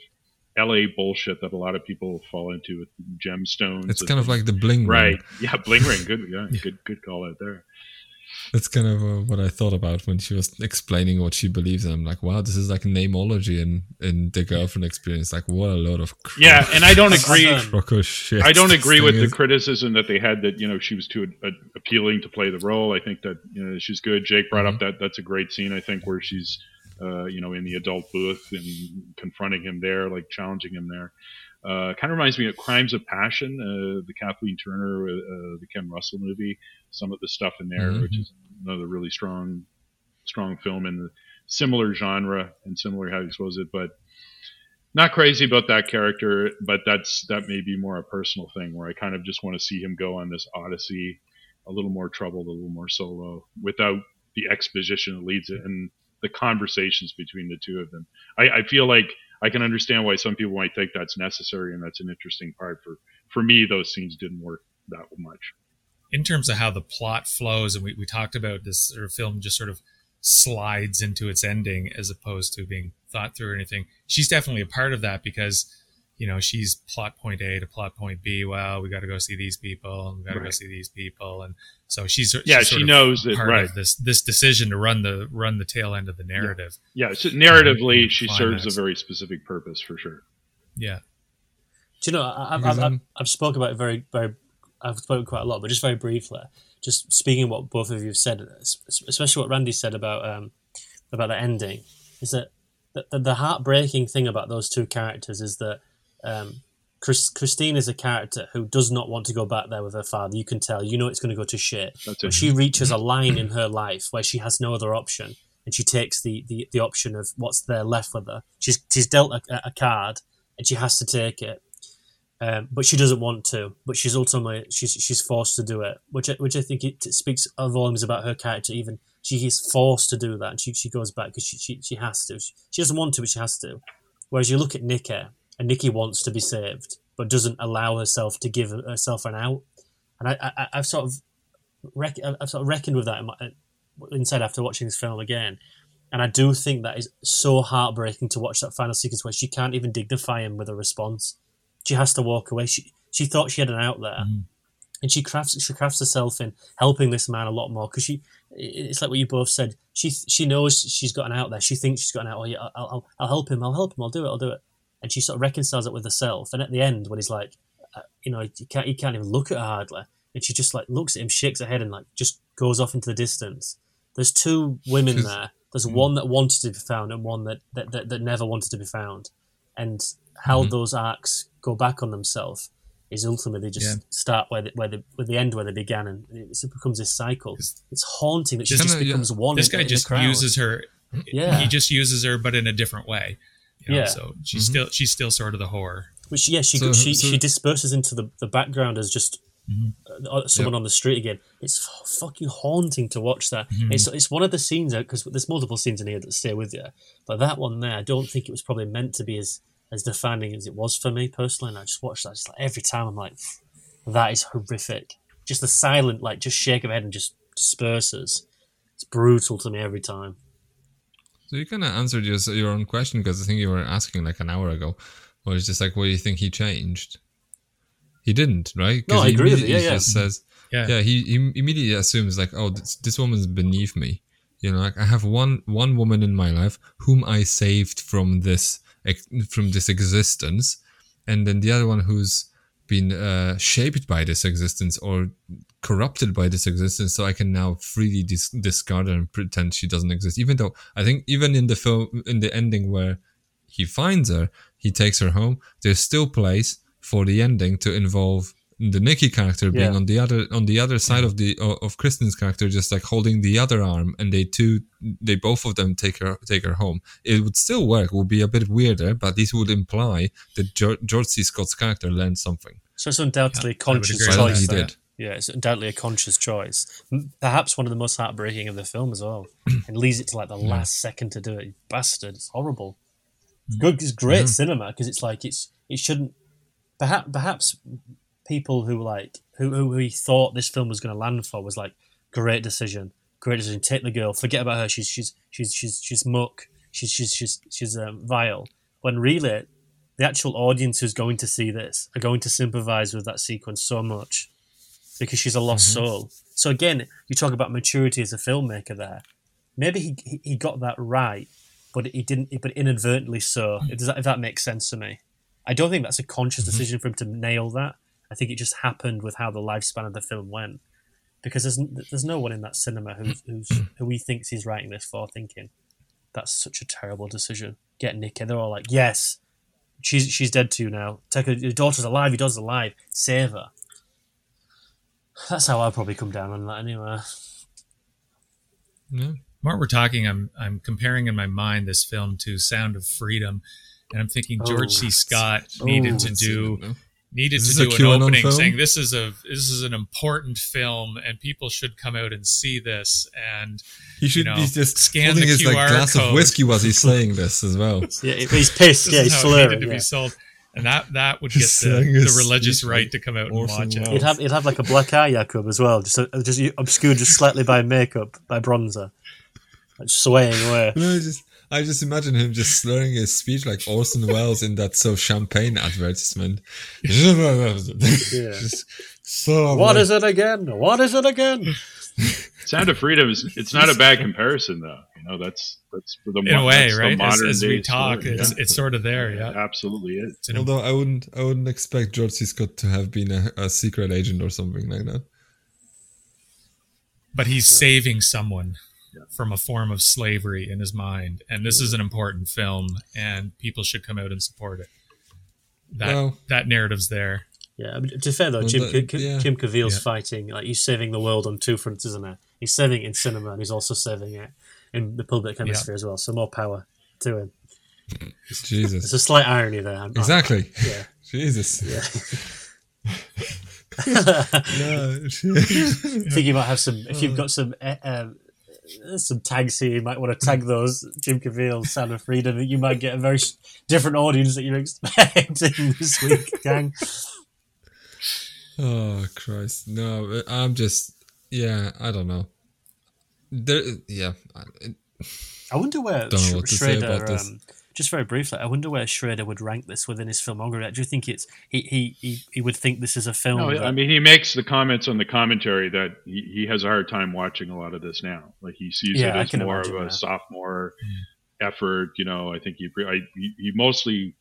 S2: LA bullshit that a lot of people fall into with gemstones.
S1: It's
S2: and
S1: kind of like the bling
S2: right,
S1: ring. Right.
S2: Yeah, bling ring. Good, <laughs> yeah, good, good call out there.
S1: That's kind of uh, what I thought about when she was explaining what she believes in. I'm like, wow, this is like namology in in the girlfriend experience. Like, what a lot of cro-
S2: Yeah, and I don't agree.
S1: shit.
S2: I don't agree
S1: thing
S2: with the criticism that they had that you know she was too uh, appealing to play the role. I think that you know she's good. Jake brought
S1: Mm-hmm.
S2: up that that's a great scene. I think where she's uh, you know in the adult booth and confronting him there, like challenging him there. Uh, kind of reminds me of Crimes of Passion, uh, the Kathleen Turner, uh, the Ken Russell movie. Some of the stuff in there,
S1: Mhm.
S2: which is another really strong, strong film in the similar genre and similar how you expose it, but not crazy about that character, but that's that may be more a personal thing where I kind of just want to see him go on this odyssey, a little more troubled, a little more solo, without the exposition that leads it and the conversations between the two of them. I, I feel like I can understand why some people might think that's necessary and that's an interesting part. For for me, those scenes didn't work that much.
S3: in terms of how the plot flows, and we, we talked about this sort of film just sort of slides into its ending as opposed to being thought through or anything. She's definitely a part of that because, you know, she's plot point A to plot point B. Well, we got to go see these people, and we got to go see these people, and so she's
S2: Yeah,
S3: she's
S2: she knows it,
S3: part
S2: right.
S3: of this this decision to run the run the tail end of the narrative.
S2: Yeah, so narratively, she serves a very specific purpose for sure.
S3: Yeah,
S4: Do you know? I, I've, I've, I've, I've spoken about it very, very. I've spoken quite a lot, but just very briefly, just speaking what both of you have said, especially what Randy said about um, about the ending, is that the, the, the heartbreaking thing about those two characters is that um, Chris, Christine is a character who does not want to go back there with her father. You can tell. You know it's going to go to shit. But she reaches a line in her life where she has no other option, and she takes the, the, the option of what's there left with her. She's she's dealt a, a card, and she has to take it. Um, but she doesn't want to. But she's ultimately she's she's forced to do it, which I, which I think it speaks volumes about her character. Even she is forced to do that, and she, she goes back because she, she she has to. She, doesn't want to, but she has to. Whereas you look at Nikki, and Nikki wants to be saved, but doesn't allow herself to give herself an out. And I, I I've sort of rec- I've sort of reckoned with that in my, inside after watching this film again. And I do think that is so heartbreaking to watch that final sequence where she can't even dignify him with a response. She has to walk away. She she thought she had an out there,
S3: Mhm.
S4: and she crafts she crafts herself in helping this man a lot more because she. It's like what you both said. She she knows she's got an out there. She thinks she's got an out. Oh yeah, I'll, I'll I'll help him. I'll help him. I'll do it. I'll do it. And she sort of reconciles it with herself. And at the end, when he's like, uh, you know, he can't he can't even look at her hardly, and she just like looks at him, shakes her head, and like just goes off into the distance. There's two women there. There's
S1: Mm.
S4: one that wanted to be found and one that that, that, that never wanted to be found. And how
S1: Mhm.
S4: those arcs go back on themselves is ultimately just
S3: Yeah.
S4: start where the, where the where the end where they began, and it becomes this cycle. It's haunting that she just becomes one.
S3: this
S4: in-
S3: guy
S4: in
S3: just uses her.
S4: Yeah.
S3: he just uses her, but in a different way. You know,
S4: Yeah.
S3: So she's
S1: Mhm.
S3: still she's still sort of the whore.
S4: Which yeah, she
S1: So-
S4: she,
S1: so-
S4: she disperses into the, the background as just
S3: Mhm.
S4: uh, someone on the street again. It's f- fucking haunting to watch that.
S3: Mhm.
S4: It's it's one of the scenes because there's multiple scenes in here that stay with you, but that one there, I don't think it was probably meant to be as as defining as it was for me personally. And I just watched that just like every time. I'm like, that is horrific. Just the silent like just shake of head and just disperses. It's brutal to me every time.
S1: So you kind of answered your, your own question because I think you were asking like an hour ago, where it's just like, what do you think he changed? He didn't, right? 'Cause
S4: No, I
S1: he
S4: agree with you,
S1: immediately
S4: yeah, yeah.
S1: Just says,
S3: Yeah.
S1: yeah, he, he immediately assumes like, oh, this, this woman's beneath me. You know, like I have one one woman in my life whom I saved from this from this existence, and then the other one who's been uh, shaped by this existence or corrupted by this existence so i can now freely dis- discard her and pretend she doesn't exist. Even though i think even in the film in the ending where he finds her he takes her home there's still place for the ending to involve the Nikki character being
S4: Yeah.
S1: on the other on the other side of the of of Kristen's character, just like holding the other arm, and they two they both of them take her take her home. It would still work. It would be a bit weirder, but this would imply that George, George C. Scott's character learned something.
S4: So it's undoubtedly a
S3: Yeah, I
S4: conscious
S3: agree.
S1: I
S4: choice.
S1: he
S4: there.
S1: did.
S4: Yeah, it's undoubtedly a conscious choice. Perhaps one of the most heartbreaking of the film as well, <clears throat> and leaves it to like the last second to do it. You bastard! It's horrible. It's good. It's great
S1: Yeah.
S4: cinema because it's like it's it shouldn't. Perhaps perhaps people who like who who he thought this film was going to land for was like great decision, great decision. Take the girl, forget about her. She's she's she's she's she's muck. She's she's she's she's um, vile. When really the actual audience who's going to see this are going to sympathize with that sequence so much because she's a lost
S1: Mm-hmm.
S4: soul. So again, you talk about maturity as a filmmaker there. Maybe he he- he got that right, but he didn't. But inadvertently so. Does that, if that makes sense to me? I don't think that's a conscious
S1: Mm-hmm.
S4: decision for him to nail that. I think it just happened with how the lifespan of the film went. Because there's there's no one in that cinema who's, mm. who's who he thinks he's writing this for thinking that's such a terrible decision. Get Nikki. They're all like, yes, she's she's dead too now. Take her. Your daughter's alive. Your daughter's alive. Save her. That's how I'll probably come down on that anyway.
S1: Yeah.
S3: While we're talking, I'm I'm comparing in my mind this film to Sound of Freedom, and I'm thinking George
S4: Oh.
S3: C. Scott needed
S4: Oh.
S3: to do? Needed to do an
S1: QAnon
S3: opening
S1: film?
S3: saying this is a this is an important film and people should come out and see this and
S1: He should
S3: know,
S1: be just
S3: scan the
S1: his like
S3: QR
S1: glass of whiskey while he's saying this as well. <laughs>
S4: Yeah, he's pissed. yeah, he's
S3: how
S4: slurring.
S3: needed to
S4: yeah.
S3: be sold and that that would get the, the religious
S1: speech
S3: right to come out and watch it.
S4: He'd have he'd have like a black eye, Jakub, as well, just uh, just obscured just slightly by makeup, by bronzer, like swaying away. <laughs>
S1: No, just I just imagine him just slurring his speech like Orson Welles in that so champagne advertisement. <laughs> Just so
S4: What is it again? What is it again?
S2: Sound of Freedom is it's not a bad comparison though. You know, that's that's for the
S3: in a way
S2: that's the
S3: right as,
S2: modern
S3: as we
S2: day
S3: talk
S2: story,
S3: it's,
S2: yeah.
S3: it's sort of there
S2: It
S3: yeah
S2: absolutely is.
S3: It's
S1: Although I wouldn't, I wouldn't expect George C. Scott to have been a, a secret agent or something like that.
S3: but he's saving someone from a form of slavery in his mind and this is an important film and people should come out and support it that
S1: Well-
S3: that narrative's there
S4: Yeah, I mean, to be fair though,
S1: Well,
S4: Jim,
S1: that- yeah.
S4: Jim Caviezel's
S3: Yeah.
S4: fighting like he's saving the world on two fronts, isn't he? He's saving it in cinema and he's also saving it in the public hemisphere as well. So more power to him. There's
S1: Jesus,
S4: a slight irony there. I'm-
S1: exactly.
S4: Yeah.
S1: Jesus.
S4: Yeah. <laughs> <laughs>
S1: No,
S4: I <laughs> think you might have some. If you've got some uh, um, uh, some tags here, you might want to tag those Jim Caviezel, Sound of Freedom. You might get a very different audience that you're expecting <laughs> this week, gang.
S1: Oh Christ, no! I'm just, yeah, I don't know. There, yeah, I-
S4: wonder where
S1: Don't know
S4: Sch-
S1: what to say
S4: Schrader.
S1: about this.
S4: Just very briefly, I wonder where Schrader would rank this within his filmography. Do you think it's he he he, he would think this is a film?
S2: No,
S4: that,
S2: I mean he makes the comments on the commentary that he, he has a hard time watching a lot of this now. Like he sees
S4: Yeah,
S2: it as more of a
S4: that.
S2: sophomore mm. effort. You know, I think he, I, he mostly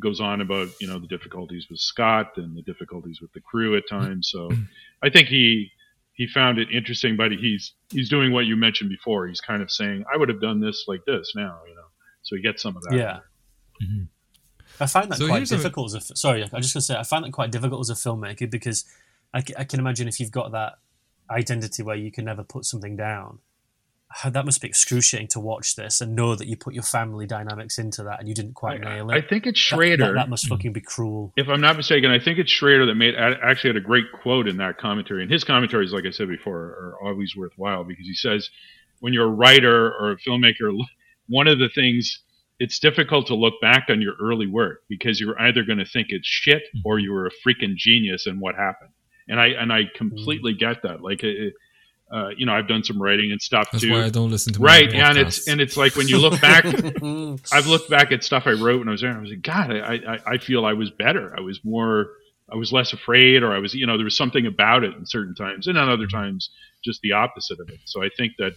S2: goes on about you know the difficulties with Scott and the difficulties with the crew at mm. times. So I think he he found it interesting, but he's he's doing what you mentioned before. He's kind of saying I would have done this like this now. You so you get some of that.
S4: yeah. Mm-hmm. I find that
S1: So
S4: quite
S1: here's a-
S4: difficult as a sorry. I'm just gonna say I find that quite difficult as a filmmaker because I, I can imagine if you've got that identity where you can never put something down. That must be excruciating to watch this and know that you put your family dynamics into that and you didn't quite nail it.
S2: I think it's
S4: That-
S2: Schrader.
S4: That, that must fucking be cruel.
S2: if I'm not mistaken, I think it's Schrader that made actually had a great quote in that commentary. And his commentaries, like I said before, are always worthwhile because he says, when you're a writer or a filmmaker, one of the things it's difficult to look back on your early work because you're either going to think it's shit mm-hmm. or you were a freaking genius and what happened. And I and I completely mm-hmm. get that. Like, it, uh, you know, I've done some writing and stuff
S1: that's
S2: too.
S1: why I don't listen to
S2: right, and it's and it's like when you look back <laughs> I've looked back at stuff I wrote when I was there. And I was like, God, I, I, I feel I was better. I was more, I was less afraid, or I was, you know, there was something about it in certain times, and on other mm-hmm. times, just the opposite of it. So I think that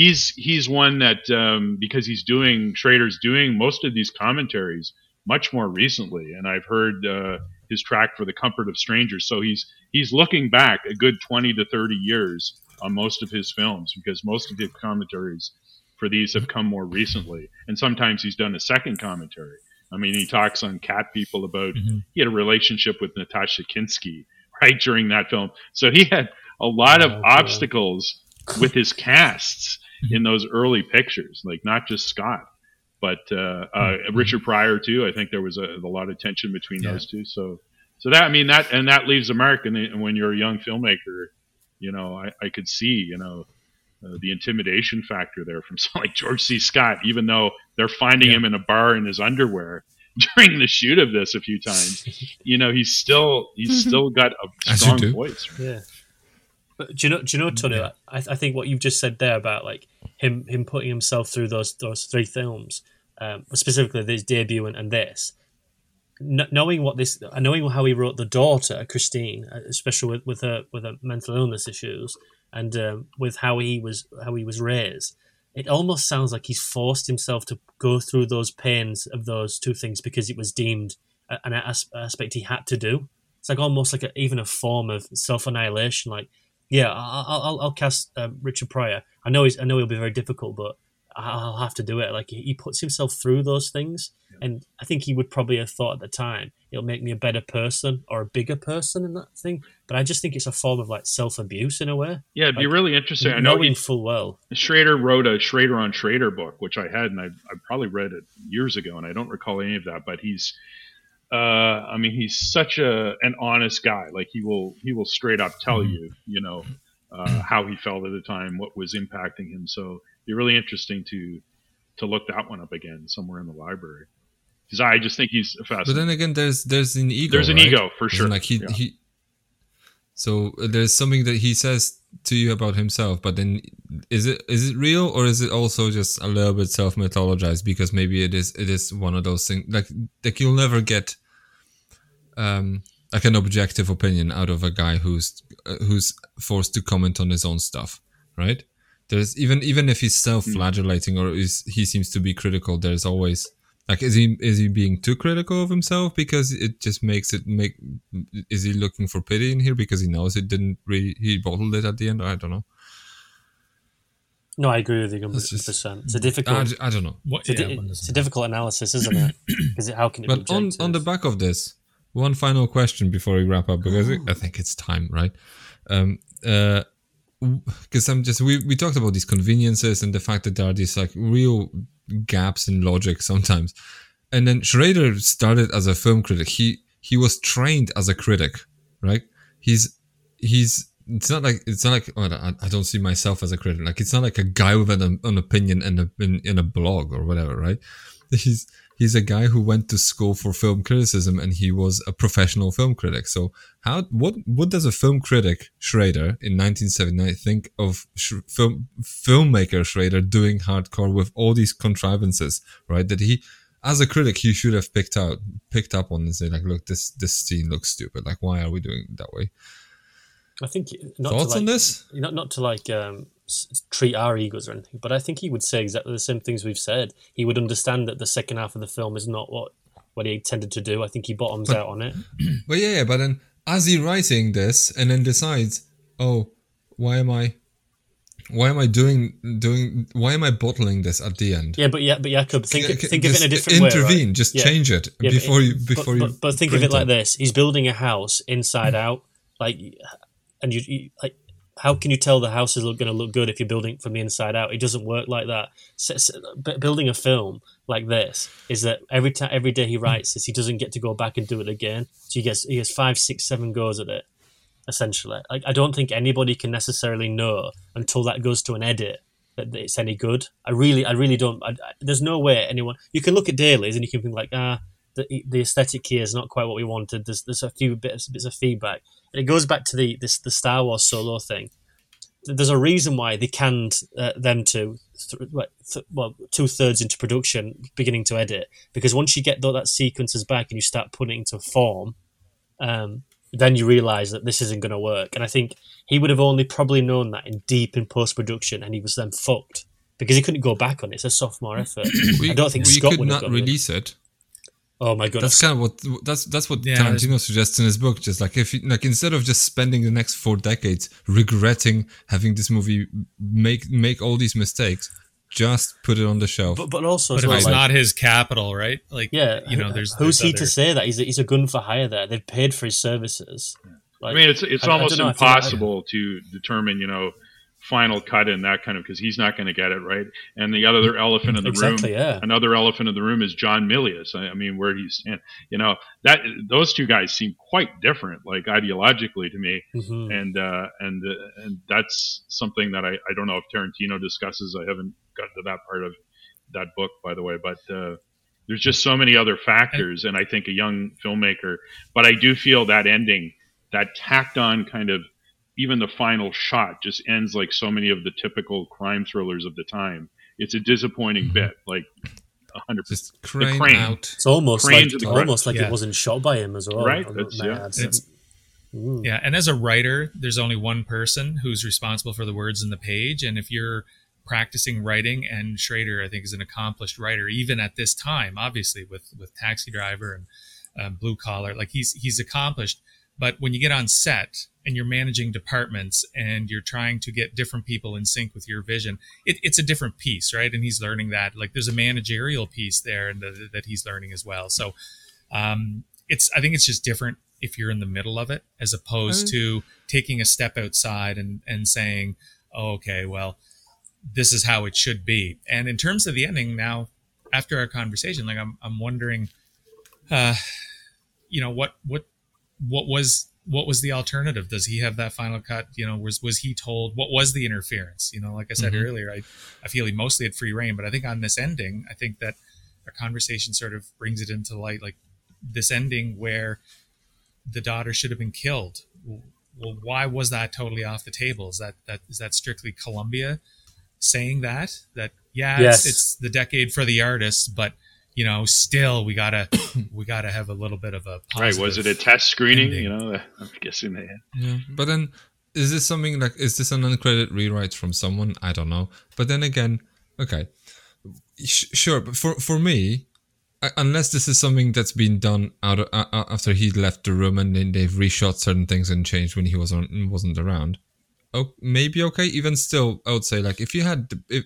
S2: he's he's one that um, because he's doing Schrader's doing most of these commentaries much more recently, and I've heard uh, his track for the comfort of strangers. So he's he's looking back a good twenty to thirty years on most of his films because most of his commentaries for these have come more recently. And sometimes he's done a second commentary. I mean, he talks on Cat People about
S3: Mhm.
S2: he had a relationship with Natasha Kinski right during that film. So he had a lot of
S4: Oh,
S2: obstacles with his casts <laughs> in those early pictures, like not just Scott, but uh, uh, Richard Pryor too. I think there was a, a lot of tension between
S3: Yeah.
S2: those two. So, so that I mean that and that leaves a mark. And then when you're a young filmmaker, you know, I, I could see, you know, uh, the intimidation factor there from <laughs> someone like George C. Scott, even though they're finding
S3: Yeah.
S2: him in a bar in his underwear <laughs> during the shoot of this a few times. you know, he's still he's still got a strong
S1: do.
S2: voice.
S4: Yeah. But do you know? Do you know, Tony?
S3: Yeah.
S4: I, I think what you've just said there about like him him putting himself through those those three films, um, specifically his debut and, and this, kn- knowing what this, knowing how he wrote the daughter Christine, uh, especially with, with her with her mental illness issues, and um, with how he was how he was raised, it almost sounds like he's forced himself to go through those pains of those two things because it was deemed an as- aspect he had to do. It's like almost like a, even a form of self annihilation. Like, yeah, I'll, I'll, I'll cast um, Richard Pryor. I know he's, I know he'll be very difficult, but I'll have to do it. Like he puts himself through those things, and I think he would probably have thought at the time it'll make me a better person or a bigger person in that thing. But I just think it's a form of like self abuse in a way.
S2: Yeah, it'd be really interesting. I know
S4: knowing
S2: he,
S4: full well.
S2: Schrader wrote a Schrader on Schrader book, which I had, and I, I probably read it years ago, and I don't recall any of that. But he's, uh, I mean, he's such a an honest guy. Like he will he will straight up tell you, you know, uh, how he felt at the time, what was impacting him. So it'd be really interesting to to look that one up again somewhere in the library. Because I just think he's fascinating.
S1: But then again, there's there's an ego.
S2: There's an
S1: right?
S2: ego for sure.
S1: Like he
S2: Yeah.
S1: he. So uh, there's something that he says to you about himself, but then is it is it real or is it also just a little bit self mythologized? Because maybe it is it is one of those things like like you'll never get um like an objective opinion out of a guy who's uh, who's forced to comment on his own stuff, right? There's even even if he's self-flagellating or is he seems to be critical, there's always like is he is he being too critical of himself because it just makes it make is he looking for pity in here because he knows it didn't really he bottled it at the end? I don't know.
S4: No, I agree with you
S1: That's
S4: 100%.
S1: just-
S4: It's a difficult.
S1: I, I don't know.
S3: What,
S4: It's a,
S3: yeah,
S4: di-
S3: one
S4: it's a difficult analysis, isn't it? <clears throat> Because how can it be
S1: But on on the back of this, one final question before we wrap up because I think it's time, right? Um, uh, because I'm just we we talked about these conveniences and the fact that there are these like real gaps in logic sometimes, and then Schrader started as a film critic. He he was trained as a critic, right? He's he's it's not like it's not like oh, I, I don't see myself as a critic. Like it's not like a guy with an, an opinion in a in, in a blog or whatever, right? <laughs> He's he's a guy who went to school for film criticism and he was a professional film critic. So how what what does a film critic Schrader in 1979 think of sh- film filmmaker Schrader doing hardcore with all these contrivances, right? That he as a critic he should have picked out picked up on and say like, look, this this scene looks stupid. Like, why are we doing it that way?
S4: I think not
S1: Thoughts
S4: to like,
S1: on this?
S4: Not not to like um, treat our egos or anything, but I think he would say exactly the same things we've said. He would understand that the second half of the film is not what what he intended to do. I think he bottoms
S1: But-
S4: out on it. <clears throat>
S1: But yeah, yeah, but then as he writing this and then decides, oh, why am I why am I doing doing why am I bottling this at the end?
S4: Yeah, but yeah, but Jakub, think
S1: C- c-
S4: think of it in a different way.
S1: intervene,
S4: right?
S1: just
S4: Yeah.
S1: change it
S4: Yeah,
S1: before
S4: it-
S1: you before
S4: but,
S1: you
S4: but, but think of
S1: print
S4: it like this: he's building a house inside <clears throat> out, like, and you, you like. How can you tell the house is going to look good if you're building from the inside out? It doesn't work like that. So, so, building a film like this is that every time, every day he writes this, he doesn't get to go back and do it again. So he gets he gets five, six, seven goes at it. Essentially, like I don't think anybody can necessarily know until that goes to an edit that it's any good. I really, I really don't. I, I- there's no way anyone. You can look at dailies and you can think like, ah, the, the aesthetic here is not quite what we wanted. There's there's a few bits bits of feedback. And it goes back to the this the Star Wars Solo thing. There's a reason why they canned uh, them to th- th- well two thirds into production, beginning to edit. Because once you get that sequences back and you start putting it into form, um, then you realize that this isn't going to work. And I think he would have only probably known that in deep in post production, and he was then fucked because he couldn't go back on it. It's a sophomore effort.
S1: we,
S4: I don't think Scott
S1: could
S4: would
S1: not
S4: have got it.
S1: release it.
S4: Oh my goodness!
S1: That's kind of what that's that's what
S3: Yeah,
S1: Tarantino suggests in his book. Just like if you, like instead of just spending the next four decades regretting having this movie make make all these mistakes, just put it on the shelf.
S4: but, but also,
S3: But
S4: as
S3: if
S4: well,
S3: it's
S4: like-
S3: not his capital, right? Like,
S4: yeah,
S3: you know, there's
S4: who's
S3: there's
S4: he to say that he's a, he's a gun for hire? There, they've paid for his services. Like,
S2: I mean, it's it's
S4: I- I
S2: almost
S4: don't know, I think I-
S2: impossible to determine, you know, final cut and that kind of because he's not going to get it right. And the other elephant in the
S4: Exactly,
S2: room,
S4: yeah.
S2: another elephant in the room is John Milius. I, I mean, where he's you? You know, that those two guys seem quite different, like ideologically to me.
S4: Mhm.
S2: And uh, and uh, and that's something that I, I don't know if Tarantino discusses. I haven't gotten to that part of that book, by the way, but. Uh, there's just so many other factors, and I think a young filmmaker. But I do feel that ending, that tacked on kind of, even the final shot just ends like so many of the typical crime thrillers of the time. It's a disappointing bit. Like hundred percent.
S1: Just crane,
S2: crane.
S1: out.
S4: It's almost
S2: Crane
S4: like
S2: to
S4: almost like
S3: Yeah.
S4: it wasn't shot by him as well.
S2: Right, that's- yeah.
S3: It's-
S4: Mm.
S3: Yeah, and as a writer, there's only one person who's responsible for the words in the page, and if you're practicing writing, and Schrader, I think, is an accomplished writer, even at this time, obviously with with Taxi Driver and um, Blue Collar, like he's he's accomplished. But when you get on set and you're managing departments and you're trying to get different people in sync with your vision, it, it's a different piece, right? And he's learning that. Like there's a managerial piece there, and the, that he's learning as well. So um, it's I think it's just different if you're in the middle of it as opposed
S1: Mm.
S3: to taking a step outside and and saying, oh, okay, well, this is how it should be. And in terms of the ending, now after our conversation, like I'm I'm wondering, uh, you know, what what what was what was the alternative? Does he have that final cut? You know, was was he told what was the interference? You know, like I said
S1: Mhm.
S3: earlier, I I feel he mostly had free reign, but I think on this ending, I think that our conversation sort of brings it into light, like this ending where the daughter should have been killed. Well, why was that totally off the table? Is that that is that strictly Columbia saying that that yeah,
S4: Yes.
S3: it's, it's the decade for the artists, but you know, still we gotta <coughs> we gotta have a little bit of a
S2: Right? Was it a test screening?
S3: ending.
S2: You know, I'm guessing they had.
S1: Yeah, but then is this something like is this an uncredited rewrite from someone? I don't know. But then again, okay, Sh- sure. But for for me, I- unless this is something that's been done out of, uh, after he left the room and then they've reshot certain things and changed when he was on wasn't around. Oh, maybe okay. Even still, I would say like if you had the- if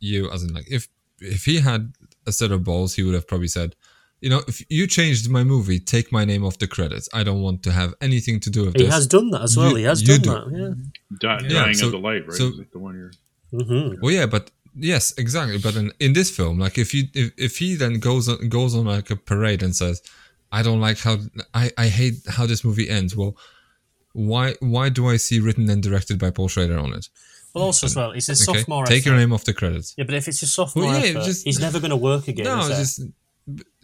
S1: you as in like if if he had a set of balls, he would have probably said. You know, if you changed my movie, take my name off the credits. I don't want to have anything to do with
S4: He
S1: this.
S4: He has done that as well.
S1: You-
S4: he has done
S1: do.
S4: that.
S2: Di-
S1: Yeah,
S2: Dying
S1: so-
S2: of the Light, right?
S1: so-
S2: Is it the one you're.
S4: Yeah. hmm
S1: Well, yeah, but yes, exactly. But in, in this film, like if you if, if he then goes on goes on like a parade and says, "I don't like how I I hate how this movie ends." Well, why why do I see written and directed by Paul Schrader on it?
S4: Well, also as well, it's a
S1: Okay,
S4: sophomore.
S1: take your name off the credits.
S4: Yeah, but if it's a sophomore
S1: Well, yeah,
S4: effort,
S1: just-
S4: he's never going to work again.
S1: no,
S4: is
S1: it's
S4: there?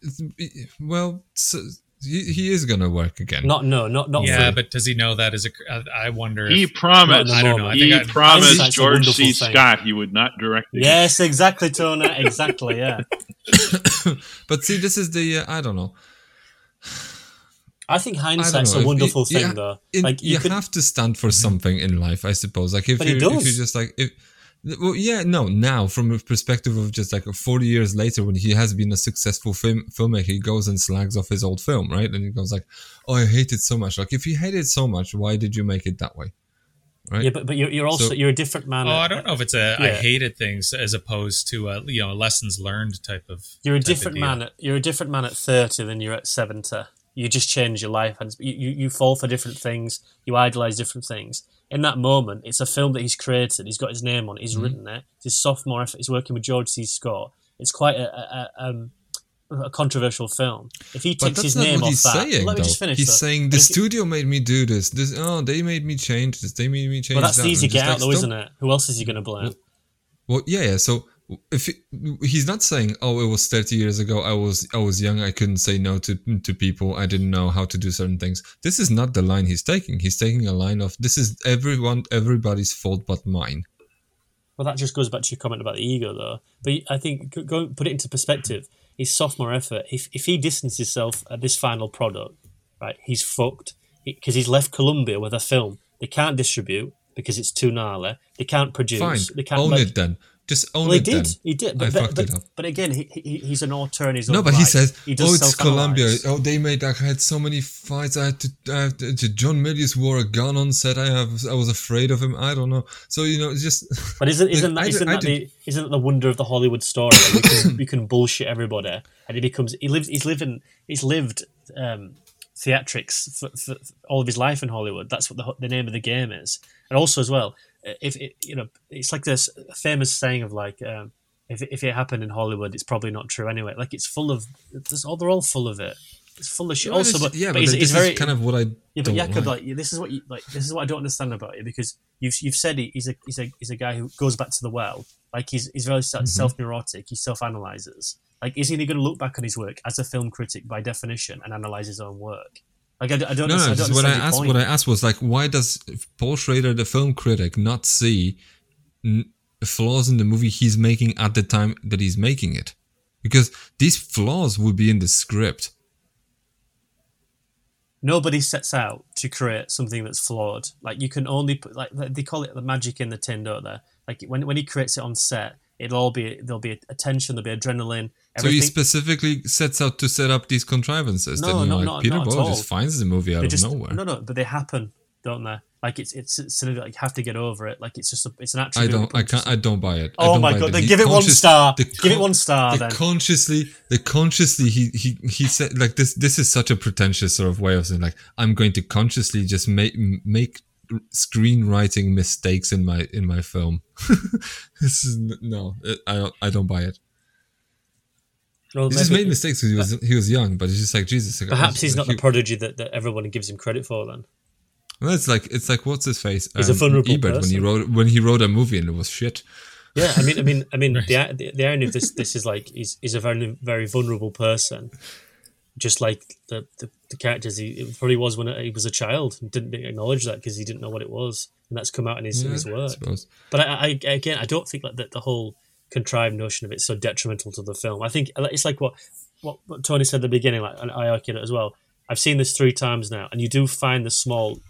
S1: just well, so, he, he is gonna work again.
S4: not no, not not.
S3: yeah,
S4: for,
S3: but does he know that as a? I I wonder.
S2: He
S3: if,
S2: promised.
S4: Not in the
S3: I don't know. I
S2: He
S3: think I-
S2: promised
S4: Hindsight's a
S2: George C.
S4: thing.
S2: Scott he would not direct it.
S4: Yes, exactly, Tony. Exactly. Yeah. <coughs>
S1: but see, this is the uh, I don't know.
S4: I think
S1: I don't
S4: hindsight's
S1: know.
S4: a wonderful
S1: you-
S4: thing,
S1: yeah,
S4: though.
S1: in-
S4: like
S1: you,
S4: you, could,
S1: have to stand for something in life, I suppose. Like if you if you just like if well, yeah, no, now from a perspective of just like 40 years later when he has been a successful film filmmaker, he goes and slags off his old film, right? And he goes like, "Oh, I hate it so much." Like if you hate it so much, why did you make it that way? Right?
S4: yeah, but but you're, you're also
S1: So-
S4: you're a different man.
S3: Oh,
S4: at-
S3: I don't know if it's a I
S4: Yeah.
S3: hated things as opposed to a you know lessons learned type of.
S4: You're a different man. At, you're a different man at thirty than you're at seventy. You just change your life, and you, you, fall for different things. You idolize different things. In that moment, it's a film that he's created. He's got his name on it. He's
S1: Mm-hmm.
S4: written it. It's his sophomore effort. He's working with George C. Scott. It's quite a, a, a, um, a controversial film. If he takes his name off that,
S1: saying.
S4: let me
S1: though.
S4: just finish.
S1: he's
S4: though.
S1: saying the studio made me do this. This oh, they made me change this. They made me change
S4: Well, that's
S1: that.
S4: easy get out,
S1: like,
S4: though, isn't it? Who else is he going to blame?
S1: Well, yeah, yeah. So if it, he's not saying, "Oh, it was 30 years ago. I was I was young. I couldn't say no to to people. I didn't know how to do certain things." This is not the line he's taking. He's taking a line of, "This is everyone everybody's fault but mine."
S4: Well, that just goes back to your comment about the ego, though. But I think go- put it into perspective. His sophomore effort. If if he distances himself at this final product, right, he's fucked because he's left Columbia with a film they can't distribute because it's too gnarly. They can't produce.
S1: Fine,
S4: They can't.
S1: own
S4: but-
S1: it then. Just own
S4: Well, he
S1: it
S4: did.
S1: then.
S4: He did.
S1: I
S4: But, but,
S1: fucked
S4: but,
S1: it up.
S4: but again, he, he, he's an auteur in his
S1: No,
S4: own
S1: but he says,
S4: he
S1: "Oh, it's Columbia. Oh, they made. like, I had so many fights. I had to. I had to, John Milius wore a gun on set. I have. I was afraid of him. I don't know. So you know, it's just. <laughs>
S4: But isn't <laughs> isn't
S1: I
S4: that, isn't that the isn't that the wonder of the Hollywood story? Like you, can, <coughs> you can bullshit everybody, and he becomes he lives he's living he's lived um, theatrics for, for, for all of his life in Hollywood. That's what the the name of the game is. And also as well, if it, you know, it's like this famous saying of like. Um, if it, if it happened in Hollywood, it's probably not true anyway. Like it's full of, it's all they're all full of it. It's full of shit.
S1: Well,
S4: also, but
S1: yeah,
S4: but
S1: but
S4: he's,
S1: this
S4: he's
S1: is
S4: very
S1: kind of what I.
S4: yeah, but Jakub,
S1: like.
S4: like this is what you like. This is what I don't understand about you because you've you've said he, he's a he's a he's a guy who goes back to the well. Like he's he's very
S1: Mm-hmm.
S4: self neurotic. He self analyzes. Like, isn't he going to look back on his work as a film critic by definition and analyze his own work? Like, I, I don't.
S1: No, no.
S4: I don't
S1: what I asked,
S4: point.
S1: what I asked was like, why does Paul Schrader, the film critic, not see n- flaws in the movie he's making at the time that he's making it? because these flaws would be in the script.
S4: Nobody sets out to create something that's flawed. Like you can only put like they call it the magic in the tin, don't they? Like when when he creates it on set, it'll all be there'll be attention, there'll be adrenaline.
S1: So he specifically sets out to set up these contrivances.
S4: No,
S1: then
S4: no,
S1: like
S4: not-
S1: Peter
S4: not
S1: Boyle just finds the movie out
S4: they
S1: of
S4: just
S1: nowhere.
S4: no no, but they happen, don't they? Like it's it's, it's sort of like you have to get over it. Like it's just a, it's an
S1: actual
S4: I
S1: don't. I can't. I don't buy it. I
S4: Oh my God, then give it one star.
S1: the
S4: Give it one star,
S1: The
S4: then.
S1: consciously, the consciously, he he he said like this. This is such a pretentious sort of way of saying like I'm going to consciously just make make screenwriting mistakes in my in my film. <laughs> this is no. I don't. I don't buy it.
S4: Well,
S1: He just made mistakes because he was he was young, but it's just like Jesus. like,
S4: Perhaps he's not
S1: like,
S4: the prodigy that, that everyone gives him credit for. Then
S1: Well, it's like it's like what's his face?
S4: He's a um, vulnerable
S1: Ebert when he wrote when he wrote a movie and it was shit.
S4: yeah, I mean, I mean, I mean, <laughs> the, the the irony of this this is like he's he's a very very vulnerable person, just like the the, the characters he it probably was when he was a child and didn't acknowledge that because he didn't know what it was, and that's come out in his in his work.
S1: suppose.
S4: But I, I again, I don't think like that the whole contrived notion of it so detrimental to the film. I think it's like what what, what Tony said at the beginning, like and I argue it as well. I've seen this three times now, and you do find the small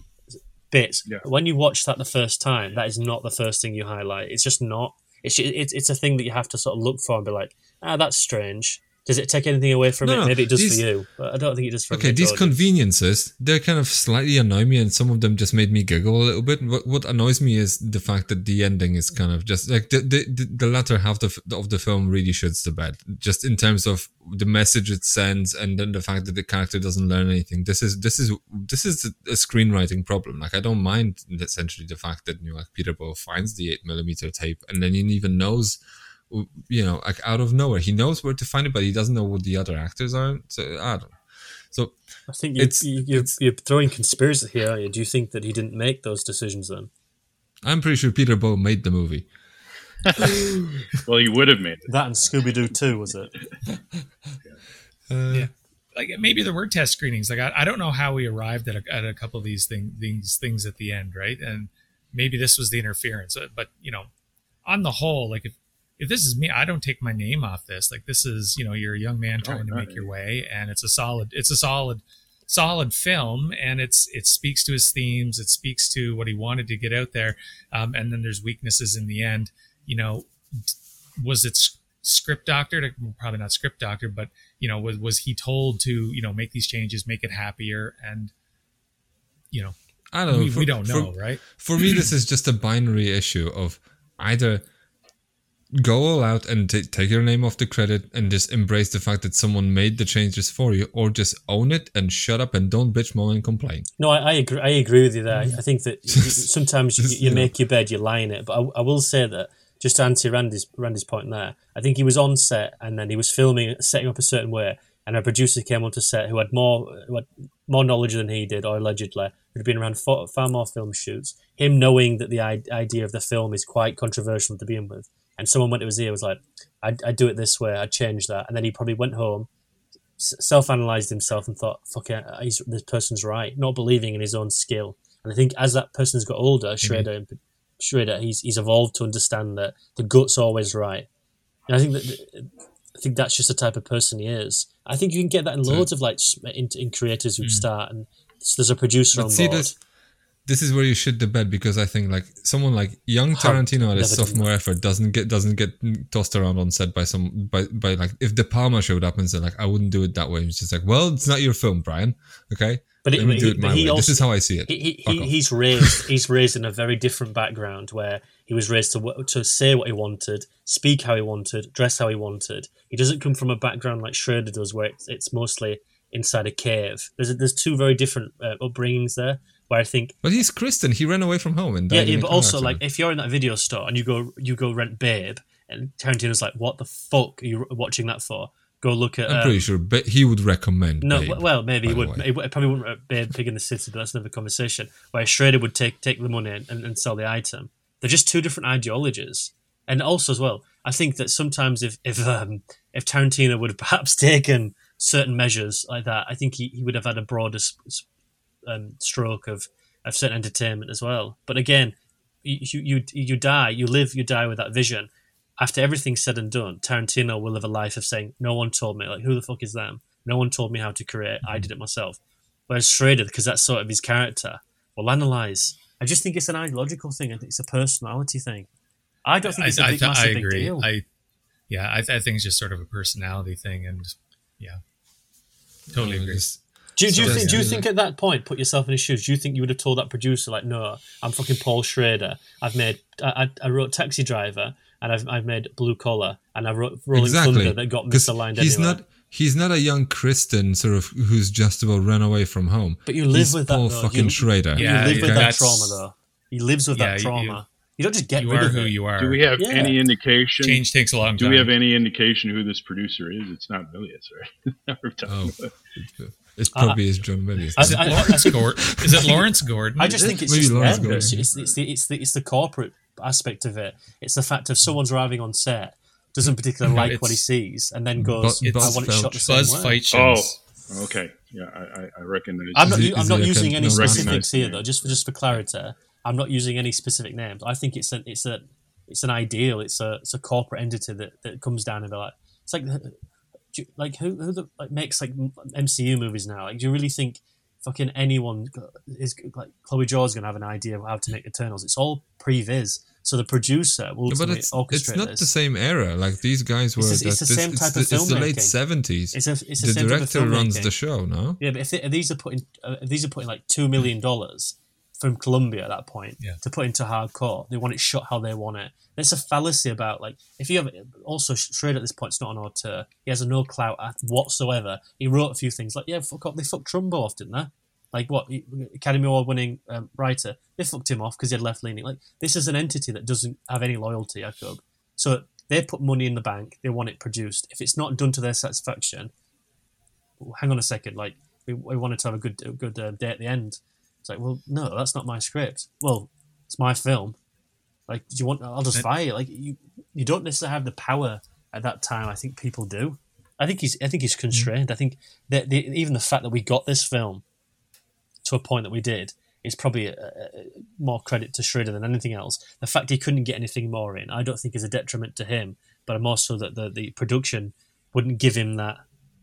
S4: bits.
S2: Yeah.
S4: When you watch that the first time, that is not the first thing you highlight. It's just not. It's it's it's a thing that you have to sort of look for and be like, ah, that's strange. Does it take anything away from
S1: No,
S4: it? Maybe it does
S1: these-
S4: for you, but I don't think it does for me.
S1: Okay, these
S4: Jordan.
S1: conveniences, they kind of slightly annoy me, and some of them just made me giggle a little bit. What, what annoys me is the fact that the ending is kind of just like the the, the, the latter half of, of the film really shits the bed, just in terms of the message it sends, and then the fact that the character doesn't learn anything. This is this is this is a screenwriting problem. Like I don't mind essentially the fact that you know, like Peter Boyle finds the eight millimeter tape, and then he even knows you know, like out of nowhere. He knows where to find it, but he doesn't know what the other actors are. So I don't. So
S4: I think you,
S1: it's-
S4: you, you're, you're throwing conspiracy here. Aren't you? Do you think that he didn't make those decisions then?
S1: I'm pretty sure Peter Boyle made the movie. <laughs>
S2: Well, you would have made it.
S4: That and Scooby Doo too, was it? <laughs>
S3: yeah. Like maybe there were test screenings. Like I, I don't know how we arrived at a, at a couple of these thing, these things at the end, right? And maybe this was the interference. Uh, But you know, on the whole, like if if this is me, I don't take my name off this. Like this is you know you're a young man trying to
S2: no,
S3: make your way, and it's a solid it's a solid solid film, and it's it speaks to his themes. It speaks to what he wanted to get out there, um, and then there's weaknesses in the end. You know, was it script doctored? Probably not script doctored, but you know, was was he told to you know make these changes, make it happier, and you know,
S1: I don't know.
S3: we,
S1: for-
S3: we don't know,
S1: for-
S3: right?
S1: For me, this is just a binary issue of either go all out and ta take your name off the credit and just embrace the fact that someone made the changes for you, or just own it and shut up and don't bitch, moan, and complain.
S4: No, I, I agree. I agree with you there. I think that <laughs> sometimes you, you
S1: know.
S4: make your bed, you lie in it. But I, I will say that just to answer Randy's Randy's point there, I think he was on set and then he was filming, setting up a certain way, and a producer came onto set who had more who had more knowledge than he did, or allegedly who'd been around far, far more film shoots. Him knowing that the idea of the film is quite controversial to begin with, and someone went to his ear was like, "I'd, I'd do it this way, I'd change that," and then he probably went home self analyzed himself and thought, "Fuck it, he's, this person's right," not believing in his own skill. And I think as that person's got older, Schrader, Schrader, he's he's evolved to understand that the gut's always right. And I think that I think that's just the type of person he is. I think you can get that in loads of like in, in creators who start and so there's a producer
S1: But
S4: on board.
S1: this. This is where you shit the bed because I think like someone like young Tarantino at his sophomore effort doesn't get doesn't get tossed around on set by some by by like if De Palma showed up and said like I wouldn't do it that way. It's just like well it's not your film, Brian. Okay,
S4: But it-
S1: me
S4: but
S1: do
S4: he-
S1: it my
S4: but he
S1: way.
S4: also-
S1: this is how I see it.
S4: he, he,
S1: Fuck
S4: he,
S1: off.
S4: he's raised <laughs> he's raised in a very different background where he was raised to to say what he wanted, speak how he wanted, dress how he wanted. He doesn't come from a background like Schrader does, where it's, it's mostly inside a cave. There's there's two very different uh, upbringings there. Where I think
S1: But he's Christian. He ran away from home and
S4: yeah,
S1: died
S4: yeah
S1: a
S4: but also
S1: accident.
S4: like if you're in that video store and you go you go rent Babe, and Tarantino's like, what the fuck are you watching that for? Go look at.
S1: I'm
S4: um,
S1: pretty sure but he would recommend.
S4: no,
S1: Babe,
S4: well, maybe he would. He probably wouldn't Babe Pig in the City, but that's another conversation. Where Schrader would take take the money and, and sell the item. They're just two different ideologies. And also as well, I think that sometimes if if um, if Tarantino would have perhaps <laughs> taken certain measures like that, I think he, he would have had a broader s- s- um, stroke of of certain entertainment as well. But again, you, you you you die, you live, you die with that vision. after everything's said and done, Tarantino will live a life of saying, "No one told me. Like, who the fuck is them? No one told me how to create. I did it myself." Whereas Schrader, because that's sort of his character, will analyze. I just think it's an ideological thing. I think it's a personality thing. I don't think it's a
S3: I,
S4: big,
S3: I,
S4: massive
S3: I
S4: big
S3: agree.
S4: deal.
S3: I yeah, I, I think it's just sort of a personality thing, and yeah, totally agree.
S1: Just-
S4: Do, do you
S1: So-
S4: think? Do you think at that point, put yourself in his shoes? Do you think you would have told that producer, like, no, I'm fucking Paul Schrader. I've made, I, I I wrote Taxi Driver, and I've, I've made Blue Collar, and I wrote Rolling Thunder that got misaligned
S1: he's
S4: anyway.
S1: not he's not a young Christian, sort of who's just about run away from home.
S4: But you live
S1: He's
S4: with that,
S1: Paul
S4: though.
S1: fucking
S4: You-
S1: Schrader.
S4: you
S3: Yeah,
S4: live
S3: yeah,
S4: with that
S3: that's-
S4: trauma, though. He lives with
S3: Yeah,
S4: that
S3: you-
S4: trauma. You, don't just get
S3: You
S4: rid
S3: are
S4: of
S3: who
S4: it.
S3: you are.
S2: Do we have
S4: Yeah.
S2: any indication?
S3: Change takes a long time.
S2: Do we have any indication who this producer is? It's not Milius, right? <laughs>
S1: Oh.
S2: About-
S1: It uh, probably is John Milius.
S4: I-
S3: Is it
S4: I- I
S3: Lawrence
S4: think-
S3: Gordon? Is it Lawrence Gordon?
S4: I just think it's just
S1: Lawrence
S4: them.
S1: Gordon.
S4: It's, it's, it's, the, it's, the, it's the corporate aspect of it. It's the fact of someone's arriving on set, doesn't particularly
S3: No,
S4: like what he sees, and then goes,
S1: Bu-
S4: I want it shot the
S1: Felch.
S4: same
S3: Buzz
S4: way.
S3: Fight
S2: Oh, okay. Yeah, I, I, I recognize.
S4: I'm not,
S1: it-
S4: I'm not using any specifics here,
S2: name?
S4: though. Just for just for clarity, I'm not using any specific names. I think it's an it's a it's an ideal. It's a it's a corporate entity that, that comes down and be like it's like do you- like who who the, like makes like MCU movies now? Like, do you really think fucking anyone is like Chloe Zhao's gonna have an idea of how to make Eternals? It's all previs. So the producer will
S1: but
S4: ultimately
S1: it's
S4: orchestrate
S1: it's not
S4: this.
S1: the same era. Like these guys were.
S4: It's the- it's the
S1: this-
S4: same type
S1: the,
S4: of
S1: It's the late seventies.
S4: It's a it's the,
S1: The
S4: same type of
S1: director runs the show. No.
S4: Yeah, but if, they, if these are putting uh, these are putting like two million dollars from Columbia at that point
S3: Yeah.
S4: to put into hardcore, they want it shot how they want it. There's a fallacy about like if you have also Schrader at this point, it's not an auteur. He has a no clout at- whatsoever. He wrote a few things like yeah, fuck up. They fucked Trumbo off, didn't they? Like what Academy Award winning um, writer, they fucked him off because he had left leaning. Like this is an entity that doesn't have any loyalty, I Jakub. So they put money in the bank. They want it produced. If it's not done to their satisfaction, hang on a second, like we, we wanted to have a good a good uh, day at the end. It's like, well, no, that's not my script. Well, it's my film. Like, do you want? I'll just fire you. Like, you you don't necessarily have the power at that time. I think people do. I think he's I think he's mm. constrained. I think that the, even the fact that we got this film to a point that we did is probably a, a- more credit to Schrader than anything else. The fact he couldn't get anything more in, I don't think is a detriment to him, but I'm also that the, the production wouldn't give him that,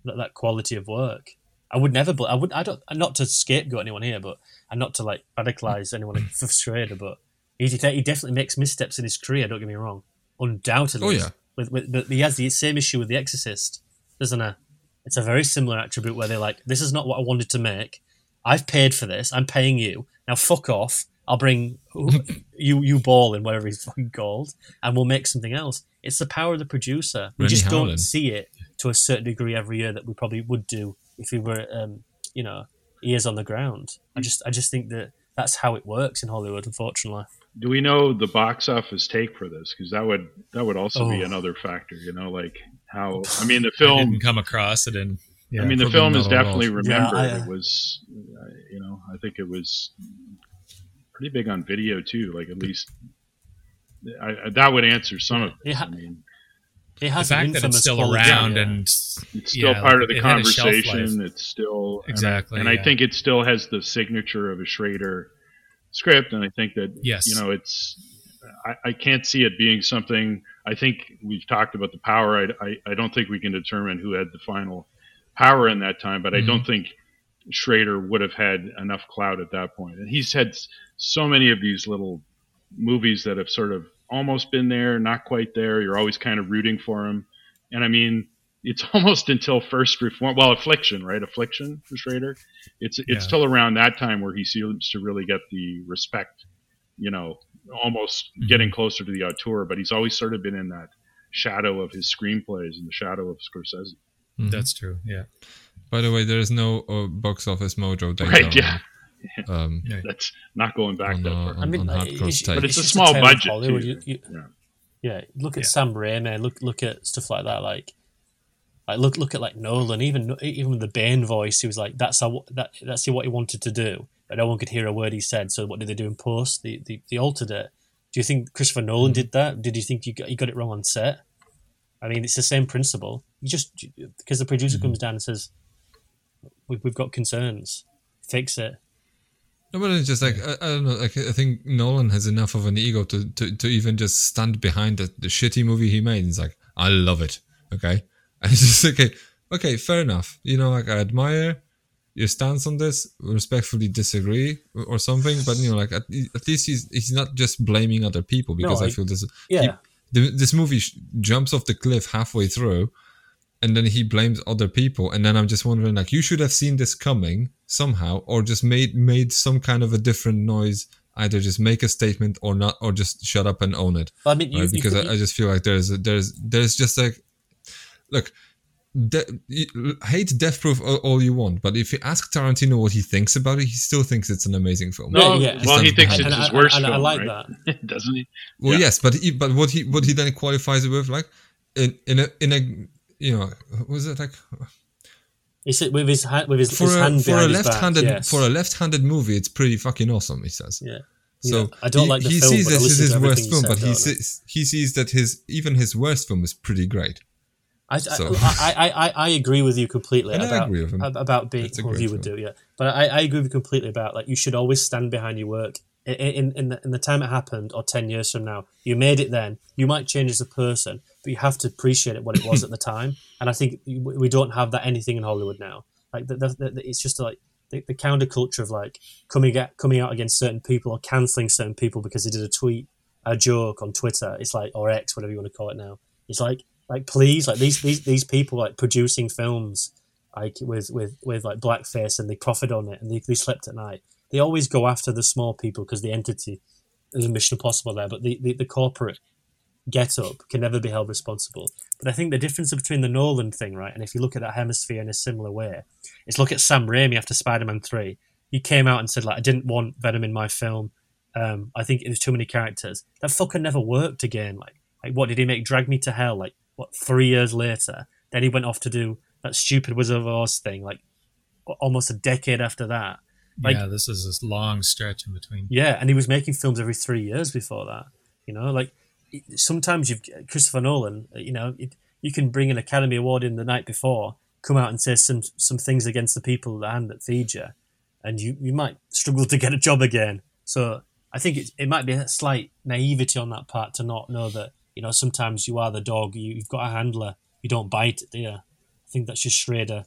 S4: that that quality of work. I would never, but I would. I don't. Not to scapegoat anyone here, but and not to like radicalize anyone for Schrader, but he, he definitely makes missteps in his career. Don't get me wrong, undoubtedly.
S1: Oh, yeah.
S4: With, with, but he has the same issue with The Exorcist, doesn't he? It's a very similar attribute where they're like, "This is not what I wanted to make. I've paid for this. I'm paying you now. Fuck off. I'll bring <laughs> you you ball in whatever he's fucking called, and we'll make something else." It's the power of the producer. We
S1: Rennie
S4: just don't see it to a certain degree every year that we probably would do if he were, um, you know, ears on the ground. I just I just think that that's how it works in Hollywood, unfortunately.
S2: Do we know the box office take for this? Because that would that would also be
S4: Oh.
S2: another factor. You know, like how I mean the
S3: I
S2: film.
S3: didn't come across it, and yeah,
S2: I mean the film is
S1: not a lot.
S2: definitely
S4: Yeah,
S2: remembered.
S4: I, uh,
S2: it was, uh, you know, I think it was pretty big on video too. Like at least I, I, that would answer some of it.
S4: Yeah.
S2: I mean,
S4: It
S3: the
S4: has an
S3: fact that it's still
S4: quality,
S3: around
S4: yeah.
S3: and
S2: it's still
S3: yeah,
S2: part
S3: like,
S2: of the
S3: it had a shelf life.
S2: conversation. It's still and I-
S3: Exactly,
S2: and I, think it still has the signature of a Schrader script. And I think that
S3: Yes.
S2: you know, it's I, I can't see it being something. I think we've talked about the power. I, I, I don't think we can determine who had the final power in that time, but I
S3: Mhm.
S2: don't think Schrader would have had enough clout at that point. And he's had so many of these little movies that have sort of almost been there, not quite there. You're always kind of rooting for him. And I mean, it's <laughs> almost until first reform. Well, Affliction, right? Affliction for Schrader. It's it's
S3: Yeah.
S2: still around that time where he seems to really get the respect. You know, almost
S3: Mhm.
S2: getting closer to the auteur, but he's always sort of been in that shadow of his screenplays and the shadow of Scorsese.
S1: Mhm.
S3: that's true. Yeah,
S1: By the way, there is no uh, box office mojo data.
S2: Right, yeah.
S1: On, <laughs> Um,
S2: That's not going back
S1: on,
S2: that
S1: uh,
S2: far.
S4: I mean,
S1: on
S4: like,
S1: hardcore
S4: it's.
S2: But it's a small
S4: tale of
S2: budget,
S4: Hollywood.
S2: too.
S4: You, you,
S2: Yeah.
S4: yeah, look at
S3: Yeah.
S4: Sam Raimi. Look look at stuff like that. Like, like look look at like Nolan. Even even with the Bane voice, he was like, "That's how that that's what he wanted to do." But no one could hear a word he said. So what did they do in post? They they, they altered it. Do you think Christopher Nolan
S2: Mm-hmm.
S4: did that? Did you think you got, you got it wrong on set? I mean, it's the same principle. You just because the producer
S2: Mm-hmm.
S4: comes down and says, "We've, we've got concerns, fix it."
S1: No, but it's just like I, I don't know. Like I think Nolan has enough of an ego to to, to even just stand behind the, the shitty movie he made. It's like I love it. Okay, <laughs> and it's just okay. Okay, fair enough. You know, like I admire your stance on this. Respectfully disagree or something, but you know, like at, at least he's he's not just blaming other people because
S4: No,
S1: I
S4: I-
S1: feel this.
S4: Yeah.
S1: he- the, this movie sh- jumps off the cliff halfway through and then he blames other people and then i'm just wondering like you should have seen this coming somehow or just made made some kind of a different noise either just make a statement or not or just shut up and own it
S4: I mean, you,
S1: right?
S4: you
S1: because
S4: could-
S1: I, I just feel like there's there's there's just like look de- hate death proof all, all you want but if you ask tarantino what he thinks about it he still thinks it's an amazing film
S2: No,
S4: Yeah, yeah.
S2: well, he thinks it's
S1: it.
S2: his
S4: and,
S2: worst
S4: and, and I
S2: film,
S4: like
S2: right?
S4: that. <laughs>
S2: doesn't he?
S1: Well,
S2: Yeah.
S1: yes, but he, but what he what he then qualifies it with, like in in a in a you know was it like
S4: He said with his hand, with his,
S1: for
S4: his
S1: a
S4: hand
S1: for a
S4: his back,
S1: left-handed
S4: yes.
S1: for a left-handed movie, it's pretty fucking awesome. He says.
S4: yeah.
S1: So
S4: Yeah. I don't
S1: he,
S4: like the
S1: he
S4: film,
S1: sees this as his worst film,
S4: said,
S1: but he sees he sees that his even his worst film is pretty great.
S4: I,
S1: So-
S4: I, I, I, I agree with you completely
S1: And I
S4: about
S1: agree with him.
S4: about being well, you would
S1: film.
S4: do, yeah. But I, I agree with you completely about like you should always stand behind your work. In in in the, in the time it happened, or ten years from now, you made it then. You might change as a person, but you have to appreciate it what it was at the <coughs> time. And I think we we don't have that anything in Hollywood now. Like the, the, the, it's just like the, the counterculture of like coming at, coming out against certain people or canceling certain people because they did a tweet, a joke on Twitter. It's like or X, whatever you want to call it now. It's like like please, like these these these people like producing films like with with with like blackface and they profit on it and they, they slept at night. They always go after the small people because the entity is a Mission Impossible there, but the, the, the corporate get up can never be held responsible. But I think the difference between the Nolan thing, right, and if you look at that hemisphere in a similar way, is look at Sam Raimi after Spider Man three. He came out and said like I didn't want Venom in my film. Um, I think it was too many characters. That fucker never worked again. Like like what did he make? Drag Me to Hell. Like what three years later? Then he went off to do that stupid Wizard of Oz thing. Like almost a decade after that. Like-
S3: yeah, this is this long stretch in between.
S4: Yeah, and he was making films every three years before that. You know, like sometimes you've Christopher Nolan. Uh, you know, it, you can bring an Academy Award in the night before, come out and say some some things against the people the hand that feed you, and you you might struggle to get a job again. So I think it it might be a slight naivety on that part to not know that you know sometimes you are the dog. You, you've got a handler. You don't bite it, do you? I think that's just Schrader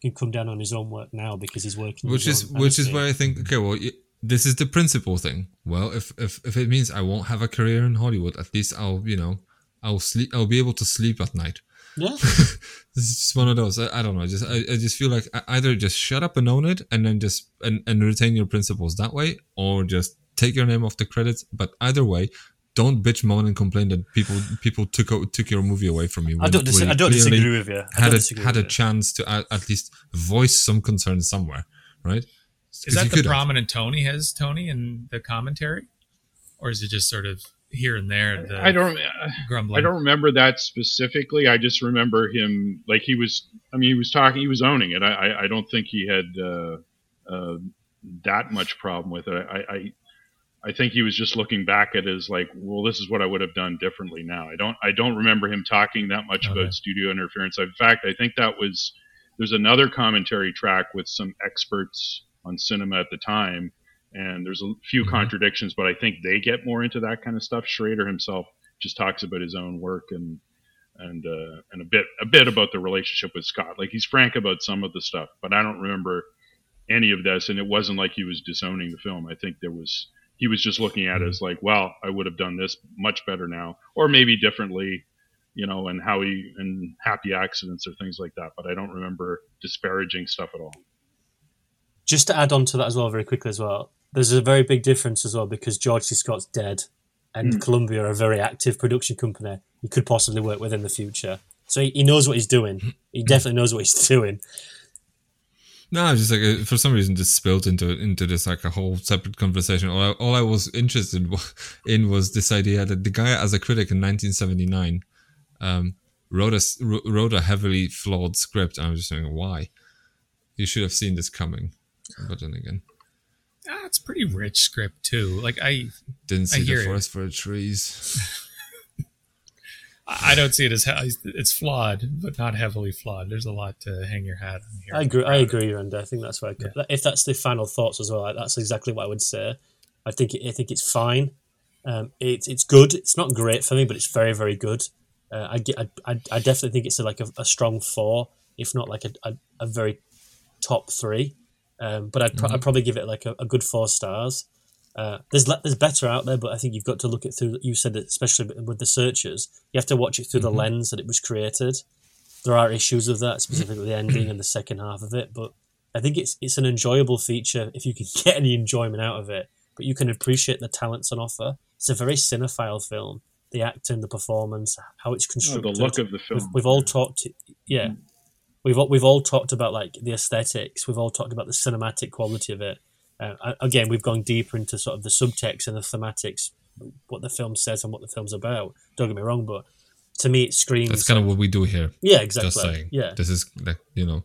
S4: can come down on his own work now because he's working.
S1: which is which is where I think okay, well, this is the principal thing. Well, if if if it means I won't have a career in Hollywood, at least I'll you know I'll sleep. I'll be able to sleep at night.
S4: yeah. <laughs>
S1: this is just one of those. I, I don't know. I just I, I just feel like either just shut up and own it, and then just and, and retain your principles that way, or just take your name off the credits. But either way, don't bitch, moan, and complain that people people took took your movie away from you.
S4: I don't, dis- I don't disagree with you. I
S1: Had a had a
S4: you.
S1: chance to at, at least voice some concern somewhere, right?
S3: Is
S1: 'Cause
S3: that the
S1: could have.
S3: prominent tone he has, Tony, in the commentary, or is it just sort of here and there? The
S2: I don't.
S3: grumbling.
S2: I don't remember that specifically. I just remember him like he was. I mean, he was talking. He was owning it. I. I, I don't think he had uh, uh, that much problem with it. I, I. I think he was just looking back at it as like, well, this is what I would have done differently now. I don't. I don't remember him talking that much
S3: Okay.
S2: about studio interference. In fact, I think that was. There's another commentary track with some experts on cinema at the time, and there's a few
S3: Mhm.
S2: contradictions, but I think they get more into that kind of stuff. Schrader himself just talks about his own work and and uh, and a bit a bit about the relationship with Scott. Like he's frank about some of the stuff, but I don't remember any of this, and it wasn't like he was disowning the film. I think there was he was just looking at it as like, well, I would have done this much better now, or maybe differently, you know, and how he and happy accidents or things like that. But I don't remember disparaging stuff at all.
S4: Just to add on to that as well, very quickly as well, there's a very big difference as well because George C. Scott's dead and
S2: Mm.
S4: Columbia are a very active production company he could possibly work with in the future. So he, he knows what he's doing. He definitely knows what he's <laughs> doing.
S1: No, I was just like uh, for some reason, just spilled into into this like a whole separate conversation. All I, all I was interested <laughs> in was this idea that the guy, as a critic in 1979, um, wrote a wrote a heavily flawed script. And I was just thinking, why? You should have seen this coming. But then again,
S3: Ah, it's pretty rich script too. Like I,
S1: didn't see
S3: hear
S1: the
S3: you.
S1: forest for the trees. <laughs>
S3: I don't see it as he- it's flawed, but not heavily flawed. There's a lot to hang your hat on here.
S4: I agree. I agree, Randy. I think that's why. I could, If that's the final thoughts as well, that's exactly what I would say. I think I think it's fine. Um, it's it's good. It's not great for me, but it's very very good. Uh, I, get- I, I I definitely think it's a, like a, a strong four, if not like a, a, a very top three. Um, but I'd, pro- I'd probably give it like a, a good four stars. Uh, there's le- there's better out there, but I think you've got to look at through. You said that especially with the searchers, you have to watch it through the lens that it was created. There are issues with that, specifically the ending and the second half of it. But I think it's it's an enjoyable feature if you can <laughs> get any enjoyment out of it. But you can appreciate the talents on offer. It's a very cinephile film. The acting, the performance, how it's
S2: Oh,
S4: constructed.
S2: the look of the
S4: We've,
S2: film.
S4: we've all talked, yeah, we've all, we've all talked about like the aesthetics. We've all talked about the cinematic quality of it. Uh, again, we've gone deeper into sort of the subtext and the thematics, what the film says and what the film's about. Don't get me wrong, but to me, it screams.
S1: That's kind of what we do here.
S4: yeah, exactly.
S1: Just saying.
S4: Yeah.
S1: This is like you know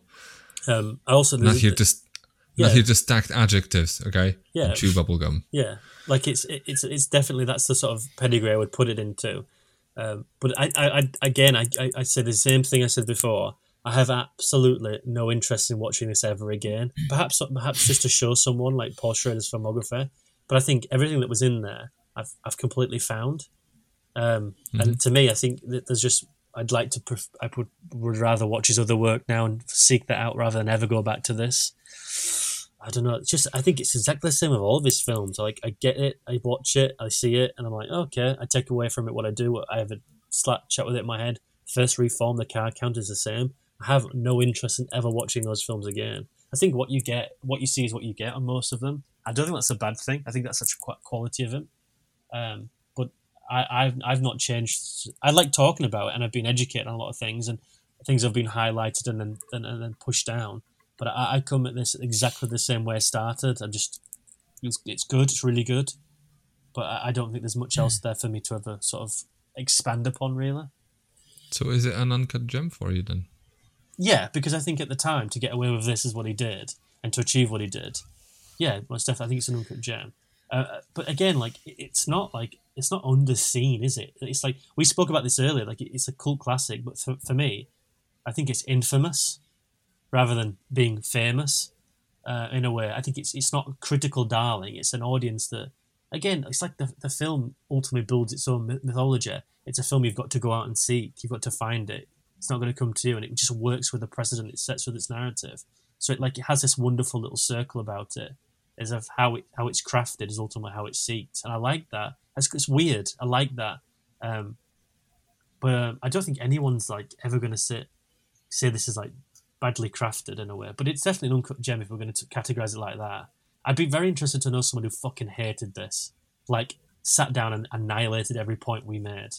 S4: Um, I also
S1: not here just st-
S4: Yeah.
S1: not here to stack adjectives. Okay.
S4: Yeah.
S1: And chew bubblegum.
S4: Yeah, like it's it- it's it's definitely that's the sort of pedigree I would put it into. Um, but I, I, I again I, I I said the same thing I said before. I have absolutely no interest in watching this ever again. Perhaps perhaps just to show someone like Paul Schrader's filmography. But I think everything that was in there, I've I've completely found. Um, And to me, I think that there's just I'd like to pref- I would would rather watch his other work now and seek that out rather than ever go back to this. I don't know. It's just I think it's exactly the same with all of his films. Like I get it, I watch it, I see it, and I'm like, okay. I take away from it what I do. I have a slap chat with it in my head. First reform, the car count is the same. Have no interest in ever watching those films again. I think what you get, what you see, is what you get on most of them. I don't think that's a bad thing. I think that's such a quality of him. Um, but I, I've I've not changed. I like talking about it, and I've been educated on a lot of things, and things have been highlighted and then and, and then pushed down. But I, I come at this exactly the same way I started. I just it's, it's good, it's really good, but I, I don't think there's much else there for me to ever sort of expand upon, really.
S1: So is it an uncut gem for you then?
S4: Yeah, because I think at the time to get away with this is what he did, and to achieve what he did, yeah, most definitely, I think it's an uncut gem. Uh, but again, like it's not like it's not underseen, is it? It's like we spoke about this earlier. Like it's a cult classic, but for, for me, I think it's infamous rather than being famous. Uh, in a way, I think it's it's not critical darling. It's an audience that, again, it's like the the film ultimately builds its own mythology. It's a film you've got to go out and seek. You've got to find it. It's not going to come to you, and it just works with the precedent it sets with its narrative. So it like it has this wonderful little circle about it, as of how it how it's crafted is ultimately how it's seeked, and I like that. It's, it's weird. I like that. Um, but um, I don't think anyone's like ever going to sit say this is like badly crafted in a way. But it's definitely an uncut gem if we're going to categorize it like that. I'd be very interested to know someone who fucking hated this, like sat down and annihilated every point we made.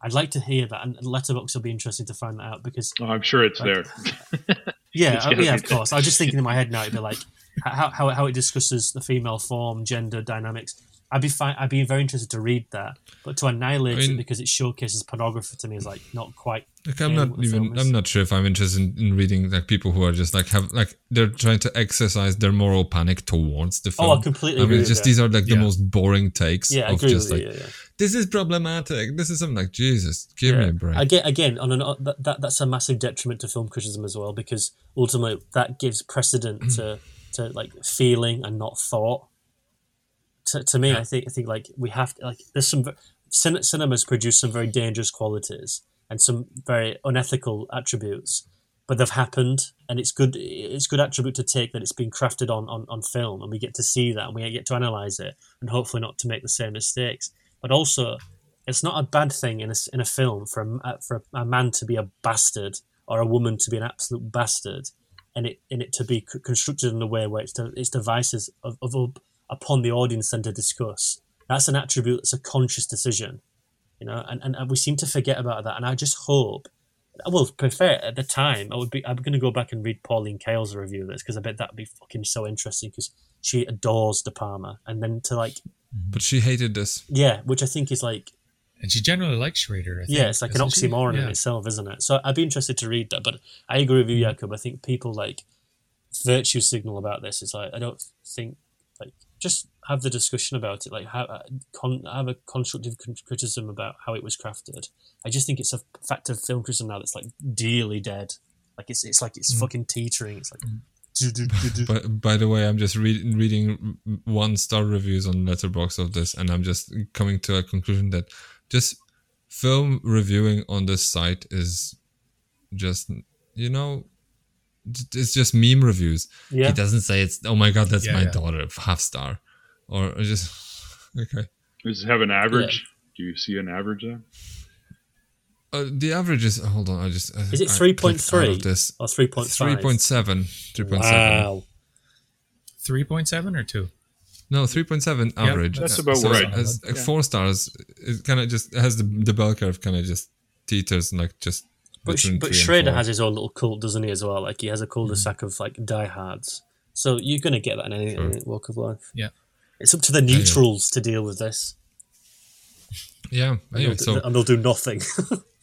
S4: I'd like to hear that, and Letterboxd will be interesting to find that out because
S2: Oh, I'm sure it's there. <laughs>
S4: yeah,
S2: It's
S4: uh, yeah, of course. I was just thinking in my head now, it'd be like how, how, how it discusses the female form, gender dynamics. I'd be fine. I'd be very interested to read that, but to annihilate
S1: I mean-
S4: it because it showcases pornography to me is like not quite.
S1: Like I'm not even. I'm not sure if I'm interested in, in reading like people who are just like have like they're trying to exercise their moral panic towards the film.
S4: Oh, I completely
S1: I
S4: agree
S1: mean, just these are like the most boring takes
S4: Yeah, I
S1: of
S4: agree
S1: just
S4: with
S1: like
S4: you. Yeah, yeah.
S1: this is problematic. This is something like Jesus, give me a break.
S4: Again, again, on an, that, that that's a massive detriment to film criticism as well because ultimately that gives precedent <clears throat> to to like feeling and not thought. To, to me, I think I think like we have to like there's some cin- cinemas produce some very dangerous qualities and some very unethical attributes, but they've happened and it's good. It's good attribute to take that it's been crafted on on, on film and we get to see that and we get to analyze it and hopefully not to make the same mistakes. But also, it's not a bad thing in a, in a film for a, uh, for a man to be a bastard or a woman to be an absolute bastard, and it and it to be constructed in a way where it's the, its devices of, of upon the audience then to discuss. That's an attribute. That's a conscious decision, you know, and, and, and we seem to forget about that. And I just hope. Well, to be at the time, I would be. I'm going to go back and read Pauline Kael's review of this because I bet that'd be fucking so interesting because she adores De Palma, and then to like, mm-hmm.
S1: but she hated this.
S4: yeah, which I think is like
S3: And she generally likes Schrader. I think,
S4: yeah, it's like an
S3: doesn't she?
S4: oxymoron in itself, isn't it? So I'd be interested to read that. But I agree with you, mm-hmm. Jakub. I think people like virtue signal about this. It's like I don't think like just have the discussion about it, like have con- have a constructive criticism about how it was crafted. I just think it's a fact of film criticism now that's like dearly dead. Like it's it's like it's mm. fucking teetering. It's like. <laughs>
S1: by, by the way, I'm just reading reading one star reviews on Letterboxd of this, and I'm just coming to a conclusion that just film reviewing on this site is just you know it's just meme reviews. Yeah. He doesn't say it's oh my god that's yeah, my yeah. daughter half star, or just <laughs> okay.
S2: Does it have an average? Do you see an average there?
S1: Uh, the average is hold on. I just uh,
S4: is it three point three this or three point
S1: three point seven three point seven wow
S3: three point seven or two
S1: no three point seven average.
S2: Yep, that's about so right.
S1: As, yeah. Four stars. It kind of just has the the bell curve kind of just teeters and like just.
S4: But, but Schrader has his own little cult, doesn't he? As well, like he has a cul-de-sac of like diehards. So you're gonna get that in any, any walk of life.
S3: Yeah,
S4: it's up to the neutrals to deal with this.
S1: Yeah, anyway,
S4: and,
S1: they'll,
S4: so, and they'll do nothing. <laughs>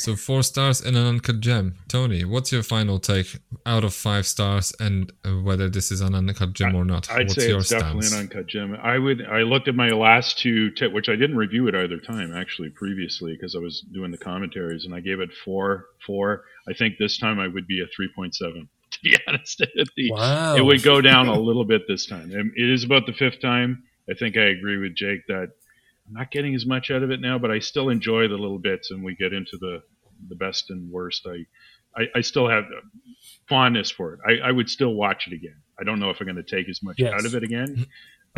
S1: So four stars and an uncut gem. Tony, what's your final take out of five stars, and uh, whether this is an uncut gem or not?
S2: I'd
S1: what's
S2: say it's definitely an uncut gem. I would. I looked at my last two, t- which I didn't review at either time actually previously because I was doing the commentaries, and I gave it four, four. I think this time I would be a three point seven. <laughs> To be honest, the, wow. it would go down a little bit this time. It is about the fifth time. I think I agree with Jake that I'm not getting as much out of it now, but I still enjoy the little bits, and we get into the the best and worst. I I, I still have fondness for it. I, I, would still watch it again. I don't know if I'm going to take as much yes. out of it again.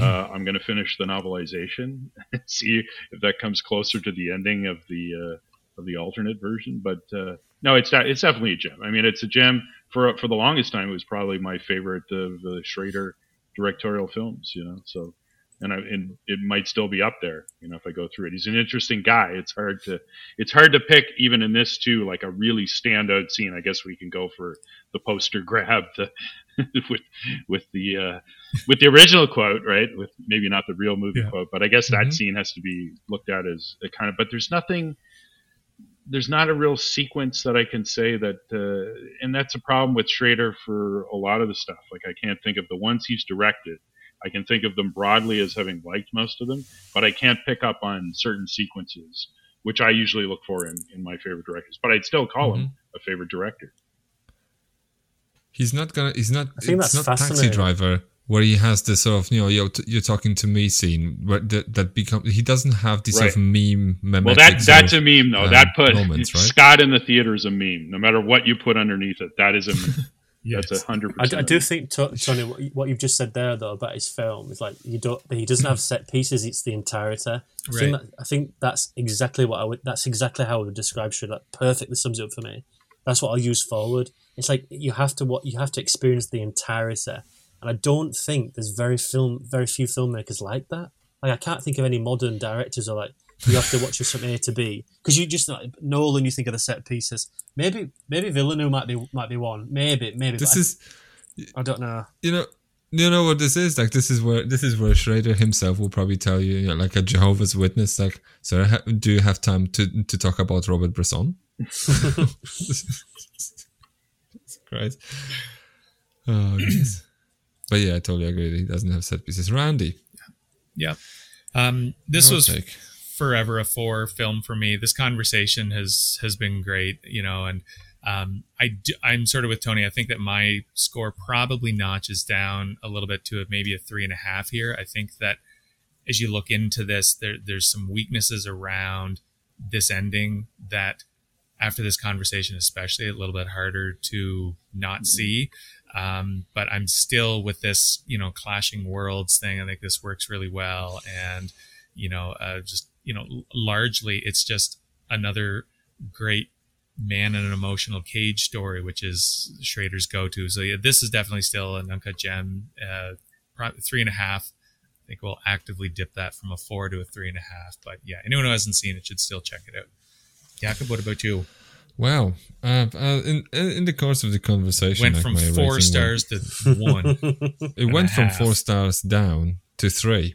S2: Uh, I'm going to finish the novelization, and <laughs> see if that comes closer to the ending of the uh, of the alternate version. But uh, no, it's it's definitely a gem. I mean, it's a gem for for the longest time. It was probably my favorite of the Schrader directorial films. You know, so and, I, and it might still be up there, you know, if I go through it. He's an interesting guy. It's hard to it's hard to pick even in this too, like a really standout scene. I guess we can go for the poster <laughs> grab the with with the uh, with the original quote, right? With maybe not the real movie yeah. quote, but I guess that mm-hmm. scene has to be looked at as a kind of. But there's nothing. There's not a real sequence that I can say that, uh, and that's a problem with Schrader for a lot of the stuff. Like I can't think of the ones he's directed I can think of them broadly as having liked most of them, but I can't pick up on certain sequences, which I usually look for in, in my favorite directors. But I'd still call mm-hmm. him a favorite director.
S1: He's not gonna. He's not. I think it's not Taxi Driver where he has this sort of you know you're, you're talking to me scene where that, that becomes he doesn't have this right. sort of meme.
S2: Well, that that's of, a meme though. Um, that put moments, right? Scott in the theater is a meme. No matter what you put underneath it, that is a meme. <laughs> Yes. That's hundred percent.
S4: I do think Tony, what you've just said there though about his film is like you don't. He doesn't have set pieces. It's the entirety. I, right. think, that, I think that's exactly what I would. That's exactly how I would describe Shred. That perfectly sums it up for me. That's what I'll use forward. It's like you have to what you have to experience the entirety, and I don't think there's very film very few filmmakers like that. Like I can't think of any modern directors or like you have to watch this from A to B because you just like Nolan. You think of the set pieces. Maybe maybe Villeneuve might be might be one. Maybe maybe.
S1: This is.
S4: I, I don't know.
S1: You know. You know what this is like? This is where this is where Schrader himself will probably tell you, you know, like a Jehovah's Witness, like, "Sir, ha- do you have time to to talk about Robert Bresson?" <laughs> Great. Oh, yes. But yeah, I totally agree. He doesn't have set pieces. Randy.
S3: Yeah. Um, this was take forever a four film for me. This conversation has has been great, you know, and um, I do, I'm sort of with Tony. I think that my score probably notches down a little bit to maybe a three and a half here. I think that as you look into this, there, there's some weaknesses around this ending that after this conversation, especially a little bit harder to not see. Um, but I'm still with this, you know, clashing worlds thing. I think this works really well. And, you know, uh, just you know, largely it's just another great man in an emotional cage story, which is Schrader's go-to. So yeah, this is definitely still an uncut gem. Uh, three and a half. I think we'll actively dip that from a four to a three and a half. But yeah, anyone who hasn't seen it should still check it out. Jakub, what about you?
S1: Wow. Uh, uh, in in the course of the conversation,
S3: went from four stars went, to one. <laughs>
S1: it went from four stars down to three.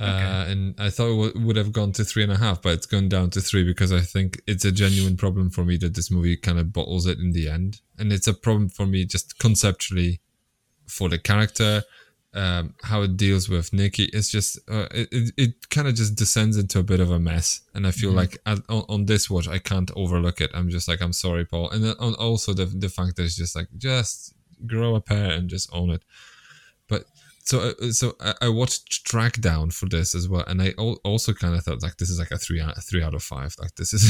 S1: Okay. Uh, and I thought it w- would have gone to three and a half, but it's gone down to three because I think it's a genuine problem for me that this movie kind of bottles it in the end, and it's a problem for me just conceptually for the character, um, how it deals with Nikki. It's just uh, it it, it kind of just descends into a bit of a mess, and I feel like at, on, on this watch I can't overlook it. I'm just like I'm sorry, Paul, and then on also the the fact that it's just like just grow a pair and just own it. So uh, so I, I watched Track Down for this as well, and I al- also kind of thought like this is like a three out a three out of five. Like this is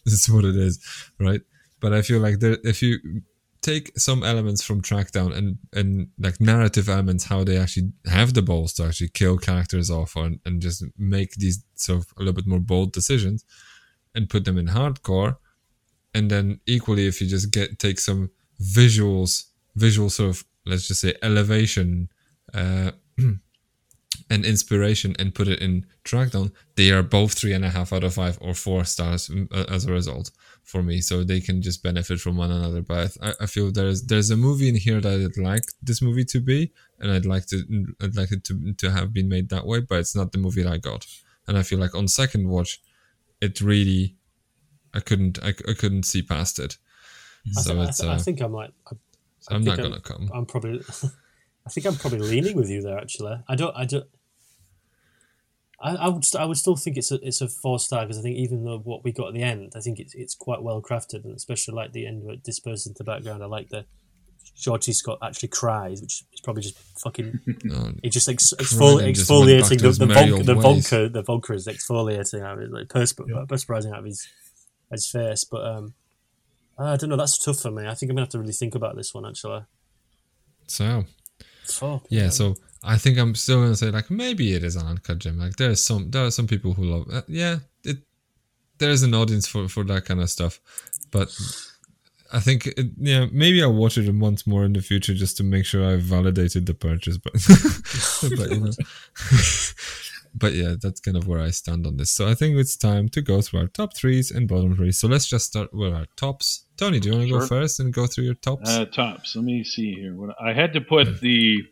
S1: <laughs> this is what it is, right? But I feel like there, if you take some elements from Trackdown and and like narrative elements, how they actually have the balls to actually kill characters off and, and just make these sort of a little bit more bold decisions, and put them in hardcore, and then equally if you just get take some visuals, visual sort of let's just say elevation. Uh, <clears throat> and inspiration and put it in Trackdown, they are both three and a half out of five or four stars mm, uh, as a result for me. So they can just benefit from one another. But I, I feel there's there's a movie in here that I'd like this movie to be, and I'd like to I'd like it to to have been made that way. But it's not the movie that I got, and I feel like on second watch, it really, I couldn't I, I couldn't see past it.
S4: I,
S1: So
S4: th- I, th-
S1: uh,
S4: I think I might. I,
S1: I'm not gonna come.
S4: I'm probably. <laughs> I think I'm probably leaning with you there. Actually, I don't. I don't. I, I would. St- I would still think it's a it's a four star because I think even though what we got at the end, I think it's it's quite well crafted and especially like the end where it disperses into the background. I like the George C. Scott actually cries, which is probably just fucking. <laughs>
S1: No,
S4: He just ex- exfoli-
S1: and just
S4: exfoliating
S1: to
S4: the
S1: his
S4: the,
S1: merry
S4: the
S1: ways.
S4: Volker the Volker is exfoliating out of his like persp-
S3: Yeah.
S4: perspiring out of his his face. But um, I don't know. That's tough for me. I think I'm gonna have to really think about this one actually.
S1: so
S4: Fuck,
S1: yeah so i think i'm still gonna say like maybe it is an uncut gem like there's some there are some people who love uh, yeah it there's an audience for for that kind of stuff. But i think it, yeah maybe i'll watch it once more in the future just to make sure i validated the purchase but <laughs> but you know. <laughs> But yeah that's kind of where i stand on this. So i think it's time to go through our top threes and bottom threes. So let's just start with our tops tony do you want to go first and go through your tops
S2: Uh, tops. Let me see here. What I had to put the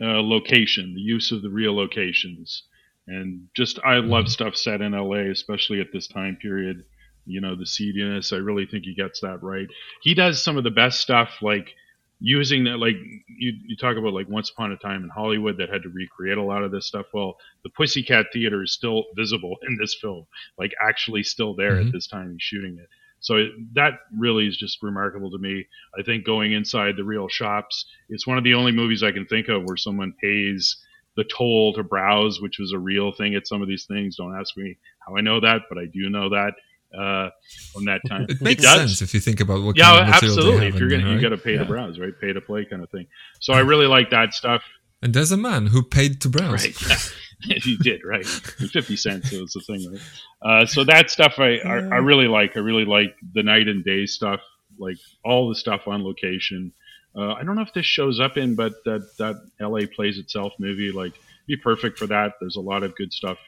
S2: uh, location, the use of the real locations, and just I love stuff set in LA, especially at this time period. You know, the seediness. I really think he gets that right. He does some of the best stuff, like using that. Like you, you talk about like Once Upon a Time in Hollywood that had to recreate a lot of this stuff. Well, the Pussycat Theater is still visible in this film, like actually still there
S1: Mhm.
S2: at this time he's shooting it. So it, that really is just remarkable to me. I think going inside the real shops, it's one of the only movies I can think of where someone pays the toll to browse, which was a real thing at some of these things. Don't ask me how I know that, but I do know that uh, from that time.
S1: it makes
S2: does.
S1: sense if you think about what
S2: Yeah,
S1: kind of
S2: absolutely. If you're gonna,
S1: there,
S2: you got to pay to browse, right? Pay to play kind of thing. So I really like that stuff.
S1: And there's a man who paid to browse.
S2: Right. Yeah. <laughs> he did, right. Fifty cents it was the thing, right? Uh, so that stuff I, I I really like. I really like the night and day stuff, like all the stuff on location. Uh, I don't know if this shows up in, but that that LA plays itself movie like be perfect for that. There's a lot of good stuff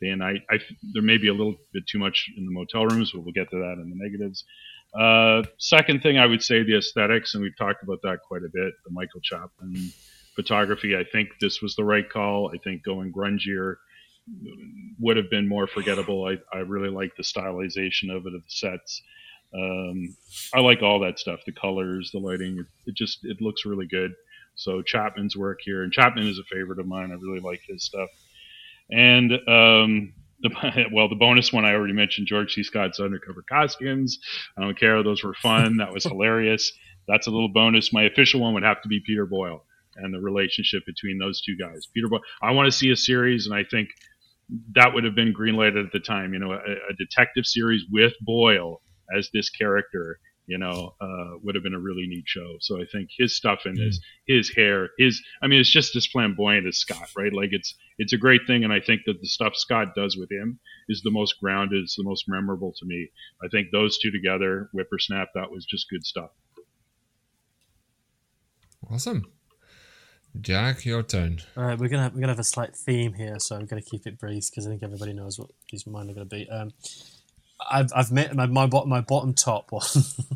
S2: day and night. I there may be a little bit too much in the motel rooms, but we'll get to that in the negatives. Uh, second thing I would say the aesthetics, and we've talked about that quite a bit. The Michael Chapman photography. I think this was the right call. I think going grungier would have been more forgettable. I, I really like the stylization of it, of the sets. Um, I like all that stuff, the colors, the lighting. It, it just it looks really good. So Chapman's work here, and Chapman is a favorite of mine. I really like his stuff. And um, the <laughs> well, the bonus one I already mentioned, George C. Scott's undercover costumes. I don't care; those were fun. That was <laughs> hilarious. That's a little bonus. My official one would have to be Peter Boyle and the relationship between those two guys. Peter Boyle. I want to see a series, and I think that would have been greenlighted at the time. You know, a, a detective series with Boyle as this character. You know, uh, would have been a really neat show. So I think his stuff in this, his hair, his, I mean, it's just as flamboyant as Scott, right? Like it's, it's a great thing. And I think that the stuff Scott does with him is the most grounded, it's the most memorable to me. I think those two together, Whippersnap, that was just good stuff.
S1: Awesome. Jack, your turn.
S4: All right, we're gonna have, we're gonna have a slight theme here, so I'm gonna keep it brief because I think everybody knows what these mine are gonna be. Um, I've I've made my my bottom my bottom top one,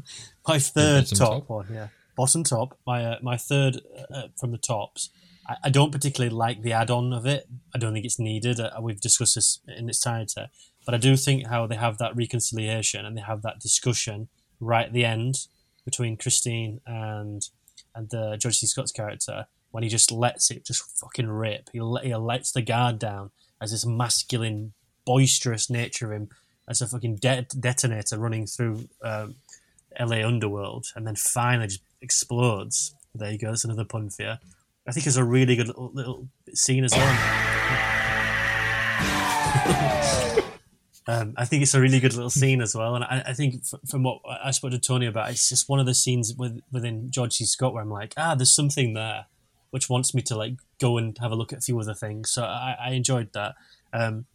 S4: <laughs> my third top,
S1: top?
S4: one, yeah, bottom top. My uh, my third uh, from the tops. I, I don't particularly like the add-on of it. I don't think it's needed. Uh, we've discussed this in its entirety, but I do think how they have that reconciliation and they have that discussion right at the end between Christine and and uh, George C. Scott's character when he just lets it just fucking rip. He, let, he lets the guard down as this masculine, boisterous nature of him as a fucking de- detonator running through um, LA underworld, and then finally just explodes. There you go. That's another pun for you. I think it's a really good little, little scene as well. <laughs> um, I think it's a really good little scene as well, and I, I think f- from what I spoke to Tony about, it's just one of the scenes with, within George C. Scott where I'm like, ah, there's something there which wants me to like go and have a look at a few other things. So I, I enjoyed that. Um,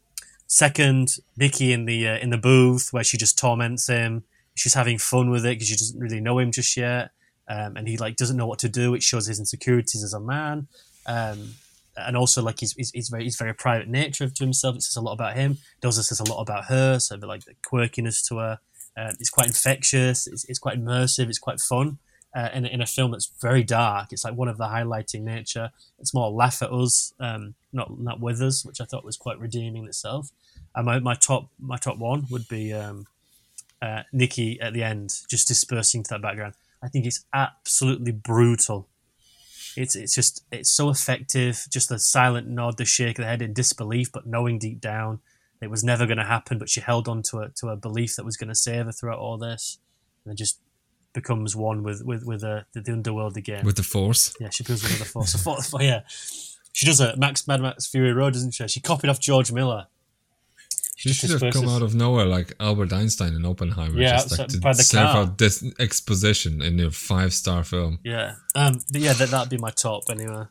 S4: second, Nikki in the uh, in the booth where she just torments him. She's having fun with it because she doesn't really know him just yet, um, and he like doesn't know what to do. It shows his insecurities as a man. Um, and also like he's, he's, he's very he's very private nature to himself. It says a lot about him. It also says a lot about her. So like the quirkiness to her. Uh, it's quite infectious. It's, it's quite immersive. It's quite fun. Uh, in, in a film that's very dark, it's like one of the highlighting nature. It's more laugh at us, um, not not with us, which I thought was quite redeeming itself. And my, my top my top one would be um, uh, Nikki at the end, just dispersing to that background. I think it's absolutely brutal it's it's just it's so effective. Just the silent nod, the shake of the head in disbelief, but knowing deep down it was never going to happen. But she held on to a to a belief that was going to save her throughout all this, and then just becomes one with with with uh, the, the underworld again.
S1: With the force,
S4: yeah, she becomes one with the force. <laughs> so, yeah, she does a Max Mad Max Fury Road, doesn't she? She copied off George Miller.
S1: She should have come out of nowhere like Albert Einstein in Oppenheimer.
S4: Yeah,
S1: just like
S4: so by the
S1: serve
S4: car.
S1: out this exposition in a five star film.
S4: Yeah, um, but yeah, that that'd be my top anyway.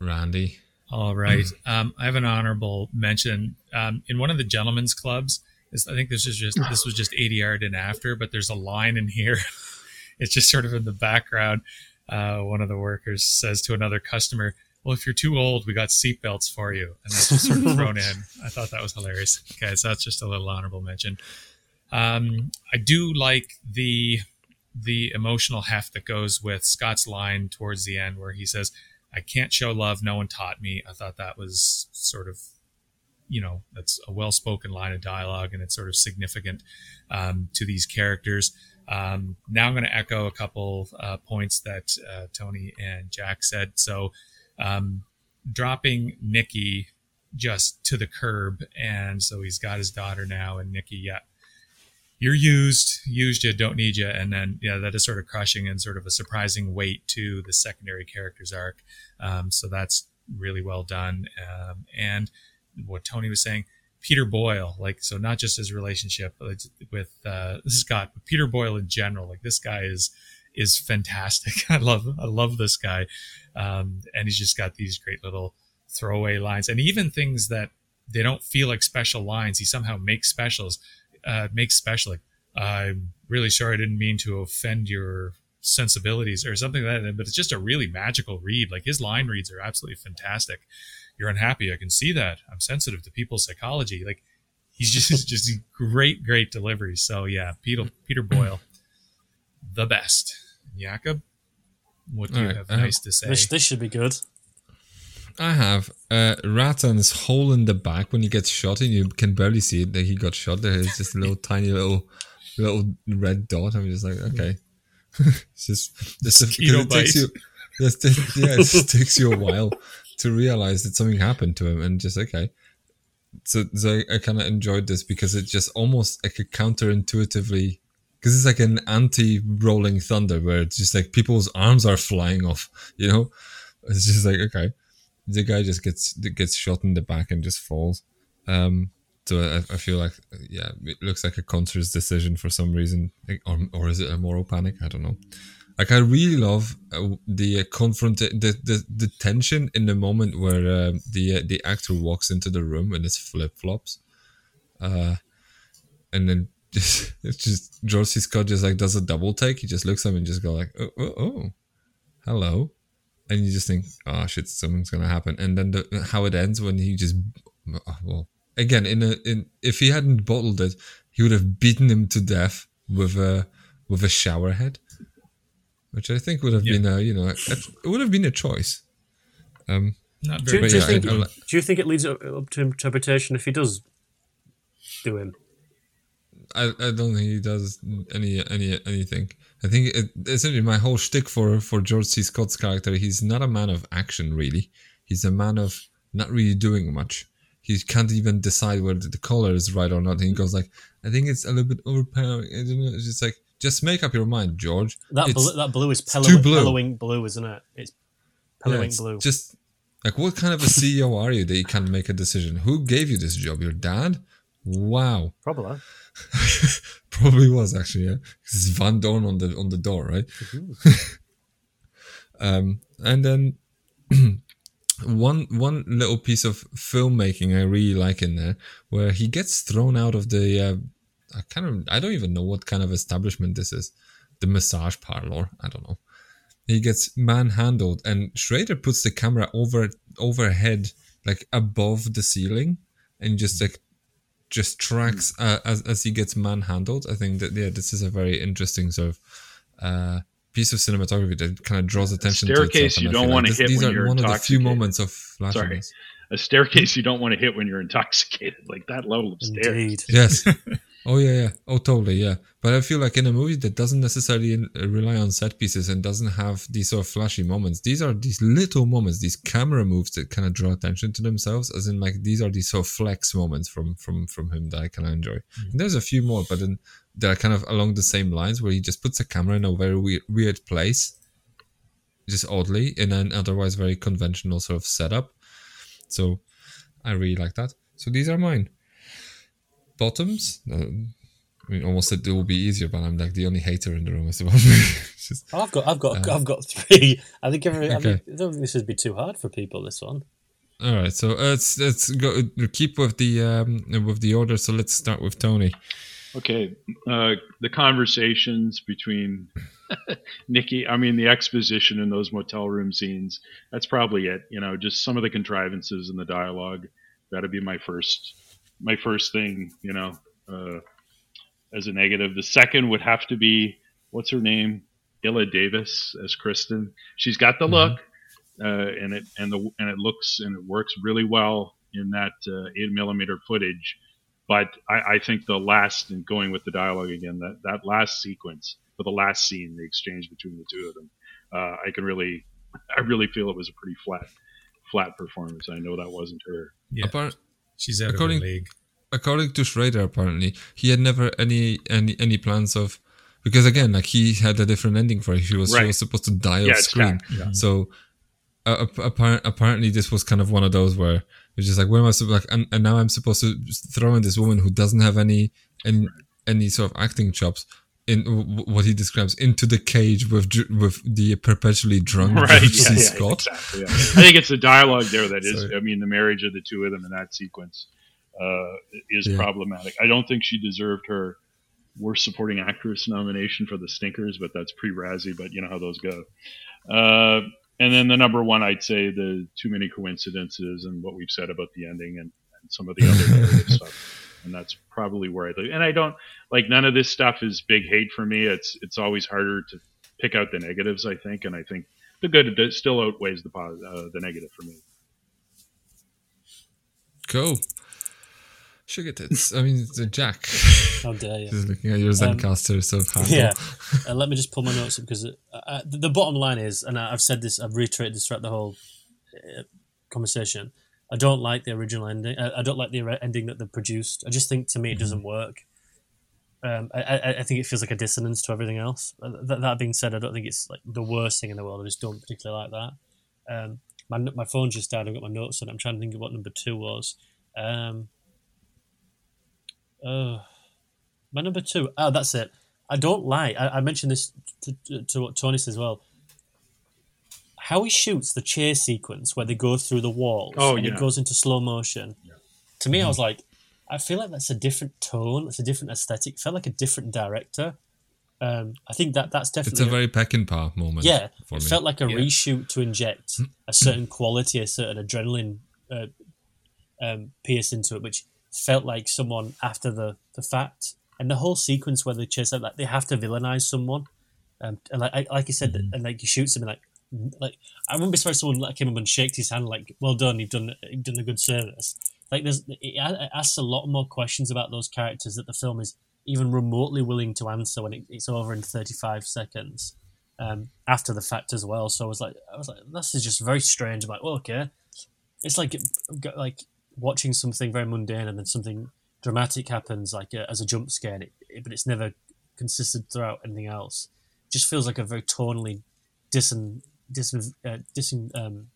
S1: Randy.
S3: All right. Um, I have an honorable mention. Um, in one of the gentlemen's clubs, this, I think this is just this was just 80 yard and after, but there's a line in here. <laughs> it's just sort of in the background. Uh, one of the workers says to another customer, "Well, if you're too old, we got seatbelts for you," and that's just sort of thrown in. <laughs> I thought that was hilarious. Okay, so that's just a little honorable mention. Um, I do like the the emotional heft that goes with Scott's line towards the end, where he says, "I can't show love. No one taught me." I thought that was sort of, you know, that's a well spoken line of dialogue, and it's sort of significant um, to these characters. Um, now I'm going to echo a couple uh, points that uh, Tony and Jack said. So, um, dropping Nikki just to the curb, and so he's got his daughter now, and Nikki, yeah, you're used, used you, don't need you, and then yeah, that is sort of crushing and sort of a surprising weight to the secondary character's arc. Um, so that's really well done, um, and what Tony was saying. Peter Boyle, like so, not just his relationship with uh, <laughs> Scott, but Peter Boyle in general. Like this guy is is fantastic. <laughs> I love I love this guy, um, and he's just got these great little throwaway lines, and even things that they don't feel like special lines. He somehow makes specials, uh, makes special. Like I'm really sorry, I didn't mean to offend your sensibilities or something like that. But it's just a really magical read. Like his line reads are absolutely fantastic you're unhappy. I can see that. I'm sensitive to people's psychology. Like he's just <laughs> just great, great delivery. So yeah, Peter Peter Boyle, the best. Jakub, what do you
S1: Alright,
S3: have
S1: I
S3: nice
S1: have-
S3: to say?
S4: This this should be good.
S1: I have uh, Ratan's hole in the back when he gets shot, and you can barely see it that he got shot. There is just a little <laughs> tiny little little red dot. I'm just like, okay, <laughs> it's just it's a, it takes you. Just, take- yeah, it just takes you a while to realize that something happened to him, and just okay. So, so I, I kind of enjoyed this because it just almost like a counterintuitively because it's like an anti-rolling thunder where it's just like people's arms are flying off. You know, it's just like okay the guy just gets gets shot in the back and just falls. Um, so I, I feel like yeah, it looks like a conscious decision for some reason, or or is it a moral panic? I don't know. Like I really love uh, the uh, confront the, the the tension in the moment where uh, the uh, the actor walks into the room in his flip flops, uh, and then just <laughs> it's just George C. Scott just like does a double take. He just looks at him and just go like oh oh, oh hello and you just think, oh shit, something's gonna happen. And then the, how it ends when he just, well, again, in a in if he hadn't bottled it, he would have beaten him to death with a with a shower head, which I think would have
S3: Yeah.
S1: been a you know a, it would have been a choice. Um,
S3: Not
S4: Do,
S3: very
S4: do you
S1: yeah, I-
S4: think?
S1: I
S4: do you think it leads up to interpretation if he does do him?
S1: I, I don't think he does any any anything. I think it, essentially my whole shtick for for George C. Scott's character, he's not a man of action really. He's a man of not really doing much. He can't even decide whether the color is right or not. And he goes like, I think it's a little bit overpowering. I don't know. It's just like just make up your mind, George.
S4: That
S1: It's-
S4: blue, that blue is
S1: too blue.
S4: blue, isn't it? It's
S1: yeah,
S4: bellowing
S1: it's
S4: blue.
S1: Just like what kind of a CEO are you that you can't make a decision? Who gave you this job? Your dad? Wow. <laughs>
S4: Probably.
S1: Probably was actually, yeah. It's Van Dorn on the on the door, right? <laughs> um, and then <clears throat> one one little piece of filmmaking I really like in there, where he gets thrown out of the. Uh, I kind of I don't even know what kind of establishment this is, the massage parlor. I don't know. He gets manhandled, and Schrader puts the camera over overhead, like above the ceiling, and just like just tracks uh, as as he gets manhandled. I think that yeah, this is a very interesting sort of uh, piece of cinematography that kind of draws attention to the
S2: staircase
S1: itself.
S2: you
S1: I
S2: don't
S1: feel like
S2: wanna hit
S1: These
S2: when
S1: are
S2: you're
S1: one of the few moments of
S2: Sorry. A staircase you don't want to hit when you're intoxicated, like that level of stairs.
S4: Indeed.
S1: Yes. <laughs> Oh yeah, yeah. Oh, totally, yeah. But I feel like in a movie that doesn't necessarily uh, rely on set pieces and doesn't have these sort of flashy moments, these are these little moments, these camera moves that kind of draw attention to themselves. As in, like these are these sort of flex moments from from from him that I kind of enjoy. And there's a few more, but then they're kind of along the same lines where he just puts the camera in a very weird, weird place, just oddly in an otherwise very conventional sort of setup. So I really like that. So these are mine bottoms. Uh, I mean, almost said it will be easier, but I'm like the only hater in the room. I suppose. <laughs> Just,
S4: oh, I've got, I've got, I've got three. I think every, I,
S1: Uh, Okay.
S4: I don't think this would be too hard for people. This one.
S1: all right, so uh, let's let's go keep with the um, with the order. So let's start with Tony.
S2: Okay, uh, the conversations between <laughs> Nikki, I mean, the exposition in those motel room scenes. That's probably it. You know, just some of the contrivances in the dialogue. That'd be my first, my first thing. You know, uh, as a negative. The second would have to be what's her name, Ilah Davis as Kristen. She's got the look, uh, and it and the and it looks and it works really well in that uh, eight millimeter footage but I, I think the last and going with the dialogue again that that last sequence for the last scene the exchange between the two of them uh, i can really i really feel it was a pretty flat flat performance i know that wasn't her
S3: Yeah,
S1: Apart-
S3: she's out
S1: according-
S3: of the league.
S1: according to Schrader, apparently he had never any any any plans of because again, like he had a different ending for it. She was she
S2: Right.
S1: was supposed to die
S2: Yeah,
S1: off screen.
S2: fact,
S1: So uh, apparent, apparently this was kind of one of those where it's just like when am I supposed like and, and now I'm supposed to throw in this woman who doesn't have any any any sort of acting chops in w- what he describes into the cage with with the perpetually drunk
S2: right yeah, yeah,
S1: Scott.
S2: exactly, yeah. i think it's the dialogue there that is
S1: Sorry.
S2: i mean the marriage of the two of them in that sequence uh, is problematic i don't think she deserved her worst supporting actress nomination for the stinkers but that's pre-razzie but you know how those go uh, and then the number one, I'd say the too many coincidences and what we've said about the ending and, and some of the other <laughs> stuff. And that's probably where I live. And I don't like none of this stuff is big hate for me. It's it's always harder to pick out the negatives. I think, and I think the good still outweighs the pos- uh, the negative for me.
S1: Cool. Sugar tits. I mean, it's a Jack.
S4: How dare you? <laughs>
S1: Just looking at your Zencastr, so <laughs> hard.
S4: Yeah. uh, let me just pull my notes up because uh, uh, the the bottom line is, and I- I've said this, I've reiterated this throughout the whole uh, conversation. I don't like the original ending. I, I don't like the ending that they produced. I just think to me it doesn't work. Um, I, I, think it feels like a dissonance to everything else. Uh, That, that being said, I don't think it's like the worst thing in the world. I just don't particularly like that. Um, my my phone just died. I've got my notes on. it. I'm trying to think of what number two was. Um, uh, my number two. Oh, that's it. I don't like. I, I mentioned this to, to, to what Tony says as well. How he shoots the chase sequence where they go through the walls
S2: Oh,
S4: and
S2: yeah.
S4: it goes into slow motion. To me, I was like, I feel like that's a different tone. It's a different aesthetic. Felt like a different director. Um, I think that that's definitely.
S1: It's a
S4: definitely
S1: very Peckinpah moment.
S4: yeah.
S1: for
S4: It
S1: me.
S4: felt like a
S3: Yeah.
S4: reshoot to inject a certain quality, a certain adrenaline uh, um, pierce into it, which felt like someone after the, the fact. And the whole sequence where they chase out, like they have to villainize someone, um, and like I, like you said, and like he shoots him, and like like I wouldn't be surprised someone came up and shaked his hand, like "Well done, you've done you've done a good service." Like there's it, asks a lot more questions about those characters that the film is even remotely willing to answer when it, it's over in 35 seconds um, after the fact as well. So I was like, I was like, this is just very strange. I'm like, well, okay, it's like like watching something very mundane and then something dramatic happens like uh, as a jump scare, it, it, but it's never consistent throughout anything else. It just feels like a very tonally disin, disin, uh, disin um,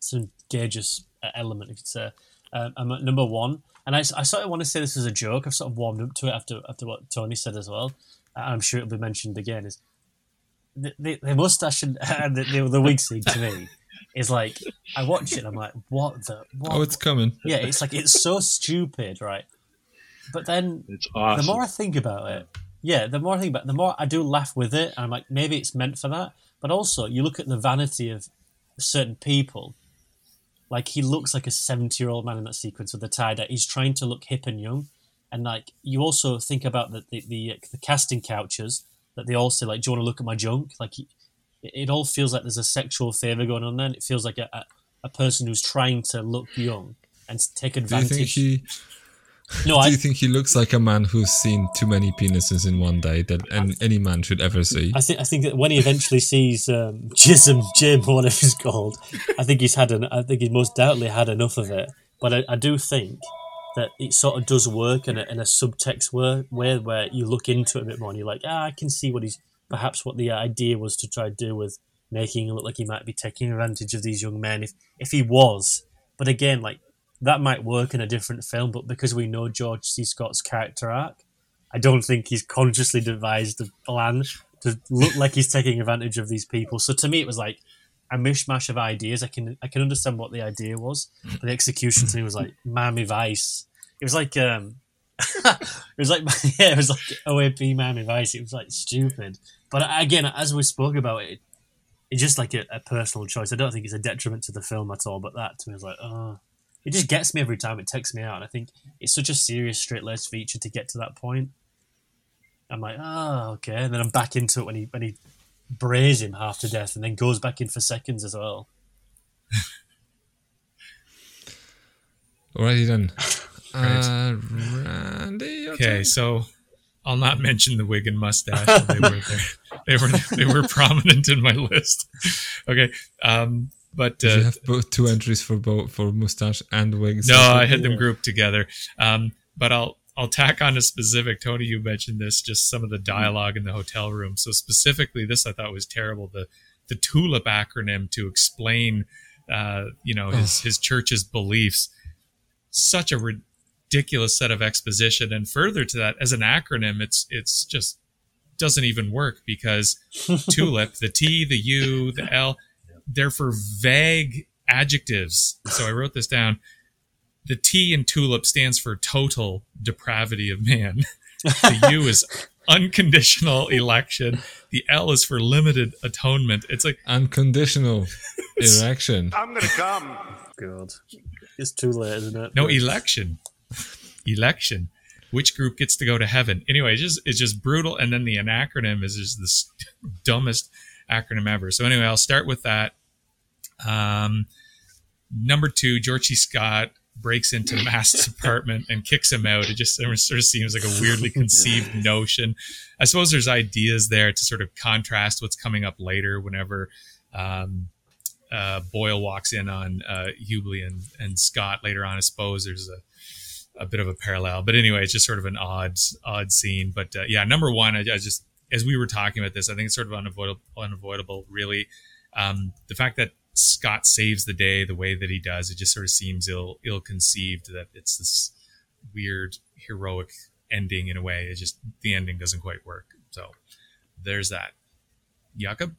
S4: disengageous uh, element, if you say. Um, I'm number one, and I, I sort of want to say this as a joke. I've sort of warmed up to it after after what Tony said as well. I'm sure it'll be mentioned again. Is the, the, the mustache and, <laughs> and the, the, the wig scene to me is like I watch it. I'm like, what the? What?
S1: Oh, it's coming.
S4: Yeah, it's like it's so stupid, right? But then
S2: It's awesome.
S4: the more I think about it, yeah, the more I think about it, the more I do laugh with it. And I'm like, maybe it's meant for that. But also, you look at the vanity of certain people. Like he looks like a seventy-year-old man in that sequence with the tie dye. He's trying to look hip and young, and like you also think about the the, the, uh, the casting couches that they all say like, "Do you want to look at my junk?" Like he, it, all feels like there's a sexual favor going on there. And it feels like a, a, a person who's trying to look young and to take
S1: Do you
S4: advantage.
S1: think he?
S4: No,
S1: Do
S4: I,
S1: you think he looks like a man who's seen too many penises in one day that any man should ever see?
S4: I think I think that when he eventually sees um, <laughs> Jism Jim or whatever he's called, I think he's had an I think he most doubtly had enough of it. But I, I do think that it sort of does work in a, in a subtext way, way where you look into it a bit more and you're like, ah, I can see what he's perhaps what the idea was to try to do with making it look like he might be taking advantage of these young men if if he was. But again, like that might work in a different film, but because we know George C. Scott's character arc, I don't think he's consciously devised a plan to look like he's taking advantage of these people. So to me, it was like a mishmash of ideas. I can I can understand what the idea was, but the execution to me was like Miami Vice. It was like um, <laughs> it was like <laughs> yeah, it was like OAP Miami Vice. It was like stupid. But again, as we spoke about it, it's just like a, a personal choice. I don't think it's a detriment to the film at all. But that to me was like oh. It just gets me every time. It takes me out. And I think it's such a serious, straight laced feature to get to that point. I'm like, oh, okay. And then I'm back into it when he when he brays him half to death and then goes back in for seconds as well.
S1: Alrighty then. <laughs> Uh, Randy.
S3: Okay,
S1: turn.
S3: so I'll not mention the wig and mustache. They were <laughs> there. They were they were prominent in my list. Okay, um, but
S1: Did you
S3: uh,
S1: have both two entries for both for mustache and wigs?
S3: no, I had them grouped together. Um, but I'll I'll tack on a specific. Tony, you mentioned this. Just some of the dialogue in the hotel room. So specifically, this I thought was terrible. The the TULIP acronym to explain, uh, you know, his his church's beliefs. Such a ridiculous set of exposition, and further to that, as an acronym, it's it's just doesn't even work because <laughs> tulip, the T, the U, the L, they're for vague adjectives. So I wrote this down. The T in tulip stands for total depravity of man. The U is unconditional election. The L is for limited atonement. It's like
S1: Unconditional election.
S7: I'm gonna come.
S4: God, it's too late, isn't it?
S3: no election. Election. Which group gets to go to heaven? Anyway, it's just it's just brutal. And then the acronym is just the dumbest acronym ever. So anyway, I'll start with that. Um, number two, George C. Scott breaks into Mast's <laughs> apartment and kicks him out. It just sort of seems like a weirdly <laughs> conceived notion. I suppose there's ideas there to sort of contrast what's coming up later whenever um, uh, Boyle walks in on uh, Hubley and, and Scott later on. I suppose there's a a bit of a parallel, but anyway, it's just sort of an odd odd scene. But uh, yeah, number one, I, I just as we were talking about this, I think it's sort of unavoidable. Unavoidable, really. Um, the fact that Scott saves the day the way that he does, it just sort of seems ill ill conceived that it's this weird heroic ending in a way. It just the ending doesn't quite work. So there's that. Jakub.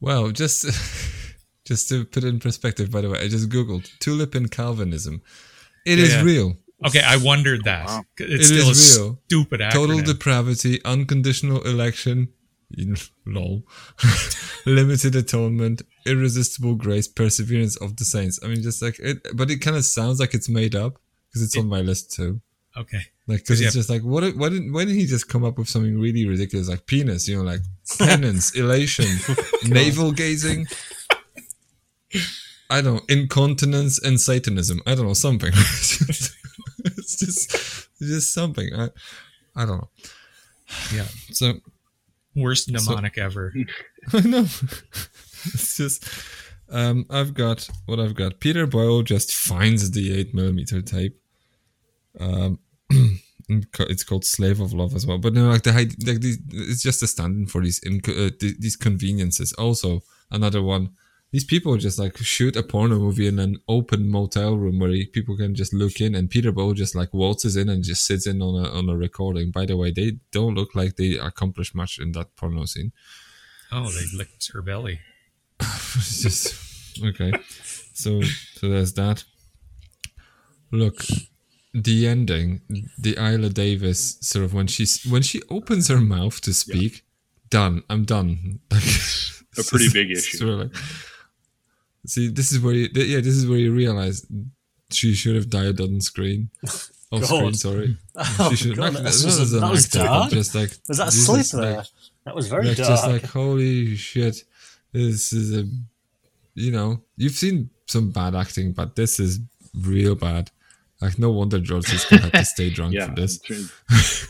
S1: Well, just <laughs> just to put it in perspective, by the way, I just googled tulip and Calvinism. It
S3: Yeah,
S1: is
S3: yeah.
S1: real.
S3: Okay, I wondered that.
S2: Oh, wow.
S3: It's
S1: It
S3: still
S1: is
S3: a
S1: real.
S3: stupid acronym.
S1: Total depravity, unconditional election, <laughs> lol, <laughs> limited atonement, irresistible grace, perseverance of the saints. I mean, just like it, but it kind of sounds like it's made up because it's on my list too.
S3: okay.
S1: Like, because
S3: Yeah.
S1: it's just like, what? Why didn't? Why didn't he just come up with something really ridiculous, like penis? You know, like <laughs> penance, elation, oh, navel gazing. I don't know, incontinence and Satanism. I don't know something. It's just just something. I, I don't know.
S3: Yeah.
S1: So
S3: Worst mnemonic ever. <laughs>
S1: I know. it's just um, I've got what I've got. Peter Boyle just finds the eight millimeter tape. Um, <clears throat> it's called Slave of Love as well. But no, like the like these, it's just a stand in for these inco- uh, th- these conveniences. Also, another one. These people just like shoot a porno movie in an open motel room where people can just look in, and Peter Boyle just like waltzes in and just sits in on a on a recording. By the way, they don't look like they accomplished much in that porno scene.
S3: Oh, they licked her belly. <laughs>
S1: it's just okay. So so there's that. Look, the ending, the Ilah Davis sort of when she's when she opens her mouth to speak, done. I'm done. Like, <laughs>
S2: A pretty big issue.
S1: sort of like- see, this is where you, th- yeah, this is where you realize she should have died on screen. <laughs> Off screen, sorry. <laughs>
S4: Oh,
S1: she should
S4: God,
S1: not,
S4: that's
S1: not
S4: just- that was
S1: actor, but
S4: dark.
S1: just like
S4: Was that a
S1: this
S4: there?
S1: like-
S4: that was very
S1: like
S4: dark.
S1: just like holy shit this is a you know you've seen some bad acting but this is real bad like no wonder george C. Scott had to have to stay drunk <laughs>
S2: Yeah,
S1: for this
S2: trying,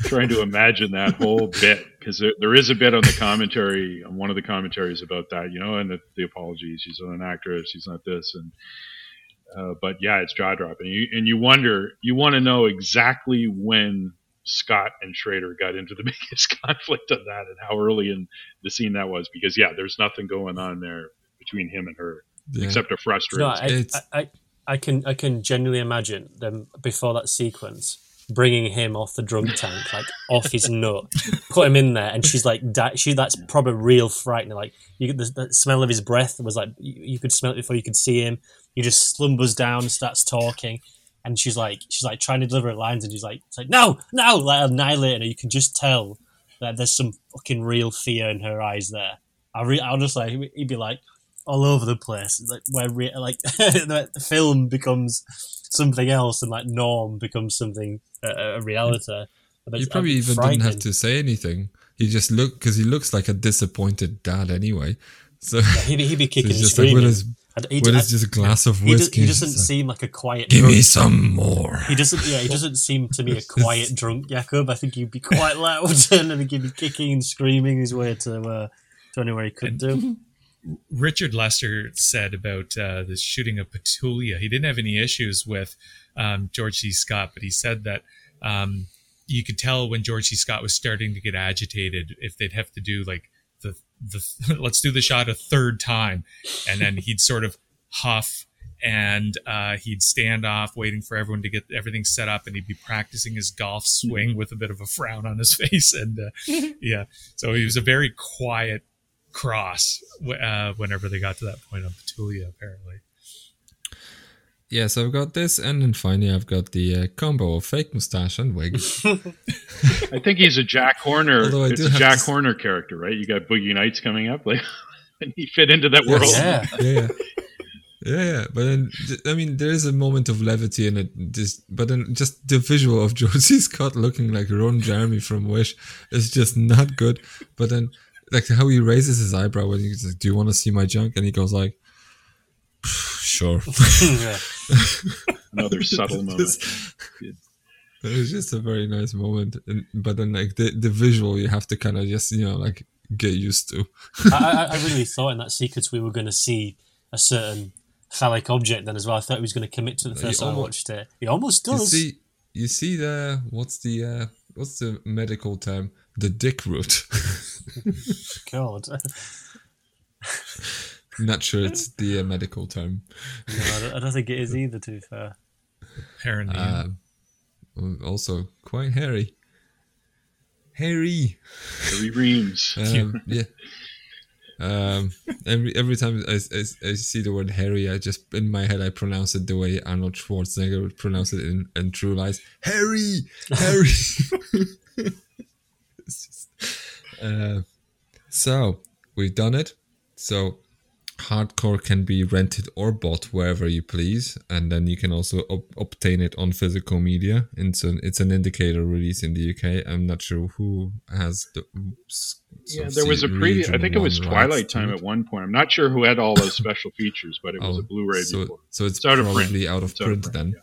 S2: trying to imagine that whole bit because there, there is a bit on the commentary on one of the commentaries about that, you know, and the, the apologies. She's not an actress. She's not this, and uh, but yeah, it's jaw dropping. You, and you wonder, you want to know exactly when Scott and Schrader got into the <laughs> biggest conflict of that, and how early in the scene that was, because yeah, there's nothing going on there between him and her
S1: yeah.
S2: except a
S4: No,
S2: frustration.
S4: I, I, I, I can I can genuinely imagine them before that sequence bringing him off the drunk tank, like off his nut, put him in there, and she's like, di- she that's probably real frightening. Like you, the, the smell of his breath was like you, you could smell it before you could see him. He just slumbers down, starts talking, and she's like, she's like trying to deliver her lines, and she's like, it's like no, no, like annihilating her. You can just tell that there's some fucking real fear in her eyes there. I re- honestly, he'd be like all over the place, like where re- like <laughs> the film becomes something else, and like Norm becomes something uh, a reality. But
S1: you
S4: it's,
S1: probably
S4: uh,
S1: even didn't have to say anything he just looked because he looks like a disappointed dad anyway so,
S4: He'd, be- he'd be <laughs>
S1: so
S4: kicking
S1: he's
S4: and
S1: just like
S4: screaming.
S1: with his,
S4: And he,
S1: with
S4: I-
S1: his just glass of
S4: he, does,
S1: whiskey
S4: he doesn't
S1: like,
S4: seem like a quiet.
S1: give
S4: drunk.
S1: me some more
S4: He doesn't. Yeah, he doesn't seem to me a <laughs> quiet drunk Jakub. I think he'd be quite loud <laughs> and I he'd be kicking and screaming his way to uh, to anywhere he could do.
S3: Richard Lester said about uh, the shooting of Petulia. He didn't have any issues with um, George C. Scott, but he said that um, you could tell when George C. Scott was starting to get agitated if they'd have to do like the the <laughs> let's do the shot a third time, and then he'd sort of huff and uh, he'd stand off waiting for everyone to get everything set up, and he'd be practicing his golf swing with a bit of a frown on his <laughs> face, and uh, <laughs> yeah, so he was a very quiet cross uh, whenever they got to that point on Petulia, apparently.
S1: yeah so i've got this and then finally i've got the uh, combo of fake mustache and wig <laughs>
S2: I think he's a Jack Horner.
S1: Although I
S2: It's
S1: do
S2: a Jack
S1: to-
S2: Horner character, right? You got Boogie Nights coming up, like <laughs> and he fit into that
S1: Yes.
S2: world.
S4: Yeah.
S1: yeah, yeah. Yeah, yeah, but then th- I mean, there is a moment of levity in it. Just, but then just the visual of George C. Scott looking like Ron Jeremy from Wish is just not good. But then, like how he raises his eyebrow when he's like, "Do you want to see my junk?" and he goes like, "Sure." <laughs> <laughs>
S2: Another subtle moment.
S1: Just- it was just a very nice moment, and, but then like the the visual, you have to kind of just you know like get used to.
S4: I, I, <laughs> I really thought in that sequence we were going to see a certain phallic object then as well. I thought he was going to commit to the first time I watched it. He almost
S1: You
S4: does.
S1: see, you see the what's the uh, what's the medical term? The dick root. <laughs>
S4: God.
S1: I'm Not sure it's the uh, medical term.
S4: No, I don't, I don't think it is either, to be fair.
S3: Apparently,
S1: Uh, also quite hairy. Hairy.
S2: Harry Reems. <laughs>
S1: Um, yeah. Um, every every time I, I, I see the word hairy, I just in my head I pronounce it the way Arnold Schwarzenegger would pronounce it in, in True Lies. Harry, Harry. <laughs> It's just- uh, so we've done it. So hardcore can be rented or bought wherever you please, and then you can also ob- obtain it on physical media. It's an it's an indicator release in the UK. I'm not sure who has the.
S2: Yeah, there was a preview. I think it was Twilight Time at one point. I'm not sure who had all those <laughs> special features, but it was
S1: Oh,
S2: a Blu-ray
S1: so,
S2: before.
S1: So it's,
S2: It's out of print.
S1: probably out of
S2: It's out of
S1: print,
S2: print,
S1: then.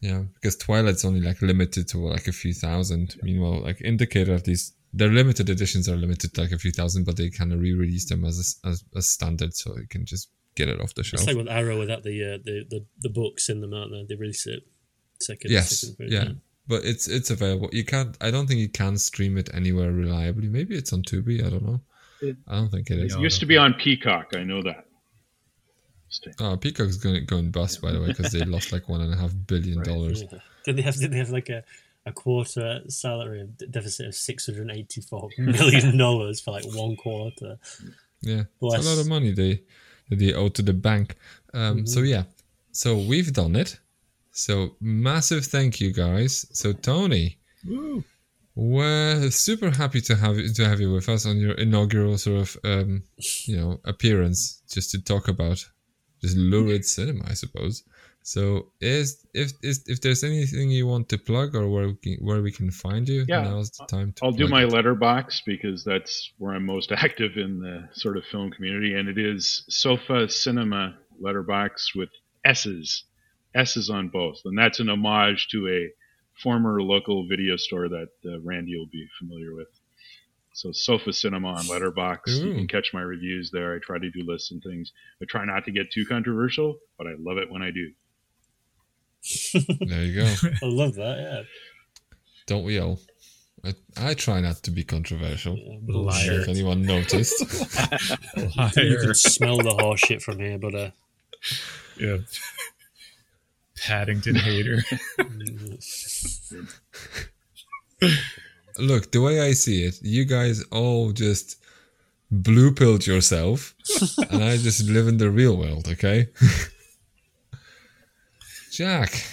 S1: Yeah, because Twilight's only like limited to like a few thousand. Meanwhile, like Indicator, at least their limited editions are limited to like a few thousand, but they kind of re-release them as a, as, as standard, so you can just get it off the shelf.
S4: It's like with Arrow without the uh, the, the the books in them, aren't they? They release it second.
S1: yes,
S4: second
S1: yeah. But it's it's available. You can't. I don't think you can stream it anywhere reliably. Maybe it's on Tubi. I don't know.
S2: It-
S1: I don't think it is.
S2: It used to be on Peacock. I know that. Stay.
S1: Oh, Peacock's going going bust by the way because they lost like one and a half billion dollars.
S4: Yeah. Did they have? Did they have like a, a quarter salary deficit of six hundred eighty four <laughs> million dollars for like one quarter?
S1: Yeah,
S4: Bless.
S1: it's a lot of money they they owe to the bank. Um, So
S4: Mm-hmm.
S1: yeah, so we've done it. So massive thank you guys. So Tony, we're super happy to have you to have you with us on your inaugural sort of um, you know appearance, just to talk about just lurid cinema, I suppose. So is if is if there's anything you want to plug or where we can, where we can find you,
S2: Yeah,
S1: now's the time to.
S2: I'll do my
S1: it.
S2: Letterboxd because that's where I'm most <laughs> active in the sort of film community, and it is Sofa Cinema Letterboxd with S's, S's on both, and that's an homage to a former local video store that uh, Randy will be familiar with. So Sofa Cinema on Letterboxd. You can catch my reviews there. I try to do lists and things. I try not to get too controversial, but I love it when I do.
S1: There you go. <laughs>
S4: I love that. Yeah.
S1: Don't we all? I, I try not to be controversial.
S4: Yeah,
S3: Liar.
S1: If anyone noticed. <laughs>
S3: Liar.
S4: You can smell the horse shit from here, but uh,
S3: yeah. Paddington hater.
S1: Look, the way I see it, you guys all just blue pilled yourself, and I just live in the real world, okay? <laughs> Jack.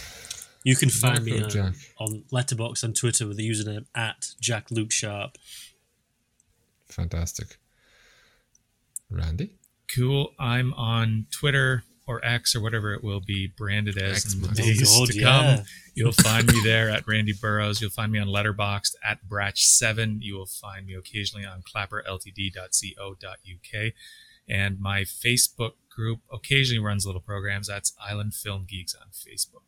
S4: you can find me
S1: Marco
S4: uh,
S1: Jack.
S4: on Letterboxd and Twitter with the username at Jak-Luke Sharp.
S1: Fantastic. Randy?
S3: cool. I'm on Twitter or X or whatever it will be branded as
S1: X,
S3: in the
S1: my
S3: days
S4: God,
S3: to
S4: yeah.
S3: come. You'll find me there at Randy Burrows. You'll find me on Letterboxd at Bratch7. You will find me occasionally on clapperltd.co.uk. And my Facebook group occasionally runs little programs. That's Island Film Geeks on Facebook.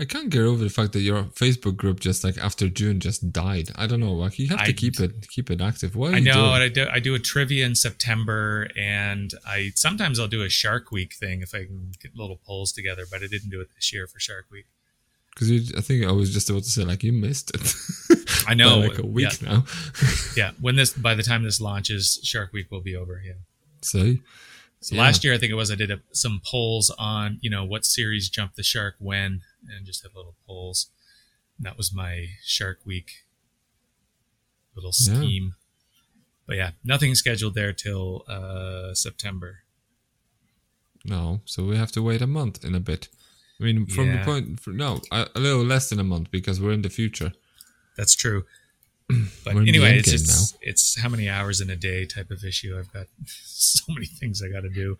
S1: I can't get over the fact that your Facebook group just like after June just died. I don't know. Like you have to
S3: I-
S1: keep it keep it active. What
S3: I
S1: you
S3: know,
S1: doing?
S3: I do. I do a trivia in September, and I sometimes I'll do a Shark Week thing if I can get little polls together. But I didn't do it this year for Shark Week.
S1: Because I think I was just about to say like you missed it.
S3: I know, <laughs>
S1: like a week
S3: yeah.
S1: now. <laughs>
S3: Yeah, when this by the time this launches, Shark Week will be over. Yeah.
S1: So
S3: So
S1: Yeah.
S3: last year, I think it was, I did a, some polls on, you know, what series jumped the shark when, and just had little polls. And that was my Shark Week little
S1: Yeah.
S3: scheme. But yeah, nothing scheduled there till uh, September.
S1: No, so we have to wait a month in a bit. I mean, from the point, for, no, a, a little less than a month because we're in the future.
S3: That's true. <clears throat> But
S1: We're
S3: anyway, it's just it's how many hours in a day type of issue. I've got <laughs> so many things I got to do.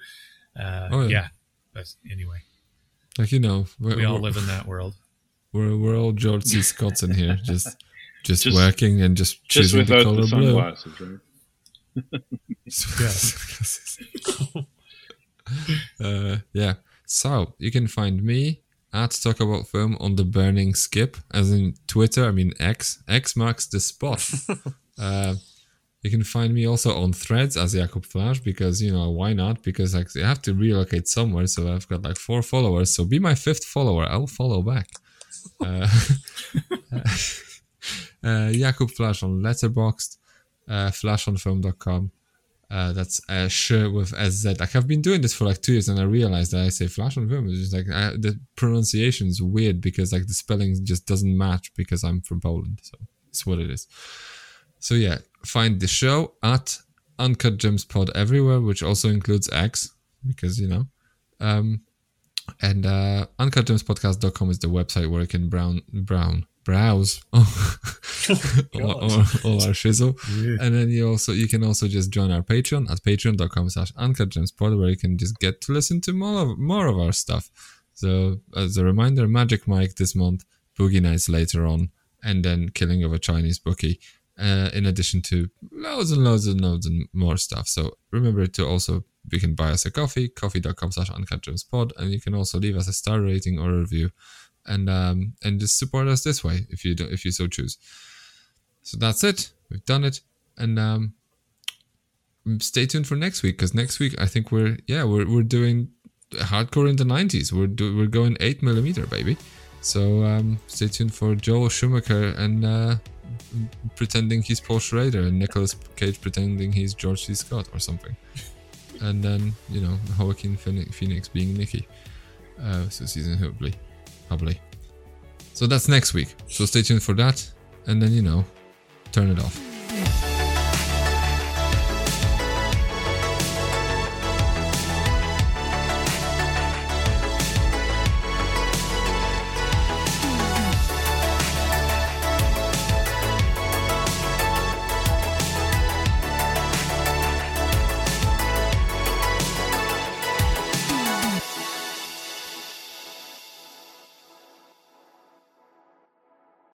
S3: Uh,
S1: Oh, yeah.
S3: yeah. But anyway,
S1: Like you know, we're,
S3: all live in <laughs> that world.
S1: we're, we're all George C. Scotts in here, just <laughs> just,
S2: Just-
S1: working and just
S2: Just
S1: choosing the color
S2: the
S1: blue.
S2: sunglasses, right?
S1: uh, yeah. So you can find me at Talk About Film on the Burning Skip, as in Twitter. I mean X. X marks the spot. <laughs> uh, you can find me also on Threads as Jakub Flasz because you know why not? Because like I have to relocate somewhere, so I've got like four followers. So be my fifth follower. I'll follow back. Uh, <laughs> uh, Jakub Flasz on Letterboxd, uh, flaszonfilm.com. Uh, that's uh, sh with sz. Like I've been doing this for like two years, and I realized that I say flash on film. It's just like I, the pronunciation is weird because like the spelling just doesn't match because I'm from Poland. So it's what it is. So yeah, find the show at Uncut Gems Pod everywhere, which also includes X because you know. Um, and uh, uncutgemspodcast.com is the website where you can brown brown browse all, all, all our shizzle and then you also you can also just join our patreon at patreon.com slash uncutgemspod where you can just get to listen to more of more of our stuff. So as a reminder magic mike this month boogie nights later on and then killing of a chinese bookie uh, in addition to loads and loads and loads and more stuff. So remember to also you can buy us a coffee Ko-fi.com slash uncutgemspod and you can also leave us a star rating or a review and um, and just support us this way if you do, if you so choose. So that's it. We've done it, and um, stay tuned for next week because next week I think we're yeah we're we're doing hardcore in the nineties. We're do, we're going eight millimeter baby. So um, stay tuned for Joel Schumacher and uh, pretending he's Paul Schrader and Nicolas Cage pretending he's George C. Scott or something. and then you know Joaquin Phoenix being Nicky. Uh, so season hopefully, probably. So that's next week. So stay tuned for that, and then you know, turn it off.